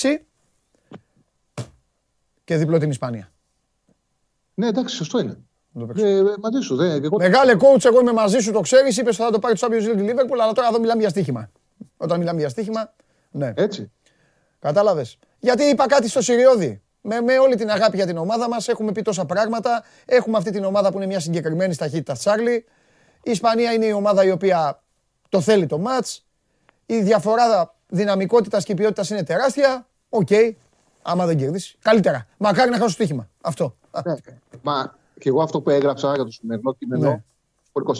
και διπλό την Ισπανία. Ναι, εντάξει, σωστό είναι. Ε, μαζί σου. Δε, εγώ... Μεγάλε coach, εγώ είμαι μαζί σου, το ξέρεις. Είπες ότι θα το πάρει το Champions League Liverpool, αλλά τώρα εδώ μιλάμε για στοίχημα. Όταν μιλάμε για στοίχημα, ναι. Έτσι. Κατάλαβες. Γιατί είπα κάτι στο Σιριώδη. Με, με όλη την αγάπη για την ομάδα μας έχουμε πει τόσα πράγματα. Έχουμε αυτή την ομάδα που είναι μια συγκεκριμένη ταχύτητα Τσάρλι. Η Ισπανία είναι η ομάδα η οποία το θέλει το ματς. Η διαφορά δυναμικότητας και ποιότητας είναι τεράστια. OK. Okay. Άμα δεν κερδίσεις. Καλύτερα. Μακάρι να χάσω στοίχημα. Αυτό. Ναι. Μα και εγώ αυτό που έγραψα για το σημερινό κείμενο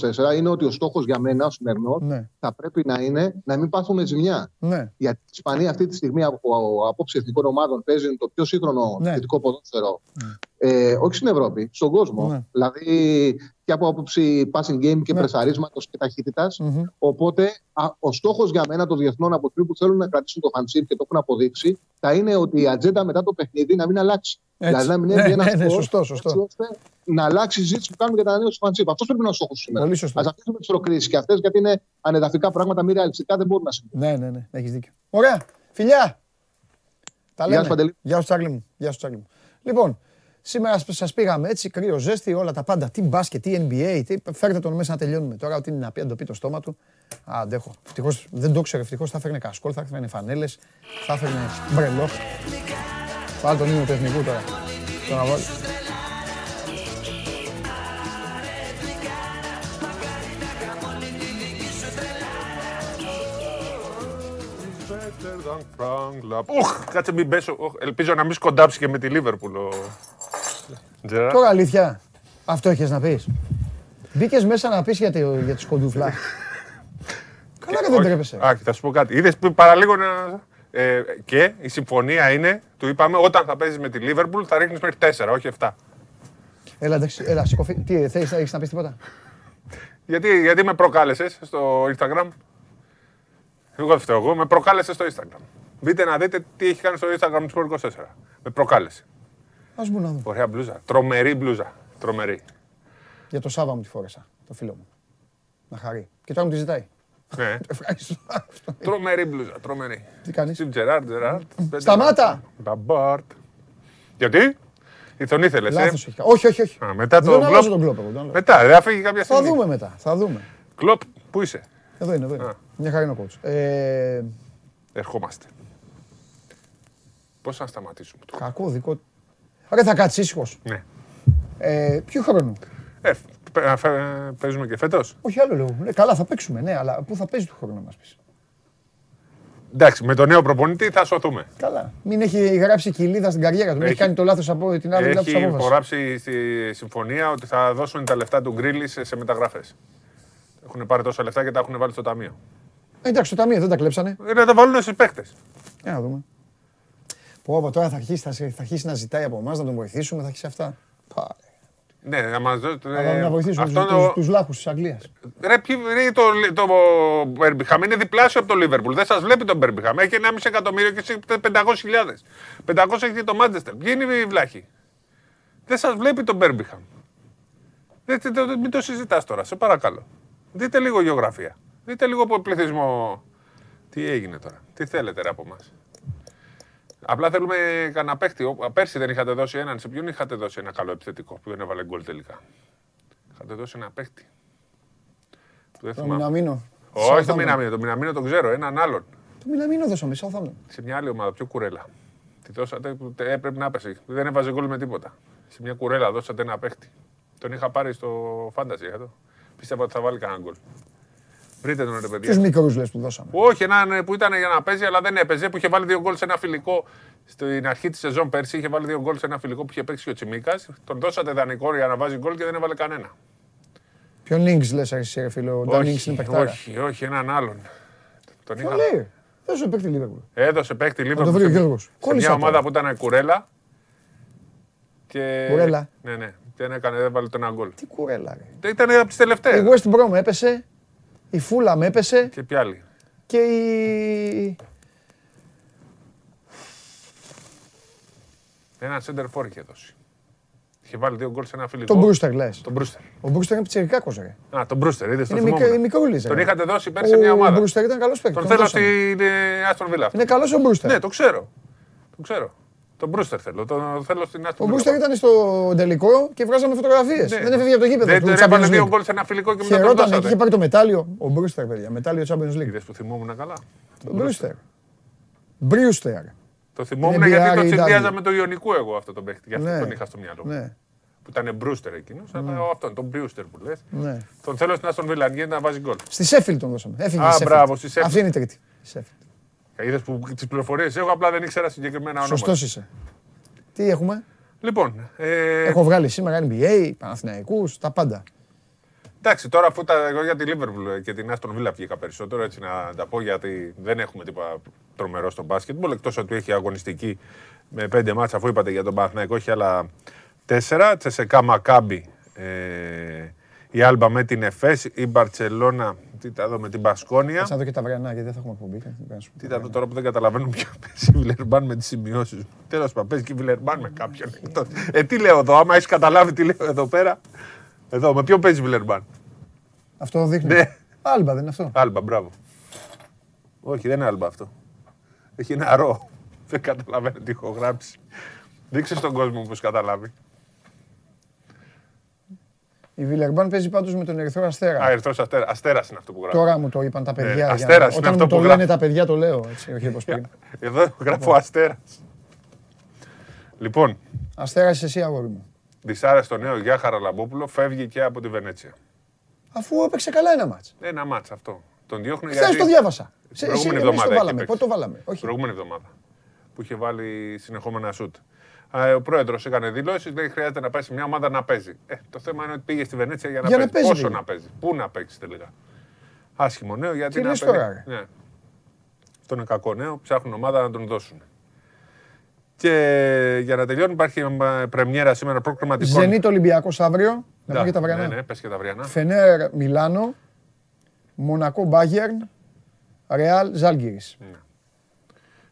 ναι. 24 είναι ότι ο στόχος για μένα, ο σημερινός, ναι. θα πρέπει να είναι να μην πάθουμε ζημιά. Ναι. Γιατί η Ισπανία αυτή τη στιγμή από απόψη εθνικών ομάδων παίζει το πιο σύγχρονο ναι. θετικό ποδόσφαιρο. Ναι. Ε, όχι στην Ευρώπη, στον κόσμο. Ναι. Δηλαδή και από άποψη passing game και ναι. πρεσαρίσματος και ταχύτητας. Mm-hmm. Οπότε α, ο στόχος για μένα των διεθνών από που θέλουν να κρατήσουν το φανσίπ και το έχουν αποδείξει θα είναι ότι η ατζέντα μετά το παιχνίδι να μην αλλάξει. Έτσι. Δηλαδή να μην ναι, έρθει ένα ναι, ναι, σωστό, σωστό. Έτσι, ώστε να αλλάξει η συζήτηση που κάνουμε για την ανανέωση του φανσίπ. Αυτός πρέπει να είναι ο στόχος σήμερα. Πολύ σωστό. Α αφήσουμε τις προκρίσεις και αυτές γιατί είναι ανεδαφικά πράγματα, μη ρεαλιστικά δεν μπορούν να συμβούν. Ναι, ναι, ναι, έχεις δίκιο. Ωραία. Φιλιά! Τα λέμε. Γεια σου, Τσάγλι μου. Γεια σου, Τσάγλι μου. Λοιπόν, Σήμερα σα πήγαμε έτσι, κρύο ζέστη, όλα τα πάντα. Τι μπάσκετ, τι NBA, τι... φέρτε τον μέσα να τελειώνουμε. Τώρα, ό,τι είναι να πει, αν το πει το στόμα του. Α, αντέχω. Ευτυχώς, δεν το ξέρω, ευτυχώς θα έφερνε κασκόλ, θα έφερνε φανέλες, θα έφερνε μπρελό. Πάλι τον ύμνο του εθνικού τώρα. Τώρα βάλει. Οχ, κάτσε μην πέσω. Ελπίζω να μην σκοντάψει και με τη Λίβερπουλ ο Τώρα αλήθεια, αυτό έχεις να πεις. Μπήκες μέσα να πεις για, τη, για τη σκοντούφλα. Καλά δεν τρέπεσαι. Α, θα σου πω κάτι. Είδες παραλίγο να. Ε, και η συμφωνία είναι, του είπαμε, όταν θα παίζεις με τη Λίβερπουλ θα ρίχνεις μέχρι 4, όχι 7. Έλα, εντάξει, έλα, σηκωθεί. Τι, θέλεις, έχεις να πεις τίποτα; γιατί, γιατί με προκάλεσες στο Instagram; Εγώ δεν φταίω εγώ, με προκάλεσες στο Instagram. Μπείτε να δείτε τι έχει κάνει στο Instagram του 24. Με προκάλεσε. Ας μου να δω. Ωραία μπλούζα. Τρομερή μπλούζα. Τρομερή. Για το Σάβα μου τη φόρεσα, το φίλο μου. Να χαρεί. Και τώρα μου τη ζητάει. Ναι. Ευχαριστώ. Τρομερή μπλούζα, τρομερή. Τι κάνεις; Συν Τζεράρτ, Τζεράρτ. Σταμάτα! Μπαμπάρτ. Γιατί; Τον ήθελες, ε; Λάθος έχει. Όχι, όχι, όχι. Α, μετά Δεν το αλλάζω κλοπ. τον κλόπ. εγώ, τον αλλάζω. Μετά, δεν θα φύγει κάποια Θα στιγμή. δούμε μετά. Θα δούμε. Κλοπ, πού είσαι; Εδώ είναι, εδώ είναι. Μια χαρά είναι ο coach. Ε, Ερχόμαστε. Πώς να σταματήσουμε το. κακό δικό. Ωραία, θα κάτσεις ήσυχος. Ναι. Ε, ποιο χρόνο. Ε, παι- φε- παίζουμε και φέτος; Όχι άλλο λέω. Ε, καλά, θα παίξουμε, ναι, αλλά πού θα παίζει του χρόνου να μας πεις; Εντάξει, με τον νέο προπονητή θα σωθούμε. Καλά. Μην έχει γράψει κοιλίδα στην καριέρα του. Μην έχει Έχει- κάνει το λάθος από την άλλη πλευρά της Έχει απόφασης. υπογράψει στη συμφωνία ότι θα δώσουν τα λεφτά του Γκρίλι σε, σε μεταγραφές. Έχουν πάρει τόσα λεφτά και τα έχουν βάλει στο ταμείο. Ε, εντάξει, το ταμείο δεν τα κλέψανε. Ε, Να τα βάλουν στους παίκτες. Για να δούμε. Πω, πω, τώρα θα αρχίσει, θα, θα αρχίσει να ζητάει από εμάς να τον βοηθήσουμε, θα αρχίσει αυτά. Πα, Ναι, να μας δώσουν. να, να βοηθήσουμε αυτό τους, το- τους, τους λάχους της Αγγλίας. Ρε, ποιοι- ρε, το, το Μπέρμπιχαμ είναι διπλάσιο από το Λίβερπουλ. Δεν σας βλέπει το Μπέρμπιχαμ. Έχει 1,5 εκατομμύριο και εσύ 500.000. 500 έχει το Μάντζεστερ. Ποιοι είναι οι βλάχοι. Δεν σας βλέπει το Μπέρμπιχαμ. Δεν, δεν- δεν- μην το συζητάς τώρα, σε παρακαλώ. Δείτε λίγο γεωγραφία. Δείτε λίγο από πληθυσμό. Τι έγινε τώρα. Τι θέλετε ρε από εμάς; Απλά θέλουμε κανένα παίχτη. Ο- Πέρσι δεν είχατε δώσει έναν. Σε ποιον είχατε δώσει ένα καλό επιθετικό που δεν έβαλε γκολ τελικά; Είχατε δώσει ένα παίχτη. Που δεν Το θυμάμαι. Μιναμίνο. Όχι το Southampton. Μιναμίνο, το Μιναμίνο τον ξέρω, έναν άλλον. Το Μιναμίνο δώσαμε, Southampton. Σε μια άλλη ομάδα, πιο κουρέλα. Τη δώσατε, που τε- έπρεπε να πέσει. Δεν έβαζε γκολ με τίποτα. Σε μια κουρέλα δώσατε ένα παίχτη. Τον είχα πάρει στο Fantasy εδώ. Πίστευα ότι θα βάλει κανένα γκολ. Βρείτε τον ρε παιδιά. Ποιους μικρούς λες που δώσαμε; Όχι, έναν ε, που ήταν για να παίζει, αλλά δεν έπαιζε, που είχε βάλει δύο γκολ σε ένα φιλικό. Στην αρχή της σεζόν πέρσι είχε βάλει δύο γκολ σε ένα φιλικό που είχε παίξει και ο Τσιμίκας. Τον δώσατε δανεικό για να βάζει γκολ και δεν έβαλε κανένα. Ποιον Νίγκς λες εσύ ρε φίλο, ο Νταν Νίγκς είναι παιχτάρα; όχι, όχι, έναν άλλον. Τον Ποιο λέει. Δώσε παίκτη Λίβερπουλ. Έδωσε παίκτη το Λίβερπουλ βρει ο σε, Γιώργος. σε Κόλλησα μια ομάδα τώρα. που ήταν κουρέλα. Και... Κουρέλα. Ναι, ναι. Δεν έκανε, δεν βάλε το ένα γκολ. Τι κουρέλα ρε. Ήταν από τις τελευταίες. Η West Brom έπεσε, η Fulham έπεσε Και ποια άλλη. και η... Ένα center for είχε δώσει. Είχε βάλει δύο γκολ σε ένα φιλικό. Τον Brewster λες. Τον Brewster. Ο Brewster είναι πιτσιρικάκος ρε. Α, τον Brewster, είδες το Είναι μικρό- θυμόμουν. μικρούλης, ρε. Τον είχατε δώσει πέρσι σε μια Ο ομάδα. Brewster ήταν καλός παίκτης. Τον τον θέλω δώσαμε. στην ε, Aston Villa. αυτό. Είναι καλός ο Brewster. Ναι, το ξέρω. Το ξέρω. Τον Brewster θέλω. Τον θέλω στην Aston Ο Villa. Brewster ήταν στο τελικό και βγάζαμε φωτογραφίες. Ναι. Δεν έφευγε από το γήπεδο Δεν του τον Champions έβαλε δύο League. γκολ σε ένα φιλικό και μετά τον Χαιρόταν και δώσατε. είχε πάρει το μετάλλιο. Ο Brewster, παιδιά. Μετάλλιο Champions League. Είδες που θυμόμουν καλά. Ο Brewster. Brewster. Το θυμόμουν Είναι γιατί τον BRAW. συνδυάζα με το Ιωνικού εγώ αυτό τον παίχτη. Γι' αυτό Ναι. τον είχα στο μυαλό μου. Ναι. Που ήταν Μπρούστερ εκείνος. Αλλά αυτόν, τον Μπρούστερ που λες. Ναι. Τον θέλω στην Αστον Βίλα γιατί να βάζει γκολ. Στη Σέφιλ τον δώσαμε. Έφυγε Α, η Sheffield. μπράβο, στη Sheffield. Αυτή είναι η τρίτη. Η Sheffield. Είδες που τις πληροφορίες έχω, απλά δεν ήξερα συγκεκριμένα ονόματα. Σωστός είσαι. Τι έχουμε; Λοιπόν, ε, Έχω βγάλει σήμερα NBA, Παναθηναϊκούς, τα πάντα. εντάξει, τώρα αφού τα, εγώ για τη Λίβερπουλ και την Αστον Βίλα βγήκα περισσότερο, έτσι να τα πω γιατί δεν έχουμε τίποτα τρομερό στο μπάσκετ. Εκτός ότι έχει αγωνιστική με πέντε μάτσα, αφού είπατε για τον Παναθηναϊκό, έχει άλλα τέσσερα. Τσεσεκά Μακάμπι, ε, η Άλμπα με την Εφές, η Μπαρτσελώνα, τι τα δω με την Μπασκόνια. Θα δω και τα βριανά γιατί δεν θα έχουμε εκπομπή. Τι θα δω τώρα που δεν καταλαβαίνω ποιο παίζει η Βιλερμπάν με τις σημειώσεις μου. Τέλος πάντων, παίζει και η Βιλερμπάν με κάποιον. ε, τι λέω εδώ, άμα έχεις καταλάβει τι λέω εδώ πέρα. Εδώ, με ποιον παίζει η Βιλερμπάν; Αυτό δείχνει. Ναι. Άλμπα δεν είναι αυτό. Άλμπα, μπράβο. Όχι, δεν είναι άλμπα αυτό. Έχει ένα ρο. Δεν καταλαβαίνω τι έχω γράψει. Δείξε στον κόσμο πώς καταλάβει. Η Βιλερμπάν παίζει πάντως με τον Ερυθρό Αστέρα. Α, Ερυθρός αστέρα. Αστέρας είναι αυτό που γράφει. Τώρα μου το είπαν τα παιδιά. Ναι, για- Αστέρας είναι Όταν αυτό μου το που λένε γράφει. τα παιδιά το λέω. Έτσι, όχι όπως πριν. Εδώ γράφω αστέρας. Λοιπόν, Αστέρα είσαι εσύ αγόρι μου. δυσάρεστο νέο για Χαραλαμπόπουλο φεύγει και από τη Βενέτσια. Αφού έπαιξε καλά ένα μάτς. Ένα μάτς αυτό. Τον διώχνουν Χθες το διάβασα. Την Σε- προηγούμενη εσύ- εμείς το εβδομάδα είχε βάλαμε. παίξει. Πότε το βάλαμε; Όχι. Προηγούμενη εβδομάδα. Που είχε βάλει συνεχόμενα σουτ. Α, Ο πρόεδρος έκανε δηλώσεις, λέει χρειάζεται να πάει σε μια ομάδα να παίζει. Ε, το θέμα είναι ότι πήγε στη Βενέτσια για να, Για να παίζει. παίζει Πόσο πήγε. να παίζει, πού να παίξει τελικά. Άσχημο νέο γιατί Τι είναι. λες ένα τώρα, παιδί- Ναι. Αυτό είναι κακό νέο. Ψάχνουν ομάδα να τον δώσουν. Και για να τελειώνει, υπάρχει ε, πρεμιέρα σήμερα προκριματικών. Ζενίτ Ολυμπιακός αύριο. Να πω και τα ναι, αυριανά. ναι, πες και τα αυριανά. Φενέρ Μιλάνο. Μονακό Μπάγερν. Ρεάλ Ζάλγκυρης.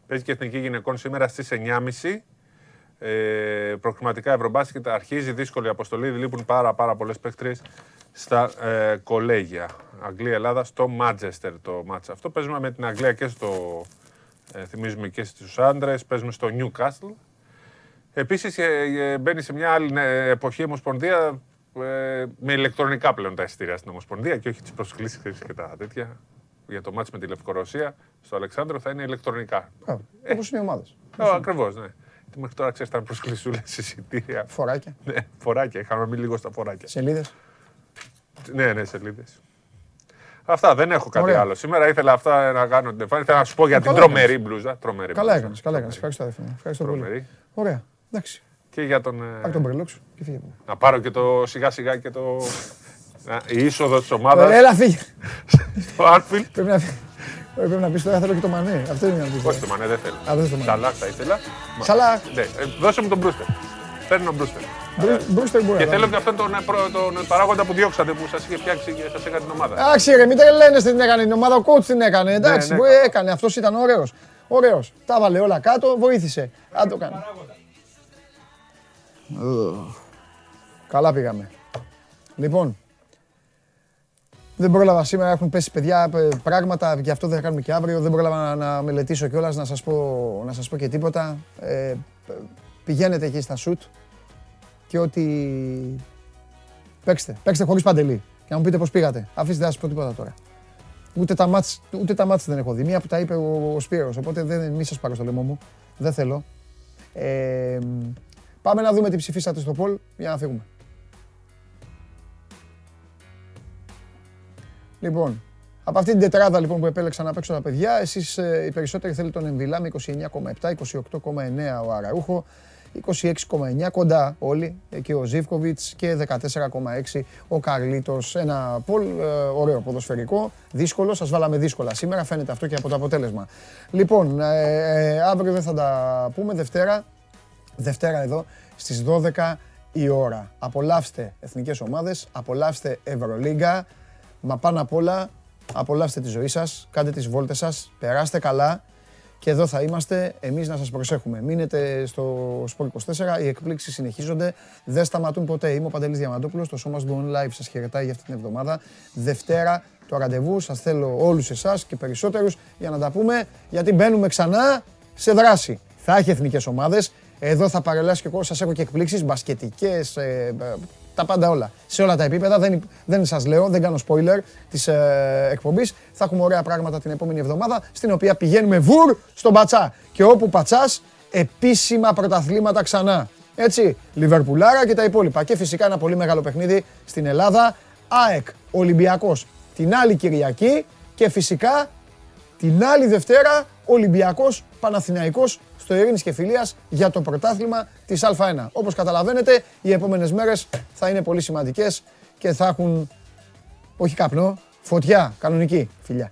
Παίζει και Εθνική Γυναικών σήμερα στις 9.30. Ε, προκριματικά Ευρωμπάσκετ αρχίζει δύσκολη αποστολή. Λείπουν πάρα, πάρα πολλές παίκτριες στα ε, κολέγια. Αγγλία-Ελλάδα στο Μάτζεστερ το μάτς αυτό. Παίζουμε με την Αγγλία και στο. Ε, θυμίζουμε και στους άντρες. Παίζουμε στο Newcastle. Επίσης ε, ε, μπαίνει σε μια άλλη ε, εποχή η Ομοσπονδία ε, με ηλεκτρονικά πλέον τα εισιτήρια στην Ομοσπονδία και όχι τις προσκλήσεις και τα τέτοια. Για το μάτς με τη Λευκορωσία στο Αλεξάνδρο θα είναι ηλεκτρονικά. Όπως είναι οι ομάδες. Ακριβώς, ναι. Τι μέχρι τώρα ξέρεις, ήταν προσκλησούλες εισιτήρια. Φοράκια. Ναι, φοράκια. Είχαμε μείνει λίγο στα φοράκια. Σελίδες. Ναι, ναι, σελίδες. Αυτά, δεν έχω κάτι Ωραία. άλλο. Σήμερα ήθελα αυτά να κάνω την εμφάνιση. Ήθελα να σου πω για την Καλά τρομερή έκανες. μπλούζα. Τρομερή Καλά μπλούζα. έκανες. Καλά έκανες. Ευχαριστώ, αδερφέ μου. Ευχαριστώ πολύ. Τρομερή. Ωραία. Εντάξει. Και για τον. ε, Πάρ' τον μπρελόξ σου και φύγε. Να πάρω και το σιγά σιγά και το. Να- Η είσοδος της ομάδας. Έλα, φύγε. Στο Anfield. Πρέπει να, πρέπει να πεις τώρα θέλω και το μανέ. Αυτό είναι να πεις. Όχι το μανέ, δεν θέλω. Α, δεν θες το μανέ. Σαλάχ θα ήθελα. Μα- Σαλάχ. Ναι, ε, δώσε μου τον Μπρούστερ. Παίρνω τον Μπρούστερ. Μπρούστερ μπορεί. Και να θέλω βάλει. και αυτόν τον, ε, προ- τον παράγοντα που διώξατε που σας είχε φτιάξει και σας έκανε την ομάδα. Εντάξει ρε, μην τρελαίνεστε την έκανε την ομάδα, ο coach την έκανε. Εντάξει, ναι, μπορεί, έκανε, αυτός ήταν ωραίος. Ωραίος. Τα βάλε όλα κάτω, βοήθησε. Αν το κάνει. Καλά πήγαμε. Λοιπόν, δεν πρόλαβα σήμερα, έχουν πέσει παιδιά ε, πράγματα, γι' αυτό δεν θα κάνουμε και αύριο. Δεν πρόλαβα να, να μελετήσω κιόλας, να σας πω, να σας πω και τίποτα. Ε, π- πηγαίνετε εκεί στα σουτ και ότι παίξτε, παίξτε χωρίς παντελή. Και να μου πείτε πώς πήγατε. Αφήστε να σας πω τίποτα τώρα. Ούτε τα μάτς, ούτε τα μάτς δεν έχω δει. Μία που τα είπε ο, ο Σπύρος, οπότε δεν, μη σας πάρω στο λαιμό μου. Δεν θέλω. Ε, πάμε να δούμε τι ψηφίσατε στο poll για να φύγουμε. Λοιπόν, από αυτή την τετράδα λοιπόν που επέλεξα να παίξω τα παιδιά, εσείς ε, οι περισσότεροι θέλετε τον Εμβιλά με 29,7, 28,9 ο Αραούχο, 26,9 κοντά όλοι, ε, και ο Ζίβκοβιτς και 14,6 ο Καρλίτος. Ένα πολ ε, ωραίο ποδοσφαιρικό, δύσκολο, σας βάλαμε δύσκολα σήμερα, φαίνεται αυτό και από το αποτέλεσμα. Λοιπόν, ε, ε, αύριο δεν θα τα πούμε, Δευτέρα, Δευτέρα εδώ στις 12 η ώρα. Απολαύστε εθνικές ομάδες, απολαύστε Ευρωλίγκα, μα πάνω απ' όλα απολαύστε τη ζωή σας, κάντε τις βόλτες σας, περάστε καλά και εδώ θα είμαστε εμείς να σας προσέχουμε. Μείνετε στο Sport 24, οι εκπλήξεις συνεχίζονται, δεν σταματούν ποτέ. Είμαι ο Παντελής Διαμαντόπουλος, το σώμα του On Live σας χαιρετάει για αυτή την εβδομάδα. Δευτέρα το ραντεβού, σας θέλω όλους εσάς και περισσότερους για να τα πούμε, γιατί μπαίνουμε ξανά σε δράση. Θα έχει εθνικές ομάδες, εδώ θα παρελάσει και εγώ, σας έχω και εκπλήξεις, μπασκετικές, ε, ε, τα πάντα όλα. Σε όλα τα επίπεδα, δεν, δεν σας λέω, δεν κάνω spoiler της ε, εκπομπής. Θα έχουμε ωραία πράγματα την επόμενη εβδομάδα, στην οποία πηγαίνουμε βουρ στον Πατσά. Και όπου Πατσάς, επίσημα πρωταθλήματα ξανά. Έτσι, Λιβερπουλάρα και τα υπόλοιπα. Και φυσικά ένα πολύ μεγάλο παιχνίδι στην Ελλάδα, ΑΕΚ, Ολυμπιακός την άλλη Κυριακή και φυσικά την άλλη Δευτέρα Ολυμπιακός Παναθηναϊκός στο Ειρήνης και Φιλίας για το πρωτάθλημα της Α1. Όπως καταλαβαίνετε, οι επόμενες μέρες θα είναι πολύ σημαντικές και θα έχουν, όχι καπνό, φωτιά κανονική, φιλιά.